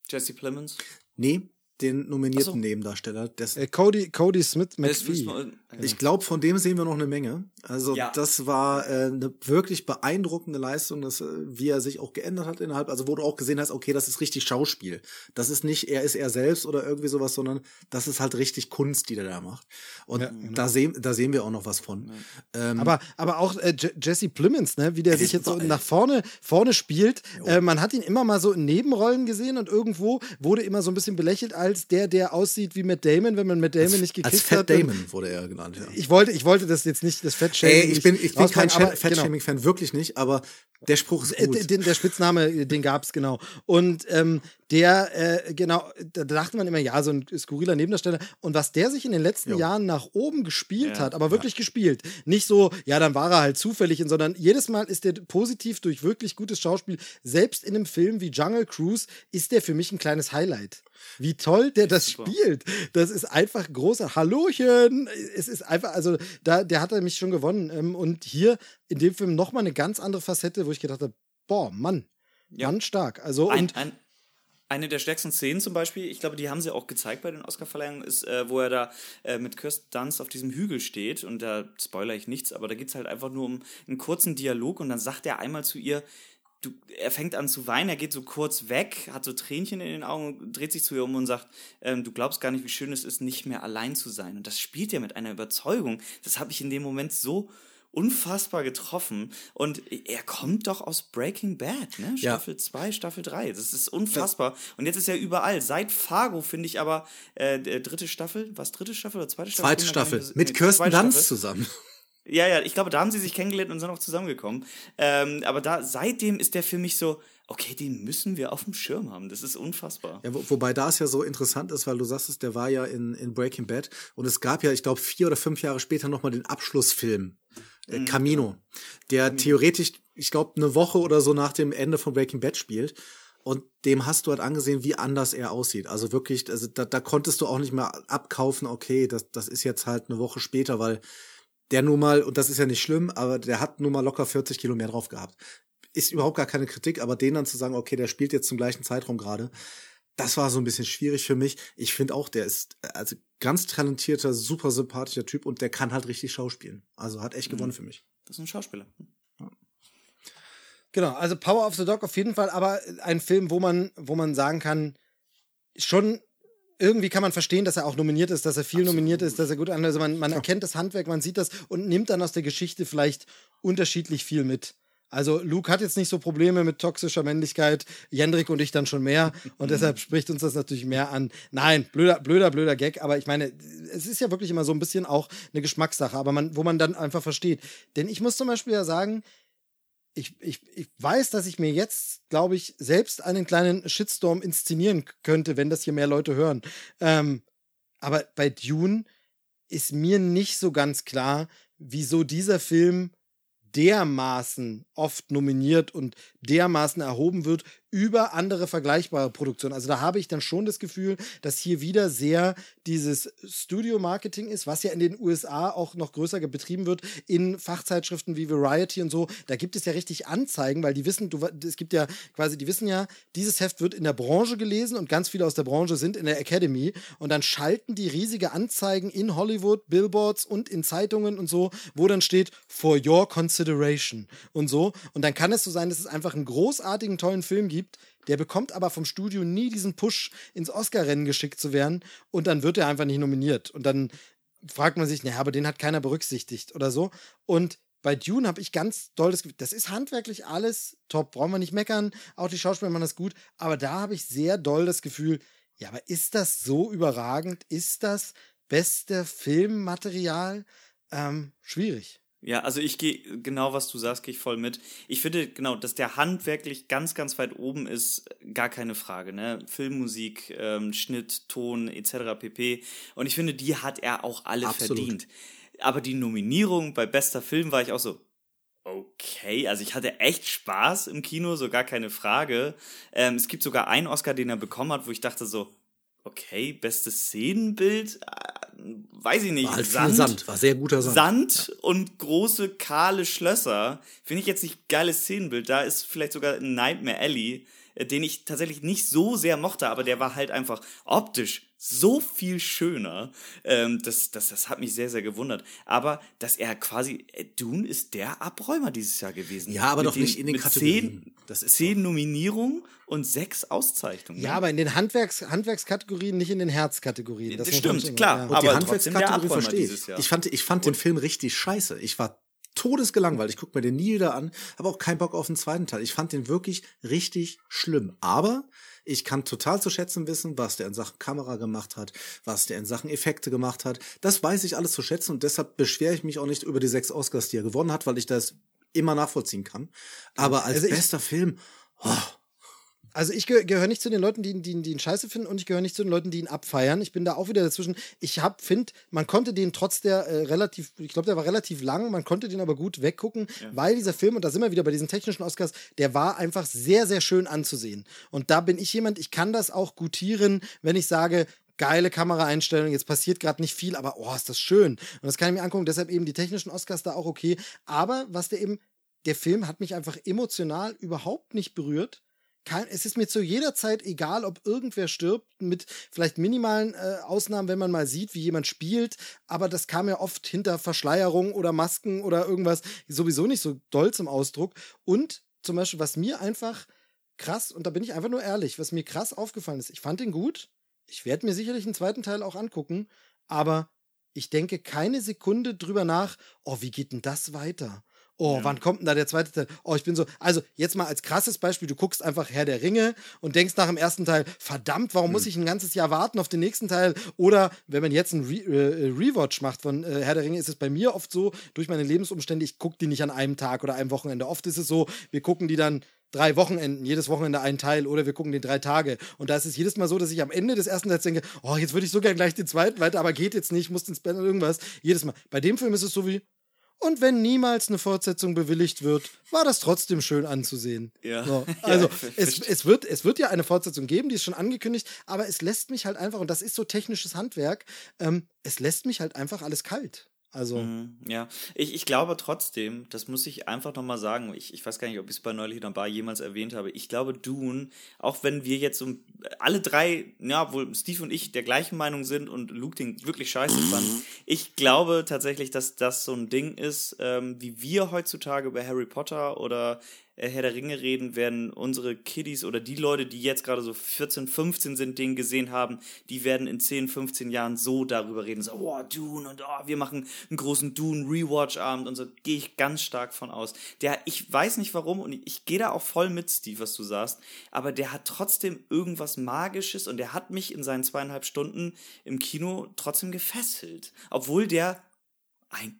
Jesse Plemons? Nee, den nominierten so. Nebendarsteller. Des, äh, Cody, Cody Smith McPhee. Ich glaube, von dem sehen wir noch eine Menge. Also ja. das war äh, eine wirklich beeindruckende Leistung, dass, äh, wie er sich auch geändert hat innerhalb. Also wo du auch gesehen hast, okay, das ist richtig Schauspiel. Das ist nicht, er ist er selbst oder irgendwie sowas, sondern das ist halt richtig Kunst, die der da macht. Und ja, genau. da sehen, da sehen wir auch noch was von. Ja. Ähm, aber, aber auch äh, Jesse Plemons, ne, wie der sich jetzt so nach vorne, vorne spielt. Äh, man hat ihn immer mal so in Nebenrollen gesehen und irgendwo wurde immer so ein bisschen belächelt als der, der aussieht wie Matt Damon, wenn man Matt Damon als, nicht gekriegt als Fat hat. Damon wurde er genannt, ja. Ich wollte, ich wollte das jetzt nicht, das Fettshaming. Ey, ich bin, ich bin kein Fettshaming-Fan, genau. wirklich nicht, aber der Spruch ist gut. Den, der Spitzname, den gab's genau. Und ähm, der, äh, genau, da dachte man immer, ja, so ein skurriler Nebendarsteller. Und was der sich in den letzten jo. Jahren nach oben gespielt ja, hat, aber wirklich ja. gespielt. Nicht so, ja, dann war er halt zufällig, sondern jedes Mal ist der positiv durch wirklich gutes Schauspiel. Selbst in einem Film wie Jungle Cruise ist der für mich ein kleines Highlight. Wie toll der das Super. spielt. Das ist einfach großer Hallochen. Es ist einfach, also da, der hat er mich schon gewonnen. Ähm, und hier in dem Film nochmal eine ganz andere Facette, wo ich gedacht habe, boah, Mann, ja. Mann stark. Also ein, und ein, eine der stärksten Szenen zum Beispiel, ich glaube, die haben sie auch gezeigt bei den Oscarverleihungen, ist, äh, wo er da äh, mit Kirsten Dunst auf diesem Hügel steht und da spoiler ich nichts, aber da geht es halt einfach nur um einen kurzen Dialog und dann sagt er einmal zu ihr, du, er fängt an zu weinen, er geht so kurz weg, hat so Tränchen in den Augen, dreht sich zu ihr um und sagt, ähm, du glaubst gar nicht, wie schön es ist, nicht mehr allein zu sein. Und das spielt er mit einer Überzeugung. Das habe ich in dem Moment so unfassbar getroffen. Und er kommt doch aus Breaking Bad, ne? Staffel 2, ja. Staffel 3. Das ist unfassbar. Und jetzt ist er überall. Seit Fargo finde ich aber äh, dritte Staffel, was dritte Staffel oder zweite Staffel? Zweite Staffel. Mit Kirsten Dunst zusammen. Ja, ja, ich glaube, da haben sie sich kennengelernt und sind auch zusammengekommen. Ähm, aber da, seitdem ist der für mich so, okay, den müssen wir auf dem Schirm haben. Das ist unfassbar. Ja, wo, wobei das ja so interessant ist, weil du sagst es, der war ja in, in Breaking Bad und es gab ja, ich glaube, vier oder fünf Jahre später nochmal den Abschlussfilm äh, mhm, Camino, der Camino. theoretisch, ich glaube, eine Woche oder so nach dem Ende von Breaking Bad spielt. Und dem hast du halt angesehen, wie anders er aussieht. Also wirklich, also da, da konntest du auch nicht mehr abkaufen, okay, das, das ist jetzt halt eine Woche später, weil der nun mal, und das ist ja nicht schlimm, aber der hat nun mal locker 40 Kilo mehr drauf gehabt. Ist überhaupt gar keine Kritik, aber den dann zu sagen, okay, der spielt jetzt zum gleichen Zeitraum gerade, das war so ein bisschen schwierig für mich. Ich finde auch, der ist also ganz talentierter, super sympathischer Typ und der kann halt richtig schauspielen. Also hat echt mhm. gewonnen für mich. Das ist ein Schauspieler. Ja. Genau, also Power of the Dog auf jeden Fall, aber ein Film, wo man, wo man sagen kann, schon irgendwie kann man verstehen, dass er auch nominiert ist, dass er viel Absolut. nominiert ist, dass er gut an. Also man, man erkennt das Handwerk, man sieht das und nimmt dann aus der Geschichte vielleicht unterschiedlich viel mit. Also Luke hat jetzt nicht so Probleme mit toxischer Männlichkeit, Jendrik und ich dann schon mehr und deshalb spricht uns das natürlich mehr an. Nein, blöder, blöder, blöder Gag, aber ich meine, es ist ja wirklich immer so ein bisschen auch eine Geschmackssache, aber man, wo man dann einfach versteht. Denn ich muss zum Beispiel ja sagen, ich, ich, ich weiß, dass ich mir jetzt, glaube ich, selbst einen kleinen Shitstorm inszenieren könnte, wenn das hier mehr Leute hören. Ähm, aber bei Dune ist mir nicht so ganz klar, wieso dieser Film dermaßen oft nominiert und dermaßen erhoben wird über andere vergleichbare Produktionen. Also da habe ich dann schon das Gefühl, dass hier wieder sehr dieses Studio-Marketing ist, was ja in den USA auch noch größer betrieben wird, in Fachzeitschriften wie Variety und so. Da gibt es ja richtig Anzeigen, weil die wissen, du, es gibt ja quasi, die wissen ja, dieses Heft wird in der Branche gelesen und ganz viele aus der Branche sind in der Academy und dann schalten die riesige Anzeigen in Hollywood, Billboards und in Zeitungen und so, wo dann steht, for your consideration und so. Und dann kann es so sein, dass es einfach einen großartigen, tollen Film gibt, gibt. Der bekommt aber vom Studio nie diesen Push, ins Oscar-Rennen geschickt zu werden. Und dann wird er einfach nicht nominiert. Und dann fragt man sich, naja, aber den hat keiner berücksichtigt oder so. Und bei Dune habe ich ganz doll das Gefühl, das ist handwerklich alles top, brauchen wir nicht meckern, auch die Schauspieler machen das gut, aber da habe ich sehr doll das Gefühl, ja, aber ist das so überragend? Ist das beste Filmmaterial? Ähm, schwierig. Ja, also ich gehe genau, was du sagst, gehe ich voll mit. Ich finde genau, dass der handwerklich ganz, ganz weit oben ist, gar keine Frage. Ne? Filmmusik, ähm, Schnitt, Ton etc. pp. Und ich finde, die hat er auch alle Absolut. verdient. Aber die Nominierung bei bester Film war ich auch so, okay. Also ich hatte echt Spaß im Kino, so gar keine Frage. Ähm, es gibt sogar einen Oscar, den er bekommen hat, wo ich dachte so, okay, bestes Szenenbild, weiß ich nicht. War halt Sand, Sand, war sehr guter Sand. Sand ja. und große kahle Schlösser. Finde ich jetzt nicht geiles Szenenbild. Da ist vielleicht sogar Nightmare Alley, äh, den ich tatsächlich nicht so sehr mochte, aber der war halt einfach optisch so viel schöner. Ähm, das, das, das hat mich sehr, sehr gewundert. Aber dass er quasi, äh, Dune ist der Abräumer dieses Jahr gewesen. Ja, aber doch den, nicht in den Kategorien. Zehn, das ist zehn Nominierungen und sechs Auszeichnungen. Ja, aber in den Handwerks Handwerkskategorien, nicht in den Herzkategorien. Das, stimmt, klar. Ja. aber die Handwerkskategorie verstehe ich. Ich fand, ich fand den Film richtig scheiße. Ich war todesgelangweilt. Ich gucke mir den nie wieder an, habe auch keinen Bock auf den zweiten Teil. Ich fand den wirklich richtig schlimm. Aber ich kann total zu schätzen wissen, was der in Sachen Kamera gemacht hat, was der in Sachen Effekte gemacht hat. Das weiß ich alles zu schätzen und deshalb beschwere ich mich auch nicht über die sechs Oscars, die er gewonnen hat, weil ich das immer nachvollziehen kann. Aber als also bester Film, oh, also ich geh gehöre nicht zu den Leuten, die, die, die ihn scheiße finden und ich gehöre nicht zu den Leuten, die ihn abfeiern. Ich bin da auch wieder dazwischen. Ich hab, finde, man konnte den trotz der äh, relativ, ich glaube, der war relativ lang, man konnte den aber gut weggucken, ja. weil dieser Film, und da sind wir wieder bei diesen technischen Oscars, der war einfach sehr, sehr schön anzusehen. Und da bin ich jemand, ich kann das auch gutieren, wenn ich sage, geile Kameraeinstellung, jetzt passiert gerade nicht viel, aber oh, ist das schön. Und das kann ich mir angucken, deshalb eben die technischen Oscars da auch okay. Aber was der eben, der Film hat mich einfach emotional überhaupt nicht berührt kein, es ist mir zu jeder Zeit egal, ob irgendwer stirbt, mit vielleicht minimalen äh, Ausnahmen, wenn man mal sieht, wie jemand spielt, aber das kam ja oft hinter Verschleierung oder Masken oder irgendwas sowieso nicht so doll zum Ausdruck. Und zum Beispiel, was mir einfach krass, und da bin ich einfach nur ehrlich, was mir krass aufgefallen ist, ich fand den gut, ich werde mir sicherlich einen zweiten Teil auch angucken, aber ich denke keine Sekunde drüber nach, oh, wie geht denn das weiter? Oh, ja. wann kommt denn da der zweite Teil? Oh, ich bin so. Also, jetzt mal als krasses Beispiel: Du guckst einfach Herr der Ringe und denkst nach dem ersten Teil, verdammt, warum hm. muss ich ein ganzes Jahr warten auf den nächsten Teil? Oder wenn man jetzt einen Re äh, Rewatch macht von äh, Herr der Ringe, ist es bei mir oft so, durch meine Lebensumstände, ich gucke die nicht an einem Tag oder einem Wochenende. Oft ist es so, wir gucken die dann drei Wochenenden, jedes Wochenende einen Teil oder wir gucken den drei Tage. Und da ist es jedes Mal so, dass ich am Ende des ersten Teils denke, oh, jetzt würde ich sogar gleich den zweiten weiter, aber geht jetzt nicht, muss ins Bett oder irgendwas. Jedes Mal. Bei dem Film ist es so wie, und wenn niemals eine Fortsetzung bewilligt wird, war das trotzdem schön anzusehen. Ja. So. Also ja, es, es, wird, es wird ja eine Fortsetzung geben, die ist schon angekündigt, aber es lässt mich halt einfach, und das ist so technisches Handwerk, ähm, es lässt mich halt einfach alles kalt. Also. Mhm, ja, ich, ich glaube trotzdem, das muss ich einfach nochmal sagen, ich, ich weiß gar nicht, ob ich es bei Neulich in der Bar jemals erwähnt habe, ich glaube, Dune, auch wenn wir jetzt um, alle drei, ja, wohl Steve und ich der gleichen Meinung sind und Luke den wirklich scheiße fand, ich glaube tatsächlich, dass das so ein Ding ist, ähm, wie wir heutzutage über Harry Potter oder Herr der Ringe reden, werden unsere Kiddies oder die Leute, die jetzt gerade so 14, 15 sind, den gesehen haben, die werden in 10, 15 Jahren so darüber reden, so, oh, Dune und oh, wir machen einen großen Dune-Rewatch-Abend und so, gehe ich ganz stark von aus. Der, ich weiß nicht warum und ich, ich gehe da auch voll mit, Steve, was du sagst, aber der hat trotzdem irgendwas Magisches und der hat mich in seinen zweieinhalb Stunden im Kino trotzdem gefesselt. Obwohl der,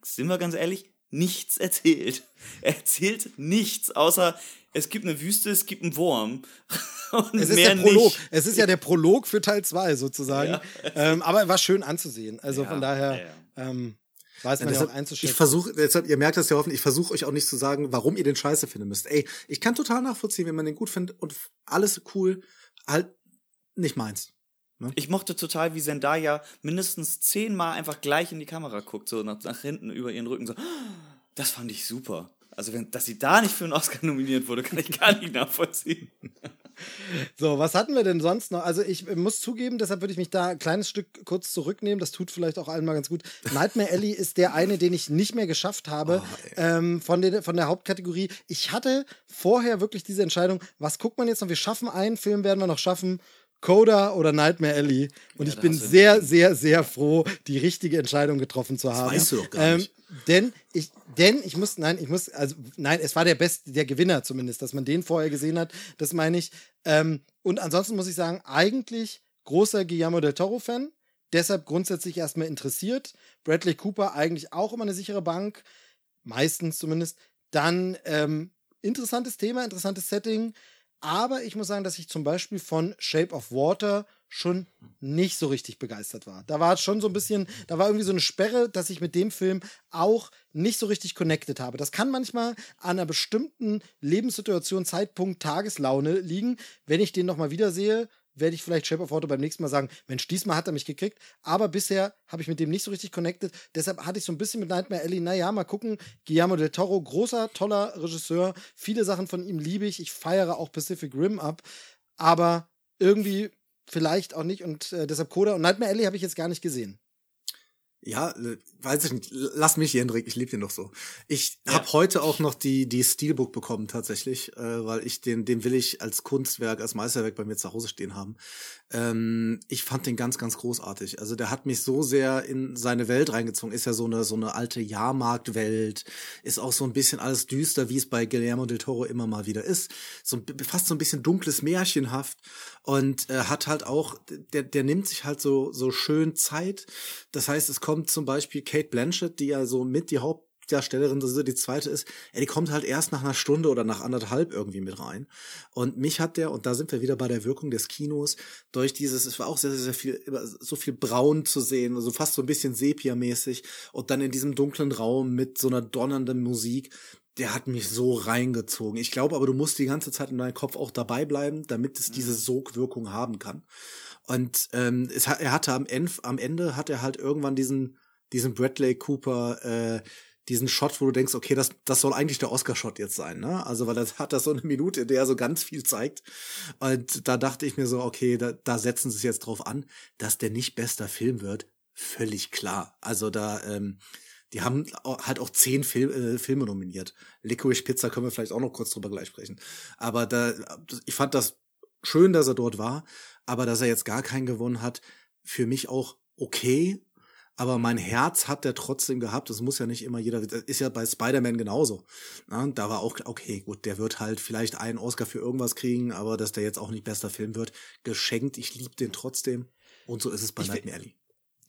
sind wir ganz ehrlich, nichts erzählt. Er erzählt nichts, außer es gibt eine Wüste, es gibt einen Wurm. Und es ist mehr der Prolog. Nicht. Es ist ja der Prolog für Teil 2 sozusagen. Ja. Ähm, aber war schön anzusehen. Also ja, von daher ja, ähm, weiß man ja, deshalb, auch einzuschätzen. Ich versuche, deshalb, ihr merkt das ja hoffentlich, ich versuche euch auch nicht zu sagen, warum ihr den scheiße finden müsst. Ey, ich kann total nachvollziehen, wenn man den gut findet und alles cool, halt nicht meins. Ne? Ich mochte total, wie Zendaya mindestens zehnmal einfach gleich in die Kamera guckt, so nach, nach hinten über ihren Rücken, so. Das fand ich super. Also, wenn, dass sie da nicht für einen Oscar nominiert wurde, kann ich gar nicht nachvollziehen. So, was hatten wir denn sonst noch? Also, ich muss zugeben, deshalb würde ich mich da ein kleines Stück kurz zurücknehmen. Das tut vielleicht auch allen mal ganz gut. Nightmare Alley ist der eine, den ich nicht mehr geschafft habe oh, ähm, von, den, von der Hauptkategorie. Ich hatte vorher wirklich diese Entscheidung, was guckt man jetzt noch? Wir schaffen einen Film, werden wir noch schaffen. Coda oder Nightmare Alley. Und ja, ich bin sehr, sehr, sehr froh, die richtige Entscheidung getroffen zu haben. Das weißt du doch gar ähm, nicht. Denn ich, denn ich muss, nein, ich muss, also nein, es war der beste, der Gewinner zumindest, dass man den vorher gesehen hat, das meine ich. Ähm, und ansonsten muss ich sagen, eigentlich großer Guillermo del Toro-Fan, deshalb grundsätzlich erstmal interessiert. Bradley Cooper eigentlich auch immer eine sichere Bank, meistens zumindest. Dann ähm, interessantes Thema, interessantes Setting. Aber ich muss sagen, dass ich zum Beispiel von Shape of Water schon nicht so richtig begeistert war. Da war schon so ein bisschen, da war irgendwie so eine Sperre, dass ich mit dem Film auch nicht so richtig connected habe. Das kann manchmal an einer bestimmten Lebenssituation, Zeitpunkt, Tageslaune liegen. Wenn ich den nochmal wiedersehe, werde ich vielleicht Shape of Water beim nächsten Mal sagen, Mensch, diesmal hat er mich gekriegt. Aber bisher habe ich mit dem nicht so richtig connected. Deshalb hatte ich so ein bisschen mit Nightmare Alley, naja, mal gucken. Guillermo del Toro, großer, toller Regisseur. Viele Sachen von ihm liebe ich. Ich feiere auch Pacific Rim ab. Aber irgendwie vielleicht auch nicht. Und äh, deshalb Coda und Nightmare Alley habe ich jetzt gar nicht gesehen. Ja, äh, weiß ich nicht. Lass mich, Jendrik, ich liebe den noch so. Ich ja. habe heute auch noch die die Steelbook bekommen tatsächlich, äh, weil ich den den will ich als Kunstwerk, als Meisterwerk bei mir zu Hause stehen haben. Ähm, ich fand den ganz ganz großartig. Also der hat mich so sehr in seine Welt reingezogen. Ist ja so eine so eine alte Jahrmarktwelt, ist auch so ein bisschen alles düster, wie es bei Guillermo del Toro immer mal wieder ist. So fast so ein bisschen dunkles Märchenhaft und äh, hat halt auch der der nimmt sich halt so so schön Zeit. Das heißt, es kommt kommt zum Beispiel Kate Blanchett, die ja so mit die Hauptdarstellerin, ist die zweite ist, die kommt halt erst nach einer Stunde oder nach anderthalb irgendwie mit rein. Und mich hat der, und da sind wir wieder bei der Wirkung des Kinos, durch dieses, es war auch sehr, sehr, sehr viel, so viel braun zu sehen, also fast so ein bisschen Sepia-mäßig und dann in diesem dunklen Raum mit so einer donnernden Musik, der hat mich so reingezogen. Ich glaube aber, du musst die ganze Zeit in deinem Kopf auch dabei bleiben, damit es diese Sogwirkung haben kann. Und ähm, es, er hatte am Ende, am Ende hat er halt irgendwann diesen, diesen Bradley Cooper, äh, diesen Shot, wo du denkst, okay, das, das soll eigentlich der Oscar-Shot jetzt sein, ne? Also, weil das hat das so eine Minute, in der er so ganz viel zeigt. Und da dachte ich mir so, okay, da, da setzen sie es jetzt drauf an, dass der nicht bester Film wird. Völlig klar. Also da, ähm, die haben halt auch zehn Fil äh, Filme nominiert. Licorice Pizza können wir vielleicht auch noch kurz drüber gleich sprechen. Aber da, ich fand das schön, dass er dort war, aber dass er jetzt gar keinen gewonnen hat, für mich auch okay. Aber mein Herz hat er trotzdem gehabt. Das muss ja nicht immer jeder, das ist ja bei Spider-Man genauso. Na, da war auch, okay, gut, der wird halt vielleicht einen Oscar für irgendwas kriegen, aber dass der jetzt auch nicht bester Film wird, geschenkt. Ich liebe den trotzdem. Und so ist es bei Nightmare Alley.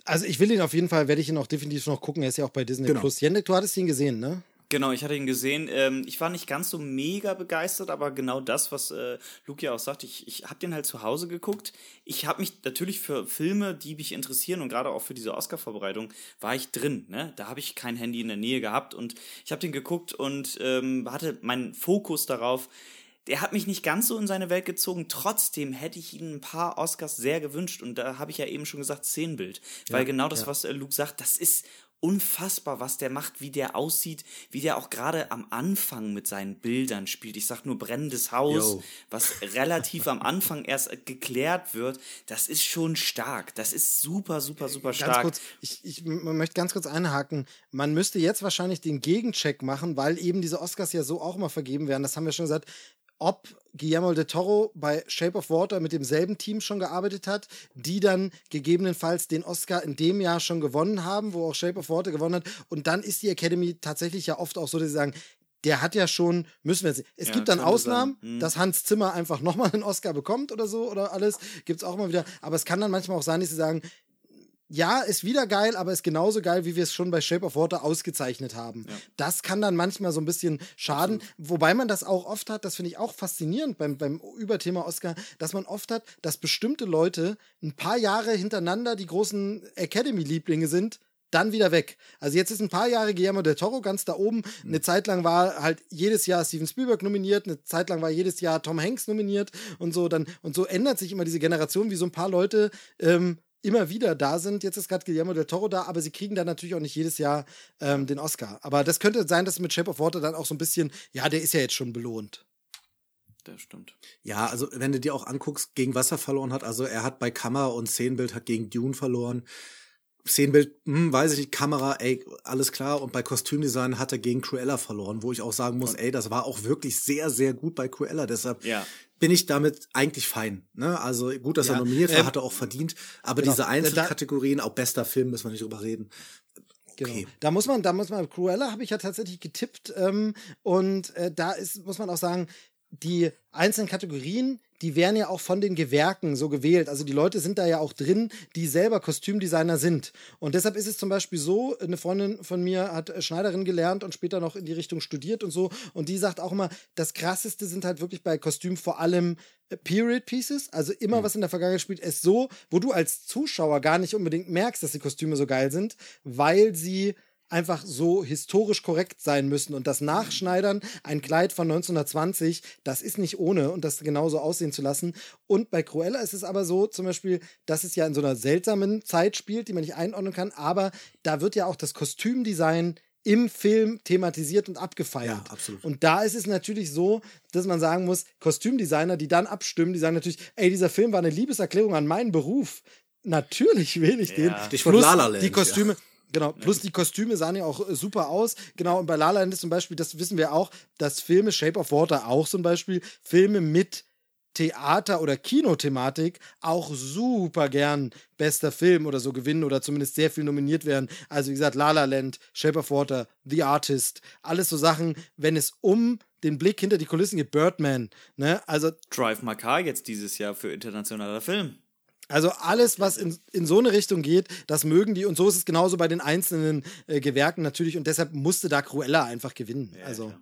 Also ich will ihn auf jeden Fall, werde ich ihn auch definitiv noch gucken. Er ist ja auch bei Disney genau. Plus. Jendek, du hattest ihn gesehen, ne? Genau, ich hatte ihn gesehen. Ähm, ich war nicht ganz so mega begeistert, aber genau das, was äh, Luke ja auch sagt, ich, ich habe den halt zu Hause geguckt. Ich habe mich natürlich für Filme, die mich interessieren und gerade auch für diese Oscar-Vorbereitung, war ich drin. Ne? Da habe ich kein Handy in der Nähe gehabt und ich habe den geguckt und ähm, hatte meinen Fokus darauf. Der hat mich nicht ganz so in seine Welt gezogen. Trotzdem hätte ich ihm ein paar Oscars sehr gewünscht. Und da habe ich ja eben schon gesagt, Szenenbild. Weil ja, genau das, ja. was äh, Luke sagt, das ist unfassbar, was der macht, wie der aussieht, wie der auch gerade am Anfang mit seinen Bildern spielt. Ich sag nur brennendes Haus, Yo. was relativ am Anfang erst geklärt wird. Das ist schon stark. Das ist super, super, super stark. Ganz kurz, ich, ich möchte ganz kurz einhaken. Man müsste jetzt wahrscheinlich den Gegencheck machen, weil eben diese Oscars ja so auch mal vergeben werden. Das haben wir schon gesagt ob Guillermo del Toro bei Shape of Water mit demselben Team schon gearbeitet hat, die dann gegebenenfalls den Oscar in dem Jahr schon gewonnen haben, wo auch Shape of Water gewonnen hat. Und dann ist die Academy tatsächlich ja oft auch so, dass sie sagen, der hat ja schon, müssen wir sehen. Es ja, gibt dann Ausnahmen, hm. dass Hans Zimmer einfach nochmal einen Oscar bekommt oder so oder alles. Gibt es auch mal wieder. Aber es kann dann manchmal auch sein, dass sie sagen, ja, ist wieder geil, aber ist genauso geil, wie wir es schon bei Shape of Water ausgezeichnet haben. Ja. Das kann dann manchmal so ein bisschen schaden, Absolut. wobei man das auch oft hat, das finde ich auch faszinierend beim, beim Überthema Oscar, dass man oft hat, dass bestimmte Leute ein paar Jahre hintereinander die großen Academy-Lieblinge sind, dann wieder weg. Also jetzt ist ein paar Jahre Guillermo del Toro ganz da oben. Eine mhm. Zeit lang war halt jedes Jahr Steven Spielberg nominiert, eine Zeit lang war jedes Jahr Tom Hanks nominiert und so dann und so ändert sich immer diese Generation, wie so ein paar Leute ähm, immer wieder da sind. Jetzt ist gerade Guillermo del Toro da, aber sie kriegen dann natürlich auch nicht jedes Jahr ähm, den Oscar. Aber das könnte sein, dass mit Shape of Water dann auch so ein bisschen, ja, der ist ja jetzt schon belohnt. Das stimmt. Ja, also wenn du dir auch anguckst, gegen was er verloren hat, also er hat bei Kamera und Szenenbild hat gegen Dune verloren. Szenenbild, hm, weiß ich nicht, Kamera, ey, alles klar. Und bei Kostümdesign hat er gegen Cruella verloren, wo ich auch sagen muss, ey, das war auch wirklich sehr, sehr gut bei Cruella. Deshalb ja bin ich damit eigentlich fein. Ne? Also gut, dass ja, er nominiert war, ähm, hat er auch verdient. Aber genau, diese Einzelkategorien, auch bester Film, müssen wir nicht drüber reden. Genau. Okay. Da muss man, da muss man, Cruella habe ich ja tatsächlich getippt ähm, und äh, da ist, muss man auch sagen, die einzelnen Kategorien, die werden ja auch von den Gewerken so gewählt. Also die Leute sind da ja auch drin, die selber Kostümdesigner sind. Und deshalb ist es zum Beispiel so, eine Freundin von mir hat Schneiderin gelernt und später noch in die Richtung studiert und so. Und die sagt auch immer, das krasseste sind halt wirklich bei Kostümen vor allem äh, Period Pieces, also immer mhm. was in der Vergangenheit spielt, ist so, wo du als Zuschauer gar nicht unbedingt merkst, dass die Kostüme so geil sind, weil sie einfach so historisch korrekt sein müssen. Und das Nachschneidern, ein Kleid von 1920, das ist nicht ohne und das genauso aussehen zu lassen. Und bei Cruella ist es aber so, zum Beispiel, dass es ja in so einer seltsamen Zeit spielt, die man nicht einordnen kann, aber da wird ja auch das Kostümdesign im Film thematisiert und abgefeiert. Ja, absolut. Und da ist es natürlich so, dass man sagen muss, Kostümdesigner, die dann abstimmen, die sagen natürlich, ey, dieser Film war eine Liebeserklärung an meinen Beruf. Natürlich will ich den. Ja. Stichwort La La Land, die Kostüme. Ja. Genau, plus die Kostüme sahen ja auch äh, super aus. Genau, und bei La La Land ist zum Beispiel, das wissen wir auch, dass Filme, Shape of Water auch zum Beispiel, Filme mit Theater- oder Kinothematik auch super gern bester Film oder so gewinnen oder zumindest sehr viel nominiert werden. Also wie gesagt, La La Land, Shape of Water, The Artist, alles so Sachen, wenn es um den Blick hinter die Kulissen geht, Birdman, ne? Also Drive My Car jetzt dieses Jahr für internationaler Film. Also alles, was in, in so eine Richtung geht, das mögen die. Und so ist es genauso bei den einzelnen äh, Gewerken natürlich. Und deshalb musste da Cruella einfach gewinnen. Ja, also.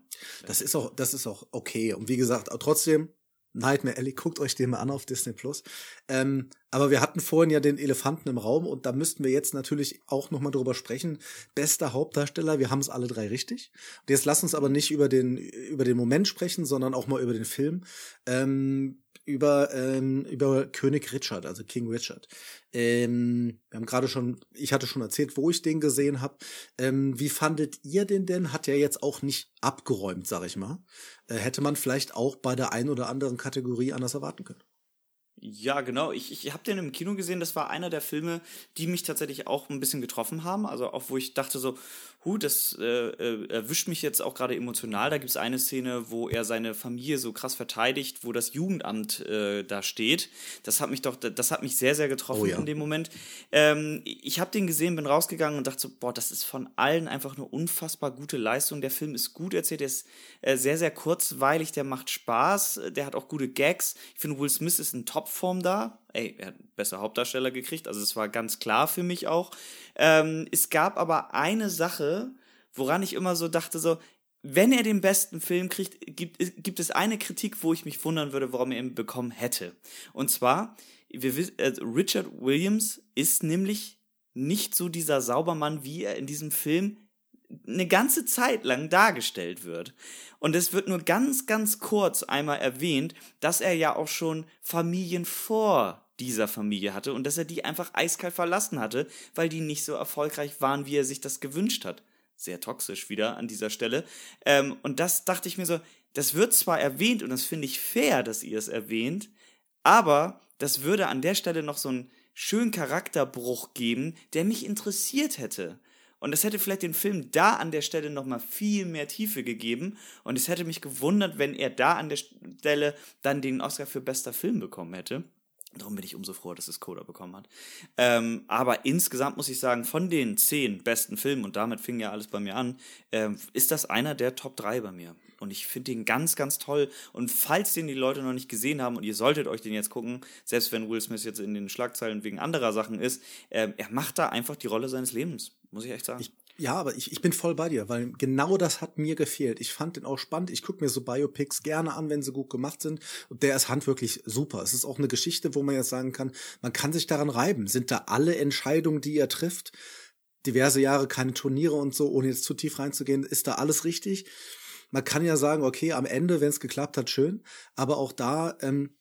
Das ist auch, das ist auch okay. Und wie gesagt, trotzdem, Nightmare Alley, guckt euch den mal an auf Disney Plus. Ähm, aber wir hatten vorhin ja den Elefanten im Raum und da müssten wir jetzt natürlich auch nochmal drüber sprechen. Bester Hauptdarsteller, wir haben es alle drei richtig. Und jetzt lass uns aber nicht über den, über den Moment sprechen, sondern auch mal über den Film. Ähm, über, ähm, über König Richard, also King Richard. Ähm, wir haben gerade schon, ich hatte schon erzählt, wo ich den gesehen habe. Ähm, wie fandet ihr den denn? Hat ja jetzt auch nicht abgeräumt, sag ich mal. Äh, hätte man vielleicht auch bei der einen oder anderen Kategorie anders erwarten können. Ja, genau. Ich, ich habe den im Kino gesehen. Das war einer der Filme, die mich tatsächlich auch ein bisschen getroffen haben. Also auch wo ich dachte so, hu, das äh, äh, erwischt mich jetzt auch gerade emotional. Da gibt es eine Szene, wo er seine Familie so krass verteidigt, wo das Jugendamt äh, da steht. Das hat mich doch, das hat mich sehr, sehr getroffen oh, ja. in dem Moment. Ähm, ich habe den gesehen, bin rausgegangen und dachte so, boah, das ist von allen einfach eine unfassbar gute Leistung. Der Film ist gut erzählt, der ist äh, sehr, sehr kurzweilig, der macht Spaß, der hat auch gute Gags. Ich finde, Will Smith ist in Topform da. Ey, er hat besser Hauptdarsteller gekriegt, also es war ganz klar für mich auch. Ähm, es gab aber eine Sache, woran ich immer so dachte, so, wenn er den besten Film kriegt, gibt, gibt es eine Kritik, wo ich mich wundern würde, warum er ihn bekommen hätte. Und zwar, wir, äh, Richard Williams ist nämlich nicht so dieser Saubermann, wie er in diesem Film eine ganze Zeit lang dargestellt wird. Und es wird nur ganz, ganz kurz einmal erwähnt, dass er ja auch schon Familien vor dieser Familie hatte und dass er die einfach eiskalt verlassen hatte, weil die nicht so erfolgreich waren, wie er sich das gewünscht hat. Sehr toxisch wieder an dieser Stelle. Ähm, und das dachte ich mir so, das wird zwar erwähnt und das finde ich fair, dass ihr es erwähnt, aber das würde an der Stelle noch so einen schönen Charakterbruch geben, der mich interessiert hätte. Und es hätte vielleicht den Film da an der Stelle nochmal viel mehr Tiefe gegeben. Und es hätte mich gewundert, wenn er da an der Stelle dann den Oscar für bester Film bekommen hätte. Darum bin ich umso froher, dass es Coda bekommen hat. Ähm, aber insgesamt muss ich sagen, von den zehn besten Filmen, und damit fing ja alles bei mir an, ähm, ist das einer der Top 3 bei mir. Und ich finde den ganz, ganz toll. Und falls den die Leute noch nicht gesehen haben und ihr solltet euch den jetzt gucken, selbst wenn Will Smith jetzt in den Schlagzeilen wegen anderer Sachen ist, ähm, er macht da einfach die Rolle seines Lebens, muss ich echt sagen. Ich ja, aber ich, ich bin voll bei dir, weil genau das hat mir gefehlt. Ich fand den auch spannend. Ich gucke mir so Biopics gerne an, wenn sie gut gemacht sind. Und der ist handwirklich super. Es ist auch eine Geschichte, wo man jetzt sagen kann, man kann sich daran reiben. Sind da alle Entscheidungen, die er trifft, diverse Jahre keine Turniere und so, ohne jetzt zu tief reinzugehen, ist da alles richtig? Man kann ja sagen, okay, am Ende, wenn es geklappt hat, schön. Aber auch da, ähm,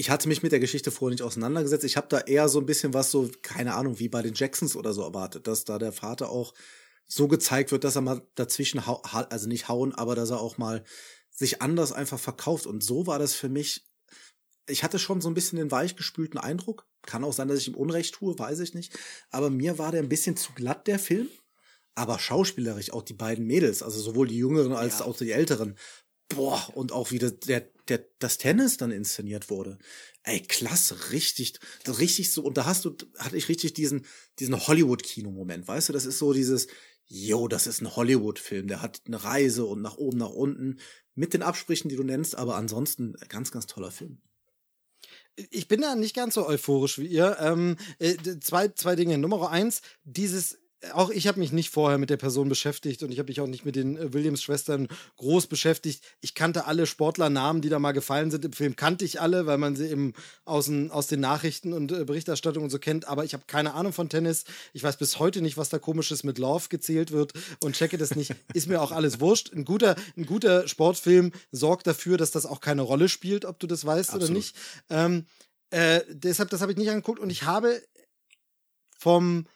ich hatte mich mit der Geschichte vorher nicht auseinandergesetzt. Ich habe da eher so ein bisschen was so, keine Ahnung, wie bei den Jacksons oder so erwartet, dass da der Vater auch so gezeigt wird, dass er mal dazwischen, also nicht hauen, aber dass er auch mal sich anders einfach verkauft. Und so war das für mich. Ich hatte schon so ein bisschen den weichgespülten Eindruck. Kann auch sein, dass ich ihm Unrecht tue, weiß ich nicht. Aber mir war der ein bisschen zu glatt, der Film. Aber schauspielerisch, auch die beiden Mädels, also sowohl die Jüngeren als ja. auch die Älteren, boah, und auch wie der, der, der, das Tennis dann inszeniert wurde. Ey, klasse, richtig, richtig so, und da hast du, hatte ich richtig diesen, diesen Hollywood-Kino-Moment, weißt du, das ist so dieses, yo, das ist ein Hollywood-Film, der hat eine Reise und nach oben, nach unten, mit den Absprüchen, die du nennst, aber ansonsten ganz, ganz toller Film. Ich bin da nicht ganz so euphorisch wie ihr. Ähm, äh, zwei, zwei Dinge. Nummer eins, dieses auch ich habe mich nicht vorher mit der Person beschäftigt und ich habe mich auch nicht mit den äh, Williams-Schwestern groß beschäftigt. Ich kannte alle Sportlernamen, die da mal gefallen sind. Im Film kannte ich alle, weil man sie eben aus den, aus den Nachrichten und äh, Berichterstattungen und so kennt. Aber ich habe keine Ahnung von Tennis. Ich weiß bis heute nicht, was da komisches mit Love gezählt wird und checke das nicht. Ist mir auch alles wurscht. Ein guter, ein guter Sportfilm sorgt dafür, dass das auch keine Rolle spielt, ob du das weißt Absolut. oder nicht. Ähm, äh, deshalb, das habe ich nicht angeguckt und ich habe vom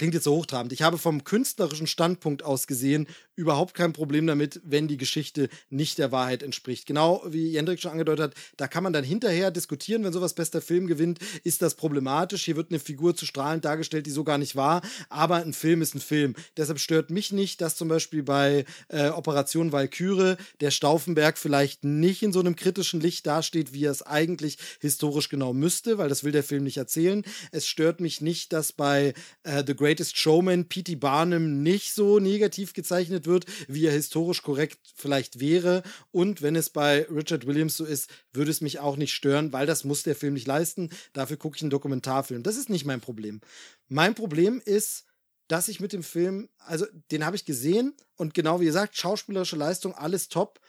klingt jetzt so hochtrabend. Ich habe vom künstlerischen Standpunkt aus gesehen überhaupt kein Problem damit, wenn die Geschichte nicht der Wahrheit entspricht. Genau wie Jendrik schon angedeutet hat, da kann man dann hinterher diskutieren, wenn sowas bester Film gewinnt, ist das problematisch. Hier wird eine Figur zu strahlend dargestellt, die so gar nicht war. Aber ein Film ist ein Film. Deshalb stört mich nicht, dass zum Beispiel bei äh, Operation Valkyrie der Stauffenberg vielleicht nicht in so einem kritischen Licht dasteht, wie er es eigentlich historisch genau müsste, weil das will der Film nicht erzählen. Es stört mich nicht, dass bei äh, The Greatest Showman P.T. Barnum nicht so negativ gezeichnet wird, wie er historisch korrekt vielleicht wäre. Und wenn es bei Richard Williams so ist, würde es mich auch nicht stören, weil das muss der Film nicht leisten. Dafür gucke ich einen Dokumentarfilm. Das ist nicht mein Problem. Mein Problem ist, dass ich mit dem Film, also den habe ich gesehen und genau wie gesagt, schauspielerische Leistung, alles top,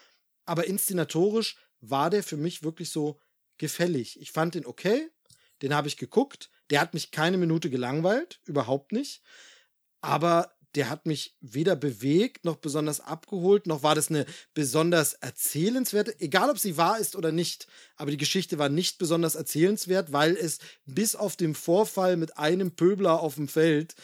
aber inszenatorisch war der für mich wirklich so gefällig. Ich fand den okay, den habe ich geguckt, der hat mich keine Minute gelangweilt, überhaupt nicht. Aber der hat mich weder bewegt noch besonders abgeholt, noch war das eine besonders erzählenswerte, egal ob sie wahr ist oder nicht, aber die Geschichte war nicht besonders erzählenswert, weil es bis auf den Vorfall mit einem Pöbler auf dem Feld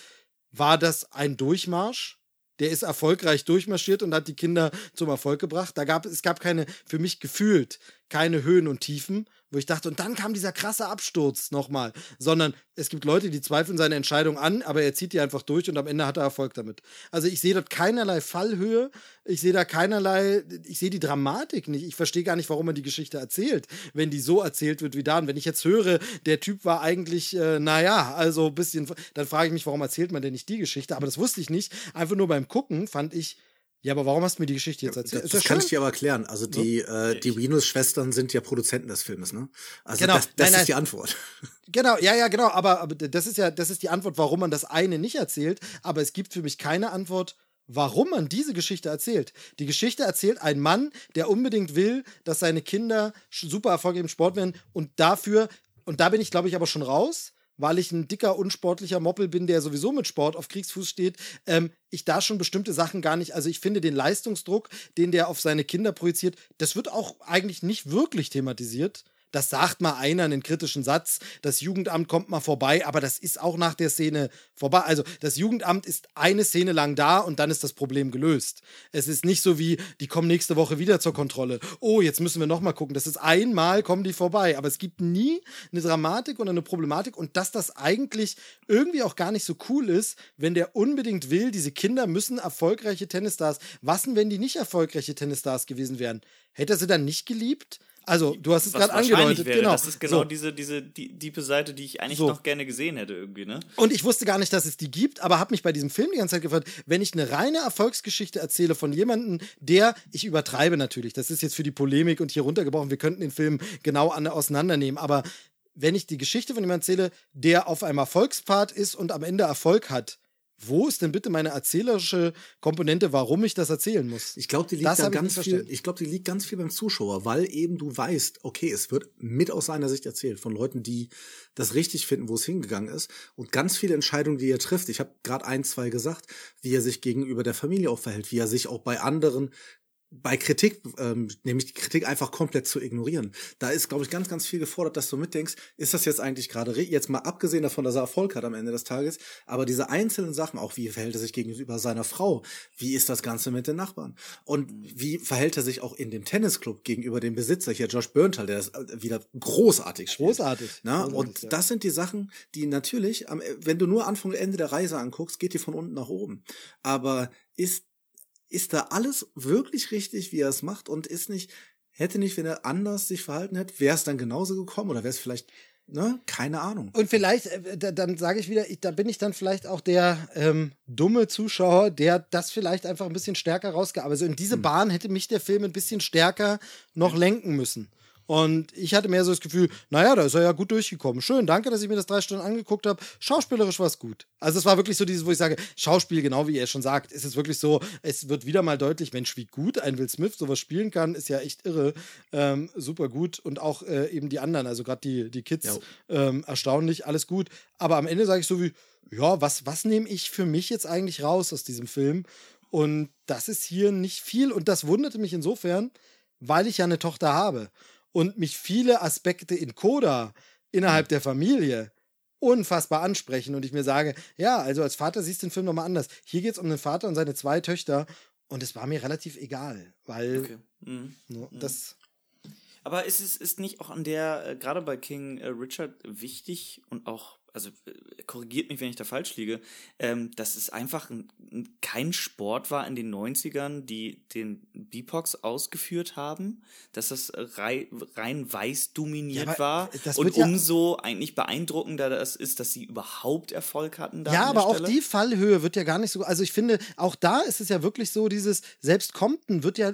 war das ein Durchmarsch. Der ist erfolgreich durchmarschiert und hat die Kinder zum Erfolg gebracht. Da gab es gab keine, für mich gefühlt, keine Höhen und Tiefen, wo ich dachte, und dann kam dieser krasse Absturz nochmal, sondern es gibt Leute, die zweifeln seine Entscheidung an, aber er zieht die einfach durch und am Ende hat er Erfolg damit. Also ich sehe dort keinerlei Fallhöhe, ich sehe da keinerlei, ich sehe die Dramatik nicht. Ich verstehe gar nicht, warum man die Geschichte erzählt, wenn die so erzählt wird wie da. Und wenn ich jetzt höre, der Typ war eigentlich, äh, naja, also ein bisschen, dann frage ich mich, warum erzählt man denn nicht die Geschichte? Aber das wusste ich nicht. Einfach nur beim Gucken fand ich, ja, aber warum hast du mir die Geschichte jetzt erzählt? Das, das kann ich dir aber erklären. Also die, ja? äh, die Venus-Schwestern sind ja Produzenten des Filmes, ne? Also genau. das, das nein, nein. ist die Antwort. Genau, ja, ja, genau. Aber, aber das ist ja, das ist die Antwort, warum man das eine nicht erzählt. Aber es gibt für mich keine Antwort, warum man diese Geschichte erzählt. Die Geschichte erzählt ein Mann, der unbedingt will, dass seine Kinder super erfolgreich im Sport werden und dafür, und da bin ich, glaube ich, aber schon raus, weil ich ein dicker, unsportlicher Moppel bin, der sowieso mit Sport auf Kriegsfuß steht, ähm, ich da schon bestimmte Sachen gar nicht, also ich finde den Leistungsdruck, den der auf seine Kinder projiziert, das wird auch eigentlich nicht wirklich thematisiert Das sagt mal einer einen kritischen Satz. Das Jugendamt kommt mal vorbei, aber das ist auch nach der Szene vorbei. Also das Jugendamt ist eine Szene lang da und dann ist das Problem gelöst. Es ist nicht so wie, die kommen nächste Woche wieder zur Kontrolle. Oh, jetzt müssen wir nochmal gucken. Das ist einmal, kommen die vorbei. Aber es gibt nie eine Dramatik oder eine Problematik und dass das eigentlich irgendwie auch gar nicht so cool ist, wenn der unbedingt will, diese Kinder müssen erfolgreiche Tennisstars. Was denn, wenn die nicht erfolgreiche Tennisstars gewesen wären? Hätte er sie dann nicht geliebt? Also, du hast es gerade angedeutet. Wäre. Genau. Das ist genau so. diese, diese die, diepe Seite, die ich eigentlich so. noch gerne gesehen hätte, irgendwie, ne? Und ich wusste gar nicht, dass es die gibt, aber habe mich bei diesem Film die ganze Zeit gefragt, wenn ich eine reine Erfolgsgeschichte erzähle von jemandem, der, ich übertreibe natürlich, das ist jetzt für die Polemik und hier runtergebrochen, wir könnten den Film genau an, auseinandernehmen, aber wenn ich die Geschichte von jemandem erzähle, der auf einem Erfolgspfad ist und am Ende Erfolg hat, wo ist denn bitte meine erzählerische Komponente, warum ich das erzählen muss? Ich glaube, die liegt das da ganz viel. Ich glaube, die liegt ganz viel beim Zuschauer, weil eben du weißt, okay, es wird mit aus seiner Sicht erzählt von Leuten, die das richtig finden, wo es hingegangen ist und ganz viele Entscheidungen, die er trifft. Ich habe gerade ein, zwei gesagt, wie er sich gegenüber der Familie auch verhält, wie er sich auch bei anderen bei Kritik, ähm, nämlich die Kritik einfach komplett zu ignorieren. Da ist, glaube ich, ganz, ganz viel gefordert, dass du mitdenkst, ist das jetzt eigentlich gerade, jetzt mal abgesehen davon, dass er Erfolg hat am Ende des Tages, aber diese einzelnen Sachen, auch wie verhält er sich gegenüber seiner Frau, wie ist das Ganze mit den Nachbarn und wie verhält er sich auch in dem Tennisclub gegenüber dem Besitzer, hier Josh Burntal, der das äh, wieder großartig spielt. Großartig. Na, großartig, und ja. das sind die Sachen, die natürlich, wenn du nur Anfang und Ende der Reise anguckst, geht die von unten nach oben. Aber ist ist da alles wirklich richtig, wie er es macht und ist nicht, hätte nicht, wenn er anders sich verhalten hätte, wäre es dann genauso gekommen oder wäre es vielleicht, ne, keine Ahnung. Und vielleicht, äh, dann sage ich wieder, ich, da bin ich dann vielleicht auch der ähm, dumme Zuschauer, der das vielleicht einfach ein bisschen stärker rausgearbeitet. Also in diese hm. Bahn hätte mich der Film ein bisschen stärker noch lenken müssen. Und ich hatte mehr so das Gefühl, naja, da ist er ja gut durchgekommen. Schön, danke, dass ich mir das drei Stunden angeguckt habe. Schauspielerisch war es gut. Also es war wirklich so dieses, wo ich sage, Schauspiel, genau wie er schon sagt, ist es wirklich so, es wird wieder mal deutlich, Mensch, wie gut ein Will Smith sowas spielen kann, ist ja echt irre. Ähm, super gut. Und auch äh, eben die anderen, also gerade die, die Kids, ähm, erstaunlich, alles gut. Aber am Ende sage ich so wie, ja, was, was nehme ich für mich jetzt eigentlich raus aus diesem Film? Und das ist hier nicht viel. Und das wunderte mich insofern, weil ich ja eine Tochter habe und mich viele Aspekte in Coda innerhalb der Familie unfassbar ansprechen und ich mir sage, ja, also als Vater siehst du den Film nochmal anders. Hier geht es um den Vater und seine zwei Töchter und es war mir relativ egal, weil okay. mhm. no, mhm. das. Aber ist es ist nicht auch an der, äh, gerade bei King äh, Richard, wichtig und auch also äh, korrigiert mich, wenn ich da falsch liege, ähm, dass es einfach ein, kein Sport war in den 90ern, die den BIPOX ausgeführt haben, dass das rei rein weiß dominiert ja, war und ja umso eigentlich beeindruckender das ist, dass sie überhaupt Erfolg hatten. Da ja, aber auch die Fallhöhe wird ja gar nicht so, also ich finde, auch da ist es ja wirklich so, dieses, selbst Compton wird ja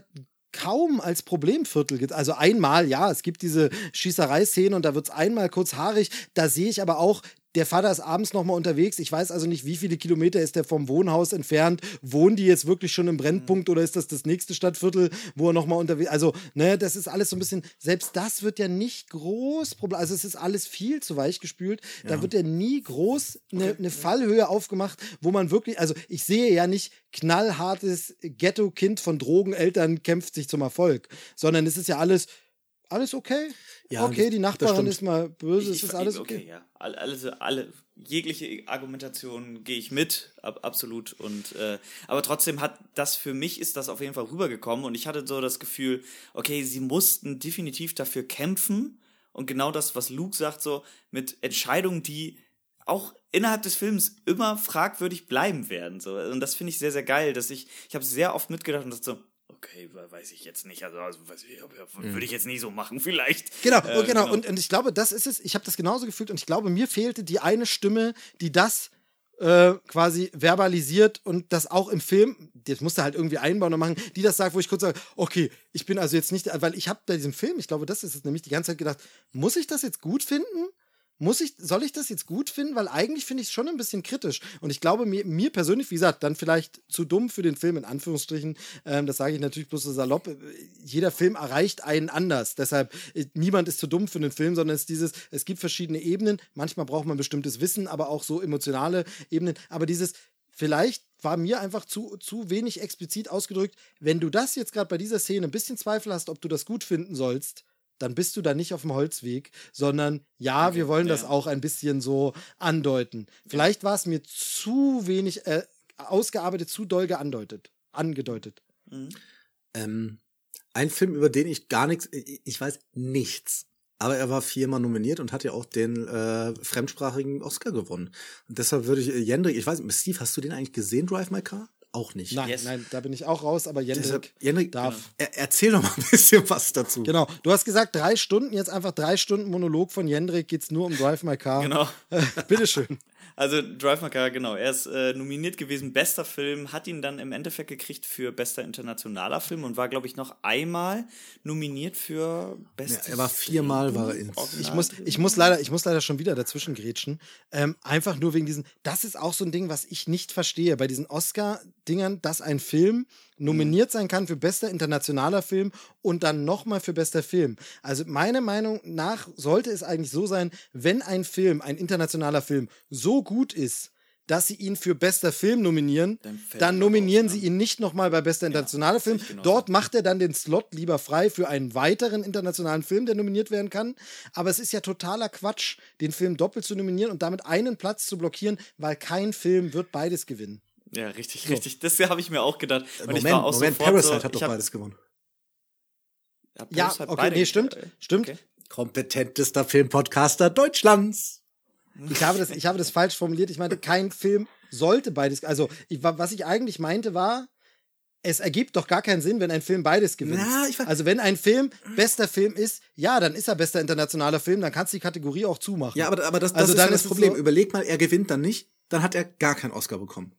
kaum als Problemviertel gibt. Also einmal, ja, es gibt diese Schießereiszene und da wird es einmal kurz haarig. Da sehe ich aber auch der Vater ist abends nochmal unterwegs. Ich weiß also nicht, wie viele Kilometer ist der vom Wohnhaus entfernt. Wohnen die jetzt wirklich schon im Brennpunkt oder ist das das nächste Stadtviertel, wo er nochmal unterwegs Also, ne, das ist alles so ein bisschen, selbst das wird ja nicht groß. Also, es ist alles viel zu weich gespült. Ja. Da wird ja nie groß eine, okay. eine Fallhöhe aufgemacht, wo man wirklich, also, ich sehe ja nicht knallhartes Ghetto-Kind von Drogeneltern kämpft sich zum Erfolg, sondern es ist ja alles, alles okay. Ja, okay, die Nachbarin ist mal böse, ich, es ist alles okay. okay. ja. Also alle, jegliche Argumentation gehe ich mit, ab, absolut. Und äh, aber trotzdem hat das für mich ist das auf jeden Fall rübergekommen und ich hatte so das Gefühl, okay, sie mussten definitiv dafür kämpfen und genau das, was Luke sagt, so mit Entscheidungen, die auch innerhalb des Films immer fragwürdig bleiben werden. So. Und das finde ich sehr, sehr geil, dass ich, ich habe sehr oft mitgedacht und dachte so, okay, weiß ich jetzt nicht. Also, also mhm. würde ich jetzt nicht so machen, vielleicht. Genau, äh, genau. genau. Und, und ich glaube, das ist es. Ich habe das genauso gefühlt und ich glaube, mir fehlte die eine Stimme, die das äh, quasi verbalisiert und das auch im Film, das musste halt irgendwie einbauen und machen, die das sagt, wo ich kurz sage, okay, ich bin also jetzt nicht, weil ich habe bei diesem Film, ich glaube, das ist es nämlich die ganze Zeit gedacht, muss ich das jetzt gut finden? Muss ich, soll ich das jetzt gut finden? Weil eigentlich finde ich es schon ein bisschen kritisch. Und ich glaube, mir, mir persönlich, wie gesagt, dann vielleicht zu dumm für den Film, in Anführungsstrichen. Ähm, das sage ich natürlich bloß so salopp. Jeder Film erreicht einen anders. Deshalb, äh, niemand ist zu dumm für den Film, sondern es ist dieses, es gibt verschiedene Ebenen. Manchmal braucht man bestimmtes Wissen, aber auch so emotionale Ebenen. Aber dieses, vielleicht war mir einfach zu, zu wenig explizit ausgedrückt, wenn du das jetzt gerade bei dieser Szene ein bisschen Zweifel hast, ob du das gut finden sollst, dann bist du da nicht auf dem Holzweg, sondern ja, wir wollen ja. das auch ein bisschen so andeuten. Vielleicht war es mir zu wenig äh, ausgearbeitet, zu doll geandeutet, angedeutet. Ähm, ein Film, über den ich gar nichts, ich ich weiß nichts. Aber er war viermal nominiert und hat ja auch den äh, fremdsprachigen Oscar gewonnen. Und deshalb würde ich, äh, Jendrik, ich weiß nicht, Steve, hast du den eigentlich gesehen, Drive My Car? Auch nicht. Nein, Yes. nein, da bin ich auch raus, aber Deshalb, Jendrik Jendrik, darf. er, erzähl doch mal ein bisschen was dazu. Genau, du hast gesagt, drei Stunden, jetzt einfach drei Stunden Monolog von Jendrik, geht's nur um Drive My Car. Genau. Bitteschön. Also Drive My Car, genau. Er ist äh, nominiert gewesen, bester Film, hat ihn dann im Endeffekt gekriegt für bester internationaler Film und war, glaube ich, noch einmal nominiert für Ja, bestes er war viermal, war er in. Ich muss, ich muss leider, ich muss leider schon wieder dazwischen grätschen. Ähm, einfach nur wegen diesen, das ist auch so ein Ding, was ich nicht verstehe. Bei diesen Oscar-Dingern, dass ein Film nominiert sein kann für bester internationaler Film und dann nochmal für bester Film. Also meiner Meinung nach sollte es eigentlich so sein, wenn ein Film, ein internationaler Film, so gut ist, dass sie ihn für bester Film nominieren, Dann dann, er nominieren raus, sie ihn nicht nochmal bei bester internationaler Film. ich genauso. Dort macht er dann den Slot lieber frei für einen weiteren internationalen Film, der nominiert werden kann. Aber es ist ja totaler Quatsch, den Film doppelt zu nominieren und damit einen Platz zu blockieren, weil kein Film wird beides gewinnen. Ja, richtig, richtig. Das habe ich mir auch gedacht. Und ich Moment, war auch Moment, Parasite so, hat doch ich hab- beides gewonnen. Ja, okay, nee, stimmt, gekriegt. stimmt. Okay. Kompetentester Filmpodcaster Deutschlands. Ich habe das, ich habe das falsch formuliert. Ich meinte, kein Film sollte beides. Also, ich, wa- was ich eigentlich meinte war, es ergibt doch gar keinen Sinn, wenn ein Film beides gewinnt. Na, ich also, wenn ein Film bester Film ist, ja, dann ist er bester internationaler Film, dann kannst du die Kategorie auch zumachen. Ja, aber, aber das, das Also ist dann das Problem. so- Überleg mal, er gewinnt dann nicht, dann hat er gar keinen Oscar bekommen.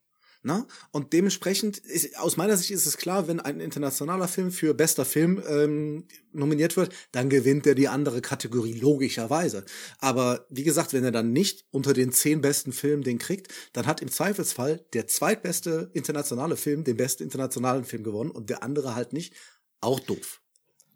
Na? Und dementsprechend ist, aus meiner Sicht ist es klar, wenn ein internationaler Film für bester Film ähm, nominiert wird, dann gewinnt er die andere Kategorie logischerweise. Aber wie gesagt, wenn er dann nicht unter den zehn besten Filmen den kriegt, dann hat im Zweifelsfall der zweitbeste internationale Film den besten internationalen Film gewonnen und der andere halt nicht. Auch doof.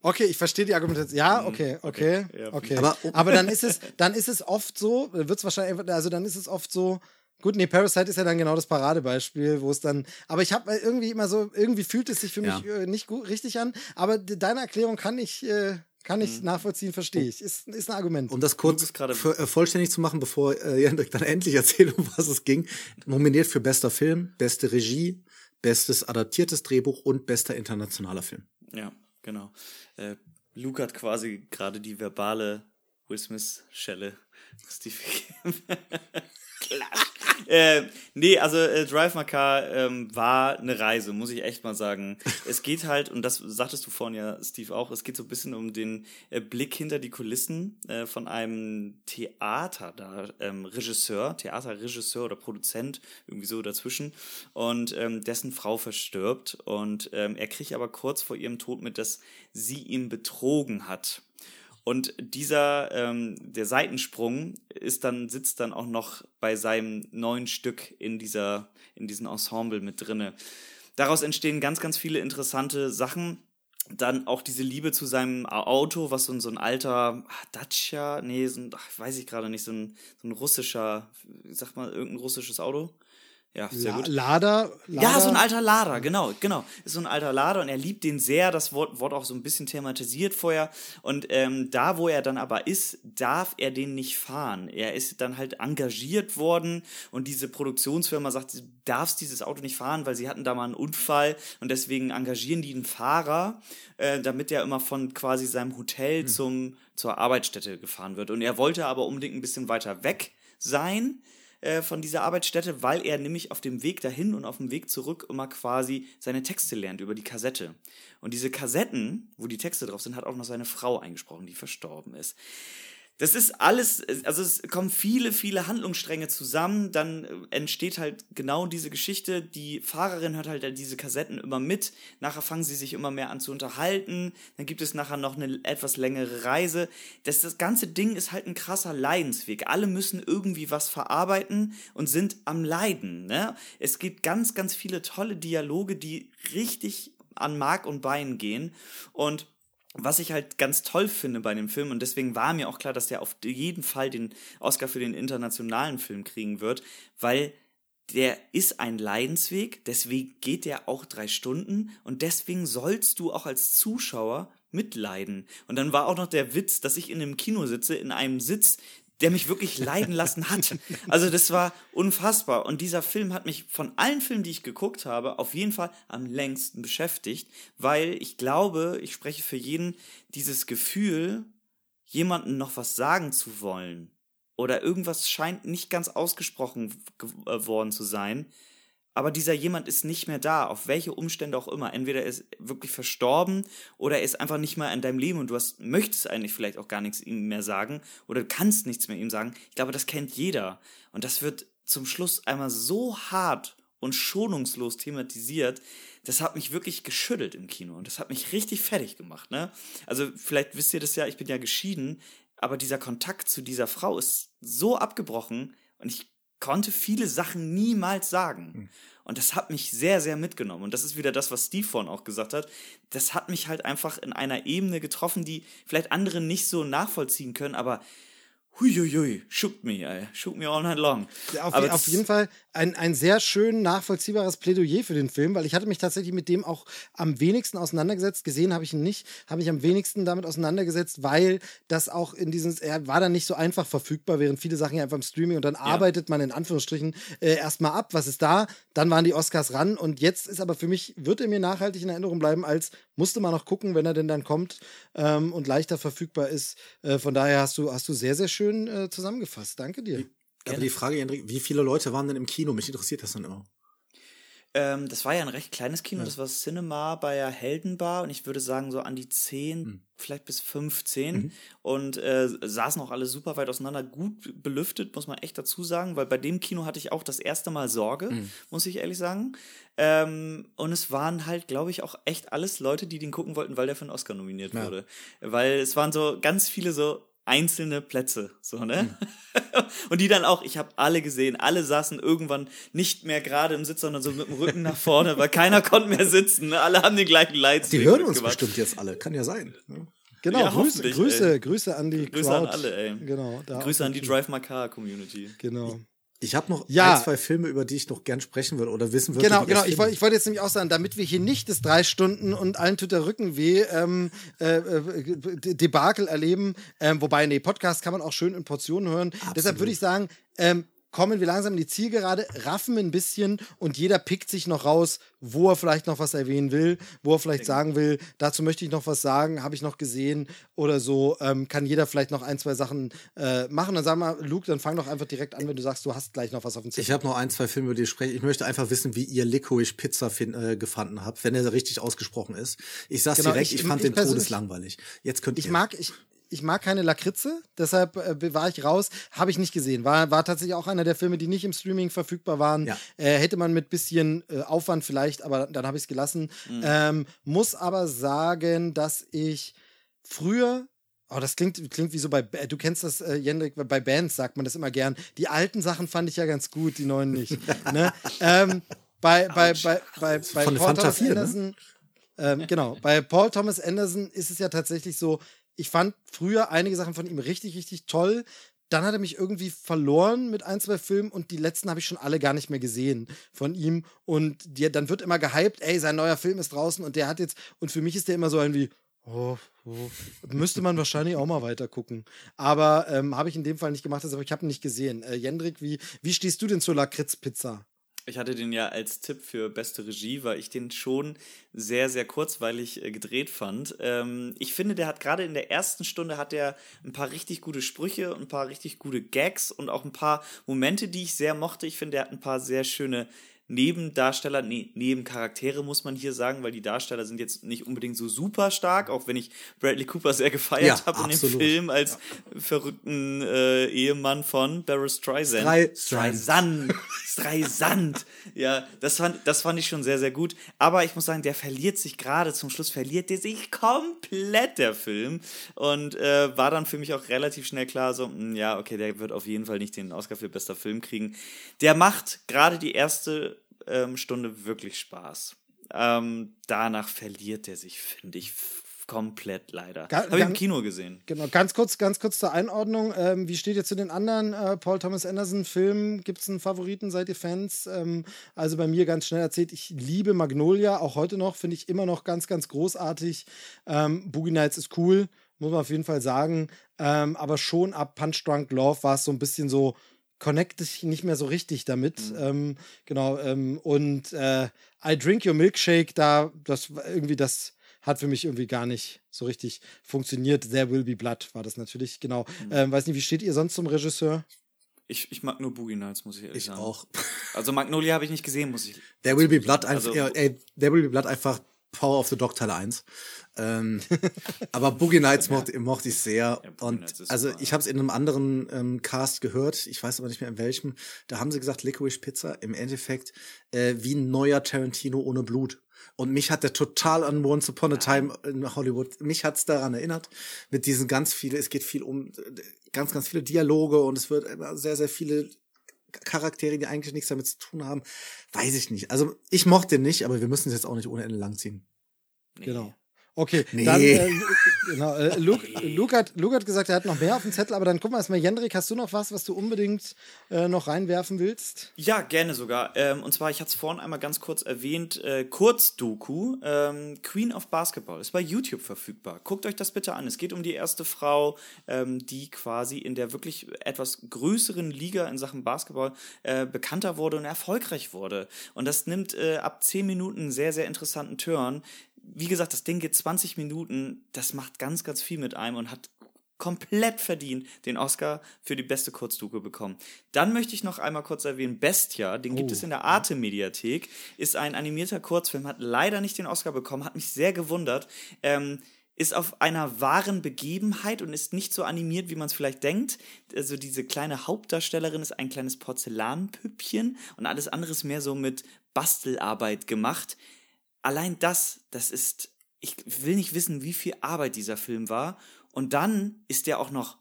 Okay, ich verstehe die Argumentation. Ja, okay, okay, Okay, ja, okay. Aber- Aber, dann ist es, dann ist es oft so, wird es wahrscheinlich, also dann ist es oft so. Gut, nee, Parasite ist ja dann genau das Paradebeispiel, wo es dann. Aber ich habe irgendwie immer so, irgendwie fühlt es sich für mich Ja. äh, nicht gut, richtig an. Aber de- deine Erklärung kann ich, äh, kann ich nachvollziehen, verstehe ich. Ist, ist ein Argument. Um das kurz für, äh, vollständig zu machen, bevor äh, Jendrik dann endlich erzählt, um was es ging. Nominiert für bester Film, beste Regie, bestes adaptiertes Drehbuch und bester internationaler Film. Ja, genau. Äh, Luke hat quasi gerade die verbale Will Smith-Schelle. Äh, nee, also äh, Drive My Car ähm, war eine Reise, muss ich echt mal sagen. Es geht halt, und das sagtest du vorhin ja, Steve, auch, es geht so ein bisschen um den äh, Blick hinter die Kulissen äh, von einem Theater da, ähm, Regisseur, Theaterregisseur oder Produzent, irgendwie so dazwischen, und ähm, dessen Frau verstirbt. Und ähm, er kriegt aber kurz vor ihrem Tod mit, dass sie ihn betrogen hat. Und dieser, ähm, der Seitensprung ist dann, sitzt dann auch noch bei seinem neuen Stück in dieser, in diesem Ensemble mit drinne. Daraus entstehen ganz, ganz viele interessante Sachen. Dann auch diese Liebe zu seinem Auto, was so ein, so ein alter ah, Dacia, nee, so ein, ach, weiß ich gerade nicht, so ein, so ein russischer, sag mal, irgendein russisches Auto. Ja, sehr La gut. Lader, Lader. Ja, so ein alter Lader, genau, genau. Ist so ein alter Lader und er liebt den sehr. Das Wort wurde auch so ein bisschen thematisiert vorher. Und ähm, da, wo er dann aber ist, darf er den nicht fahren. Er ist dann halt engagiert worden und diese Produktionsfirma sagt, du darfst dieses Auto nicht fahren, weil sie hatten da mal einen Unfall und deswegen engagieren die einen Fahrer, äh, damit er immer von quasi seinem Hotel zum, zur Arbeitsstätte gefahren wird. Und er wollte aber unbedingt ein bisschen weiter weg sein äh, von dieser Arbeitsstätte, weil er nämlich auf dem Weg dahin und auf dem Weg zurück immer quasi seine Texte lernt über die Kassette. Und diese Kassetten, wo die Texte drauf sind, hat auch noch seine Frau eingesprochen, die verstorben ist. Das ist alles, also es kommen viele, viele Handlungsstränge zusammen, dann äh, entsteht halt genau diese Geschichte, die Fahrerin hört halt diese Kassetten immer mit, nachher fangen sie sich immer mehr an zu unterhalten, dann gibt es nachher noch eine etwas längere Reise. Das, das ganze Ding ist halt ein krasser Leidensweg. Alle müssen irgendwie was verarbeiten und sind am Leiden. Ne? Es gibt ganz, ganz viele tolle Dialoge, die richtig an Mark und Bein gehen und was ich halt ganz toll finde bei dem Film, und deswegen war mir auch klar, dass der auf jeden Fall den Oscar für den internationalen Film kriegen wird, weil der ist ein Leidensweg, deswegen geht der auch drei Stunden und deswegen sollst du auch als Zuschauer mitleiden. Und dann war auch noch der Witz, dass ich in einem Kino sitze, in einem Sitz, der mich wirklich leiden lassen hat. Also das war unfassbar. Und dieser Film hat mich von allen Filmen, die ich geguckt habe, auf jeden Fall am längsten beschäftigt, weil ich glaube, ich spreche für jeden, dieses Gefühl, jemandem noch was sagen zu wollen oder irgendwas scheint nicht ganz ausgesprochen äh, worden zu sein, aber dieser jemand ist nicht mehr da, auf welche Umstände auch immer. Entweder er ist wirklich verstorben oder er ist einfach nicht mehr in deinem Leben und du hast, möchtest eigentlich vielleicht auch gar nichts ihm mehr sagen oder kannst nichts mehr ihm sagen. Ich glaube, das kennt jeder. Und das wird zum Schluss einmal so hart und schonungslos thematisiert, das hat mich wirklich geschüttelt im Kino und das hat mich richtig fertig gemacht. Ne? Also vielleicht wisst ihr das ja, ich bin ja geschieden, aber dieser Kontakt zu dieser Frau ist so abgebrochen und ich konnte viele Sachen niemals sagen. Mhm. Und das hat mich sehr, sehr mitgenommen. Und das ist wieder das, was Steve vorhin auch gesagt hat. Das hat mich halt einfach in einer Ebene getroffen, die vielleicht andere nicht so nachvollziehen können, aber huiuiui, shook me, ey. shook me all night long. Auf, auf jeden Fall ein, ein sehr schön nachvollziehbares Plädoyer für den Film, weil ich hatte mich tatsächlich mit dem auch am wenigsten auseinandergesetzt. Gesehen habe ich ihn nicht, habe ich am wenigsten damit auseinandergesetzt, weil das auch in diesem, er war dann nicht so einfach verfügbar, während viele Sachen ja einfach im Streaming und dann ja. arbeitet man in Anführungsstrichen äh, erstmal ab, was ist da, dann waren die Oscars ran und jetzt ist aber für mich, wird er mir nachhaltig in Erinnerung bleiben, als musste man noch gucken, wenn er denn dann kommt ähm, und leichter verfügbar ist. Äh, von daher hast du, hast du sehr, sehr schön äh, zusammengefasst. Danke dir. Aber die Frage, Hendrik, wie viele Leute waren denn im Kino? Mich interessiert das dann immer. Ähm, das war ja ein recht kleines Kino, ja. das war Cinema bei der Heldenbar und ich würde sagen so an die 10, mhm. vielleicht bis 15 mhm. und äh, saßen auch alle super weit auseinander, gut belüftet, muss man echt dazu sagen, weil bei dem Kino hatte ich auch das erste Mal Sorge, mhm. muss ich ehrlich sagen. Ähm, und es waren halt, glaube ich, auch echt alles Leute, die den gucken wollten, weil der für einen Oscar nominiert ja. wurde. Weil es waren so ganz viele so einzelne Plätze, so, ne? Mhm. und die dann auch, ich habe alle gesehen, alle saßen irgendwann nicht mehr gerade im Sitz, sondern so mit dem Rücken nach vorne, weil keiner konnte mehr sitzen, ne? alle haben den gleichen Lights. Die hören uns gemacht. bestimmt jetzt alle, kann ja sein. Ne? Genau, ja, Grüße, Grüße, Grüße an die Grüße Crowd. an alle, ey. Genau, Grüße an die Drive My Car Community. Genau. Ich habe noch ja. ein, zwei Filme, über die ich noch gern sprechen würde oder wissen würde. Genau, genau. Ich wollte wollt jetzt nämlich auch sagen, damit wir hier nicht das drei Stunden und allen tut der Rücken weh ähm, äh, äh, Debakel erleben. Ähm, wobei, nee, Podcast kann man auch schön in Portionen hören. Absolut. Deshalb würde ich sagen, ähm, kommen wir langsam in die Zielgerade, raffen ein bisschen und jeder pickt sich noch raus, wo er vielleicht noch was erwähnen will, wo er vielleicht sagen will, dazu möchte ich noch was sagen, habe ich noch gesehen oder so, ähm, kann jeder vielleicht noch ein, zwei Sachen äh, machen. Dann sag mal, Luke, dann fang doch einfach direkt an, wenn du sagst, du hast gleich noch was auf dem Zettel. Ich habe noch ein, zwei Filme, über die ich spreche. Ich möchte einfach wissen, wie ihr Licorice Pizza fin äh, gefunden habt, wenn er richtig ausgesprochen ist. Ich sag's genau, direkt, ich, ich fand ich den todeslangweilig. Jetzt könnt ihr. Ich mag, ich, ich mag keine Lakritze, deshalb äh, war ich raus. Habe ich nicht gesehen. War, war tatsächlich auch einer der Filme, die nicht im Streaming verfügbar waren. Ja. Äh, hätte man mit bisschen äh, Aufwand vielleicht, aber dann habe ich es gelassen. Mhm. Ähm, muss aber sagen, dass ich früher Oh, das klingt, klingt wie so bei, du kennst das, äh, Jendrik, bei Bands sagt man das immer gern. Die alten Sachen fand ich ja ganz gut, die neuen nicht. ne? ähm, bei, bei, bei, bei, bei Paul Thomas ne? Anderson, ne? ähm, genau, bei Paul Thomas Anderson ist es ja tatsächlich so, ich fand früher einige Sachen von ihm richtig, richtig toll. Dann hat er mich irgendwie verloren mit ein, zwei Filmen und die letzten habe ich schon alle gar nicht mehr gesehen von ihm. Und die, dann wird immer gehypt, ey, sein neuer Film ist draußen und der hat jetzt, und für mich ist der immer so ein wie, oh, oh. müsste man wahrscheinlich auch mal weiter gucken. Aber ähm, habe ich in dem Fall nicht gemacht, aber ich habe ihn nicht gesehen. Äh, Jendrik, wie, wie stehst du denn zur Lakritz-Pizza? Ich hatte den ja als Tipp für beste Regie, weil ich den schon sehr, sehr kurzweilig äh, gedreht fand. Ähm, ich finde, der hat gerade in der ersten Stunde hat er ein paar richtig gute Sprüche ein paar richtig gute Gags und auch ein paar Momente, die ich sehr mochte. Ich finde, er hat ein paar sehr schöne Nebendarsteller, nee, Nebencharaktere muss man hier sagen, weil die Darsteller sind jetzt nicht unbedingt so super stark, auch wenn ich Bradley Cooper sehr gefeiert ja, habe in dem Film als ja. verrückten äh, Ehemann von Barry Streisand. Strei Streisand. Streisand. Ja, das fand, das fand ich schon sehr, sehr gut. Aber ich muss sagen, der verliert sich gerade zum Schluss, verliert der sich komplett, der Film. Und äh, war dann für mich auch relativ schnell klar, so, mh, hm, ja, okay, der wird auf jeden Fall nicht den Oscar für bester Film kriegen. Der macht gerade die erste ähm, Stunde wirklich Spaß. Ähm, danach verliert er sich, finde ich, komplett leider. Habe ich im Kino gesehen. Genau, ganz kurz, ganz kurz zur Einordnung. Ähm, wie steht ihr zu den anderen äh, Paul Thomas Anderson Filmen? Gibt es einen Favoriten? Seid ihr Fans? Ähm, also bei mir ganz schnell erzählt, ich liebe Magnolia, auch heute noch, finde ich immer noch ganz, ganz großartig. Ähm, Boogie Nights ist cool, muss man auf jeden Fall sagen. Ähm, aber schon ab Punch Drunk Love war es so ein bisschen so, connecte ich nicht mehr so richtig damit. Ähm, genau, ähm, und äh, I Drink Your Milkshake, da, das war irgendwie das hat für mich irgendwie gar nicht so richtig funktioniert. There Will Be Blood war das natürlich, genau. Ähm, weiß nicht, wie steht ihr sonst zum Regisseur? Ich, ich mag nur Boogie Nights, muss ich ehrlich Ich sagen. auch. Also Magnolia habe ich nicht gesehen, muss ich. There Will Be Blood einfach, Also- ja, ey, There Will Be Blood einfach Power of the Dog Teil 1. Ähm, aber Boogie Nights mochte, mochte ich sehr. Ja, und also super, ich habe es in einem anderen ähm, Cast gehört, ich weiß aber nicht mehr in welchem. Da haben sie gesagt, Licorice Pizza im Endeffekt äh, wie ein neuer Tarantino ohne Blut. Und mich hat der total an Once Upon a Time in Hollywood, mich hat's daran erinnert, mit diesen ganz viele, es geht viel um ganz, ganz viele Dialoge und es wird immer sehr, sehr viele Charaktere, die eigentlich nichts damit zu tun haben. Weiß ich nicht. Also ich mochte den nicht, aber wir müssen es jetzt auch nicht ohne Ende langziehen. Nee. Genau. Okay, Nee. dann äh, genau, äh, Luke, Luke, hat, Luke hat gesagt, er hat noch mehr auf dem Zettel, aber dann gucken wir erstmal, Jendrik, hast du noch was, was du unbedingt äh, noch reinwerfen willst? Ja, gerne sogar. Ähm, und zwar, ich hatte es vorhin einmal ganz kurz erwähnt, äh, Kurzdoku, ähm, Queen of Basketball, ist bei YouTube verfügbar. Guckt euch das bitte an. Es geht um die erste Frau, ähm, die quasi in der wirklich etwas größeren Liga in Sachen Basketball äh, bekannter wurde und erfolgreich wurde. Und das nimmt äh, ab 10 Minuten einen sehr, sehr interessanten Turn. Wie gesagt, das Ding geht 20 Minuten, das macht ganz, ganz viel mit einem und hat komplett verdient den Oscar für die beste Kurzdoku bekommen. Dann möchte ich noch einmal kurz erwähnen, Bestia, den gibt Oh. es in der Arte-Mediathek, ist ein animierter Kurzfilm, hat leider nicht den Oscar bekommen, hat mich sehr gewundert. Ähm, ist auf einer wahren Begebenheit und ist nicht so animiert, wie man es vielleicht denkt. Also diese kleine Hauptdarstellerin ist ein kleines Porzellanpüppchen und alles andere ist mehr so mit Bastelarbeit gemacht. Allein das, das ist, ich will nicht wissen, wie viel Arbeit dieser Film war. Und dann ist der auch noch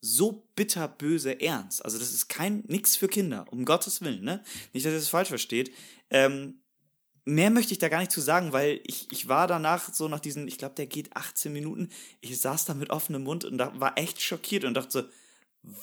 so bitterböse ernst. Also das ist kein nix für Kinder, um Gottes Willen, ne? Nicht, dass ihr das falsch versteht. Ähm, mehr möchte ich da gar nicht zu sagen, weil ich, ich war danach so nach diesen, ich glaube, der geht 18 Minuten. Ich saß da mit offenem Mund und da war echt schockiert und dachte so,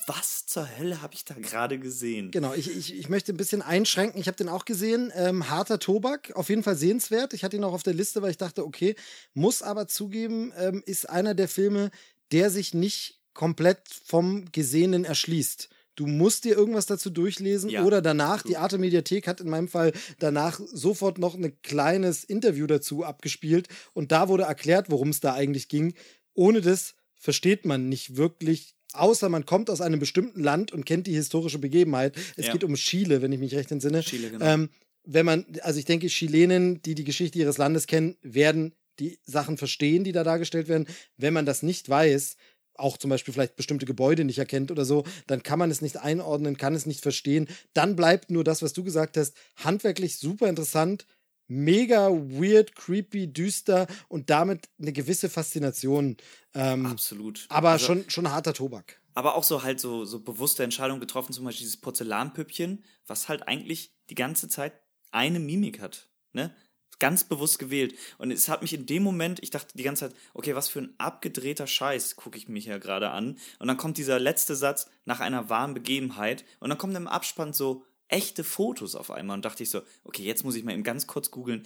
was zur Hölle habe ich da gerade gesehen? Genau, ich, ich, ich möchte ein bisschen einschränken. Ich habe den auch gesehen. Ähm, harter Tobak, auf jeden Fall sehenswert. Ich hatte ihn auch auf der Liste, weil ich dachte, okay, muss aber zugeben, ähm, ist einer der Filme, der sich nicht komplett vom Gesehenen erschließt. Du musst dir irgendwas dazu durchlesen Ja, oder danach. Die Arte Mediathek hat in meinem Fall danach sofort noch ein kleines Interview dazu abgespielt und da wurde erklärt, worum es da eigentlich ging. Ohne das versteht man nicht wirklich außer man kommt aus einem bestimmten Land und kennt die historische Begebenheit. Es Ja. geht um Chile, wenn ich mich recht entsinne. Chile, genau. ähm, wenn man, also ich denke, Chilenen, die die Geschichte ihres Landes kennen, werden die Sachen verstehen, die da dargestellt werden. Wenn man das nicht weiß, auch zum Beispiel vielleicht bestimmte Gebäude nicht erkennt oder so, dann kann man es nicht einordnen, kann es nicht verstehen. Dann bleibt nur das, was du gesagt hast, handwerklich super interessant, mega weird, creepy, düster und damit eine gewisse Faszination. Ähm, Absolut. aber Also- schon, schon harter Tobak. Aber auch so halt so, so bewusste Entscheidungen getroffen, zum Beispiel dieses Porzellanpüppchen, was halt eigentlich die ganze Zeit eine Mimik hat. Ne? Ganz bewusst gewählt. Und es hat mich in dem Moment, ich dachte die ganze Zeit, okay, was für ein abgedrehter Scheiß gucke ich mich ja gerade an. Und dann kommt dieser letzte Satz nach einer wahren Begebenheit. Und dann kommen im Abspann so echte Fotos auf einmal. Und dachte ich so, okay, jetzt muss ich mal eben ganz kurz googeln,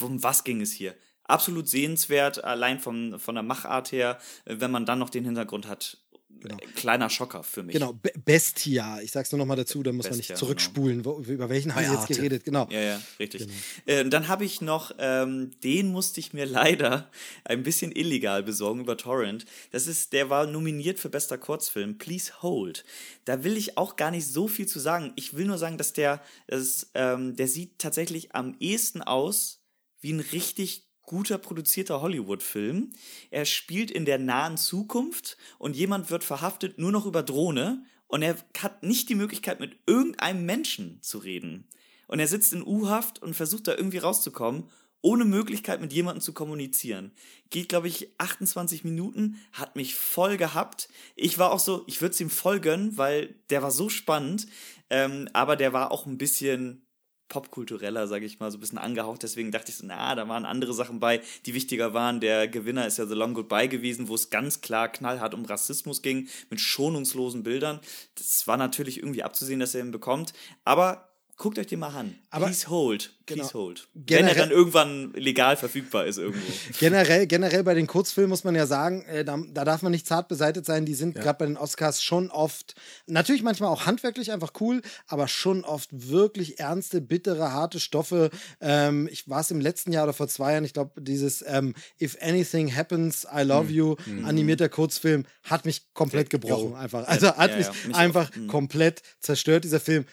um was ging es hier. Absolut sehenswert, allein von, von der Machart her, wenn man dann noch den Hintergrund hat. Äh, Kleiner Schocker für mich. Genau, Be Bestia. Ich sag's nur noch mal dazu, da muss man Bestia, nicht zurückspulen. Wo, über welchen haben wir jetzt geredet? Genau. Ja, ja, richtig. Äh, und dann habe ich noch, ähm, den musste ich mir leider ein bisschen illegal besorgen über Torrent. Das ist, der war nominiert für bester Kurzfilm, Please Hold. Da will ich auch gar nicht so viel zu sagen. Ich will nur sagen, dass der, das, ähm, der sieht tatsächlich am ehesten aus wie ein richtig guter produzierter Hollywood-Film. Er spielt in der nahen Zukunft und jemand wird verhaftet nur noch über Drohne und er hat nicht die Möglichkeit, mit irgendeinem Menschen zu reden. Und er sitzt in U-Haft und versucht da irgendwie rauszukommen, ohne Möglichkeit mit jemandem zu kommunizieren. Geht, glaube ich, 28 Minuten, hat mich voll gehabt. Ich war auch so, ich würde es ihm voll gönnen, weil der war so spannend, ähm, aber der war auch ein bisschen popkultureller, sage ich mal, so ein bisschen angehaucht. Deswegen dachte ich so, na, da waren andere Sachen bei, die wichtiger waren. Der Gewinner ist ja The Long Goodbye gewesen, wo es ganz klar knallhart um Rassismus ging, mit schonungslosen Bildern. Das war natürlich irgendwie abzusehen, dass er ihn bekommt. Aber Guckt euch den mal an. Aber Please hold. genau. Please hold. Generell- Wenn er dann irgendwann legal verfügbar ist irgendwo. Generell, generell bei den Kurzfilmen muss man ja sagen, äh, da, da darf man nicht zart beseitigt sein. Die sind gerade bei den Oscars schon oft, natürlich manchmal auch handwerklich einfach cool, aber schon oft wirklich ernste, bittere, harte Stoffe. Ähm, ich war es im letzten Jahr oder vor zwei Jahren, ich glaube, dieses ähm, If Anything Happens, I Love You, animierter Kurzfilm, hat mich komplett gebrochen einfach. Also hat Ja, mich ja, mich auch. einfach komplett zerstört, dieser Film.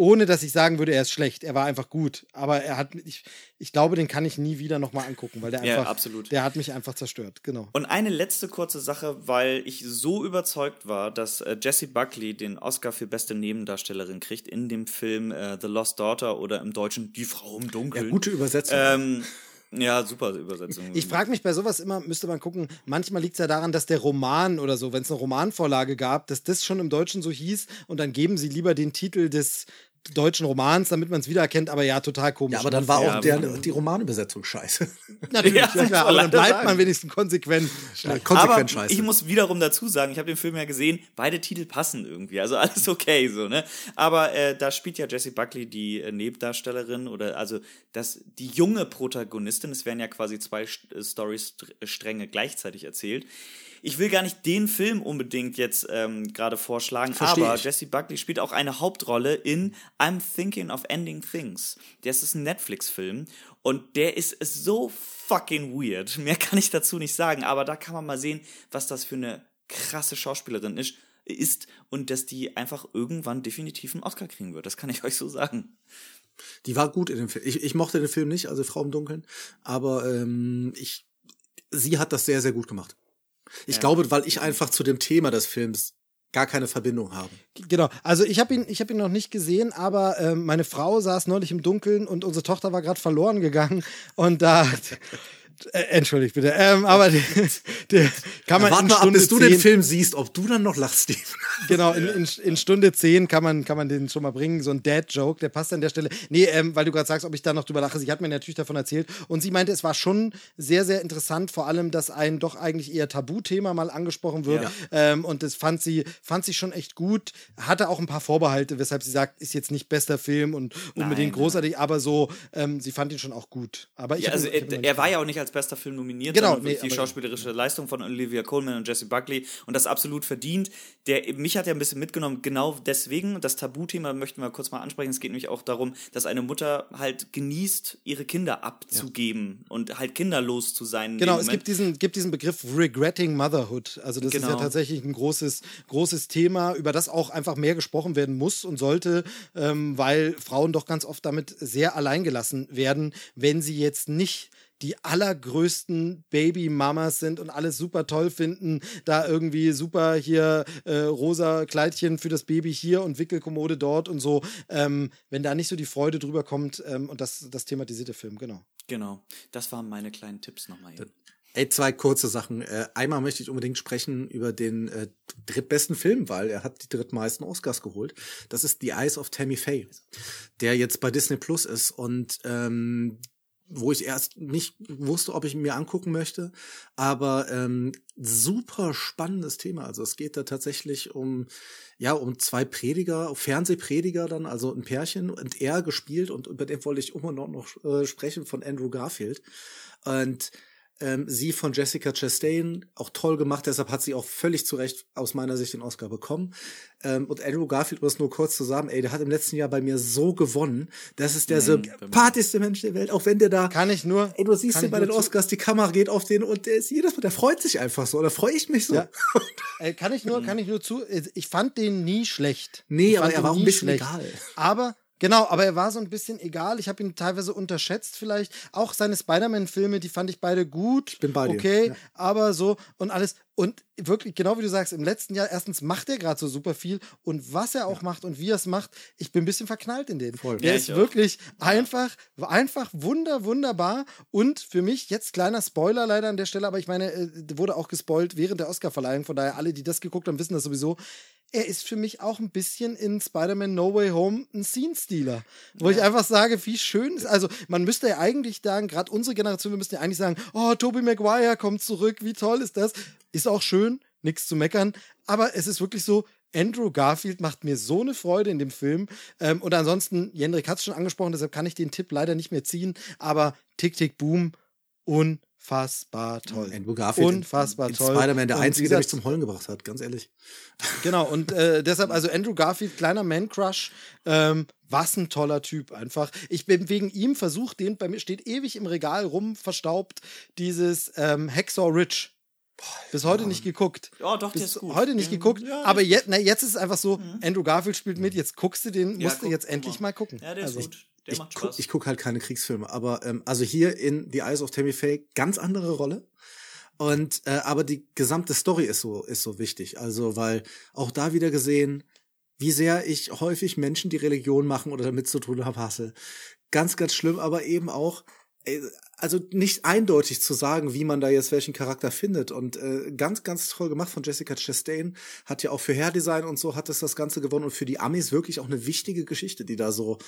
Ohne dass ich sagen würde, er ist schlecht. Er war einfach gut. Aber er hat, ich, ich glaube, den kann ich nie wieder nochmal angucken, weil der Ja, einfach, absolut. der hat mich einfach zerstört. Genau. Und eine letzte kurze Sache, weil ich so überzeugt war, dass äh, Jessie Buckley den Oscar für beste Nebendarstellerin kriegt in dem Film äh, The Lost Daughter oder im Deutschen Die Frau im Dunkeln. Ja, gute Übersetzung. Ähm, ja, super Übersetzung. Ich frage mich bei sowas immer, müsste man gucken, manchmal liegt es ja daran, dass der Roman oder so, wenn es eine Romanvorlage gab, dass das schon im Deutschen so hieß und dann geben sie lieber den Titel des deutschen Romans, damit man es wiedererkennt, aber ja, total komisch. ja, aber dann war Ja, auch der, die Romanübersetzung scheiße. Natürlich, Ja, ja, klar, aber dann bleibt sagen. man wenigstens konsequent. Konsequent Aber scheiße. ich muss wiederum dazu sagen, ich habe den Film ja gesehen, beide Titel passen irgendwie, also alles okay so, ne? Aber äh, da spielt ja Jessie Buckley die äh, Nebendarstellerin oder also das die junge Protagonistin, es werden ja quasi zwei äh, Story-Stränge gleichzeitig erzählt. Ich will gar nicht den Film unbedingt jetzt ähm, gerade vorschlagen, Versteh aber ich. Jessie Buckley spielt auch eine Hauptrolle in I'm Thinking of Ending Things. Das ist ein Netflix-Film und der ist so fucking weird. Mehr kann ich dazu nicht sagen, aber da kann man mal sehen, was das für eine krasse Schauspielerin ist, ist und dass die einfach irgendwann definitiv einen Oscar kriegen wird. Das kann ich euch so sagen. Die war gut in dem Film. Ich, ich mochte den Film nicht, also Frau im Dunkeln, aber ähm, ich, sie hat das sehr, sehr gut gemacht. Ich glaube, weil ich einfach zu dem Thema des Films gar keine Verbindung habe. Genau, also ich habe ihn, ich habe ihn noch nicht gesehen, aber ähm, meine Frau saß neulich im Dunkeln und unsere Tochter war gerade verloren gegangen. Und da äh, entschuldigt bitte, ähm, aber die, die kann man Warte in mal ab, bis du 10, den Film siehst, ob du dann noch lachst, Steve. genau in, in, in Stunde 10 kann man kann man den schon mal bringen, so ein Dad Joke, der passt an der Stelle. Nee, ähm, weil du gerade sagst, ob ich da noch drüber lache, sie hat mir natürlich davon erzählt. Und sie meinte, es war schon sehr sehr interessant, vor allem, dass ein doch eigentlich eher Tabuthema mal angesprochen wird. Ja. ähm, und das fand sie fand sie schon echt gut, hatte auch ein paar Vorbehalte, weshalb sie sagt, ist jetzt nicht bester Film und unbedingt Nein, großartig, aber so ähm, sie fand ihn schon auch gut. Aber ich Ja, also ihn- er, er war ja auch nicht als bester Film nominiert, Genau, sondern nee, die schauspielerische Leistung von Olivia Colman und Jesse Buckley und das absolut verdient. Der, mich hat ja ein bisschen mitgenommen, genau deswegen. Das Tabuthema möchten wir kurz mal ansprechen. Es geht nämlich auch darum, dass eine Mutter halt genießt, ihre Kinder abzugeben und halt kinderlos zu sein. in Genau, es gibt diesen, gibt diesen Begriff Regretting Motherhood. Also das ist ja Genau. tatsächlich ein großes, großes Thema, über das auch einfach mehr gesprochen werden muss und sollte, ähm, weil Frauen doch ganz oft damit sehr alleingelassen werden, wenn sie jetzt nicht die allergrößten Baby-Mamas sind und alles super toll finden, da irgendwie super hier äh, rosa Kleidchen für das Baby hier und Wickelkommode dort und so, ähm, wenn da nicht so die Freude drüber kommt ähm, und das, das thematisiert der Film, genau. Genau, das waren meine kleinen Tipps nochmal eben. Ey, zwei kurze Sachen. Äh, einmal möchte ich unbedingt sprechen über den äh, drittbesten Film, weil er hat die drittmeisten Oscars geholt. Das ist The Eyes of Tammy Faye, der jetzt bei Disney Plus ist und ähm, wo ich erst nicht wusste, ob ich mir angucken möchte, aber ähm, super spannendes Thema. Also es geht da tatsächlich um ja um zwei Prediger, Fernsehprediger dann, also ein Pärchen und er gespielt und über den wollte ich immer noch, noch äh, sprechen von Andrew Garfield und ähm, sie von Jessica Chastain, auch toll gemacht, deshalb hat sie auch völlig zu Recht aus meiner Sicht den Oscar bekommen. Ähm, und Andrew Garfield, um das nur kurz zusammen, ey, der hat im letzten Jahr bei mir so gewonnen. Das ist der sympathischste Mensch der Welt, auch wenn der da. Kann ich nur. Ey, du siehst ich bei den zu- Oscars, die Kamera geht auf den und der ist jedes Mal, der freut sich einfach so, da freue ich mich so. Ja. Äh, kann ich nur, kann ich nur zu. Ich fand den nie schlecht. Nee, aber er war auch ein bisschen egal. Aber genau, aber er war so ein bisschen egal. Ich habe ihn teilweise unterschätzt vielleicht. Auch seine Spider-Man-Filme, die fand ich beide gut. Ich bin bei dir, Okay, ja. aber so und alles. Und wirklich, genau wie du sagst, im letzten Jahr, erstens macht er gerade so super viel und was er auch macht und wie er es macht, ich bin ein bisschen verknallt in den. Der Ja, ist ich auch. wirklich einfach, einfach wunder, wunderbar. Und für mich, jetzt kleiner Spoiler leider an der Stelle, aber ich meine, äh, wurde auch gespoilt während der Oscarverleihung, von daher alle, die das geguckt haben, wissen das sowieso. er ist für mich auch ein bisschen in Spider-Man No Way Home ein Scene-Stealer. Wo ja. ich einfach sage, wie schön ist. Also, man müsste ja eigentlich sagen, gerade unsere Generation, wir müssten ja eigentlich sagen, oh, Tobey Maguire kommt zurück, wie toll ist das? Ist auch schön, nichts zu meckern. Aber es ist wirklich so, Andrew Garfield macht mir so eine Freude in dem Film. Ähm, und ansonsten, Jendrik hat es schon angesprochen, deshalb kann ich den Tipp leider nicht mehr ziehen. Aber Tick, Tick, Boom, unfassbar toll. Andrew Garfield unfassbar in, in toll. Spider-Man, der und Einzige, der mich zum Heulen gebracht hat, ganz ehrlich. Genau, und äh, deshalb, also Andrew Garfield, kleiner Man-Crush, ähm, was ein toller Typ einfach. Ich bin wegen ihm versucht, den bei mir steht ewig im Regal rum, verstaubt, dieses ähm, Hacksaw Ridge. Bis heute nicht geguckt. Ja, doch, der ist gut. Heute nicht geguckt. Ja, aber jetzt, na, jetzt ist es einfach so, mhm. Andrew Garfield spielt mit, jetzt guckst du den, musst ja, du jetzt endlich mal gucken. Ja, der also. ist gut. Der ich macht Spaß. Guck, ich gucke halt keine Kriegsfilme, aber ähm, also hier in The Eyes of Tammy Faye ganz andere Rolle. Und äh, aber die gesamte Story ist so ist so wichtig. Also weil auch da wieder gesehen, wie sehr ich häufig Menschen, die Religion machen oder damit zu tun haben, hasse. Ganz, ganz schlimm, aber eben auch, äh, also nicht eindeutig zu sagen, wie man da jetzt welchen Charakter findet. Und äh, ganz, ganz toll gemacht von Jessica Chastain. Hat ja auch für Hair Design und so hat es das Ganze gewonnen und für die Amis wirklich auch eine wichtige Geschichte, die da so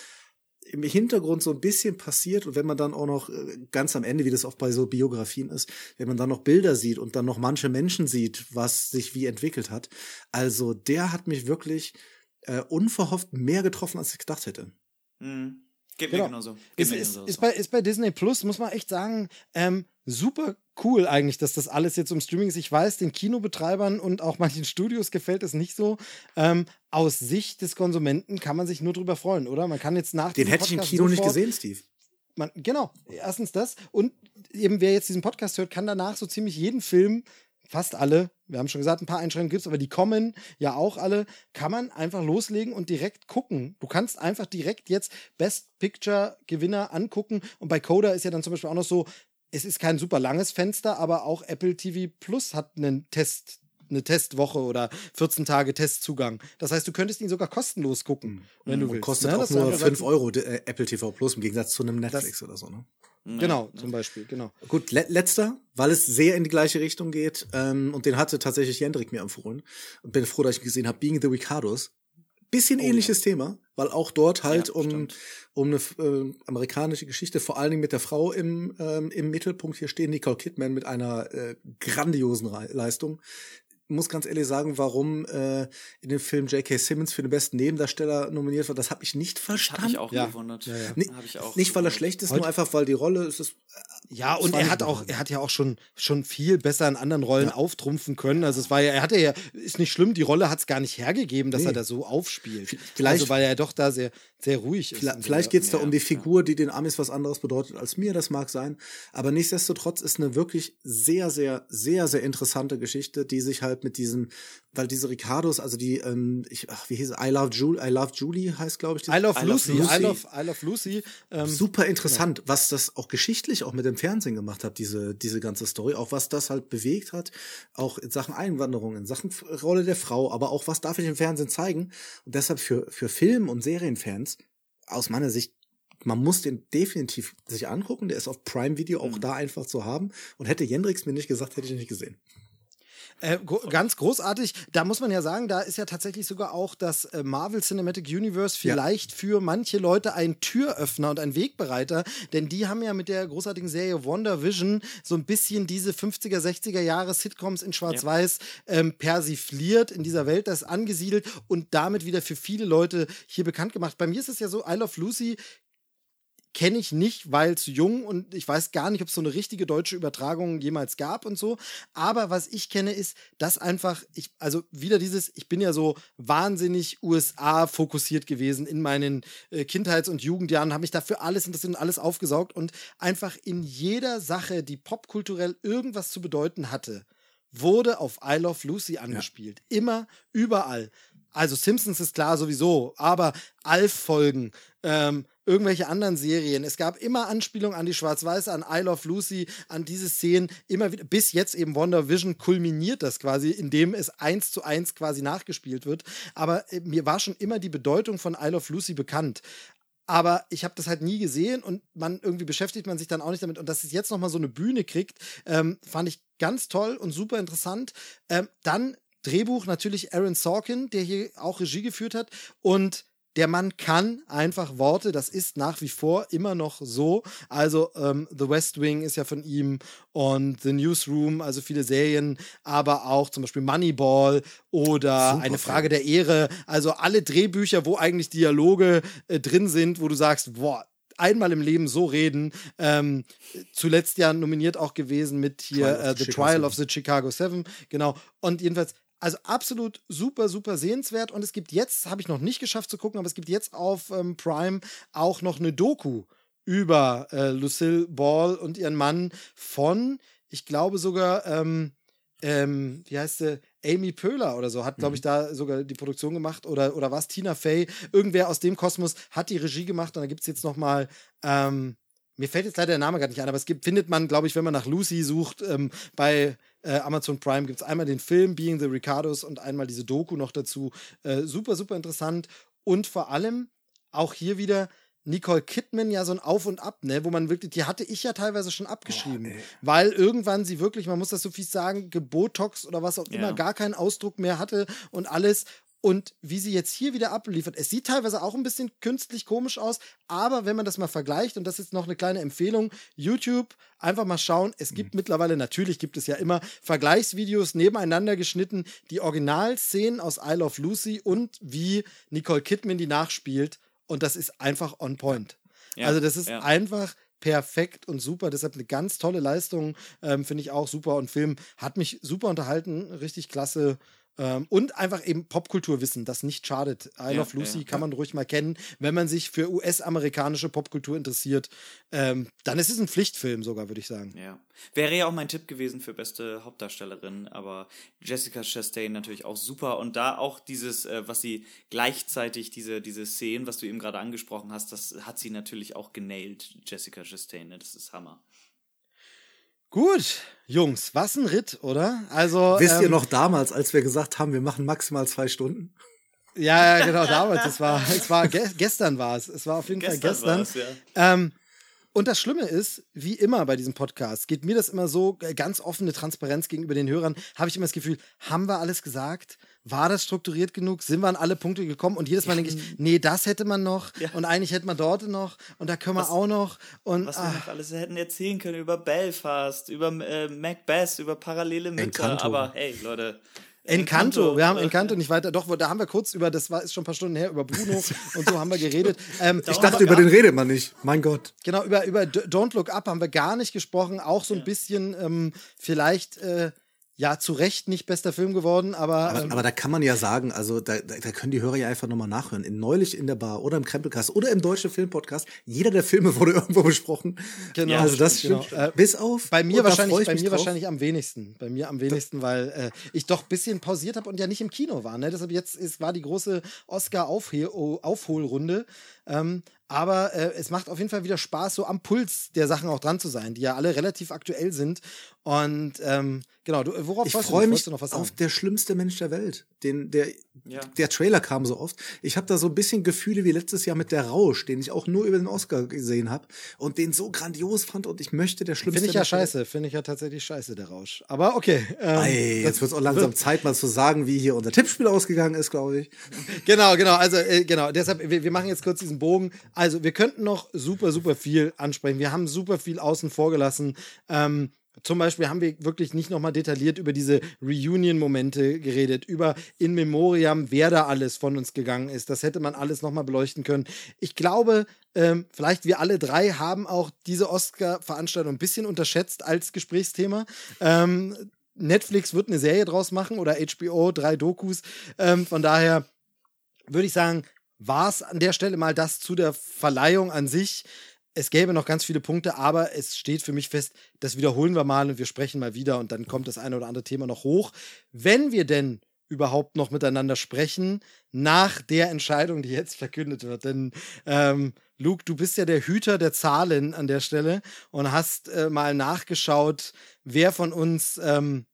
im Hintergrund so ein bisschen passiert und wenn man dann auch noch äh, ganz am Ende, wie das oft bei so Biografien ist, wenn man dann noch Bilder sieht und dann noch manche Menschen sieht, was sich wie entwickelt hat, also der hat mich wirklich äh, unverhofft mehr getroffen, als ich gedacht hätte. Mhm. Geht genau. mir genauso. Geht ist, mir genauso. Ist, ist, bei, ist bei Disney Plus, muss man echt sagen, ähm, super cool eigentlich, dass das alles jetzt um Streaming ist. Ich weiß, den Kinobetreibern und auch manchen Studios gefällt es nicht so. Ähm, aus Sicht des Konsumenten kann man sich nur drüber freuen, oder? Man kann jetzt nach Den hätte ich im Kino nicht gesehen, Steve. Man, genau, erstens das. Und eben, wer jetzt diesen Podcast hört, kann danach so ziemlich jeden Film fast alle, wir haben schon gesagt, ein paar Einschränkungen gibt es, aber die kommen ja auch alle, kann man einfach loslegen und direkt gucken. Du kannst einfach direkt jetzt Best Picture Gewinner angucken und bei Coda ist ja dann zum Beispiel auch noch so, es ist kein super langes Fenster, aber auch Apple TV Plus hat einen Test eine Testwoche oder 14 Tage Testzugang. Das heißt, du könntest ihn sogar kostenlos gucken, wenn du willst. Kostet ne? auch nur 5 Euro äh, Apple TV Plus im Gegensatz zu einem Netflix das, oder so, ne? Genau, zum Beispiel, genau. Gut, le letzter, weil es sehr in die gleiche Richtung geht, ähm, und den hatte tatsächlich Jendrik mir empfohlen. Und bin froh, dass ich gesehen habe, Being the Ricardos. Bisschen oh, ähnliches ja. Thema, weil auch dort halt ja, um, um eine äh, amerikanische Geschichte, vor allen Dingen mit der Frau im, ähm, im Mittelpunkt hier stehen, Nicole Kidman mit einer äh, grandiosen Re Leistung, muss ganz ehrlich sagen, warum äh, in dem Film J.K. Simmons für den besten Nebendarsteller nominiert war. Das habe ich nicht verstanden. Habe ich auch ja. gewundert. Ja, ja. Nee, ich auch nicht, weil er schlecht ist, Heute? nur einfach, weil die Rolle ist. ist ja, und er hat auch, er hat ja auch schon, schon viel besser in anderen Rollen ja. auftrumpfen können. Also es war ja, er hatte ja, ist nicht schlimm, die Rolle hat es gar nicht hergegeben, dass nee. er da so aufspielt. Vielleicht, also weil er ja doch da sehr, sehr ruhig ist. Vielleicht, vielleicht geht es da um die Figur, die den Amis was anderes bedeutet als mir, das mag sein. Aber nichtsdestotrotz ist eine wirklich sehr, sehr, sehr, sehr interessante Geschichte, die sich halt mit diesem, weil diese Ricardos, also die, ähm, ich, ach, wie hieß es, I Love Julie, I Love Julie heißt, glaube ich. I Love, I Lucy, Lucy, I Love, I Love Lucy. Ähm, Super interessant, ja. was das auch geschichtlich auch mit dem Fernsehen gemacht hat, diese, diese ganze Story, auch was das halt bewegt hat, auch in Sachen Einwanderung, in Sachen Rolle der Frau, aber auch was darf ich im Fernsehen zeigen. Und deshalb für, für Film- und Serienfans aus meiner Sicht man muss den definitiv sich angucken. Der ist auf Prime Video auch mhm. da einfach zu haben. Und hätte Jendrix mir nicht gesagt, hätte ich ihn nicht gesehen. Äh, ganz großartig. Da muss man ja sagen, da ist ja tatsächlich sogar auch das äh, Marvel Cinematic Universe vielleicht ja. für manche Leute ein Türöffner und ein Wegbereiter, denn die haben ja mit der großartigen Serie Wonder Vision so ein bisschen diese 50er, 60er Jahre Sitcoms in Schwarz-Weiß ja. ähm, persifliert in dieser Welt, das angesiedelt und damit wieder für viele Leute hier bekannt gemacht. Bei mir ist es ja so, I Love Lucy kenne ich nicht, weil zu jung und ich weiß gar nicht, ob es so eine richtige deutsche Übertragung jemals gab und so. Aber was ich kenne, ist, dass einfach, ich, also wieder dieses, ich bin ja so wahnsinnig USA fokussiert gewesen in meinen äh, Kindheits- und Jugendjahren, habe mich dafür alles interessiert und alles aufgesaugt und einfach in jeder Sache, die popkulturell irgendwas zu bedeuten hatte, wurde auf I Love Lucy angespielt. Ja. Immer, überall. Also Simpsons ist klar sowieso, aber Alf-Folgen, ähm, irgendwelche anderen Serien. Es gab immer Anspielungen an die Schwarz-Weiß, an I Love Lucy, an diese Szenen, immer wieder, bis jetzt eben Wonder Vision kulminiert das quasi, indem es eins zu eins quasi nachgespielt wird. Aber äh, mir war schon immer die Bedeutung von I Love Lucy bekannt. Aber ich habe das halt nie gesehen und man irgendwie beschäftigt man sich dann auch nicht damit. Und dass es jetzt nochmal so eine Bühne kriegt, ähm, fand ich ganz toll und super interessant. Ähm, dann Drehbuch natürlich Aaron Sorkin, der hier auch Regie geführt hat. Und der Mann kann einfach Worte, das ist nach wie vor immer noch so. Also ähm, The West Wing ist ja von ihm und The Newsroom, also viele Serien, aber auch zum Beispiel Moneyball oder Super Eine Frage der Ehre. Also alle Drehbücher, wo eigentlich Dialoge äh, drin sind, wo du sagst, boah, einmal im Leben so reden. Ähm, zuletzt ja nominiert auch gewesen mit hier Trial uh, The Trial of the Chicago Seven. Genau. Und jedenfalls, also absolut super, super sehenswert. Und es gibt jetzt, habe ich noch nicht geschafft zu gucken, aber es gibt jetzt auf ähm, Prime auch noch eine Doku über äh, Lucille Ball und ihren Mann von, ich glaube sogar, ähm, ähm, wie heißt sie? Amy Pöhler oder so hat, glaube ich, mhm. da sogar die Produktion gemacht oder, oder was? Tina Fey, irgendwer aus dem Kosmos hat die Regie gemacht und da gibt es jetzt noch mal ähm, mir fällt jetzt leider der Name gar nicht ein, aber es gibt, findet man, glaube ich, wenn man nach Lucy sucht, ähm, bei äh, Amazon Prime gibt es einmal den Film Being the Ricardos und einmal diese Doku noch dazu. Äh, super, super interessant. Und vor allem auch hier wieder Nicole Kidman ja so ein Auf und Ab, ne, wo man wirklich, die hatte ich ja teilweise schon abgeschrieben, oh, weil irgendwann sie wirklich, man muss das so viel sagen, gebotox oder was auch immer, ja. gar keinen Ausdruck mehr hatte und alles. Und wie sie jetzt hier wieder abliefert, es sieht teilweise auch ein bisschen künstlich komisch aus, aber wenn man das mal vergleicht, und das ist noch eine kleine Empfehlung, YouTube, einfach mal schauen. Es gibt mhm. mittlerweile, natürlich gibt es ja immer Vergleichsvideos nebeneinander geschnitten, die Originalszenen aus Isle of Lucy und wie Nicole Kidman die nachspielt. Und das ist einfach on point. Ja, also, das ist ja. einfach perfekt und super. Deshalb eine ganz tolle Leistung, ähm, finde ich auch super. Und Film hat mich super unterhalten, richtig klasse. Ähm, und einfach eben Popkulturwissen, das nicht schadet. I Love Lucy ja, kann man ruhig mal kennen. Wenn man sich für US-amerikanische Popkultur interessiert, ähm, dann ist es ein Pflichtfilm sogar, würde ich sagen. Ja. Wäre ja auch mein Tipp gewesen für beste Hauptdarstellerin, aber Jessica Chastain natürlich auch super. Und da auch dieses, äh, was sie gleichzeitig, diese, diese Szenen, was du eben gerade angesprochen hast, das hat sie natürlich auch genailt, Jessica Chastain. Ne? Das ist Hammer. Gut, Jungs, was ein Ritt, oder? Also wisst ähm, ihr noch damals, als wir gesagt haben, wir machen maximal zwei Stunden? Ja, ja, genau, damals. Es war, es war ge gestern war es. Es war auf jeden gestern Fall gestern. Ja. Ähm, und das Schlimme ist, wie immer bei diesem Podcast, geht mir das immer so äh, ganz offene Transparenz gegenüber den Hörern, habe ich immer das Gefühl, haben wir alles gesagt? War das strukturiert genug? Sind wir an alle Punkte gekommen? Und jedes Mal denke ich, nee, das hätte man noch ja. und eigentlich hätte man dort noch und da können wir was, auch noch. Und, was ach. wir noch alles hätten erzählen können über Belfast, über äh, Macbeth, über parallele Mütter. Encanto. Aber hey, Leute. Encanto. Wir haben Encanto nicht weiter, doch, da haben wir kurz über, das war ist schon ein paar Stunden her, über Bruno und so haben wir geredet. Ähm, ich dachte, über den redet man nicht, mein Gott. Genau, über, über Don't Look Up haben wir gar nicht gesprochen, auch so ein ja. bisschen ähm, vielleicht äh, ja, zu Recht nicht bester Film geworden, aber. Aber, ähm, aber da kann man ja sagen, also da, da, da können die Hörer ja einfach nochmal nachhören. In Neulich in der Bar oder im Krempelcast oder im Deutschen Filmpodcast. Jeder der Filme wurde irgendwo besprochen. Genau. Also das stimmt. Genau. Äh, Bis auf. Bei mir wahrscheinlich, bei mir wahrscheinlich am wenigsten. Bei mir am wenigsten, weil äh, ich doch ein bisschen pausiert habe und ja nicht im Kino war. Ne? Deshalb jetzt ist, war die große Oscar-Aufholrunde. Ähm, aber äh, es macht auf jeden Fall wieder Spaß, so am Puls der Sachen auch dran zu sein, die ja alle relativ aktuell sind. Und ähm, genau, du, worauf ich freue mich noch was auf der schlimmste Mensch der Welt. Den, der, ja. der Trailer kam so oft. Ich habe da so ein bisschen Gefühle wie letztes Jahr mit der Rausch, den ich auch nur über den Oscar gesehen habe und den so grandios fand und ich möchte der schlimmste. Finde ich ja scheiße, finde ich ja tatsächlich scheiße, der Rausch. Aber okay. Ähm, Ei, jetzt wird es auch langsam Zeit, mal zu sagen, wie hier unser Tippspiel ausgegangen ist, glaube ich. genau, genau. Also äh, genau. Deshalb, wir, wir machen jetzt kurz diesen Bogen. Also wir könnten noch super, super viel ansprechen. Wir haben super viel außen vor gelassen. Ähm, zum Beispiel haben wir wirklich nicht nochmal detailliert über diese Reunion-Momente geredet, über In Memoriam, wer da alles von uns gegangen ist. Das hätte man alles nochmal beleuchten können. Ich glaube, ähm, vielleicht wir alle drei haben auch diese Oscar-Veranstaltung ein bisschen unterschätzt als Gesprächsthema. Ähm, Netflix wird eine Serie draus machen oder HBO, drei Dokus. Ähm, von daher würde ich sagen, war es an der Stelle mal das zu der Verleihung an sich. Es gäbe noch ganz viele Punkte, aber es steht für mich fest, das wiederholen wir mal und wir sprechen mal wieder und dann kommt das eine oder andere Thema noch hoch. Wenn wir denn überhaupt noch miteinander sprechen, nach der Entscheidung, die jetzt verkündet wird. Denn ähm, Luke, du bist ja der Hüter der Zahlen an der Stelle und hast äh, mal nachgeschaut, wer von uns ähm,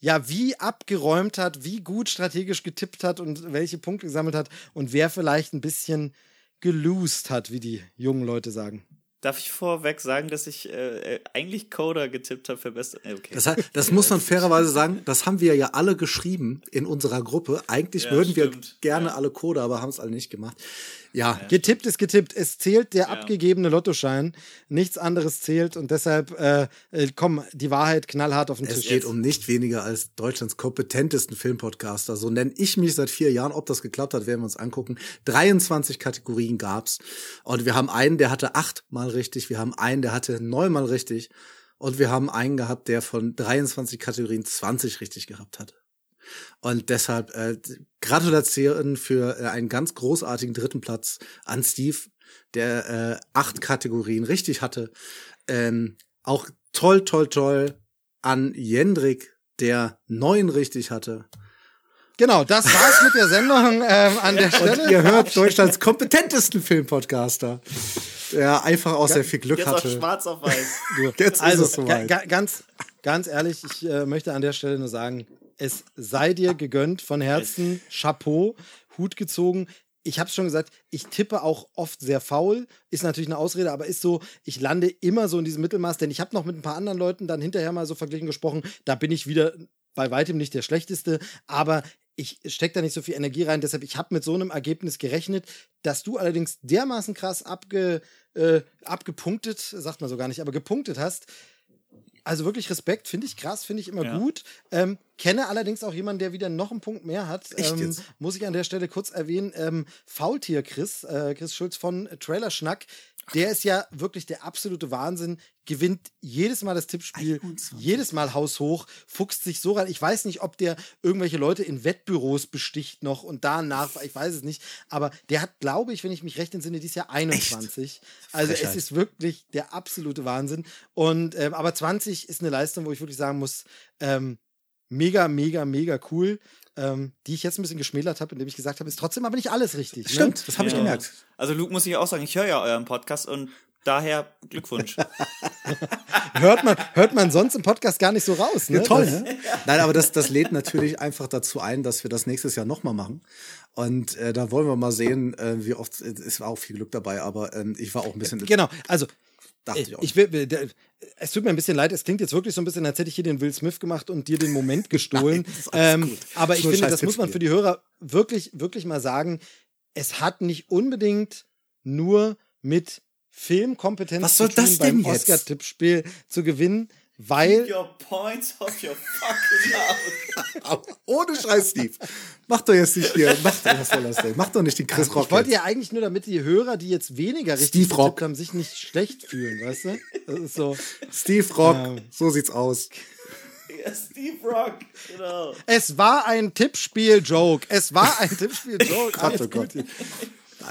ja, wie abgeräumt hat, wie gut strategisch getippt hat und welche Punkte gesammelt hat und wer vielleicht ein bisschen gelost hat, wie die jungen Leute sagen. Darf ich vorweg sagen, dass ich äh, äh eigentlich Coder getippt habe für beste. Äh, okay. Das, das muss man fairerweise sagen, das haben wir ja alle geschrieben in unserer Gruppe. Eigentlich ja, würden stimmt. wir gerne ja. alle Coder, aber haben es alle nicht gemacht. Ja. ja. Getippt ist getippt. Es zählt der abgegebene Lottoschein. Nichts anderes zählt und deshalb, äh, äh, komm, die Wahrheit knallhart auf den es Tisch. Es geht um nicht weniger als Deutschlands kompetentesten Filmpodcaster. So nenne ich mich seit vier Jahren. Ob das geklappt hat, werden wir uns angucken. 23 Kategorien gab's. Und wir haben einen, der hatte achtmal richtig. Wir haben einen, der hatte neunmal richtig. Und wir haben einen gehabt, der von 23 Kategorien 20 richtig gehabt hat. Und deshalb äh, Gratulation für äh, einen ganz großartigen dritten Platz an Steve, der äh, acht Kategorien richtig hatte. Ähm, auch toll, toll, toll an Jendrik, der neun richtig hatte. Genau, das war's mit der Sendung ähm, an der Stelle. Und ihr hört Deutschlands kompetentesten Filmpodcaster, der einfach auch sehr viel Glück Jetzt hatte. Jetzt schwarz auf weiß. Jetzt also, ist es soweit. ganz, ganz ehrlich, ich äh, möchte an der Stelle nur sagen, es sei dir gegönnt von Herzen. Chapeau, Hut gezogen. Ich habe es schon gesagt, ich tippe auch oft sehr faul. Ist natürlich eine Ausrede, aber ist so, ich lande immer so in diesem Mittelmaß, denn ich habe noch mit ein paar anderen Leuten dann hinterher mal so verglichen gesprochen. Da bin ich wieder bei weitem nicht der Schlechteste, aber ich stecke da nicht so viel Energie rein. Deshalb, ich habe mit so einem Ergebnis gerechnet, dass du allerdings dermaßen krass abge, äh, abgepunktet, sagt man so gar nicht, aber gepunktet hast, also wirklich Respekt, finde ich krass, finde ich immer ja. gut. Ähm, kenne allerdings auch jemanden, der wieder noch einen Punkt mehr hat. Ähm, muss ich an der Stelle kurz erwähnen. Ähm, Faultier Chris, äh, Chris Schulz von Trailer Schnack, der ist ja wirklich der absolute Wahnsinn. Gewinnt jedes Mal das Tippspiel, 21. jedes Mal haushoch, fuchst sich so rein. Ich weiß nicht, ob der irgendwelche Leute in Wettbüros besticht noch und danach, ich weiß es nicht. Aber der hat, glaube ich, wenn ich mich recht entsinne, dieses Jahr 21. Echt? Also Frechheit. es ist wirklich der absolute Wahnsinn. Und ähm, aber 20 ist eine Leistung, wo ich wirklich sagen muss, ähm, mega, mega, mega cool. Ähm, die ich jetzt ein bisschen geschmälert habe, indem ich gesagt habe, ist trotzdem aber nicht alles richtig. Ne? Stimmt, das habe ja. ich gemerkt. Also Luke muss ich auch sagen, ich höre ja euren Podcast und daher Glückwunsch. hört, man, hört man sonst im Podcast gar nicht so raus. Ne? Ja, toll, ne? Nein, aber das, das lädt natürlich einfach dazu ein, dass wir das nächstes Jahr nochmal machen. Und äh, da wollen wir mal sehen, äh, wie oft, es war auch viel Glück dabei, aber äh, ich war auch ein bisschen. Genau, also Dachte ich auch. Ich will, es tut mir ein bisschen leid, es klingt jetzt wirklich so ein bisschen, als hätte ich hier den Will Smith gemacht und dir den Moment gestohlen. Nein, ähm, aber ich finde, das muss man für die Hörer wirklich, wirklich mal sagen. Es hat nicht unbedingt nur mit Filmkompetenz Was soll zu tun, das denn beim Oscar-Tippspiel zu gewinnen. Weil. Keep your points off your fucking mouth. Ohne Scheiß, Steve. Mach doch jetzt nicht hier. Mach, was soll das denn? Mach doch nicht den Chris Rock. Ich wollte ja eigentlich nur, damit die Hörer, die jetzt weniger richtig Steve Rock. haben, sich nicht schlecht fühlen, weißt du? Das ist so. Steve Rock, ähm, so sieht's aus. Ja, Steve Rock, genau. Es war ein Tippspiel-Joke. Es war ein Tippspiel-Joke. Oh Gott.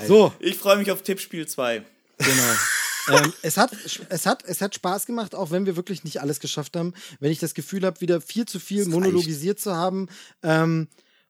So. Ich freue mich auf Tippspiel 2. Genau ähm, es, hat, es, hat, es hat Spaß gemacht, auch wenn wir wirklich nicht alles geschafft haben. Wenn ich das Gefühl habe, wieder viel zu viel monologisiert zu haben ähm,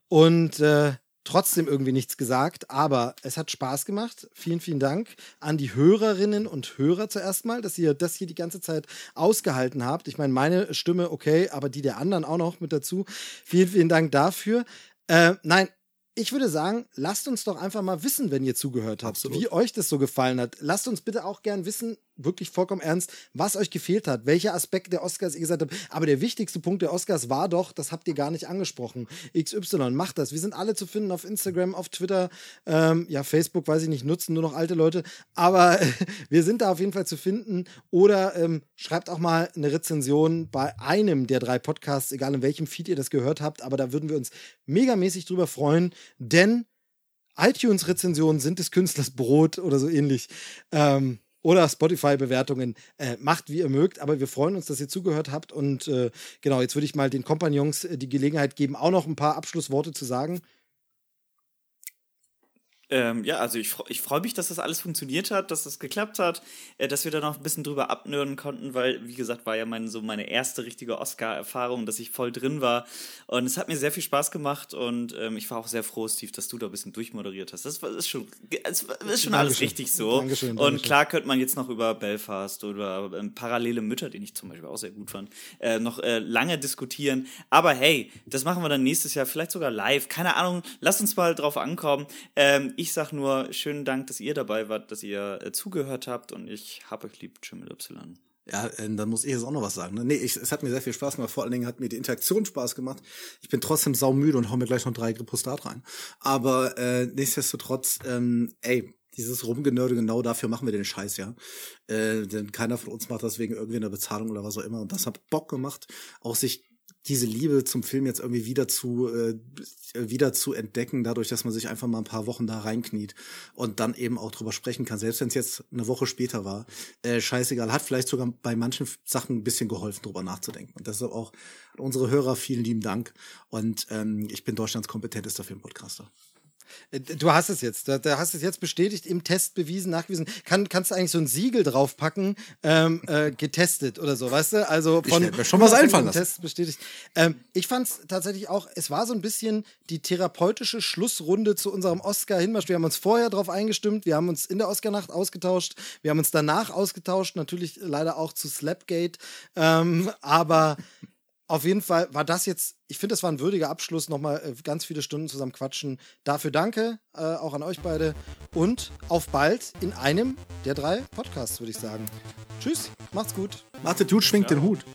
und äh, trotzdem irgendwie nichts gesagt. Aber es hat Spaß gemacht. Vielen, vielen Dank an die Hörerinnen und Hörer zuerst mal, dass ihr das hier die ganze Zeit ausgehalten habt. Ich meine, meine Stimme okay, aber die der anderen auch noch mit dazu. Vielen, vielen Dank dafür. Äh, nein, ich würde sagen, lasst uns doch einfach mal wissen, wenn ihr zugehört habt, Absolut. wie euch das so gefallen hat. Lasst uns bitte auch gern wissen, wirklich vollkommen ernst, was euch gefehlt hat, welcher Aspekt der Oscars ihr gesagt habt. Aber der wichtigste Punkt der Oscars war doch, das habt ihr gar nicht angesprochen. XY, macht das. Wir sind alle zu finden auf Instagram, auf Twitter, ähm, ja, Facebook, weiß ich nicht, nutzen nur noch alte Leute. Aber wir sind da auf jeden Fall zu finden. Oder ähm, schreibt auch mal eine Rezension bei einem der drei Podcasts, egal in welchem Feed ihr das gehört habt. Aber da würden wir uns megamäßig drüber freuen, denn iTunes-Rezensionen sind des Künstlers Brot oder so ähnlich. Ähm, oder Spotify-Bewertungen. Äh, macht, wie ihr mögt, aber wir freuen uns, dass ihr zugehört habt. Und äh, genau, jetzt würde ich mal den Kompagnons äh, die Gelegenheit geben, auch noch ein paar Abschlussworte zu sagen. Ähm, ja, also ich, ich freue mich, dass das alles funktioniert hat, dass das geklappt hat, äh, dass wir da noch ein bisschen drüber abnörden konnten, weil, wie gesagt, war ja mein, so meine erste richtige Oscar-Erfahrung, dass ich voll drin war. Und es hat mir sehr viel Spaß gemacht und ähm, ich war auch sehr froh, Steve, dass du da ein bisschen durchmoderiert hast. Das, ist schon, das ist schon alles richtig so. Dankeschön, Dankeschön. Und klar könnte man jetzt noch über Belfast oder ähm, parallele Mütter, den ich zum Beispiel auch sehr gut fand, äh, noch äh, lange diskutieren. Aber hey, das machen wir dann nächstes Jahr, vielleicht sogar live. Keine Ahnung, lasst uns mal drauf ankommen. Ähm, ich sag nur schönen Dank, dass ihr dabei wart, dass ihr äh, zugehört habt und ich hab euch lieb, Jim Y. Ja, äh, dann muss ich jetzt auch noch was sagen. Ne? Nee, ich, es hat mir sehr viel Spaß gemacht. Vor allen Dingen hat mir die Interaktion Spaß gemacht. Ich bin trotzdem saumüde und hau mir gleich noch drei Gripostat rein. Aber äh, nichtsdestotrotz, ähm, ey, dieses Rumgenörde, genau dafür machen wir den Scheiß, ja. Äh, denn keiner von uns macht das wegen irgendwie einer Bezahlung oder was auch immer. Und das hat Bock gemacht, auch sich diese Liebe zum Film jetzt irgendwie wieder zu äh, wieder zu entdecken, dadurch, dass man sich einfach mal ein paar Wochen da reinkniet und dann eben auch drüber sprechen kann, selbst wenn es jetzt eine Woche später war. Äh, scheißegal, hat vielleicht sogar bei manchen Sachen ein bisschen geholfen, drüber nachzudenken. Und deshalb auch unsere Hörer vielen lieben Dank. Und ähm, ich bin Deutschlands kompetentester Filmpodcaster. Äh, du hast es jetzt, du hast es jetzt bestätigt, im Test bewiesen, nachgewiesen. Kann, kannst du eigentlich so ein Siegel draufpacken, ähm, äh, getestet oder so, weißt du? Also von ich mir schon was einfallen lassen. Test bestätigt. Ähm, ich fand es tatsächlich auch, es war so ein bisschen die therapeutische Schlussrunde zu unserem Oscar-Hinmarsch. Wir haben uns vorher darauf eingestimmt, wir haben uns in der Oscar-Nacht ausgetauscht, wir haben uns danach ausgetauscht, natürlich leider auch zu Slapgate. Ähm, aber auf jeden Fall war das jetzt, ich finde, das war ein würdiger Abschluss. Nochmal äh, ganz viele Stunden zusammen quatschen. Dafür danke, äh, auch an euch beide. Und auf bald in einem der drei Podcasts, würde ich sagen. Tschüss, macht's gut. Warte, Dude schwingt ja. den Hut.